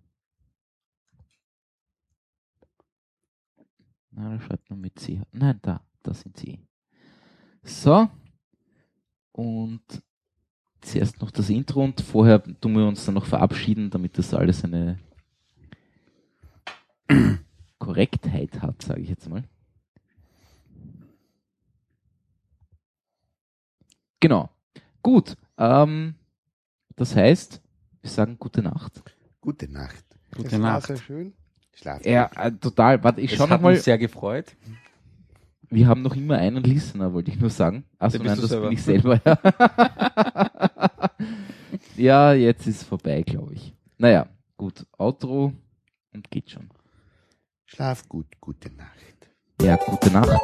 Na, da schreibt man mit C. Nein, da, da sind sie. So. Und zuerst noch das Intro und vorher tun wir uns dann noch verabschieden, damit das alles eine (clears throat) Korrektheit hat, sage ich jetzt mal. Genau. Gut. Ähm, das heißt, wir sagen gute Nacht. Gute Nacht. Gute das Nacht. War sehr schön. Schlaf ja, äh, total. Warte, ich schaue nochmal. Ich sehr gefreut. Wir haben noch immer einen Listener, wollte ich nur sagen. Also nein, das selber. bin ich selber. ja, (laughs) ja jetzt ist vorbei, glaube ich. Naja, gut. Outro und geht schon. Schlaf gut, gute Nacht. Ja, gute Nacht.